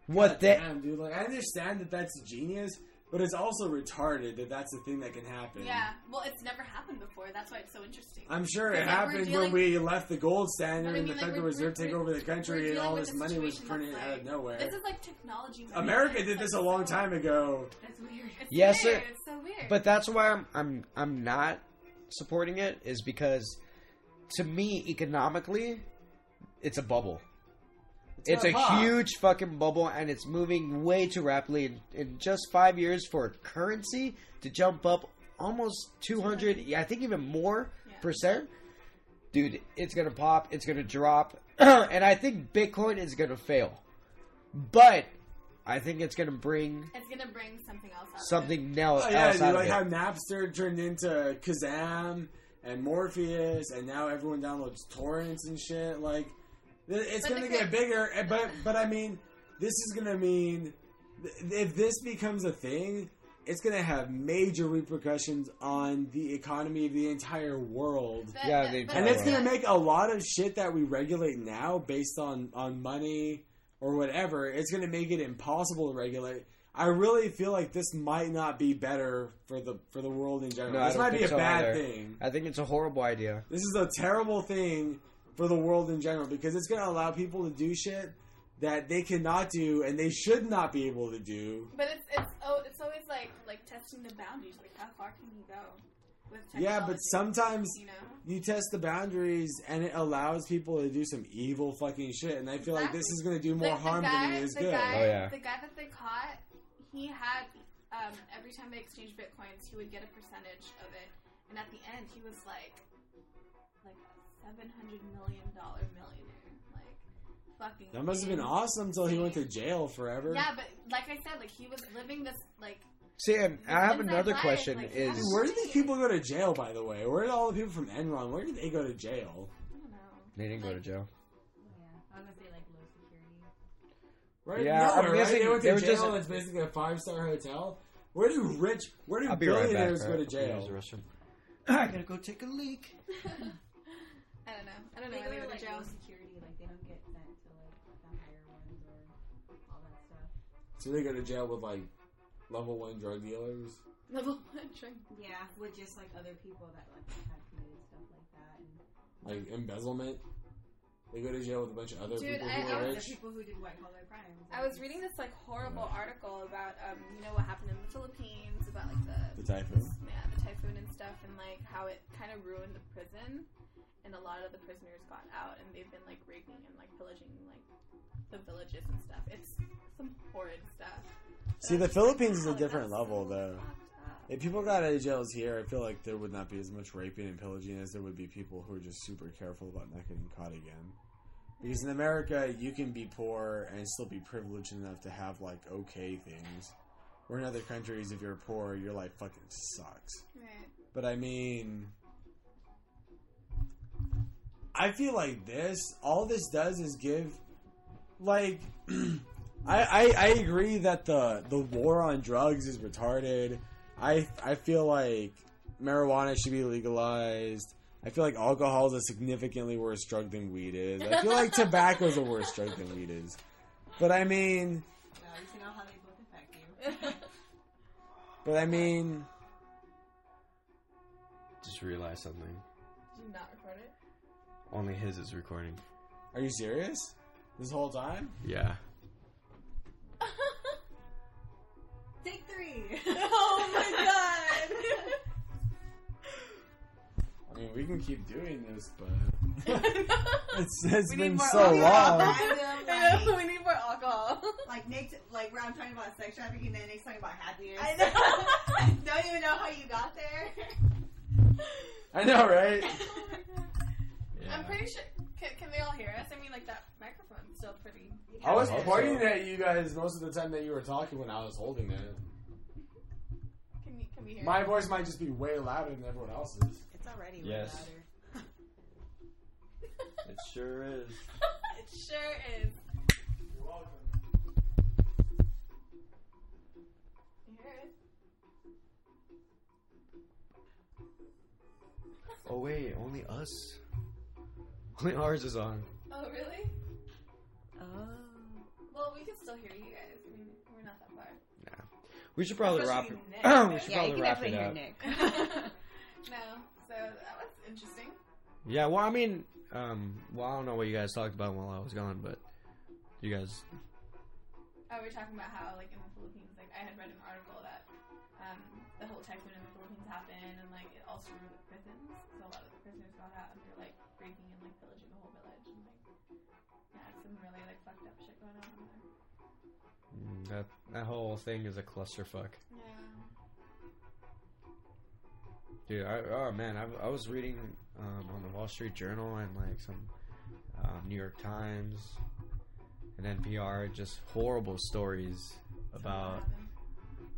Speaker 2: What
Speaker 1: God
Speaker 2: they
Speaker 1: damn, dude. Like, I understand that that's genius, but it's also retarded that that's a thing that can happen.
Speaker 3: Yeah. Well, it's never happened before. That's why it's so interesting.
Speaker 1: I'm sure it
Speaker 3: like, we're
Speaker 1: happened when we left the gold standard
Speaker 3: I
Speaker 1: and the
Speaker 3: like,
Speaker 1: Federal
Speaker 3: we're-
Speaker 1: Reserve
Speaker 3: we're-
Speaker 1: take over the country and all this money was
Speaker 3: situation
Speaker 1: printed
Speaker 3: that's
Speaker 1: out of nowhere.
Speaker 3: This is like technology. money.
Speaker 1: America
Speaker 3: It's
Speaker 1: did this a long time ago.
Speaker 3: It's weird. It's
Speaker 2: Yes,
Speaker 3: weird.
Speaker 2: it-
Speaker 3: It's so weird.
Speaker 2: But that's why I'm I'm I'm not supporting it is because to me economically it's a bubble. It's,
Speaker 1: gonna
Speaker 2: a
Speaker 1: pop.
Speaker 2: huge fucking bubble and it's moving way too rapidly in, in just 5 years for currency to jump up almost 200 yeah, I think even more
Speaker 3: Yeah.
Speaker 2: percent. Dude, it's going to pop, it's going to drop and I think Bitcoin is going to fail. But I think it's going to bring
Speaker 3: it's gonna bring something else out. of it.
Speaker 2: something else,
Speaker 1: Oh, yeah,
Speaker 2: else
Speaker 1: dude,
Speaker 2: out
Speaker 1: like
Speaker 2: of
Speaker 1: how
Speaker 2: it.
Speaker 1: Napster turned into Kazaa and Morpheus, and now everyone downloads torrents and shit. Like, th- it's gonna get bigger. eh, But but I mean, this is gonna mean if this becomes a thing, it's gonna have major repercussions on the economy of the entire world.
Speaker 3: But-
Speaker 2: Yeah, they
Speaker 1: And it's gonna make a lot of shit that we regulate now based on on money or whatever. It's gonna make it impossible to regulate. I really feel like this might not be better for the for the world in general.
Speaker 2: No,
Speaker 1: this might be a
Speaker 2: so
Speaker 1: bad
Speaker 2: either.
Speaker 1: thing.
Speaker 2: I think it's a horrible idea.
Speaker 1: This is a terrible thing for the world in general because it's going to allow people to do shit that they cannot do and they should not be able to do.
Speaker 3: But it's it's oh it's always like like testing the boundaries. Like how far can you go
Speaker 1: Yeah, but sometimes
Speaker 3: you know.
Speaker 1: you test the boundaries and it allows people to do some evil fucking shit and I feel like this is going to do more
Speaker 3: the,
Speaker 1: harm
Speaker 3: guy,
Speaker 1: than it is good.
Speaker 3: Guy,
Speaker 2: Oh, yeah.
Speaker 3: The guy that they caught, he had um, every time they exchanged bitcoins, he would get a percentage of it, and at the end, he was like, like a seven hundred million dollar millionaire, like fucking.
Speaker 1: That must have been awesome until he went to jail forever.
Speaker 3: Yeah, but like I said, like he was living this like.
Speaker 2: See, and I have another
Speaker 3: life,
Speaker 2: question:
Speaker 3: like,
Speaker 2: Is
Speaker 1: Where do these people go to jail, by the way? Where did all the people from Enron, where did they go to jail?
Speaker 3: I don't know.
Speaker 2: they didn't go to jail?
Speaker 5: Yeah, I was gonna say like low security.
Speaker 1: Right?
Speaker 2: Yeah, I'm
Speaker 1: Nowhere, right?
Speaker 2: guessing
Speaker 1: They went to
Speaker 2: were
Speaker 1: jail
Speaker 2: just-
Speaker 1: and it's basically a five star hotel. Where do rich, where do
Speaker 2: I'll right back.
Speaker 1: billionaires
Speaker 2: alright?
Speaker 1: go to
Speaker 2: I'll use
Speaker 1: jail?
Speaker 2: I gotta go take a leak.
Speaker 3: I don't know. I don't know
Speaker 5: They
Speaker 3: why they
Speaker 5: go
Speaker 3: go
Speaker 5: to
Speaker 3: to
Speaker 5: like
Speaker 3: jail.
Speaker 5: low security, like they don't get sent to like the higher ones or all that stuff.
Speaker 1: So they go to jail with like level one drug dealers.
Speaker 3: Level one drink.
Speaker 5: Yeah, with just like other people that like have committed stuff like that. And
Speaker 1: like embezzlement. They go to jail with a bunch of other
Speaker 3: Dude,
Speaker 1: people
Speaker 3: I-
Speaker 1: who
Speaker 3: I
Speaker 1: are
Speaker 3: was
Speaker 5: the people who did white collar crimes.
Speaker 3: I was reading this like horrible article about um you know what happened in the Philippines about like the
Speaker 1: The typhoon.
Speaker 3: yeah the typhoon and stuff and like how it kind of ruined the prison and a lot of the prisoners got out and they've been like raping and like pillaging like the villages and stuff. It's some horrid stuff. But
Speaker 1: See,
Speaker 3: I
Speaker 1: the
Speaker 3: just like,
Speaker 1: Philippines is a different level, though. If people got out of jails here, I feel like there would not be as much raping and pillaging as there would be people who are just super careful about not getting caught again. Because in America, you can be poor and still be privileged enough to have like okay things. Where in other countries, if you're poor, your life fucking sucks.
Speaker 3: Right.
Speaker 1: But I mean, I feel like this, all this does is give, like, I, I I agree that the the war on drugs is retarded. I I feel like marijuana should be legalized. I feel like alcohol is a significantly worse drug than weed is. I feel like tobacco is a worse drug than weed is. But I mean,
Speaker 5: Well, you know how they both affect you.
Speaker 1: but I mean,
Speaker 2: Just realized something. Only his is recording.
Speaker 1: are you serious? This whole time?
Speaker 2: Yeah.
Speaker 5: Take three.
Speaker 3: oh my god.
Speaker 1: I mean, we can keep doing this, but it's, it's
Speaker 3: We
Speaker 1: been
Speaker 3: need more
Speaker 1: so
Speaker 3: alcohol.
Speaker 1: long.
Speaker 3: I know, we need more alcohol.
Speaker 5: like Nick, like where I'm talking about sex trafficking, and then Nick's talking about happiness.
Speaker 3: I know.
Speaker 5: Don't even know how you got there.
Speaker 1: I know, right?
Speaker 3: Oh I'm pretty sure. Can, can they all hear us? I mean, like that microphone's still pretty.
Speaker 1: I was
Speaker 2: I
Speaker 1: pointing
Speaker 2: so.
Speaker 1: at you guys most of the time that you were talking when I was holding it.
Speaker 3: Can we can we hear?
Speaker 1: My voice might just be way louder than everyone else's.
Speaker 6: It's already way
Speaker 2: Yes.
Speaker 6: louder.
Speaker 2: It sure is.
Speaker 3: it sure is.
Speaker 1: You're welcome.
Speaker 3: You hear it?
Speaker 2: Oh wait, only us. Only ours is on.
Speaker 3: Oh really?
Speaker 6: Oh.
Speaker 3: Well, we can still hear you guys. I mean, we're not that far. Yeah.
Speaker 2: We should probably wrap
Speaker 3: Especially
Speaker 2: it.
Speaker 3: Nick.
Speaker 2: we should
Speaker 6: Yeah, you
Speaker 2: probably
Speaker 6: can
Speaker 2: wrap it
Speaker 6: definitely hear
Speaker 2: up.
Speaker 6: Nick.
Speaker 3: no, so that was interesting.
Speaker 2: Yeah, well, I mean, um, well, I don't know what you guys talked about while I was gone, but you guys,
Speaker 3: Oh, we were talking about how, like, in the Philippines, like, I had read an article that um, the whole typhoon in the Philippines happened, and like, it also ruined the prisons. So a lot of the prisoners got out and they're like breaking and like pillaging the whole village, and like, yeah, some really like fucked up shit going on there.
Speaker 2: mm, that that whole thing is a clusterfuck,
Speaker 3: Yeah.
Speaker 2: dude. I, oh man, I, I was reading um, on the Wall Street Journal and like some um, New York Times and NPR, just horrible stories about
Speaker 3: Something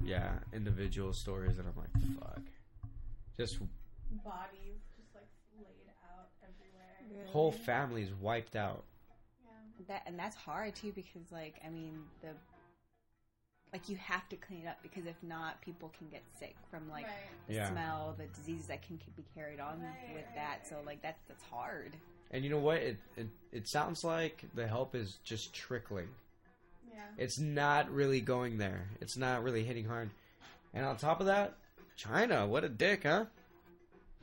Speaker 2: yeah individual stories, and I'm like, fuck, just
Speaker 3: bodies just like laid out everywhere.
Speaker 2: whole families wiped out.
Speaker 3: Yeah.
Speaker 6: That and that's hard too because like I mean the like you have to clean it up because if not people can get sick from like
Speaker 3: right.
Speaker 6: the
Speaker 2: Yeah.
Speaker 6: smell, the diseases that can be carried on
Speaker 3: Right,
Speaker 6: with
Speaker 3: right,
Speaker 6: that.
Speaker 3: right,
Speaker 6: So
Speaker 3: right.
Speaker 6: like that's that's hard.
Speaker 2: And you know what? It, it it sounds like the help is just trickling.
Speaker 3: Yeah.
Speaker 2: It's not really going there. It's not really hitting hard. And on top of that, China, what a dick, huh?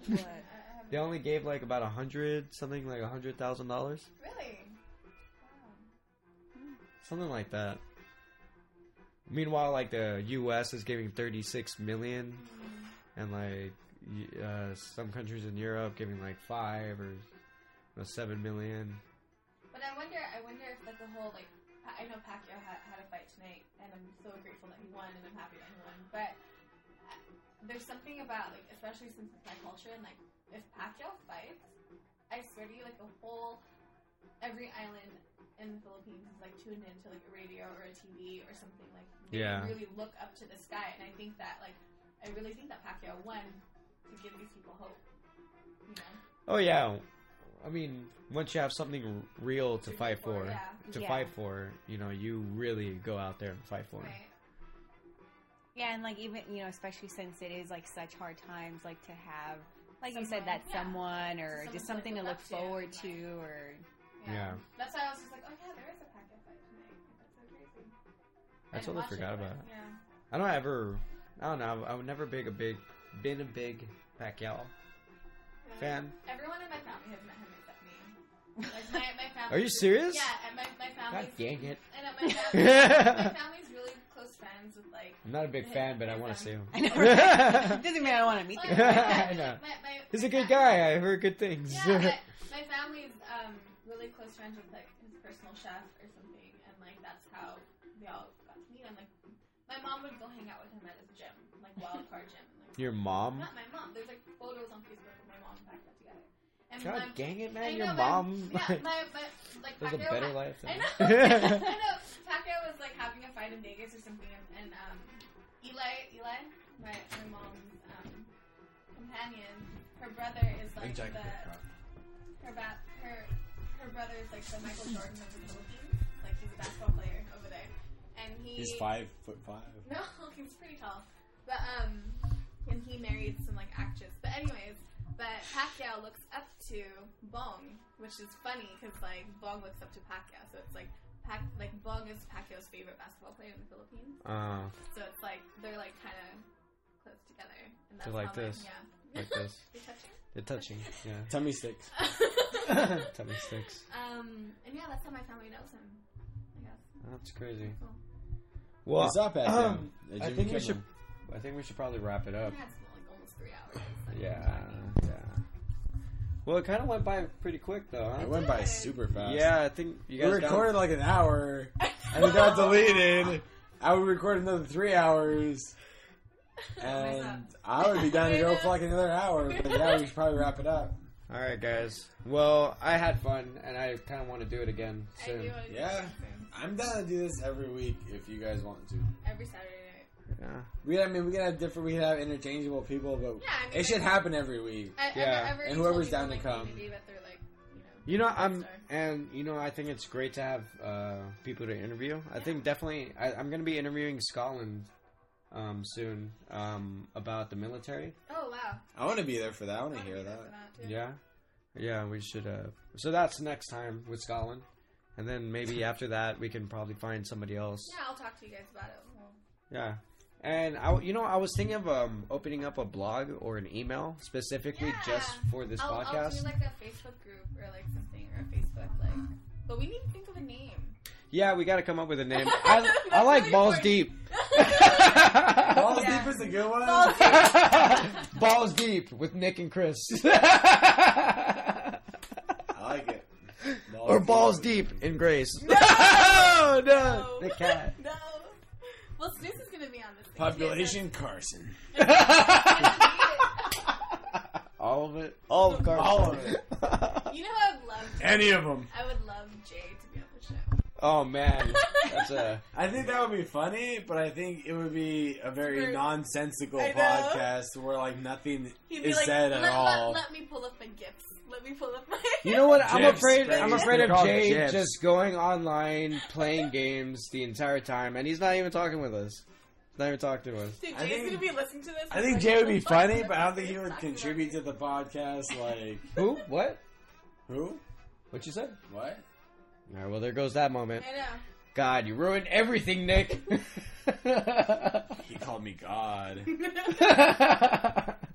Speaker 6: What?
Speaker 3: I, I haven't
Speaker 2: They only gave like about a hundred, something like a hundred thousand dollars,
Speaker 3: really.
Speaker 2: something like that. Meanwhile, like the U.S. is giving thirty-six million, and like uh, some countries in Europe giving like five or you know, seven million.
Speaker 3: But I wonder, I wonder if like the whole like, I know Pacquiao had, had a fight tonight, and I'm so grateful that he won, and I'm happy that he won. But uh, there's something about like, especially since it's my culture, and like, if Pacquiao fights, I swear to you, like the whole, every island in the Philippines is like tuned into like a radio or a TV or something like.
Speaker 2: Yeah.
Speaker 3: Really look up to the sky, and I think that like, I really think that Pacquiao won to give these people hope. You know.
Speaker 2: Oh yeah, I mean, once you have something real to fight for,
Speaker 3: Yeah.
Speaker 2: to
Speaker 6: Yeah.
Speaker 2: fight for, you know, you really go out there and fight for. it.
Speaker 3: Right.
Speaker 6: Yeah, and like even you know, especially since it is like such hard times, like to have, like you said, that
Speaker 3: yeah.
Speaker 6: someone or
Speaker 3: Someone
Speaker 6: just something to
Speaker 3: look
Speaker 6: look
Speaker 3: to,
Speaker 6: forward to, or
Speaker 2: Yeah.
Speaker 3: That's why I was just like, oh yeah, there is a Pacquiao fight tonight. That's so crazy.
Speaker 2: I
Speaker 3: didn't
Speaker 2: totally forgot
Speaker 3: it,
Speaker 2: about it.
Speaker 3: Yeah.
Speaker 2: I don't ever, I don't know. I would never big a big, been a big Pacquiao
Speaker 3: Yeah.
Speaker 2: fan.
Speaker 3: Everyone in my family has met him except me. Like my, my family.
Speaker 2: Are you serious?
Speaker 3: Yeah, and my my
Speaker 2: God
Speaker 3: family's.
Speaker 2: dang it!
Speaker 3: I know my family. my family's really close friends with like.
Speaker 2: I'm not a big fan, but I want to see him.
Speaker 6: I know. Right? Doesn't mean I want to meet
Speaker 3: Well,
Speaker 6: them.
Speaker 2: I know.
Speaker 3: My, my,
Speaker 2: He's a good guy. I heard good things.
Speaker 3: Yeah, my, my family's um really close friends with like his personal chef or something, and like that's how we all got to meet him. Like my mom would go hang out with him at his gym, like Wild Card Gym. Like,
Speaker 2: Your mom?
Speaker 3: Not my mom. There's like photos on Facebook And
Speaker 2: God
Speaker 3: my,
Speaker 2: dang it,
Speaker 3: I
Speaker 2: man!
Speaker 3: know,
Speaker 2: Your
Speaker 3: my-
Speaker 2: mom
Speaker 3: Yeah, my, my like
Speaker 2: lives a
Speaker 3: Pacquiao
Speaker 2: better
Speaker 3: ha-
Speaker 2: life than
Speaker 3: I know. I know. Pacquiao was like having a fight in Vegas or something, and, and um, Eli, Eli, my my mom's um, companion, her brother is like
Speaker 1: Jack
Speaker 3: the her ba- her her brother is like the Michael Jordan of the Philippines. Like he's a basketball player over there, and he
Speaker 1: He's five foot five.
Speaker 3: no, he's pretty tall. But um, and he married some like actress. But anyways, but Pacquiao looks up to Bong, which is funny because like Bong looks up to Pacquiao, so it's like Pac like Bong is Pacquiao's favorite basketball player in the Philippines.
Speaker 2: uh,
Speaker 3: So it's like they're like kind of close together. And
Speaker 2: They're like this.
Speaker 3: yeah.
Speaker 2: like this.
Speaker 3: You're touching.
Speaker 2: They're touching. Yeah.
Speaker 1: Tummy sticks.
Speaker 2: Tummy sticks.
Speaker 3: um, and yeah, that's how my family knows him. I guess.
Speaker 2: That's crazy.
Speaker 3: Cool.
Speaker 2: Well,
Speaker 1: What's up, Pacquiao?
Speaker 2: um, I
Speaker 1: Jimmy
Speaker 2: think we should. I think we should probably wrap it up.
Speaker 3: had like almost three hours.
Speaker 2: Yeah, yeah. Well, it kind of went by pretty quick, though.
Speaker 1: It went by super fast.
Speaker 2: Yeah, I think you
Speaker 1: we
Speaker 2: guys got-
Speaker 1: recorded like an hour, and it got deleted. I would record another three hours, and I would be down to go for like another hour. But yeah, we should probably wrap it up.
Speaker 2: All right, guys. Well, I had fun, and I kind of want to do it again
Speaker 3: I do
Speaker 2: soon.
Speaker 3: wanna do
Speaker 1: Yeah.
Speaker 3: that.
Speaker 1: I'm down to do this every week if you guys want to.
Speaker 3: Every Saturday night.
Speaker 2: Yeah.
Speaker 1: We, I mean, we can have different, we can have interchangeable people, but
Speaker 3: Yeah, I mean,
Speaker 1: it should
Speaker 3: like-
Speaker 1: happen every week.
Speaker 3: I,
Speaker 2: Yeah.
Speaker 3: I've
Speaker 1: And whoever's down to
Speaker 3: in
Speaker 1: come.
Speaker 3: community That they're like, you know.
Speaker 2: You know, I'm,
Speaker 3: Star.
Speaker 2: and you know, I think it's great to have uh, people to interview. I think definitely, I, I'm going to be interviewing Scotland um, soon um, about the military.
Speaker 3: Oh wow.
Speaker 1: I want to be there for that. I want to hear
Speaker 3: be there
Speaker 1: that.
Speaker 3: for too.
Speaker 2: Yeah, yeah, we should. Uh, so that's next time with Scotland, and then maybe after that we can probably find somebody else.
Speaker 3: Yeah, I'll talk to you guys about it. Well,
Speaker 2: Yeah. And I, you know, I was thinking of um, opening up a blog or an email specifically
Speaker 3: Yeah.
Speaker 2: just for this
Speaker 3: I'll, I'll
Speaker 2: podcast.
Speaker 3: do like a Facebook group or like something or a Facebook like. But we need to think of a name.
Speaker 2: yeah, we got to come up with a name. I, I like
Speaker 3: really
Speaker 2: balls
Speaker 3: important.
Speaker 2: deep.
Speaker 1: Balls
Speaker 3: Yeah.
Speaker 1: deep is a good one.
Speaker 2: balls deep with Nick and Chris,
Speaker 1: I like it.
Speaker 2: or balls deep in Grace. No, no,
Speaker 3: No.
Speaker 2: the cat.
Speaker 3: no. Well, Snooze
Speaker 1: Population Carson.
Speaker 2: All of it. All of Carson.
Speaker 1: All of it.
Speaker 3: You know, I would love.
Speaker 1: Any of them.
Speaker 3: I would love Jay to be on the show.
Speaker 2: oh man, that's a.
Speaker 1: I think that would be funny, but I think it would be a very
Speaker 3: Super-
Speaker 1: nonsensical
Speaker 3: I know.
Speaker 1: podcast where like nothing
Speaker 3: He'd be
Speaker 1: is
Speaker 3: like,
Speaker 1: said
Speaker 3: let,
Speaker 1: at all.
Speaker 3: Let, let me pull up my gifts. Let me pull up my.
Speaker 2: You know what? I'm
Speaker 1: Gifs,
Speaker 2: afraid.
Speaker 1: baby.
Speaker 2: I'm afraid
Speaker 1: They're
Speaker 2: of
Speaker 1: called
Speaker 2: Jay
Speaker 1: gifs.
Speaker 2: just going online playing games the entire time, and he's not even talking with us. He's not even talking to us.
Speaker 3: Dude,
Speaker 1: I
Speaker 3: Jay's
Speaker 1: think-
Speaker 3: gonna be listening to this.
Speaker 1: I think Jay would be
Speaker 3: what the fuck
Speaker 1: funny, but I don't think he would contribute to the podcast. Like
Speaker 2: Who? What?
Speaker 1: who?
Speaker 2: What you said?
Speaker 1: What?
Speaker 2: All right. Well, there goes that moment.
Speaker 3: I know.
Speaker 2: God, you ruined everything, Nick.
Speaker 1: He called me God.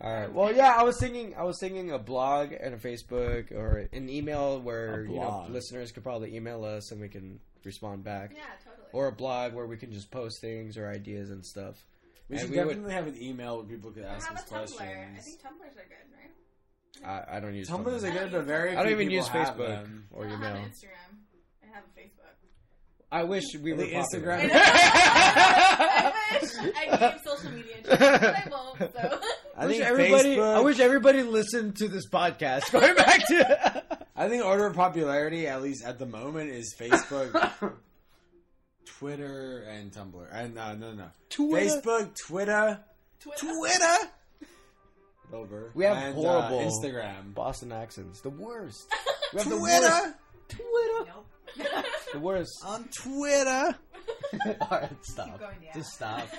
Speaker 3: Rod.
Speaker 2: All right. Well, yeah, I was thinking, I was thinking a blog and a Facebook or an email where you know
Speaker 1: blog.
Speaker 2: listeners could probably email us and we can respond back,
Speaker 3: Yeah, totally.
Speaker 2: or a blog where we can just post things or ideas and stuff.
Speaker 1: We
Speaker 2: And
Speaker 1: should
Speaker 2: we would-
Speaker 1: definitely have an email where people could
Speaker 3: Or
Speaker 1: ask
Speaker 3: have
Speaker 1: us
Speaker 3: a Tumblr. I
Speaker 1: questions.
Speaker 3: think Tumblrs are good, right?
Speaker 2: I, I don't use
Speaker 1: Tumblrs
Speaker 2: Tumblr.
Speaker 1: are good, but very
Speaker 2: I don't
Speaker 1: few
Speaker 2: even
Speaker 1: people
Speaker 2: use
Speaker 1: have
Speaker 2: Facebook
Speaker 1: them.
Speaker 2: or
Speaker 3: I don't
Speaker 2: email.
Speaker 3: have an Instagram. I have a Facebook.
Speaker 2: I wish we were
Speaker 1: think
Speaker 2: popular.
Speaker 1: Instagram-
Speaker 3: I wish I need social media, but I won't. So
Speaker 1: I
Speaker 2: wish
Speaker 1: think
Speaker 2: everybody.
Speaker 1: Facebook.
Speaker 2: I wish everybody listened to this podcast. Going back to.
Speaker 1: I think order of popularity, at least at the moment, is Facebook, Twitter, and Tumblr. And uh, no, no,
Speaker 2: Twitter?
Speaker 1: Facebook, Twitter,
Speaker 3: Twitter.
Speaker 1: Twitter. Over.
Speaker 2: We have
Speaker 1: and,
Speaker 2: horrible-
Speaker 1: uh, Instagram.
Speaker 2: Boston accents, the worst. We have the
Speaker 1: Twitter
Speaker 2: worst. Twitter.
Speaker 5: Nope.
Speaker 2: The worst.
Speaker 1: on Twitter.
Speaker 2: All right, stop.
Speaker 5: Keep going, yeah.
Speaker 2: Just stop.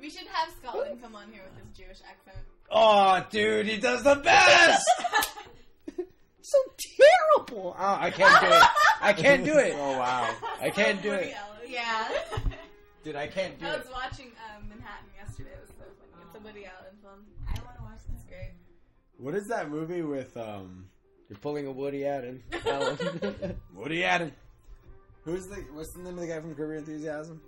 Speaker 3: We should have Scotland come on here with his Jewish accent.
Speaker 2: Oh, dude, he does the best. so terrible. Oh, I can't do it. I can't do it.
Speaker 1: Oh wow.
Speaker 2: I can't do it.
Speaker 5: Yeah.
Speaker 2: Dude, I can't do it.
Speaker 3: I
Speaker 2: it.
Speaker 3: was watching um, Manhattan yesterday. It was so funny. It's a Woody Allen film.
Speaker 5: I want to watch this.
Speaker 3: great.
Speaker 1: What is that movie with um
Speaker 2: You're pulling a Woody Allen. Allen.
Speaker 1: Woody Allen? Who's the what's the name of the guy from Curb Your Enthusiasm?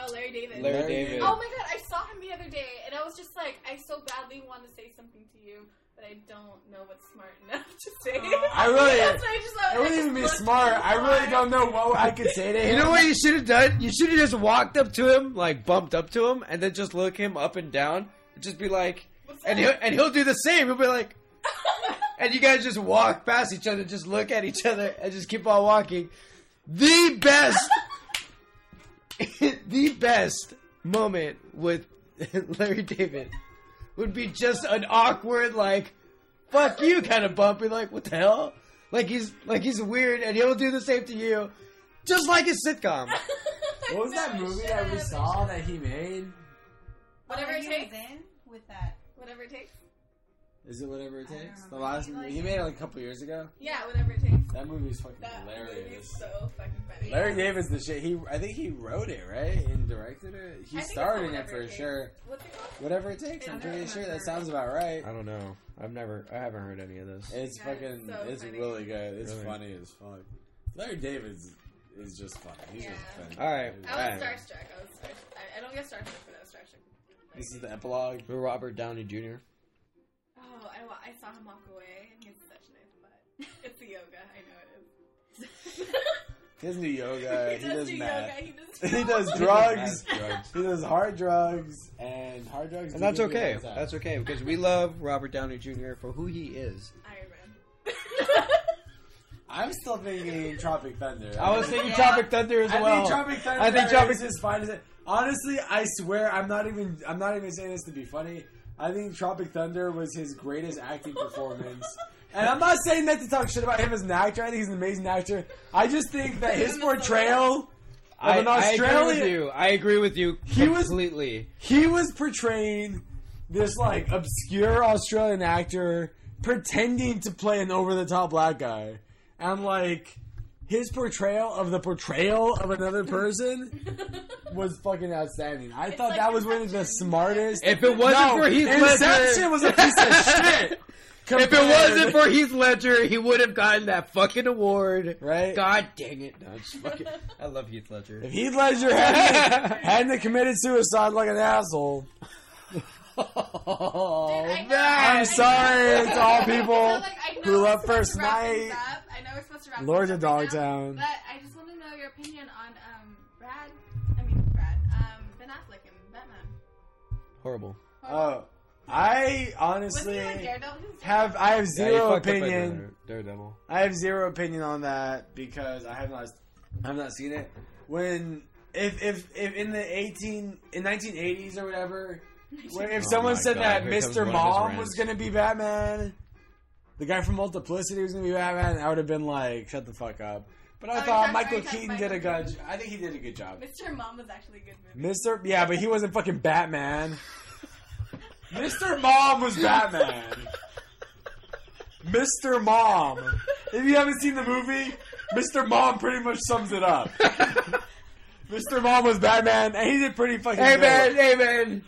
Speaker 3: Oh, Larry David.
Speaker 2: Larry
Speaker 1: Larry
Speaker 2: David.
Speaker 1: David.
Speaker 3: Oh my god, I saw him the other day, and I was just like, I so badly want to say something to you, but I don't know what's smart enough to say.
Speaker 1: I really-
Speaker 3: That's why I just, I
Speaker 1: It wouldn't
Speaker 3: just
Speaker 1: even be smart. I really don't know what I could say to him.
Speaker 2: You know what you should have done? You should have just walked up to him, like bumped up to him, and then just look him up and down, and just be like, and he'll and he'll do the same. He'll be like, and you guys just walk past each other, just look at each other, and just keep on walking. The best, the best moment with Larry David would be just an awkward, like, "fuck you" kind of bump. Be like, "What the hell?" Like he's like he's weird, and he'll do the same to you, just like his sitcom.
Speaker 1: What was that movie that we saw that he made?
Speaker 3: Whatever it takes.
Speaker 5: in with that.
Speaker 3: Whatever it takes.
Speaker 1: Is it whatever it takes? The last
Speaker 5: He
Speaker 1: movie
Speaker 5: like
Speaker 1: he made it like a couple years ago.
Speaker 3: Yeah, whatever it takes.
Speaker 1: That movie's fucking
Speaker 3: That movie's
Speaker 1: hilarious.
Speaker 3: so fucking funny.
Speaker 1: Larry David's the shit. He, I think he wrote it, right, and directed it. He
Speaker 3: I
Speaker 1: starred in it for
Speaker 3: Takes.
Speaker 1: sure.
Speaker 3: What's it called?
Speaker 1: Whatever it takes. I'm pretty sure that sounds about right.
Speaker 2: I don't know. I've never, I haven't heard any of this.
Speaker 1: It's
Speaker 3: Yeah,
Speaker 1: fucking.
Speaker 3: it's so
Speaker 1: it's
Speaker 3: funny.
Speaker 1: really good. It's
Speaker 2: Really?
Speaker 1: funny as fuck. Larry David's is just funny. He's
Speaker 3: Yeah.
Speaker 1: just funny.
Speaker 2: All right.
Speaker 3: I was
Speaker 2: Right.
Speaker 3: starstruck. I was starstruck. I, I don't get starstruck, but I was starstruck.
Speaker 1: This is the epilogue.
Speaker 2: For Robert Downey Jr.
Speaker 3: I, wa- I saw him walk away, and he has such a nice butt. It's the yoga. I know it is.
Speaker 1: He doesn't do yoga.
Speaker 3: he,
Speaker 1: he,
Speaker 3: does
Speaker 1: does
Speaker 3: do
Speaker 1: math.
Speaker 3: yoga. He does.
Speaker 1: He does drugs. he does hard drugs and hard drugs.
Speaker 2: And
Speaker 1: do
Speaker 2: that's
Speaker 1: good
Speaker 2: okay.
Speaker 1: all.
Speaker 2: That's okay because we love Robert Downey Jr. for who he is.
Speaker 3: Iron Man.
Speaker 1: I'm still thinking Tropic Thunder.
Speaker 2: I was thinking
Speaker 5: Yeah.
Speaker 2: Tropic Thunder as
Speaker 1: I
Speaker 2: well.
Speaker 1: think Tropic Thunder
Speaker 2: I think Tropic-
Speaker 1: is his finest. Honestly, I swear, I'm not even. I'm not even saying this to be funny. I think Tropic Thunder was his greatest acting performance. And I'm not saying that to talk shit about him as an actor. I think he's an amazing actor. I just think that his portrayal of an Australian.
Speaker 2: I agree with you. I agree with you
Speaker 1: He was-
Speaker 2: completely.
Speaker 1: he was portraying this like obscure Australian actor pretending to play an over the top black guy. And like his portrayal of the portrayal of another person was fucking outstanding. I thought
Speaker 3: like
Speaker 1: that was one of the smartest.
Speaker 2: If it wasn't
Speaker 1: No,
Speaker 2: for Heath
Speaker 1: Inception
Speaker 2: Ledger,
Speaker 1: was a piece of shit.
Speaker 2: if it wasn't for Heath Ledger, he would have gotten that fucking award.
Speaker 1: Right?
Speaker 2: God dang it! No, just fucking, I love Heath Ledger.
Speaker 1: if Heath Ledger hadn't, hadn't committed suicide like an asshole,
Speaker 2: oh
Speaker 3: Dude, I know-
Speaker 2: man!
Speaker 1: I'm sorry to all people
Speaker 3: like,
Speaker 1: who love First
Speaker 3: to wrap things
Speaker 1: Night.
Speaker 3: up. I know we're supposed to wrap
Speaker 1: Lords
Speaker 3: things
Speaker 1: of
Speaker 3: up right
Speaker 1: Dogtown.
Speaker 3: But I just want to know your opinion on um Brad. I mean Brad. Um Ben Affleck and Batman.
Speaker 2: Horrible.
Speaker 1: Oh, I honestly
Speaker 3: like Daredevil? He was
Speaker 1: have I have zero
Speaker 2: fucked up by
Speaker 1: opinion.
Speaker 2: Daredevil.
Speaker 1: I have zero opinion on that because I have not I have not seen it. When if if if in the eighteen in nineteen eighties or whatever, when, if
Speaker 2: Oh
Speaker 1: someone said
Speaker 2: God,
Speaker 1: that
Speaker 2: here
Speaker 1: Mr.
Speaker 2: one of his
Speaker 1: Mom was gonna be Batman, the guy from Multiplicity was gonna be Batman, I would have been like, shut the fuck up. But I
Speaker 3: Oh,
Speaker 1: thought Michael
Speaker 3: are you talking
Speaker 1: Keaton did a good.
Speaker 3: Keaton?
Speaker 1: I think he did a good job.
Speaker 3: Mr. Mom was actually a good movie.
Speaker 1: Mr. Yeah, but he wasn't fucking Batman. Mr. Mom was Batman. Mr. Mom. If you haven't seen the movie, Mr. Mom pretty much sums it up. Mr. Mom was Batman, and he did pretty fucking
Speaker 2: Hey
Speaker 1: good.
Speaker 2: man, hey man.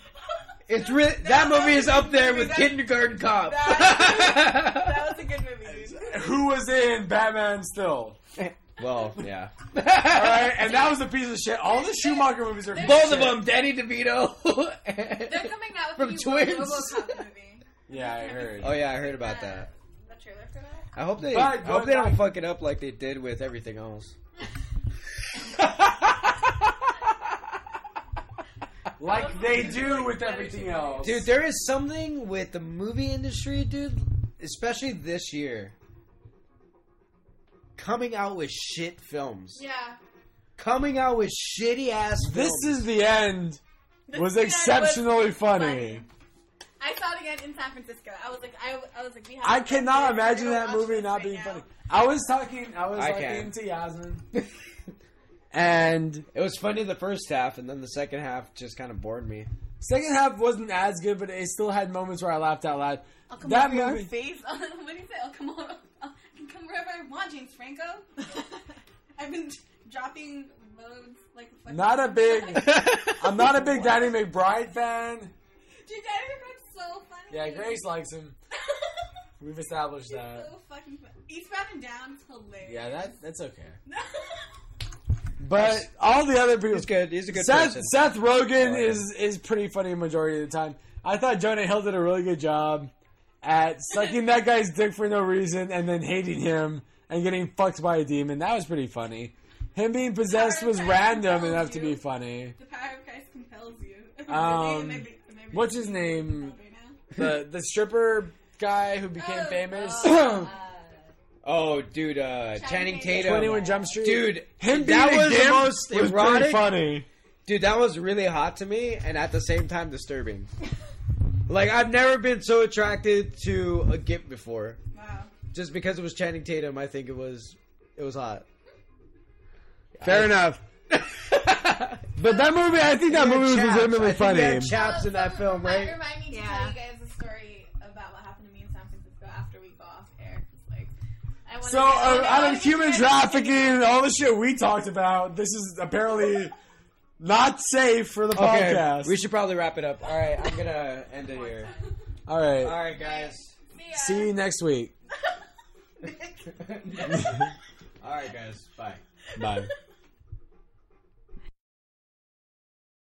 Speaker 2: It's re- that movie is up there with Kindergarten Cop.
Speaker 5: That was a good movie, dude.
Speaker 1: Who was in Batman still?
Speaker 2: well, yeah.
Speaker 1: All right, and that was a piece of shit. All the Schumacher movies are
Speaker 2: Both
Speaker 1: shit.
Speaker 2: of them, Danny DeVito.
Speaker 3: They're coming out with
Speaker 2: From Twins.
Speaker 3: Movie.
Speaker 1: Yeah, I heard.
Speaker 2: oh yeah, I heard about uh, that.
Speaker 3: The trailer for that.
Speaker 2: I hope they.
Speaker 1: But
Speaker 2: I hope they don't fuck it up like they did with everything else.
Speaker 1: like they do with everything else.
Speaker 2: Dude, there is something with the movie industry, dude, especially this year. Coming out with shit films.
Speaker 3: Yeah.
Speaker 2: Coming out with shitty ass
Speaker 1: this
Speaker 2: films.
Speaker 1: is the end.
Speaker 3: This
Speaker 1: Was
Speaker 3: thing I
Speaker 1: exceptionally funny.
Speaker 3: I saw it again in San Francisco. I was like, I, I was like, we have.
Speaker 1: I cannot imagine that movie not
Speaker 3: this
Speaker 1: being
Speaker 3: right
Speaker 1: funny. I was talking. I was
Speaker 2: I
Speaker 1: talking
Speaker 2: can.
Speaker 1: to Yasmin, and
Speaker 2: It was funny the first half, and then the second half just kind of bored me.
Speaker 1: second half wasn't as good, but it still had moments where I laughed out loud.
Speaker 3: I'll come
Speaker 1: That
Speaker 3: over your
Speaker 1: movie-
Speaker 3: face. what do you say? I'll come over. I can come wherever I want, James Franco. I've been dropping loads like. fucking-
Speaker 1: Not a big. I'm not a big Danny McBride fan.
Speaker 3: Dude, Daddy McBride's so funny.
Speaker 1: Yeah, Grace likes him. We've established that.
Speaker 3: so fucking funny. Eastbound and Down is hilarious.
Speaker 1: Yeah, that that's okay. But all the other people,
Speaker 2: He's good. He's a good
Speaker 1: Seth
Speaker 2: person.
Speaker 1: Seth Rogen
Speaker 2: Yeah.
Speaker 1: is is pretty funny majority of the time. I thought Jonah Hill did a really good job at sucking that guy's dick for no reason and then hating him and getting fucked by a demon. That was pretty funny. Him being possessed was random enough to be funny.
Speaker 3: the power of Christ compels you.
Speaker 1: Um,
Speaker 3: Maybe- maybe-
Speaker 1: what's his name? The the stripper guy who became
Speaker 3: Oh,
Speaker 1: famous.
Speaker 3: uh,
Speaker 2: oh, dude, uh, Channing
Speaker 3: Channing
Speaker 2: Tatum.
Speaker 1: Twenty One Jump Street.
Speaker 2: Dude,
Speaker 1: him
Speaker 2: that
Speaker 1: being
Speaker 2: was the most
Speaker 1: was
Speaker 2: erotic-
Speaker 1: pretty funny.
Speaker 2: Dude, that was really hot to me, and at the same time disturbing. like I've never been so attracted to a gimp before.
Speaker 3: wow.
Speaker 2: Just because it was Channing Tatum, I think it was it was hot.
Speaker 1: Fair enough. But that movie, I think that
Speaker 2: He had
Speaker 1: movie was
Speaker 2: chaps.
Speaker 1: legitimately
Speaker 2: I think he had
Speaker 1: funny.
Speaker 2: chaps in that film,
Speaker 3: Remind-
Speaker 2: right?
Speaker 3: Remind me to
Speaker 5: Yeah.
Speaker 3: tell you guys a story about what happened to me in San Francisco after we go off air. 'cause, like, I wanna
Speaker 1: So, uh, out of human trafficking and all the shit we talked about, this is apparently not safe for the
Speaker 2: Okay,
Speaker 1: podcast.
Speaker 2: we should probably wrap it up. All right, I'm gonna end it here.
Speaker 1: all right.
Speaker 2: All right, guys.
Speaker 3: See.
Speaker 1: See you next week.
Speaker 2: All right, guys. Bye.
Speaker 1: Bye.